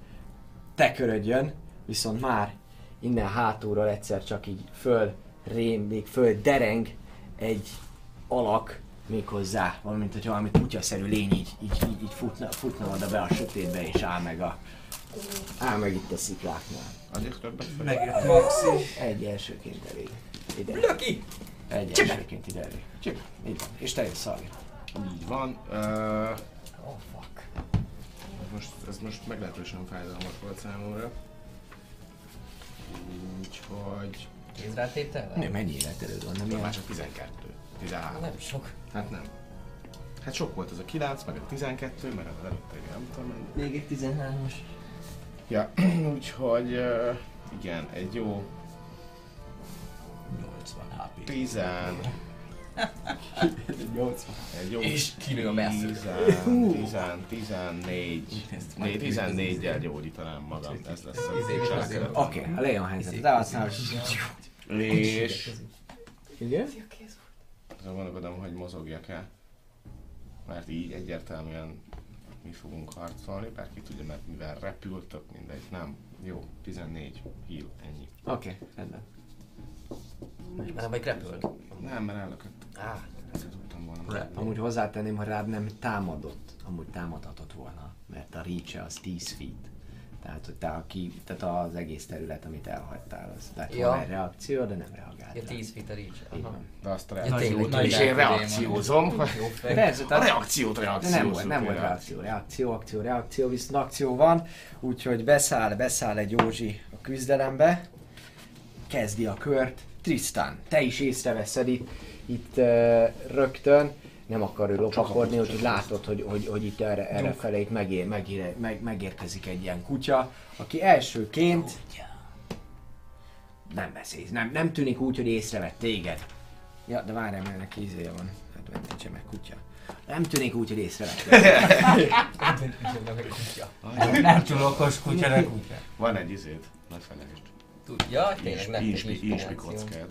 S1: te körödjön, viszont már innen hátulról egyszer csak így föl rém, még föl dereng egy alak méghozzá, valamint hogy valami kutyaszerű lény így, így, így, így futna, futna oda be a sötétbe és áll meg a áll meg itt a szikláknál.
S2: Adjak többet fel?
S4: Megjött Maxi.
S1: Egy elsőként elég. Ide.
S3: Löki!
S1: Egy elsőként ide elég.
S2: Csip.
S1: Így van. És te jössz Szalvi.
S2: Így van. Uh,
S3: Oh fuck.
S2: most, ez most meglehetősen fájdalmas volt számomra. Úgyhogy...
S3: Kézrátétel?
S1: Nem, mennyi életerőd van, nem
S2: De már csak 12. 13.
S3: Nem sok.
S2: Hát nem. Hát sok volt ez a 9, meg a 12, mert az előtte nem tudom mennyi.
S3: Még egy 13-as.
S2: Ja, úgyhogy uh, igen, egy jó
S4: 80 HP.
S2: 10,
S1: 80.
S2: egy jó
S3: És kinő a messzire.
S2: 10, 14, 4, 14-jel gyógyítanám magam, ez lesz a cselekedet.
S1: Oké, a Leon helyzet. Ráhasznál.
S2: És
S1: Igen?
S2: azon gondolkodom, hogy mozogjak el. Mert így egyértelműen mi fogunk harcolni, bár ki tudja, mert mivel repül, tök mindegy. Nem, jó, 14 heal, ennyi.
S1: Oké, okay, rendben.
S3: Nem vagy repült.
S2: Nem, mert ellökött.
S3: Á,
S2: Ezért tudtam volna.
S1: Amúgy hozzátenném, hogy rád nem támadott, amúgy támadhatott volna, mert a reach az 10 feet. Tehát, hogy te aki, tehát az egész terület, amit elhagytál, az lett
S3: Ja.
S1: volna egy reakció, de nem reagált.
S3: ja
S1: rá.
S3: 10 feet a reach.
S2: De azt a
S3: Ja,
S2: reakciót.
S3: tényleg,
S2: és én reakciózom.
S3: Jó.
S1: Persze,
S2: A
S1: tehát
S2: reakciót
S1: de
S2: reakciózom.
S1: nem volt, nem volt reakció, reakció, akció, reakció, viszont akció van, úgyhogy beszáll, beszáll egy Józsi a küzdelembe, kezdi a kört. Tristan, te is észreveszed itt, itt uh, rögtön, nem akar ő lopakodni, úgyhogy látod, hogy, hogy, hogy itt erre, erre felé itt megér, megér, meg, megérkezik egy ilyen kutya, aki elsőként nem beszél, nem, nem tűnik úgy, hogy észrevett téged. Ja, de várjál, mert neki izéje van, advantage meg kutya. Nem tűnik úgy, hogy észrevett.
S4: Nem túl okos kutya, de kutya.
S2: Van egy izét, ne felejtsd.
S3: Tudja, tényleg
S2: Inspi, inspi
S3: inspiráció.
S2: kockád.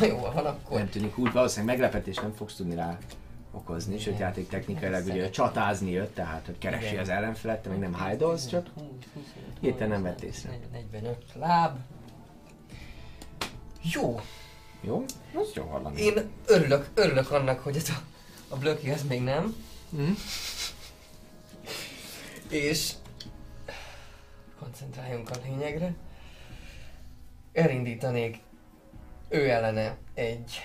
S3: Na jó, van akkor.
S1: nem tűnik úgy, valószínűleg meglepetés nem fogsz tudni rá okozni, sőt játék technikailag ugye csatázni jött, tehát hogy keresi
S3: Igen.
S1: az ellenfelet, te meg nem hide csak
S3: 20, 25,
S1: Hirtelen nem vett észre.
S3: 45 láb. Jó,
S1: jó? Az jó hallani.
S3: én örülök, örülök annak, hogy ez a, a blöki ez még nem.
S1: Mhm.
S3: És koncentráljunk a lényegre. Elindítanék ő ellene egy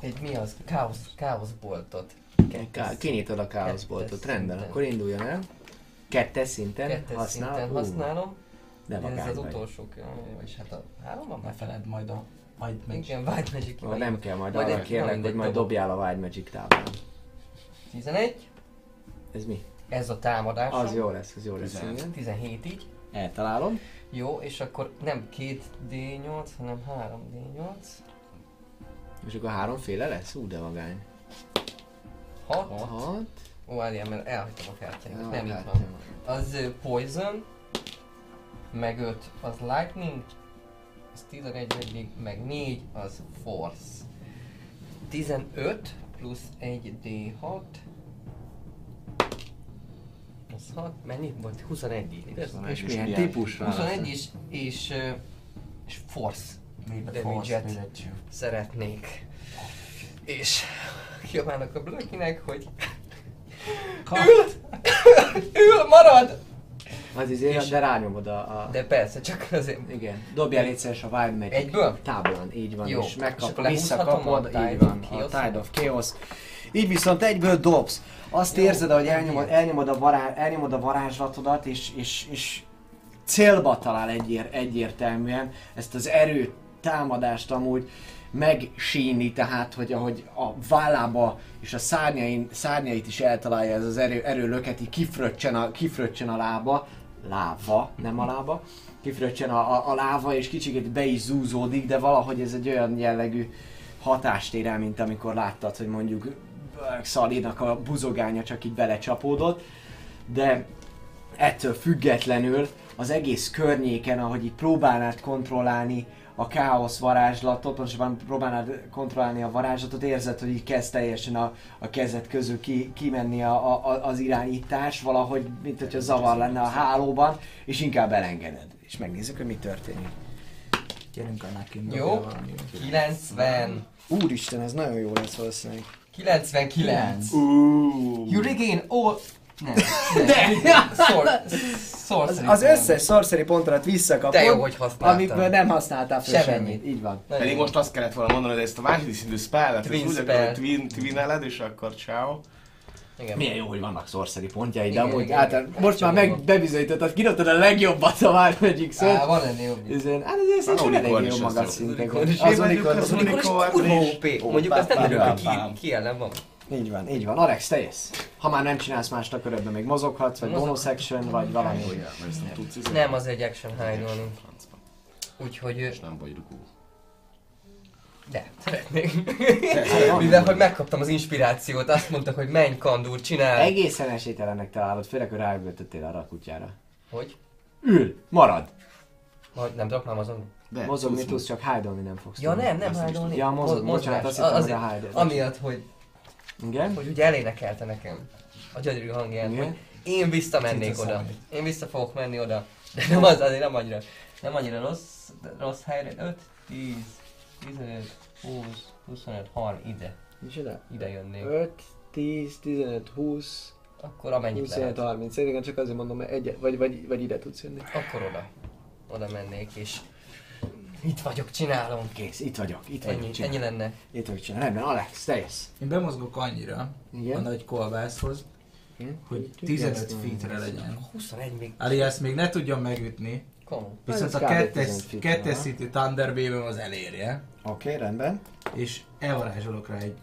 S3: egy mi az? Káosz, káoszboltot.
S1: Ká- kinyitod a káoszboltot, rendben,
S3: szinten.
S1: akkor induljon el. Kettes szinten
S3: Kettes
S1: használ.
S3: szinten
S1: Ú,
S3: használom.
S1: De
S3: ez az
S1: vagy.
S3: utolsó, és hát a három van
S4: Ne feled majd a majd meg.
S3: Igen, White Magic
S1: Ó, nem kell majd
S3: Majd
S1: arra kérlek, hogy majd dobjál a Wild Magic táblán.
S3: 11,
S1: Ez mi?
S3: ez a támadásom.
S1: Az jó lesz, az jó lesz,
S2: Tizenhat.
S1: igen.
S3: 17 így.
S1: Eltalálom.
S3: Jó, és akkor nem 2D8, hanem 3D8.
S1: És akkor háromféle lesz? Ú, de vagány.
S3: 6.
S1: Hat.
S3: Ó, várjál, mert elhagytam a kártyámat. Nem itt van. Az ö, Poison, meg 5 az Lightning, az 11 eddig, meg 4 az Force. 15 plusz 1 D6. Az 6, mennyi volt? 21 így, igaz?
S1: És
S2: És
S1: milyen típusra?
S3: 21 és, és, és Force damage-et szeretnék. És kiabálnak a Blökinek, hogy ül, ül, marad!
S1: Az izé, de rányomod a... a...
S3: De persze, csak azért
S1: Igen. Dobjál egyszer a Wild Magic
S3: Egyből?
S1: táblán, így van,
S3: Jó.
S1: és
S3: És
S1: megkap,
S3: akkor lehúzhatom
S1: visszakapod,
S3: a
S1: így van, a? Tide of Chaos. Így viszont egyből dobsz. Azt
S3: Jó,
S1: érzed, hogy elnyomod, elnyomod, a vará, elnyomod a varázslatodat, és, és, és célba talál egyér, egyértelműen ezt az erő támadást amúgy megsíni, tehát hogy ahogy a vállába és a szárnyain, szárnyait is eltalálja ez az erő, erőlöket, így kifröccsen a, kifröccsen a lába, láva, nem a lába, kifröccsen a, a, a láva, és kicsit be is zúzódik, de valahogy ez egy olyan jellegű hatást ér el, mint amikor láttad, hogy mondjuk Szalinak a buzogánya csak így belecsapódott, de ettől függetlenül az egész környéken, ahogy így próbálnád kontrollálni a káosz varázslatot, pontosabban próbálnád kontrollálni a varázslatot, érzed, hogy így kezd teljesen a, a kezed közül ki, kimenni a, a, az irányítás, valahogy, mint hogyha zavar lenne a hálóban, és inkább elengeded. És megnézzük, hogy mi történik.
S4: Gyerünk a.
S3: Jó. 90.
S7: Úristen, ez nagyon jó lesz valószínűleg.
S3: 99.
S2: Uuuuh.
S3: You regain all... Nem. De! Szor... Sorcery
S7: Az
S3: point.
S7: összes sorcery pontodat visszakapod,
S3: De jó, hogy használtam.
S7: amikből nem használtál fel
S3: Semennyit.
S7: semmit. Így van.
S2: Pedig most azt kellett volna mondani, hogy ezt a második szintű spellet,
S3: Twin
S2: ez úgy
S3: spell.
S2: twin, twineled, és akkor ciao.
S3: Igen.
S1: Milyen jó, hogy vannak sorcery pontjai, de
S3: Igen,
S1: amúgy
S3: igen,
S1: általán,
S3: igen.
S1: most már meg bebizonyítottad, kidobtad a legjobbat a Wild Magic
S3: Á,
S1: szöt.
S3: van ennél jobb.
S1: Ezen, hát ez szerintem elég jó
S2: az
S1: magas szinten. Az unicorn,
S2: az
S1: az
S3: Amikor is kurva
S2: is.
S3: OP. Mondjuk azt nem tudjuk, hogy ki, ki ellen van.
S7: Így van, így
S1: van, Alex, te jössz. Ha már nem csinálsz más a körödben, még mozoghatsz, vagy
S3: Mozog-
S1: bonus action, vagy valami.
S2: Nem
S3: az egy action hide. Úgyhogy...
S2: És nem vagy rugó.
S3: De, szeretnék. Mivel, hogy megkaptam az inspirációt, azt mondta, hogy menj kandúr, csinál.
S1: Egészen esélytelennek találod, főleg, hogy ráüvöltöttél arra a kutyára.
S3: Hogy?
S1: Ül, marad.
S3: Majd nem raknám azon.
S2: De,
S1: Mozogni tudsz, csak hide nem fogsz
S3: Ja
S1: tudni.
S3: nem, nem hide
S1: Ja, mozog,
S3: Mo-
S1: bocsánat, azt hittem, hogy a hide.
S3: Amiatt, hogy
S1: Igen.
S3: hogy ugye elénekelte nekem a gyönyörű hangját,
S1: Igen.
S3: hogy én visszamennék oda. Én vissza fogok menni oda. De nem az, azért nem annyira, nem annyira rossz, rossz helyre. 5, 10, 15, 20, 25, 30, ide.
S7: Micsoda?
S3: Ide jönnék.
S7: 5, 10, 15, 20,
S3: Akkor amennyit
S7: 25,
S3: lehet.
S7: 30. Igen, csak azért mondom, mert egy, vagy, vagy, vagy ide tudsz jönni.
S3: Akkor oda. Oda mennék és itt vagyok, csinálom.
S1: Kész, itt vagyok, itt vagyok.
S3: Ennyi,
S1: csinálj.
S3: ennyi lenne.
S1: Itt vagyok, csinálj. Rendben, Alex, te jössz.
S4: Én bemozgok annyira a
S7: Igen.
S4: nagy kolbászhoz,
S7: Igen.
S4: hogy 15 feetre legyen.
S3: 21 még
S4: Alias még ne tudjon megütni,
S3: komoly.
S4: viszont
S7: Ez
S4: a kettes,
S7: 15 feet
S4: kettes. City Thunder Wave az elérje,
S7: Oké, okay, rendben.
S4: és elvarázsolok rá egy,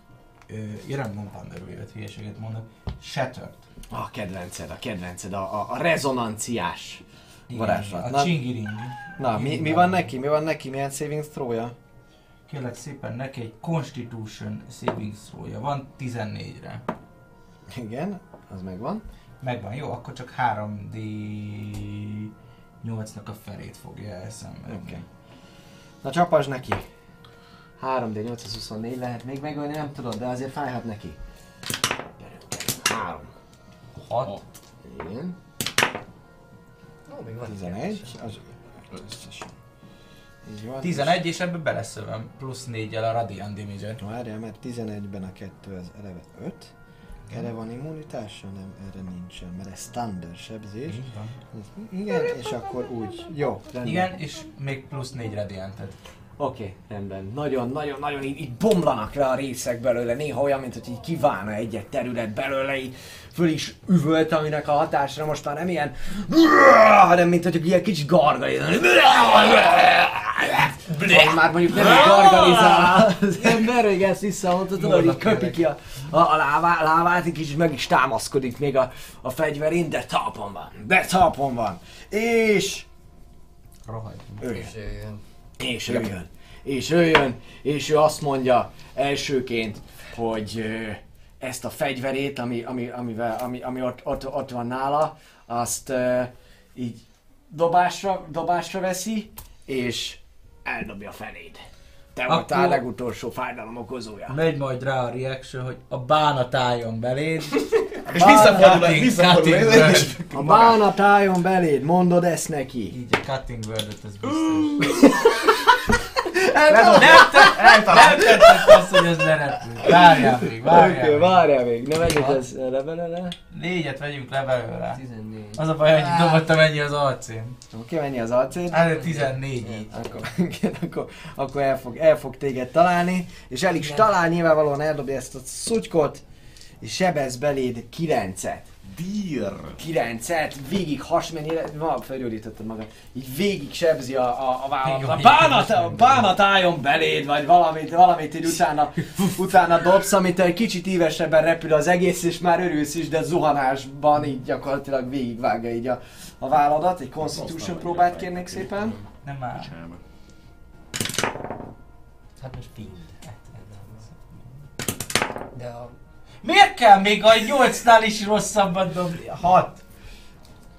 S4: én nem Thunder Wave-et, hülyeséget mondok, Shattered.
S1: A kedvenced, a kedvenced, a, a, a rezonanciás varázslat.
S4: A Csingiring.
S7: Na, mi, mi van neki? Mi van neki? Milyen saving throw-ja?
S4: Kérlek szépen, neki egy Constitution saving throw van 14-re.
S7: Igen, az megvan.
S4: Megvan, jó, akkor csak 3D 8-nak a felét fogja elszenvedni.
S7: Oké. Na csapasd neki. 3D 824 lehet még megölni, nem tudod, de azért fájhat neki.
S1: Három.
S3: 6.
S7: Igen.
S3: Ó, még van
S7: 11. Az összesen. Így van.
S4: 11 és ebbe beleszövöm, plusz 4 a Radiant Damage-et.
S7: Várjál, mert 11-ben a 2 az eleve 5. Erre van immunitása? Nem, erre nincsen, mert ez thunder sebzés. Igen, és akkor úgy. Jó, rendben.
S4: Igen, és még plusz 4 Radiantet.
S1: Oké, okay, rendben. Nagyon, nagyon, nagyon így, így bomlanak le a részek belőle. Néha olyan, mint hogy így kívánna egy-egy terület belőle, így föl is üvölt, aminek a hatásra most már nem ilyen, hanem mint hogy ilyen kicsit gargalizál. Már mondjuk nem így gargalizál az ember, hogy ezt visszamondta, tudod, hogy így köpi ki a, a, a lává, lávát, egy kicsit meg is támaszkodik még a, a fegyverén, de talpon van. De talpon van. És
S4: Rohagy.
S1: ő
S3: És ő jön.
S1: És ő jön. És ő jön, és ő azt mondja elsőként, hogy ezt a fegyverét, ami, ami, amivel, ami, ami ott, ott, ott van nála, azt így dobásra, dobásra veszi, és eldobja a feléd. Te
S4: Akkor-
S1: voltál a legutolsó fájdalom okozója.
S4: Megy majd rá a reaction, hogy a bánat álljon beléd.
S2: És visszafordul,
S4: Cutting-
S2: visszafordul.
S1: A bánat álljon beléd, mondod ezt neki.
S4: Így a cutting word ez biztos.
S1: Eltalál.
S4: Nem, te, nem tetszett azt, hogy ez lerepült. Várjál még, várjál
S7: Oké,
S4: még.
S7: várjál még, ne menjünk ez erre belőle.
S4: Négyet vegyünk le belőle.
S3: 14.
S4: Az a baj, hogy dobottam ennyi az arcén.
S7: Oké, mennyi az arcéd?
S4: Hát 14 így.
S7: Akkor, akkor, akkor el, fog, el fog téged találni, és el is talál, nyilvánvalóan eldobja ezt a szutykot, sebez beléd kilencet.
S2: Dír.
S1: Kilencet, végig hasmennyire, ma felgyógyítottad magad, így végig sebzi a, a, a vállalat. A bánat, bánat álljon beléd, vagy valamit, valamit így utána, utána dobsz, amit egy kicsit ívesebben repül az egész, és már örülsz is, de zuhanásban így gyakorlatilag végigvágja így a, a válladat. Egy Constitution próbát kérnék szépen.
S4: Nem már.
S3: Hát most fiend. De a...
S4: Miért kell még a 8-nál is rosszabbat dobni? 6.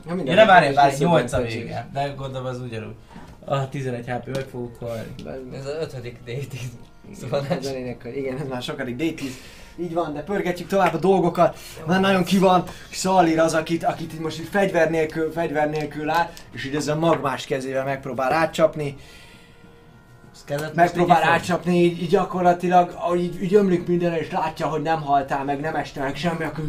S7: Ja,
S4: Ja, nem várjál, várj, 8 a vége. De gondolom az ugyanúgy. A 11 HP meg fogok halni.
S3: Ez az ötödik D10.
S7: Szóval ez a lényeg, hogy igen, ez már sokadik D10. Így van, de pörgetjük tovább a dolgokat. Már nagyon ki van. Szalír az, akit, akit most így fegyver nélkül, fegyver nélkül áll, és így ezzel magmás kezével megpróbál átcsapni. Megpróbál átcsapni, így, így gyakorlatilag, így, így ömlik mindenre, és látja, hogy nem haltál meg, nem este meg semmi, akkor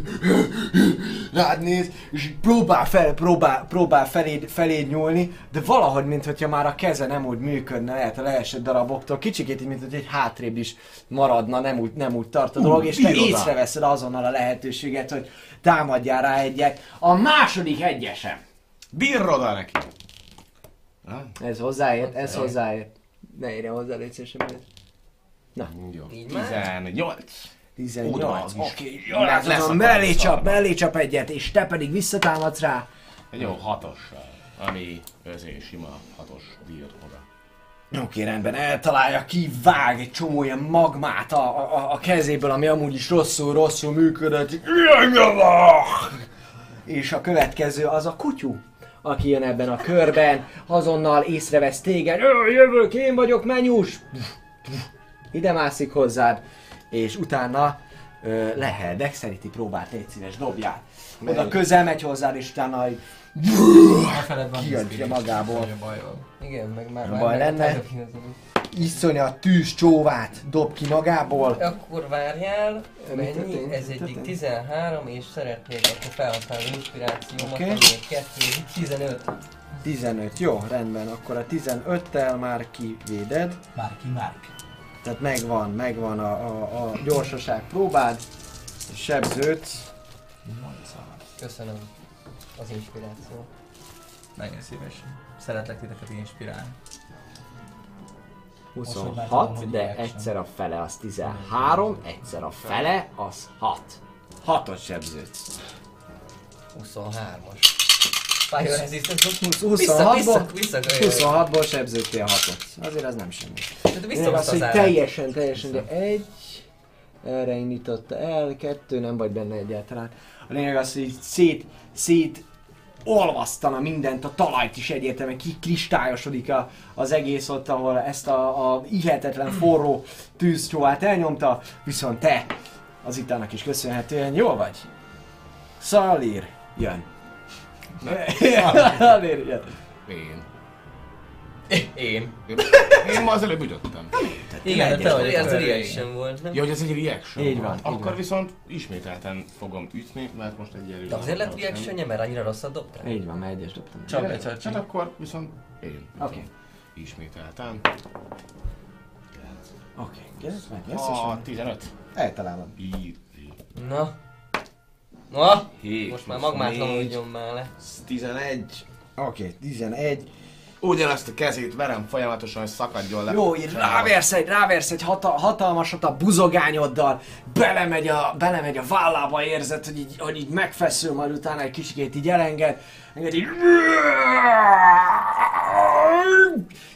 S7: rád néz, és próbál, fel, próbál, próbál feléd, feléd nyúlni, de valahogy, mintha már a keze nem úgy működne, lehet a leesett daraboktól, kicsikét így, mint hogy egy hátrébb is maradna, nem úgy, nem úgy tart a dolog, és te észreveszed azonnal a lehetőséget, hogy támadjál rá egyet. A második egyesem.
S2: Bírod neki.
S7: Ez hozzáért, ez hozzáért. Ne érjen hozzá, légy szíves,
S2: Jó.
S3: Így már?
S2: 18.
S7: 18,
S2: Oda is.
S7: oké.
S2: Jó,
S7: Jól
S2: lesz
S7: látod,
S2: a
S7: mellé
S2: szar.
S7: csap, mellé csap egyet, és te pedig visszatámadsz rá.
S2: Egy jó hatossal, ami özé sima hatos bír oda.
S7: Oké, rendben, eltalálja, kivág egy csomó ilyen magmát a, a, a kezéből, ami amúgy is rosszul, rosszul működött. És a következő az a kutyú, aki jön ebben a körben, azonnal észrevesz téged. Jövök, én vagyok, menyus! Ide mászik hozzád, és utána
S1: ö, lehet. Dexterity próbát, légy szíves, dobjál. Oda közel megy hozzád, és utána így
S4: A feled van
S1: Kijön
S4: Spirit,
S1: ki magából.
S3: Igen, meg már...
S1: Baj lenne. Iszonyat tűz csóvát dob ki magából.
S3: Akkor várjál, mennyi? Ez egyik
S1: történt?
S3: 13, és szeretnék akkor felhasználni az inspirációmat,
S1: Oké.
S3: ami egy 2, 15.
S1: 15, jó, rendben, akkor a 15-tel már kivéded.
S4: Márki Márk.
S1: Tehát megvan, megvan a, a, a gyorsaság próbád. Sebződsz.
S3: Köszönöm az inspirációt.
S4: Nagyon szívesen. Szeretlek titeket inspirálni. Most már tudom,
S8: 26,
S4: hogy
S8: de egyszer a fele az 13, egyszer a fele az 6. 6-ot sebződsz.
S3: 23-as. Fire resistance.
S1: 26-ból
S3: vissza, vissza, vissza,
S1: 26-ból sebződtél 6-ot. Azért az nem semmi.
S3: Tehát
S1: Lényeg
S3: vissza
S1: az,
S3: az
S1: teljesen, teljesen, de egy, erre indította el, kettő, nem vagy benne egyáltalán. A lényeg az, hogy szét, szét olvasztana mindent, a talajt is egyértelműen kikristályosodik a, az egész ott, ahol ezt a, a ihetetlen forró tűzcsóvát elnyomta, viszont te az itának is köszönhetően jól vagy. Szalír jön. Szalír jön.
S3: Én.
S2: Én. Én, ma az előbb ütöttem.
S4: Igen, de te vagy
S3: Ez
S4: a
S3: reaction volt, nem?
S2: Ja, hogy ez egy reaction
S1: Így van,
S2: volt.
S1: így
S2: Akkor
S1: van.
S2: viszont ismételten fogom ütni, mert most egy ilyen
S3: De azért lett reaction mert annyira rosszat dobtál?
S1: Így van, mert egyes dobtam.
S4: Csak egy csak
S2: Hát akkor viszont én.
S1: Oké.
S2: Ismételten.
S1: Oké, gyerek meg.
S2: A 15.
S1: Eltalálod.
S3: Na. Na, most már
S2: plusz
S3: magmátlanodjon már le.
S2: 11.
S1: Oké, 11.
S2: Ugyanazt a kezét verem folyamatosan, hogy szakadjon le.
S1: Jó, így ráversz egy, ráversz egy hata, hatalmasat a buzogányoddal, belemegy a, belemegy a vállába, érzed, hogy így, hogy így megfeszül, majd utána egy kicsikét így elenged, enged így...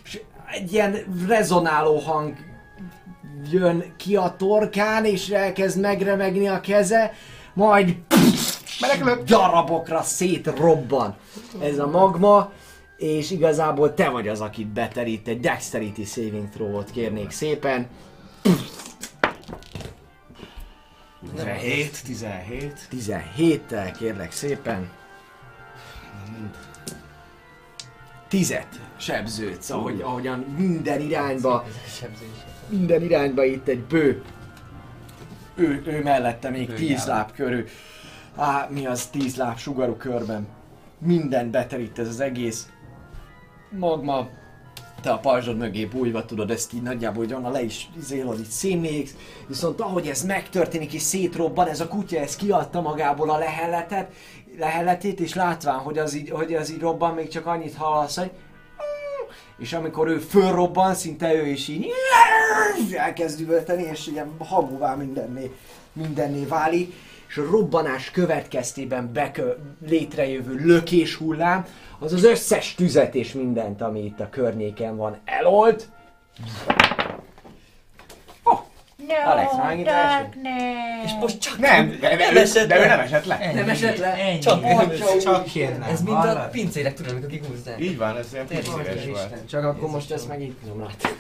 S1: És egy ilyen rezonáló hang jön ki a torkán, és elkezd megremegni a keze, majd darabokra szétrobban. Ez a magma, és igazából te vagy az, akit beterít, egy Dexterity Saving Throw-ot kérnék szépen.
S2: 17, 17.
S1: 17-tel kérlek szépen. Tizet sebződsz, ahogy, ahogyan minden irányba, minden irányba itt egy bő. Ő, ő mellette még tíz láb körül. Á, mi az tíz láb sugarú körben. Minden beterít ez az egész. Magma, te a pajzsod mögé bújva tudod ezt így nagyjából, hogy onnan le is zélod, így szénnéksz. Viszont ahogy ez megtörténik és szétrobban, ez a kutya ez kiadta magából a lehelletet, lehelletét, és látván, hogy az így, hogy az így robban, még csak annyit hallasz, hogy és amikor ő fölrobban, szinte ő is így elkezd üvölteni, és ilyen hamuvá mindenné, mindenné válik, és a robbanás következtében bekö, létrejövő lökés hullám, az az összes tüzet és mindent, ami itt a környéken van, elolt. Oh, Alex, első?
S3: És most csak
S2: Nem, de,
S3: nem esett
S2: de ő
S3: le.
S2: nem esett le.
S3: Nem esett le.
S4: Ennyi.
S3: Csak atya
S4: Csak kérnem.
S3: Ez mint a pincérek, tudod, amikor kihúzzák.
S2: Így van, ez ilyen pincéres volt.
S1: Csak akkor most ezt megint nem lát.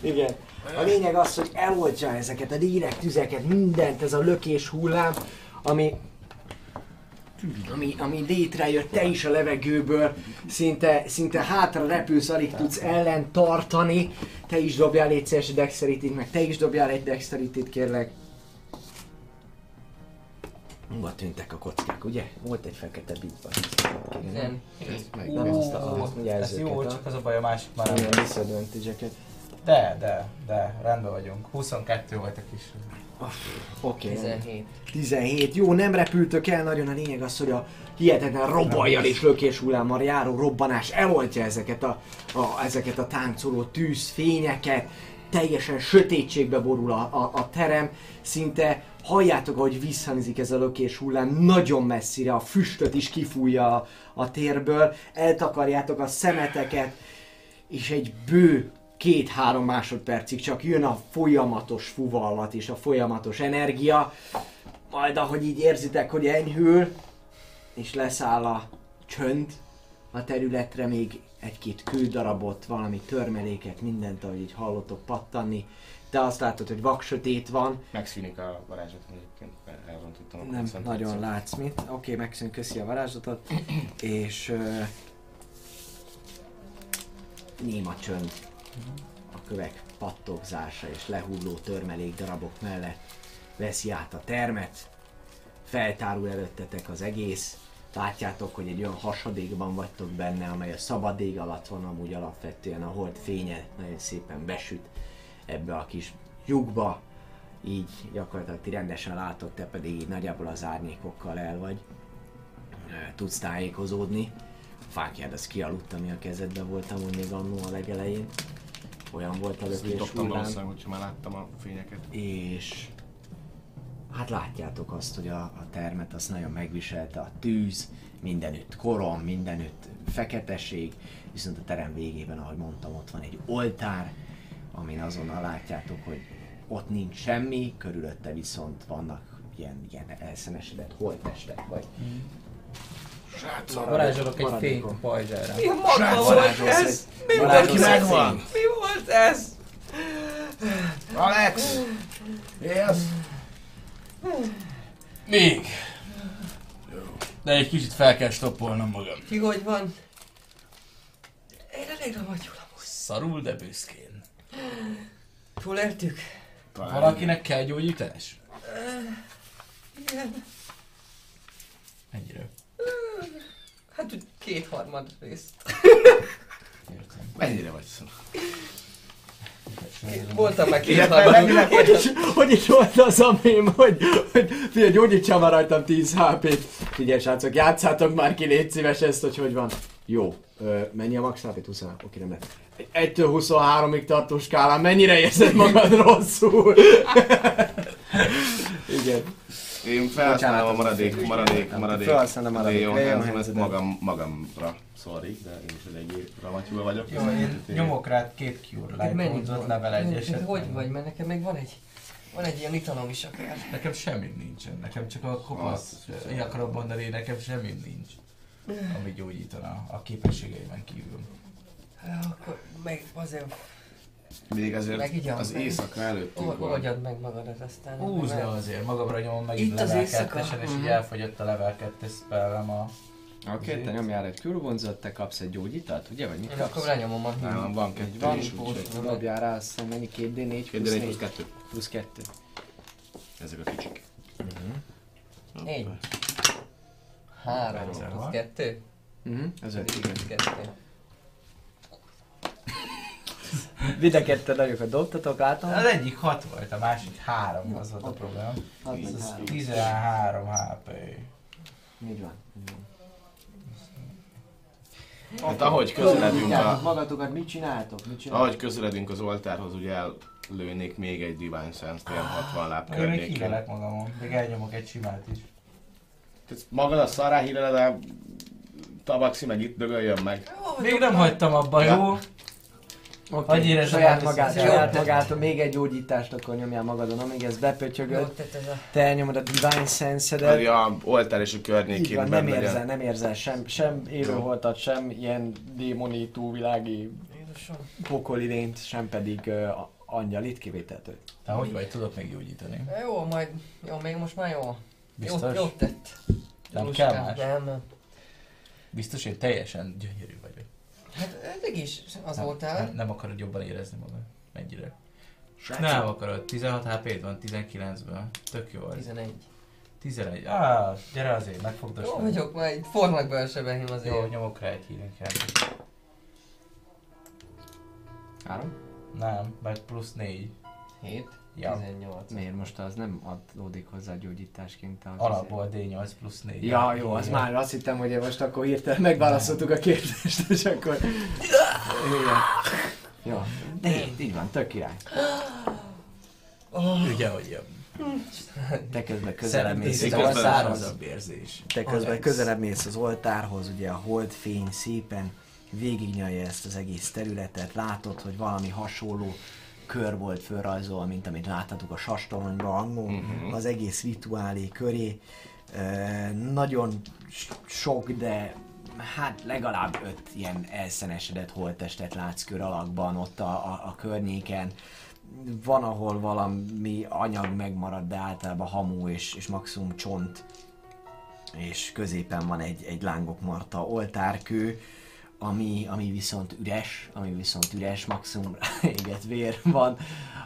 S1: Igen. A lényeg az, hogy eloltja ezeket a direkt tüzeket, mindent, ez a lökés hullám, ami ami, ami létrejött, te is a levegőből, szinte, szinte hátra repülsz, alig tudsz ellen tartani, te is dobjál egy szíves dexterity meg te is dobjál egy dexterity kérlek. Hova tűntek a kockák, ugye? Volt egy fekete bitban.
S3: Nem.
S2: Meg,
S1: Nem azt a,
S4: Ez jó, csak az a baj, a másik már nem.
S1: Disadvantage-eket.
S4: De, de, de, rendben vagyunk. 22 volt a kis.
S1: Oké, okay,
S3: 17.
S1: 17. Jó, nem repültök el nagyon, a lényeg az, hogy a hihetetlen robbajjal és lökés hullámmal járó robbanás eloltja ezeket a, a, ezeket a táncoló tűzfényeket, teljesen sötétségbe borul a, a, a terem, szinte halljátok, ahogy visszhangzik ez a lökés hullám, nagyon messzire, a füstöt is kifújja a, a térből, eltakarjátok a szemeteket, és egy bő két-három másodpercig csak jön a folyamatos fuvallat és a folyamatos energia, majd ahogy így érzitek, hogy enyhül, és leszáll a csönd, a területre még egy-két kődarabot, valami törmeléket, mindent, ahogy így hallottok pattanni. Te azt látod, hogy vaksötét van,
S2: Megszűnik a varázsot egyébként, mert elrontottam a
S1: nem nagyon látsz mit. Oké, okay, megszűnt, köszi a varázslatot. és uh, néma csönd a kövek pattogzása és lehulló törmelék darabok mellett veszi át a termet. Feltárul előttetek az egész. Látjátok, hogy egy olyan hasadékban vagytok benne, amely a szabad ég alatt van, amúgy alapvetően a hold fénye nagyon szépen besüt ebbe a kis lyukba, így gyakorlatilag ti rendesen látod, te pedig így nagyjából az árnyékokkal el vagy. Tudsz tájékozódni. A fákjád az kialudt, ami a kezedben volt amúgy még annó a legelején. Olyan volt a
S2: Ezt
S1: lökés hullám.
S2: valószínűleg, hogyha már láttam a fényeket.
S1: És hát látjátok azt, hogy a, a termet azt nagyon megviselte a tűz, mindenütt korom, mindenütt feketeség, viszont a terem végében, ahogy mondtam, ott van egy oltár, amin azonnal látjátok, hogy ott nincs semmi, körülötte viszont vannak ilyen, ilyen elszenesedett holttestek, vagy
S9: Varázsolok egy fényt a pajzsára.
S3: Mi a magma volt ez? Mi
S1: egy
S2: megvan!
S3: Mi volt ez?
S2: Alex! Yes!
S10: Még. De egy kicsit fel kell stoppolnom magam.
S3: Ki hogy van? Én elég vagyok amúgy.
S10: Szarul, de büszkén.
S3: Túléltük?
S10: Valakinek kell gyógyítás?
S3: Igen.
S10: Ennyire.
S3: Hát úgy kétharmad részt.
S10: Értem.
S2: Mennyire vagy szó?
S3: Voltam meg kétharmad.
S1: hogy, is, hogy is volt az a mém, hogy, hogy figyelj, gyógyítsam már rajtam 10 HP-t. Figyelj, srácok, játszátok már ki, légy szíves ezt, hogy hogy van. Jó, ö, mennyi a max HP? 20? Oké, nem lehet. 1-től 23-ig tartó skálán mennyire érzed magad rosszul? Igen.
S2: Én felhasználom a maradék, maradék, maradék.
S1: Felhasználom a maradék
S2: Jó, nem, ezt magam, magamra. Sorry, de én is eléggé ramatyúva vagyok.
S4: Jó, én nyomok rád két Cure Light
S3: Mennyit van?
S4: level 1
S3: Mennyit?
S4: eset.
S3: Hogy vagy? Mert nekem még van egy... Van egy ilyen italom is akár.
S4: Nekem semmi nincsen, nekem csak a kopasz, én akarom mondani, nekem semmi nincs. Ami gyógyítana a képességeimen kívül.
S3: Akkor meg azért
S2: még azért az
S3: meg.
S2: éjszaka előttünk Or.
S3: Oldjad meg magadat aztán.
S4: Húzd le azért, magamra nyomom meg
S3: itt az éjszaka.
S4: és így
S3: mhm.
S4: elfogyott a level 2 spellem a...
S1: Oké, okay, te nyomjál egy külvonzat, te kapsz egy gyógyítat, ugye? Vagy mit
S3: Én akkor lenyomom a
S2: hűt. Nem,
S1: van
S2: kettő
S1: van
S2: is, úgyhogy
S1: dobjál rá, azt hiszem mennyi 2D4 plusz 4.
S2: plusz 2.
S1: Plusz 2.
S2: Ezek a kicsik.
S3: Uh-huh. 4.
S4: 3
S3: plusz 2.
S1: Mhm, ez 5.
S3: Plusz
S1: 2.
S3: Mind a
S1: ketten nagyokat dobtatok által?
S4: Az egyik 6 volt, a másik 3, az volt a probléma. Ez 13 HP.
S1: Így van. Így van.
S2: Hát ahogy közeledünk a...
S1: Magatokat mit csináltok? Mit csináltok?
S2: Ahogy közeledünk az oltárhoz, ugye ellőnék még egy Divine Sense-t, ilyen 60 láb környékén.
S4: Én még hívelek magamon, még elnyomok egy simát is.
S2: Tehát magad a szará hírele, de tabaxi meg itt dögöljön meg.
S4: Még nem hagytam abba, jó?
S1: Oké,
S4: Hogy érezzem
S1: saját magát, saját magát, még egy gyógyítást akkor nyomjál magadon, amíg ez bepötyögöd. Te elnyomod a Divine
S2: Hogy
S1: Sense-edet.
S2: a oltár és a környékén
S1: van, nem érzel, nem érzel sem, sem élőholtat, sem ilyen démoni, túlvilági
S3: Jézusom.
S1: pokoli lényt, sem pedig uh, angyalit kivételtől.
S4: Te hogy vagy, tudok még gyógyítani?
S3: Jó, majd... Jó, még most már jó.
S4: Biztos?
S3: jó tett.
S4: Nem
S3: Luskám,
S4: kell más?
S3: Nem, nem.
S4: Biztos, én teljesen gyönyörű.
S3: Hát eddig is az
S4: Nem,
S3: voltál.
S4: nem, nem akarod jobban érezni magad. Mennyire?
S2: Srácok,
S4: Nem akarod, 16 hp van 19-ből. Tök jó az.
S3: 11.
S4: 11. Ah, gyere azért, megfogd a
S3: Jó vagyok, majd formák be a sebehim
S4: Jó,
S3: azért.
S4: nyomok rá egy healing.
S1: Három?
S4: Nem, mert plusz 4.
S1: 7.
S4: Ja.
S3: 18.
S1: Miért most az nem adódik hozzá gyógyításként? Az
S4: Alapból D8 plusz 4.
S1: Ja, jó, az már azt hittem, hogy most akkor hirtelen megválaszoltuk a kérdést, és akkor... Igen. Jó. De így van, tök király.
S4: Ugye, hogy jön.
S1: Te közben közelebb mész az oltárhoz.
S4: érzés.
S1: Te közben
S4: Alex.
S1: közelebb mész az oltárhoz, ugye a holdfény szépen végignyalja ezt az egész területet, látod, hogy valami hasonló kör volt fölrajzolva, mint amit láttatok a sastoronyban annó,
S2: Mhm.
S1: az egész rituálé köré. Ö, nagyon sok, de hát legalább öt ilyen elszenesedett holttestet látsz kör alakban ott a, a, a környéken. Van, ahol valami anyag megmarad, de általában hamu és, és maximum csont. És középen van egy, egy lángok marta oltárkő, ami, ami viszont üres, ami viszont üres, maximum éget vér van,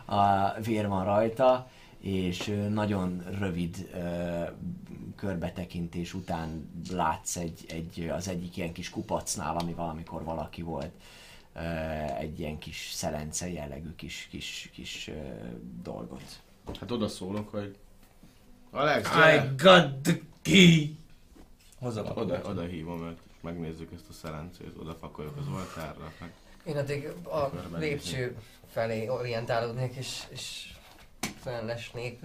S1: a vér van rajta, és nagyon rövid ö, körbetekintés után látsz egy, egy, az egyik ilyen kis kupacnál, ami valamikor valaki volt, ö, egy ilyen kis szelence jellegű kis, kis, kis ö, dolgot.
S2: Hát oda szólok, hogy Alex,
S11: I
S2: gyere!
S11: got the key!
S4: Hozom a
S2: Oda, oda hívom őt, megnézzük ezt a szelencét, oda pakoljuk az oltárra, meg
S3: Én addig a lépcső felé orientálódnék, és, és fellesnék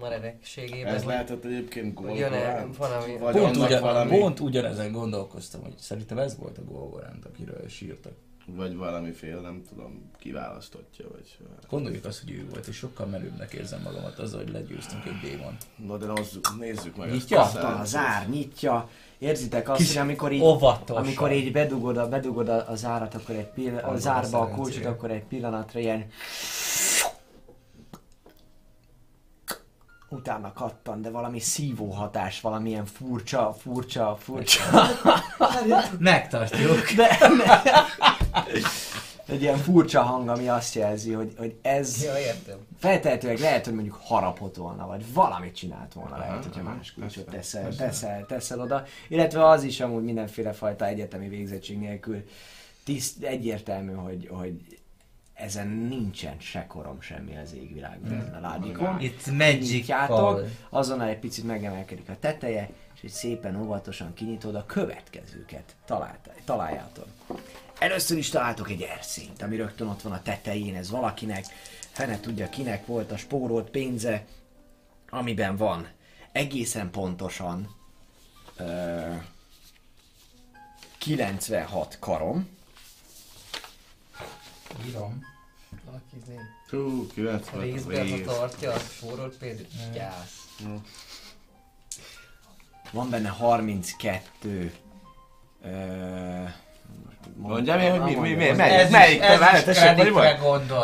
S3: maredekségében.
S2: Ez lehetett egyébként
S3: Jön-e
S2: Golgorant?
S3: valami...
S2: Vagy
S12: Pont, ugyan,
S2: valami,
S12: pont ugyanezen gondolkoztam, hogy szerintem ez volt a Golgorant, akiről sírtak.
S2: vagy valamiféle, nem tudom, kiválasztottja, vagy...
S12: Gondoljuk azt, hogy ő volt, és sokkal merőbbnek érzem magamat azzal, hogy legyőztünk egy démon.
S2: Na de hozzuk, nézzük meg
S12: Nyitja?
S2: ezt a
S1: Katta a
S2: szelencét.
S1: zár, nyitja. Érzitek azt,
S3: Kis
S1: hogy amikor így,
S3: óvatosan.
S1: amikor így bedugod a, bedugod a, a zárat, akkor egy pillanat, a zárba a kulcsot, akkor egy pillanatra ilyen utána kattan, de valami szívó hatás, valamilyen furcsa, furcsa, furcsa.
S4: Megtartjuk.
S1: De, egy ilyen furcsa hang, ami azt jelzi, hogy, hogy ez
S3: Ja, értem.
S1: feltehetőleg lehet, hogy mondjuk harapott volna, vagy valamit csinált volna,
S2: Aha,
S1: lehet, hogyha
S2: aha,
S1: más kulcsot teszel,
S2: persze.
S1: teszel, teszel oda. Illetve az is amúgy mindenféle fajta egyetemi végzettség nélkül tiszt, egyértelmű, hogy, hogy ezen nincsen se korom semmi az égvilágban ezen a ládikon.
S4: It's magic call.
S1: azonnal egy picit megemelkedik a teteje, és egy szépen óvatosan kinyitod a következőket. Talált, találjátok. Először is találtok egy erszényt, ami rögtön ott van a tetején, ez valakinek, fene tudja kinek volt a spórolt pénze, amiben van egészen pontosan ö, 96 karom,
S4: Írom.
S3: Valaki izé
S2: Hú, 90
S3: részben tartja a spórolt például. Gyász.
S1: van benne 32 ö,
S2: Mondjam én, hogy mi, mi, mi,
S1: mondjam.
S2: melyik, melyik, te várj, tessék, vagy vagy?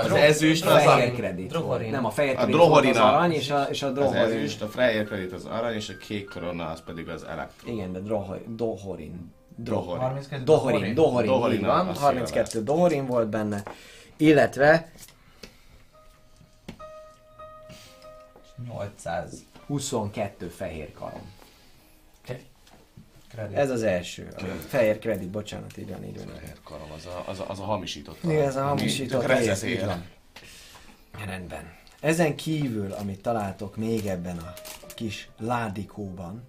S2: Az ezüst,
S1: A
S2: az
S1: fehér
S2: a,
S1: kredit
S3: Drohorin.
S1: volt. Nem, a fehér
S2: A
S1: kredit az arany, és a, és a
S2: az
S1: Drohorin.
S2: ezüst, a Freyer Credit az arany, és a kék korona az pedig az elektro.
S1: Igen, de Drohorin. Drohorin.
S2: Drohorin.
S4: 32
S1: Dohorin, Dohorin,
S2: Dohorin
S1: van,
S2: a
S1: 32 Dohorin volt benne, illetve
S4: 800
S1: 22 fehér karom.
S4: Kredit.
S1: Ez az első. A fehér kredit, bocsánat, így van, így van.
S2: Fehér karom, az a, az a, az a hamisított.
S1: Igen, ez a
S2: ami
S1: hamisított rész, így
S2: él.
S1: van. Rendben. Ezen kívül, amit találtok még ebben a kis ládikóban,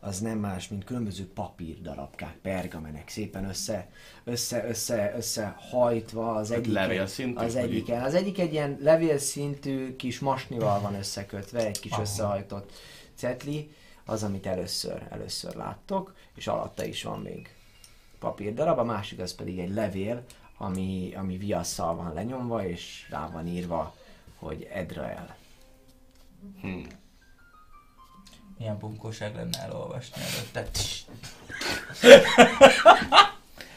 S1: az nem más, mint különböző papírdarabkák, pergamenek, szépen össze, össze, össze, összehajtva az egyik,
S2: levélszintű,
S1: az egyiken. Az egyik egy ilyen levélszintű kis masnival van összekötve, egy kis
S4: Aha.
S1: összehajtott cetli, az, amit először, először láttok, és alatta is van még papírdarab, a másik az pedig egy levél, ami, ami viasszal van lenyomva, és rá van írva, hogy Edrael.
S2: Hm.
S4: Milyen bunkóság lenne elolvasni előtte.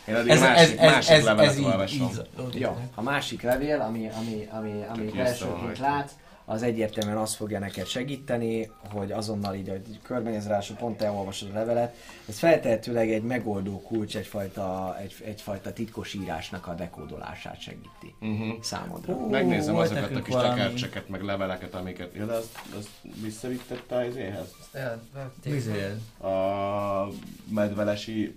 S2: Én addig
S4: Ez,
S2: másik,
S4: ez, ez,
S2: másik
S4: ez,
S2: levelet
S4: ez így,
S2: olvasom.
S4: így zajlódik.
S1: Jó, a másik levél, ami, ami, ami, ami elsőként látsz, az egyértelműen azt fogja neked segíteni, hogy azonnal így, hogy körbenéz rá, pont elolvasod a levelet, ez feltehetőleg egy megoldó kulcs, egyfajta, egy, egyfajta titkos írásnak a dekódolását segíti
S2: Uh-huh.
S1: számodra.
S4: Ó,
S2: Megnézem azokat a kis
S4: valami.
S2: tekercseket, meg leveleket, amiket... Ja, de azt, azt visszavittette az éhez?
S3: Elvették.
S4: Vizél.
S2: A medvelesi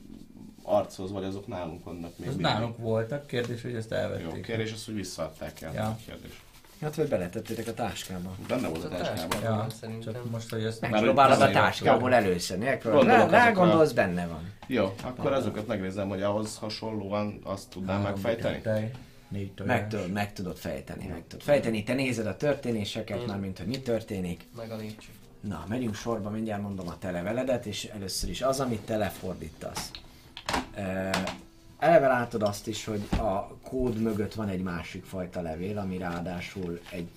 S2: archoz, vagy azok nálunk vannak még
S4: Az nálunk voltak, kérdés, hogy ezt
S2: Jó,
S4: elvették.
S2: kérdés az, hogy visszaadták el.
S4: Ja.
S2: Kérdés.
S1: Hát, vagy beletettétek a táskába.
S2: Benne volt a táskában.
S4: Ja,
S3: Szerintem.
S4: csak most, hogy ezt...
S2: Már
S1: Megpróbálod a táskából előszedni, megpróbálod.
S2: Gondolok
S1: Rá, rá
S2: azokra.
S1: gondolsz, benne van.
S2: Jó, akkor azokat megnézem, hogy ahhoz hasonlóan azt tudnám megfejteni.
S4: Négy.
S1: Meg tudod, meg tudod fejteni, meg tudod fejteni. Te nézed a történéseket, már mint hogy mi történik.
S3: Meg a.
S1: Na, megyünk sorba, mindjárt mondom a te leveledet, és először is az, amit te lefordítasz. Eleve látod azt is, hogy a kód mögött van egy másik fajta levél, ami ráadásul egy,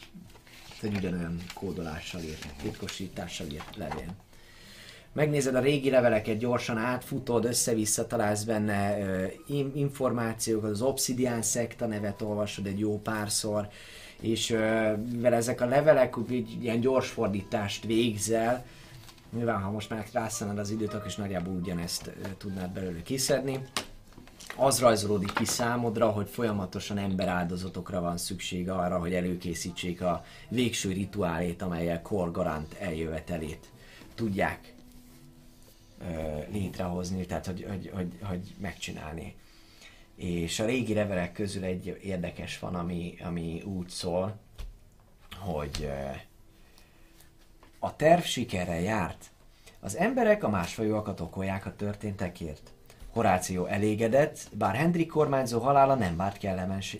S1: egy ugyanolyan kódolással írt, titkosítással írt levél. Megnézed a régi leveleket, gyorsan átfutod, össze-vissza találsz benne ö, in- információkat, az Obsidian szekta nevet olvasod egy jó párszor, és ö, mivel ezek a levelek így ilyen gyors fordítást végzel, nyilván ha most már rászánod az időt, akkor is nagyjából ugyanezt ö, tudnád belőle kiszedni. Az rajzolódik ki számodra, hogy folyamatosan emberáldozatokra van szükség arra, hogy előkészítsék a végső rituálét, amelyel Korgarant eljövetelét tudják létrehozni, tehát hogy, hogy, hogy, hogy megcsinálni. És a régi levelek közül egy érdekes van, ami, ami úgy szól, hogy a terv sikerrel járt. Az emberek a másfajúakat okolják a történtekért. Horáció elégedett, bár Hendrik kormányzó halála nem várt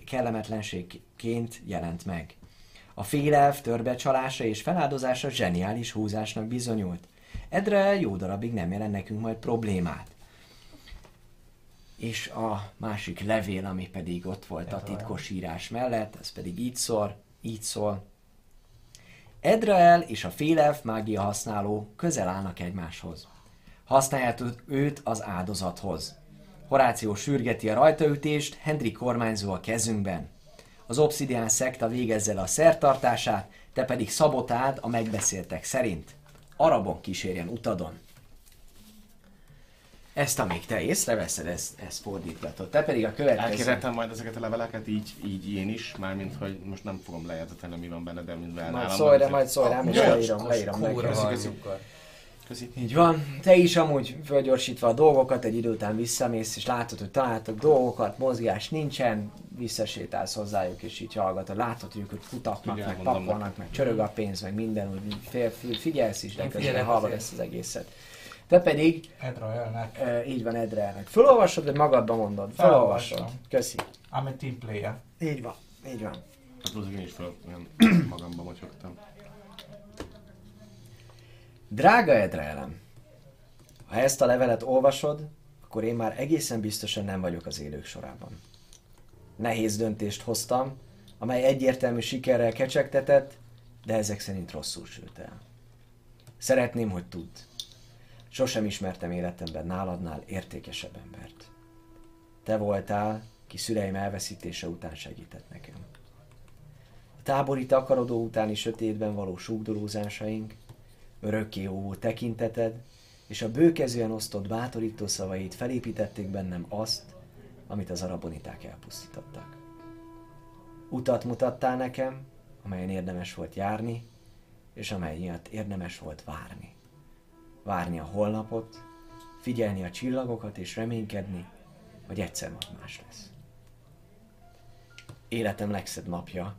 S1: kellemetlenségként jelent meg. A félelf törbecsalása és feláldozása zseniális húzásnak bizonyult. Edre jó darabig nem jelent nekünk majd problémát. És a másik levél, ami pedig ott volt a titkos írás mellett, ez pedig így szól, így szól. Edrael és a félelf mágia használó közel állnak egymáshoz. Használjátok őt az áldozathoz. Horáció sürgeti a rajtaütést, Hendrik kormányzó a kezünkben. Az Obsidian szekta végezze le a szertartását, te pedig szabotáld a megbeszéltek szerint. Arabon kísérjen utadon. Ezt, amíg te észreveszed, ezt, ezt fordítgatod. Te pedig a következő...
S2: Elkérhetem majd ezeket a leveleket így, így én is, mármint, hogy most nem fogom lejegyzetelni, mi van benne, de
S1: Majd
S2: nálam
S1: szólj,
S2: van,
S1: rá, majd szólj rám, és leírom, leírom.
S3: Kúra
S2: Köszi, köszi.
S1: Így van. Te is amúgy fölgyorsítva a dolgokat, egy idő után visszamész, és látod, hogy találtok dolgokat, mozgás nincsen, visszasétálsz hozzájuk, és így hallgatod. Látod, hogy ők kutatnak, meg
S2: mondom
S1: pakolnak, meg csörög a pénz, meg minden, úgy fél, fél, figyelsz is, de közben hallod ezt az egészet. Te pedig,
S5: Edraelnek.
S1: e, így van Edrelnek. Fölolvasod, vagy magadban mondod? Fölolvasod. Köszi.
S5: I'm a team player.
S1: Így van, így van.
S2: Hát az én is fel, olyan magamba motyogtam.
S1: Drága Edrelem, ha ezt a levelet olvasod, akkor én már egészen biztosan nem vagyok az élők sorában. Nehéz döntést hoztam, amely egyértelmű sikerrel kecsegtetett, de ezek szerint rosszul sült el. Szeretném, hogy tudd. Sosem ismertem életemben náladnál értékesebb embert. Te voltál, ki szüleim elveszítése után segített nekem. A tábori takarodó utáni sötétben való súgdolózásaink, örökké óvó tekinteted, és a bőkezően osztott bátorító szavait felépítették bennem azt, amit az araboniták elpusztítottak. Utat mutattál nekem, amelyen érdemes volt járni, és amely miatt érdemes volt várni. Várni a holnapot, figyelni a csillagokat és reménykedni, hogy egyszer majd más lesz. Életem legszebb napja,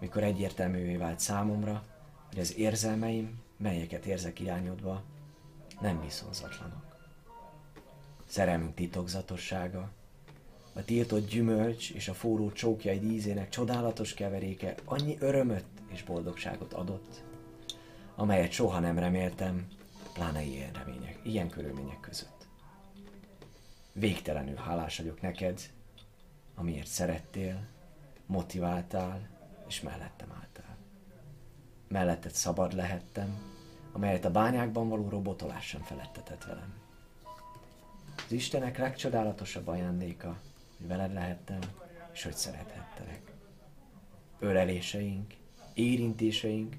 S1: mikor egyértelművé vált számomra, hogy az érzelmeim, melyeket érzek irányodva, nem viszonzatlanok. Szerelmünk titokzatossága, a tiltott gyümölcs és a forró csókjaid ízének csodálatos keveréke annyi örömöt és boldogságot adott, amelyet soha nem reméltem, pláne ilyen remények, ilyen körülmények között. Végtelenül hálás vagyok neked, amiért szerettél, motiváltál és mellettem álltál. Melletted szabad lehettem, amelyet a bányákban való robotolás sem felettetett velem. Az Istenek legcsodálatosabb ajándéka, hogy veled lehettem, és hogy szerethettelek. Öleléseink, érintéseink,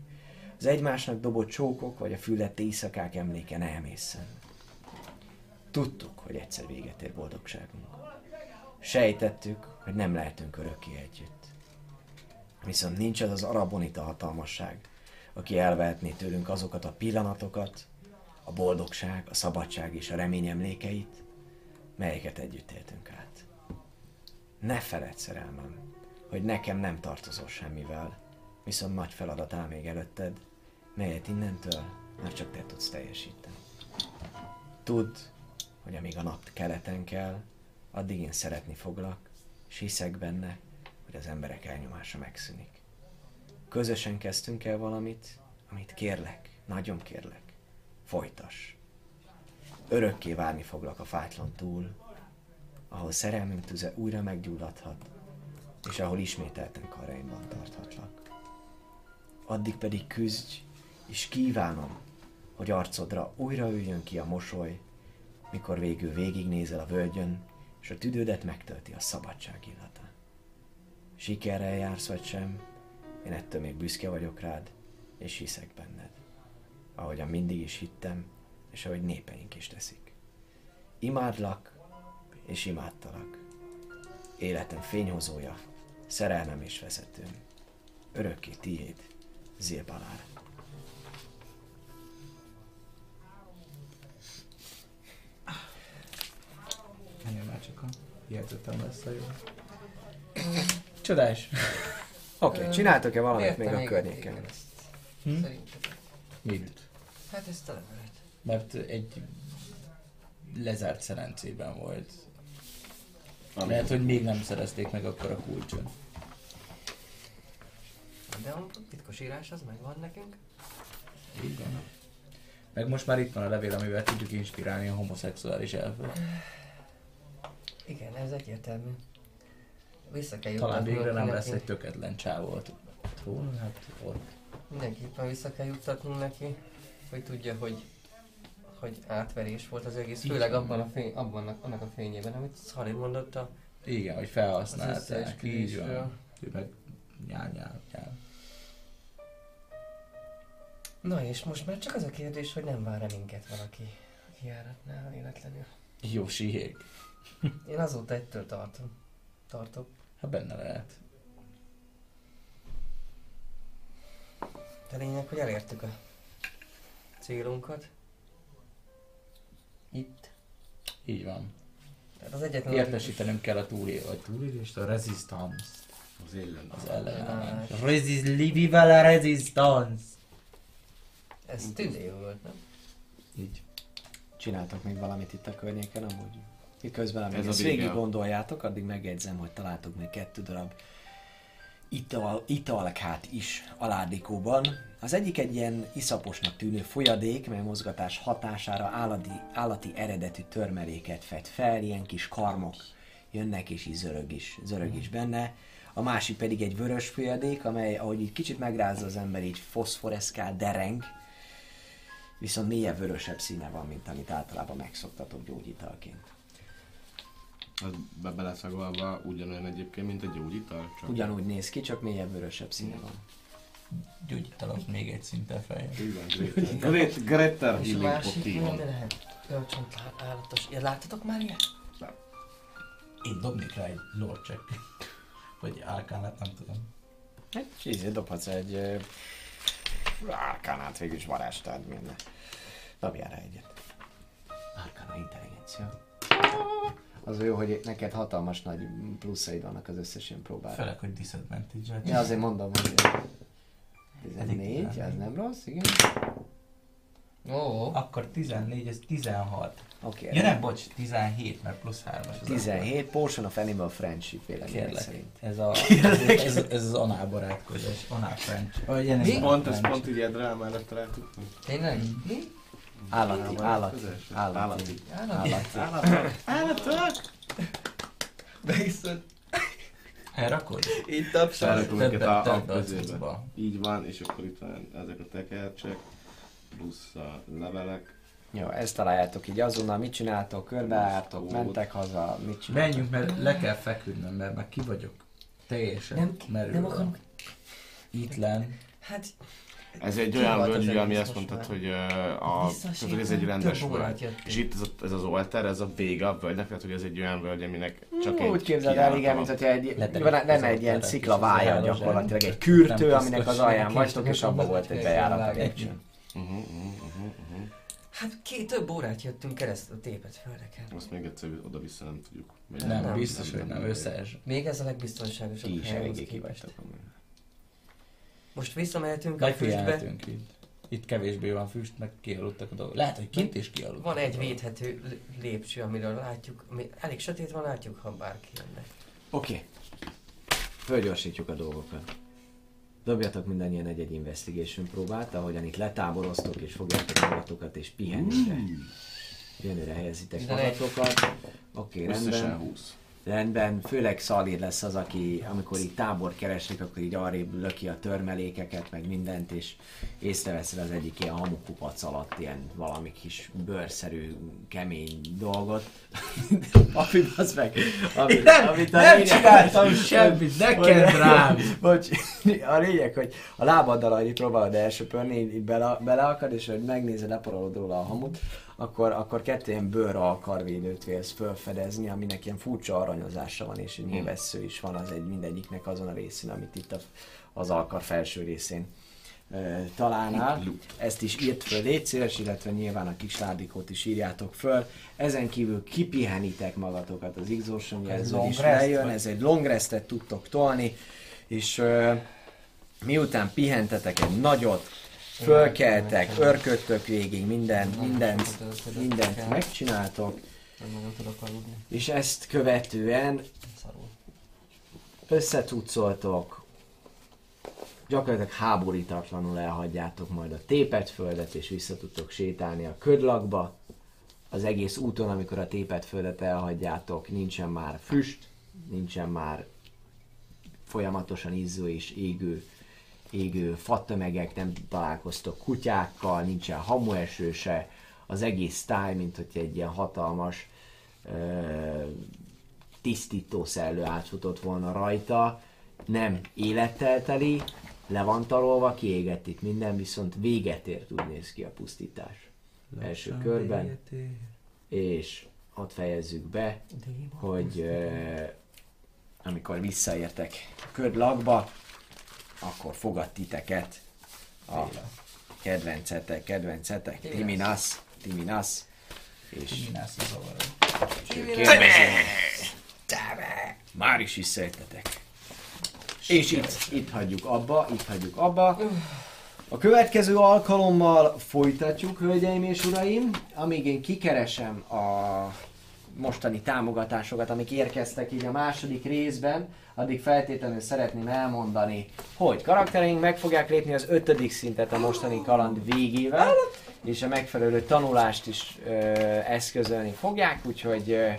S1: az egymásnak dobott csókok, vagy a fülett éjszakák emléke ne emészen. Tudtuk, hogy egyszer véget ér boldogságunk. Sejtettük, hogy nem lehetünk örökké együtt. Viszont nincs az az arabonita hatalmasság, aki elvehetné tőlünk azokat a pillanatokat, a boldogság, a szabadság és a remény emlékeit, melyeket együtt éltünk át. Ne feledd, szerelmem, hogy nekem nem tartozol semmivel, viszont nagy feladat áll még előtted, melyet innentől már csak te tudsz teljesíteni. Tudd, hogy amíg a nap keleten kell, addig én szeretni foglak, és hiszek benne, hogy az emberek elnyomása megszűnik. Közösen kezdtünk el valamit, amit kérlek, nagyon kérlek, folytass. Örökké várni foglak a fájtlan túl, ahol szerelmünk tüze újra meggyulladhat, és ahol ismételten karjaimban tarthatlak. Addig pedig küzdj, és kívánom, hogy arcodra újra üljön ki a mosoly, mikor végül végignézel a völgyön, és a tüdődet megtölti a szabadság illata. Sikerrel jársz vagy sem, én ettől még büszke vagyok rád, és hiszek benned. Ahogyan mindig is hittem, és ahogy népeink is teszik. Imádlak, és imádtalak. Életem fényhozója, szerelmem és vezetőm. Örökké tiéd, Zilbalár.
S4: Menjél már csak a hihetetlen lesz a jó. Csodás.
S1: Oké, okay, csináltok-e valamit
S3: Értem
S1: még a környéken?
S3: igen.
S4: Hm?
S3: Szerintem.
S4: Mit?
S3: Hát ezt a levelet.
S4: Mert egy lezárt szerencében volt.
S2: Ami-
S4: Lehet, hogy még nem szerezték meg akkor a kulcsot.
S3: De a titkos írás az megvan nekünk.
S4: Így van. Meg most már itt van a levél, amivel tudjuk inspirálni a homoszexuális elföt.
S3: Igen, ez egyértelmű. Vissza kell
S4: Talán
S3: juttatnunk
S4: végre nem lesz egy töketlen csávó trón, hát ott.
S3: Mindenképpen vissza kell juttatnunk neki, hogy tudja, hogy hogy átverés volt az egész, főleg abban a fény, abban a, annak a fényében, amit Szali mondott a
S4: Igen, hogy felhasználták. Így van. Ő meg nyál, nyál, nyál.
S3: Na és most már csak az a kérdés, hogy nem vár-e minket valaki a kijáratnál véletlenül.
S4: Jó síhég.
S3: Én azóta ettől tartom. Tartok.
S4: Hát benne lehet.
S3: De lényeg, hogy elértük a célunkat. Itt.
S4: Így van.
S3: Tehát az egyetlen
S4: Értesítenünk kell a túlé, vagy túlélést, a resistance
S2: Az élen.
S4: az ellenállás.
S3: Ellenállás.
S4: Resist, livivel a resistance.
S3: Ez tündé volt, nem?
S4: Így.
S1: Csináltok még valamit itt a környéken amúgy? Itt közben, amíg
S2: Ez a
S1: ezt végig gondoljátok, addig megjegyzem, hogy találtok még kettő darab ital, italkát is aládékóban. Az egyik egy ilyen iszaposnak tűnő folyadék, mely mozgatás hatására állati, állati eredetű törmeléket fed fel, ilyen kis karmok jönnek és így zörög is, zörög is benne. A másik pedig egy vörös folyadék, amely ahogy így kicsit megrázza az ember, így foszforeszkál, dereng, viszont mélyebb vörösebb színe van, mint amit általában megszoktatok gyógyitalként.
S2: Az be beleszagolva ugyanolyan egyébként, mint egy gyógyital. Csak
S1: Ugyanúgy néz ki, csak mélyebb vörösebb színe van.
S4: Gyógyítalak még egy szinten feljebb.
S2: Greater. Great, Greater
S3: És a
S2: Healing
S3: másik
S2: Potion.
S3: lehet? Állatos. Ja, láttatok már ilyet?
S4: Én dobnék rá egy lore check. Vagy árkánát, nem tudom.
S1: Ízé dobhatsz egy ö, árkánát végül is. Dobjál rá egyet. Árkána intelligencia. Az jó, hogy neked hatalmas nagy pluszaid vannak az összes ilyen próbára.
S4: Főleg, hogy disadvantage
S1: Ja, azért mondom, hogy 14, ez nem rossz, igen.
S3: Ó,
S4: Akkor 14, ez 16.
S1: Oké,
S4: Ja nem, bocs, 17, mert plusz 3 az
S1: 17, Potion of Animal Friendship véleményem
S4: Kérlek.
S1: szerint.
S4: Ez, a, ez, ez, ez az anál barátkozás, anál French. Vagy ilyen
S3: Mi?
S2: Pont, ez pont Edrel mellett találtuk.
S3: tényleg? Mi?
S1: Állati, állati, állati.
S2: Állati.
S1: Állati.
S3: Behiszed.
S4: Elrakod?
S3: Itt tapsol.
S2: Őket a, a közébe. Így van, és akkor itt van ezek a tekercsek, plusz a levelek.
S1: Jó, ezt találjátok így azonnal, mit csináltok, körbeálltok, mentek haza, mit csináltok?
S4: Menjünk, mert le kell feküdnöm, mert már ki vagyok. Teljesen
S3: Nem,
S4: merülve.
S3: nem akarunk.
S4: Itt len.
S3: Hát,
S2: Ez egy olyan völgy, ugye, ami azt mondtad, hogy a, tehát, hogy ez egy rendes völgy. És itt ez, a, ez az oltár, ez a vége a völgynek, tehát hogy ez egy olyan völgy, aminek csak egy
S1: Úgy képzeld el, igen, mint hogyha egy, lenne
S4: az
S1: egy ilyen sziklavája gyakorlatilag, egy
S4: nem
S1: kürtő, aminek az
S4: nem
S1: alján vagytok, és
S3: nem
S1: abban volt egy bejárat a.
S2: Uh-huh, uh-huh, uh-huh, uh-huh.
S3: hát két több órát jöttünk keresztül tépet földeken.
S2: Azt még egyszer oda-vissza nem tudjuk.
S4: Nem,
S3: nem,
S4: biztos, hogy nem. Összes.
S3: Még ez a legbiztonságosabb
S1: Ti is
S3: hely
S1: eléggé ki
S3: képest.
S1: vagytok. amúgy.
S3: Most visszamehetünk a füstbe.
S4: itt. Itt kevésbé van füst, meg kialudtak a dolgok. Lehet, hogy kint is kialudtak.
S3: Van egy védhető lépcső, amiről látjuk, ami elég sötét van, látjuk, ha bárki jönne.
S1: Oké. Fölgyorsítjuk a dolgokat. Dobjatok mindannyian egy-egy investigation próbát, ahogyan itt letáboroztok és fogjátok magatokat és pihenőre. Pihenőre helyezitek magatokat. Oké,
S2: Összesen
S1: rendben.
S2: 20.
S1: Rendben, főleg Szalír lesz az, aki amikor így tábor keresik, akkor így arrébb löki a törmelékeket, meg mindent, és észreveszed az egyik ilyen hamukupac alatt ilyen valami kis bőrszerű, kemény dolgot. Ami az meg, ami, amit a
S4: Nem
S1: lényeg-
S4: csináltam semmit, neked
S1: hogy-
S4: rám!
S1: Bocs, a lényeg, hogy a lábaddal ahogy próbálod elsöpörni, így bele, beleakad, és hogy megnézed, leporolod róla a hamut, akkor, akkor kettő ilyen bőr alkarvédőt vélsz fölfedezni, aminek ilyen furcsa aranyozása van, és egy nyilvessző is van az egy mindegyiknek azon a részén, amit itt a, az alkar felső részén ö, találnál. Ezt is írt föl, légy szíves, illetve nyilván a kis ládikót is írjátok föl. Ezen kívül kipihenitek magatokat az Exhaustion jelző is
S3: vagy?
S1: ez egy long restet tudtok tolni, és ö, miután pihentetek egy nagyot, fölkeltek, örködtök végig, minden, mindent, mindent megcsináltok, és ezt követően összetucoltok, gyakorlatilag háborítatlanul elhagyjátok majd a tépet földet, és vissza tudtok sétálni a ködlakba. Az egész úton, amikor a tépet földet elhagyjátok, nincsen már füst, nincsen már folyamatosan izzó és égő, égő fatömegek, nem találkoztok kutyákkal, nincsen hamueső se, az egész táj, mint hogy egy ilyen hatalmas ö, tisztító szellő átfutott volna rajta, nem élettel teli, le van tarolva, kiégett itt minden, viszont véget ért, úgy néz ki a pusztítás. Első körben, és ott fejezzük be, hogy uh, amikor visszaértek ködlakba, akkor fogad titeket a kedvencetek, kedvencetek, Timinas, Timinas, és
S13: Minász a zavaró.
S1: és ő kérdezi, már is visszaértetek. És itt, itt hagyjuk abba, itt hagyjuk abba. A következő alkalommal folytatjuk, hölgyeim és uraim, amíg én kikeresem a mostani támogatásokat, amik érkeztek így a második részben, addig feltétlenül szeretném elmondani, hogy karaktereink meg fogják lépni az ötödik szintet a mostani kaland végével, és a megfelelő tanulást is ö, eszközölni fogják, úgyhogy ö,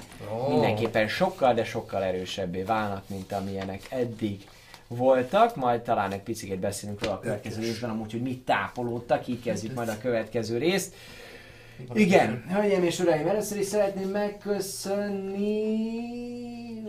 S1: mindenképpen sokkal, de sokkal erősebbé válnak, mint amilyenek eddig voltak, majd talán egy picit beszélünk róla a következő részben, amúgy, hogy mit tápolódtak, így kezdjük majd a következő részt. Igen, hölgyeim és uraim, először is szeretném megköszönni...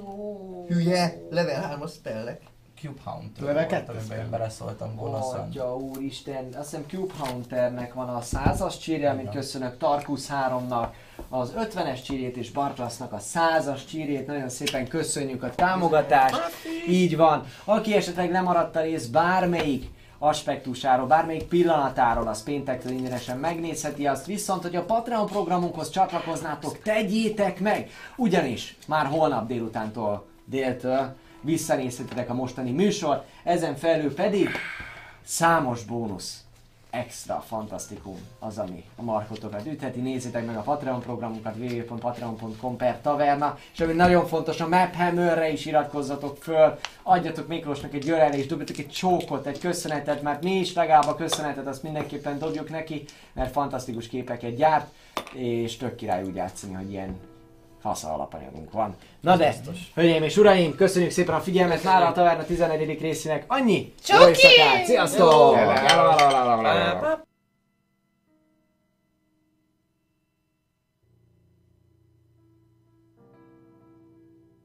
S1: Ó,
S3: Hülye, level 3-as spellek.
S13: Cube Hound.
S4: Level kettes
S13: amiben
S4: kell.
S13: én beleszóltam gonoszan.
S1: Atya úristen, azt hiszem Cube Hunternek van a 100-as csírje, amit köszönök Tarkus 3-nak, az 50-es csírét és Bartlasznak a 100-as csírét, nagyon szépen köszönjük a támogatást, így van. Aki esetleg lemaradt a rész bármelyik aspektusáról, bármelyik pillanatáról, az péntektől ingyenesen megnézheti azt, viszont, hogy a Patreon programunkhoz csatlakoznátok, tegyétek meg! Ugyanis már holnap délutántól, déltől visszanézhetitek a mostani műsor, ezen felül pedig számos bónusz, extra, fantasztikum az, ami a markotokat ütheti. Nézzétek meg a Patreon programunkat www.patreon.com per taverna, és ami nagyon fontos, a Map Hammerre is iratkozzatok föl, adjatok Miklósnak egy görelést, dobjatok egy csókot, egy köszönetet, mert mi is legalább a köszönetet azt mindenképpen dobjuk neki, mert fantasztikus képeket gyárt, és tök király úgy játszani, hogy ilyen fasza alapanyagunk van. Na de, hölgyeim és uraim, köszönjük szépen a figyelmet, mára a taverna 11. részének annyi! Jó éjszakát, sziasztok!
S3: Jó.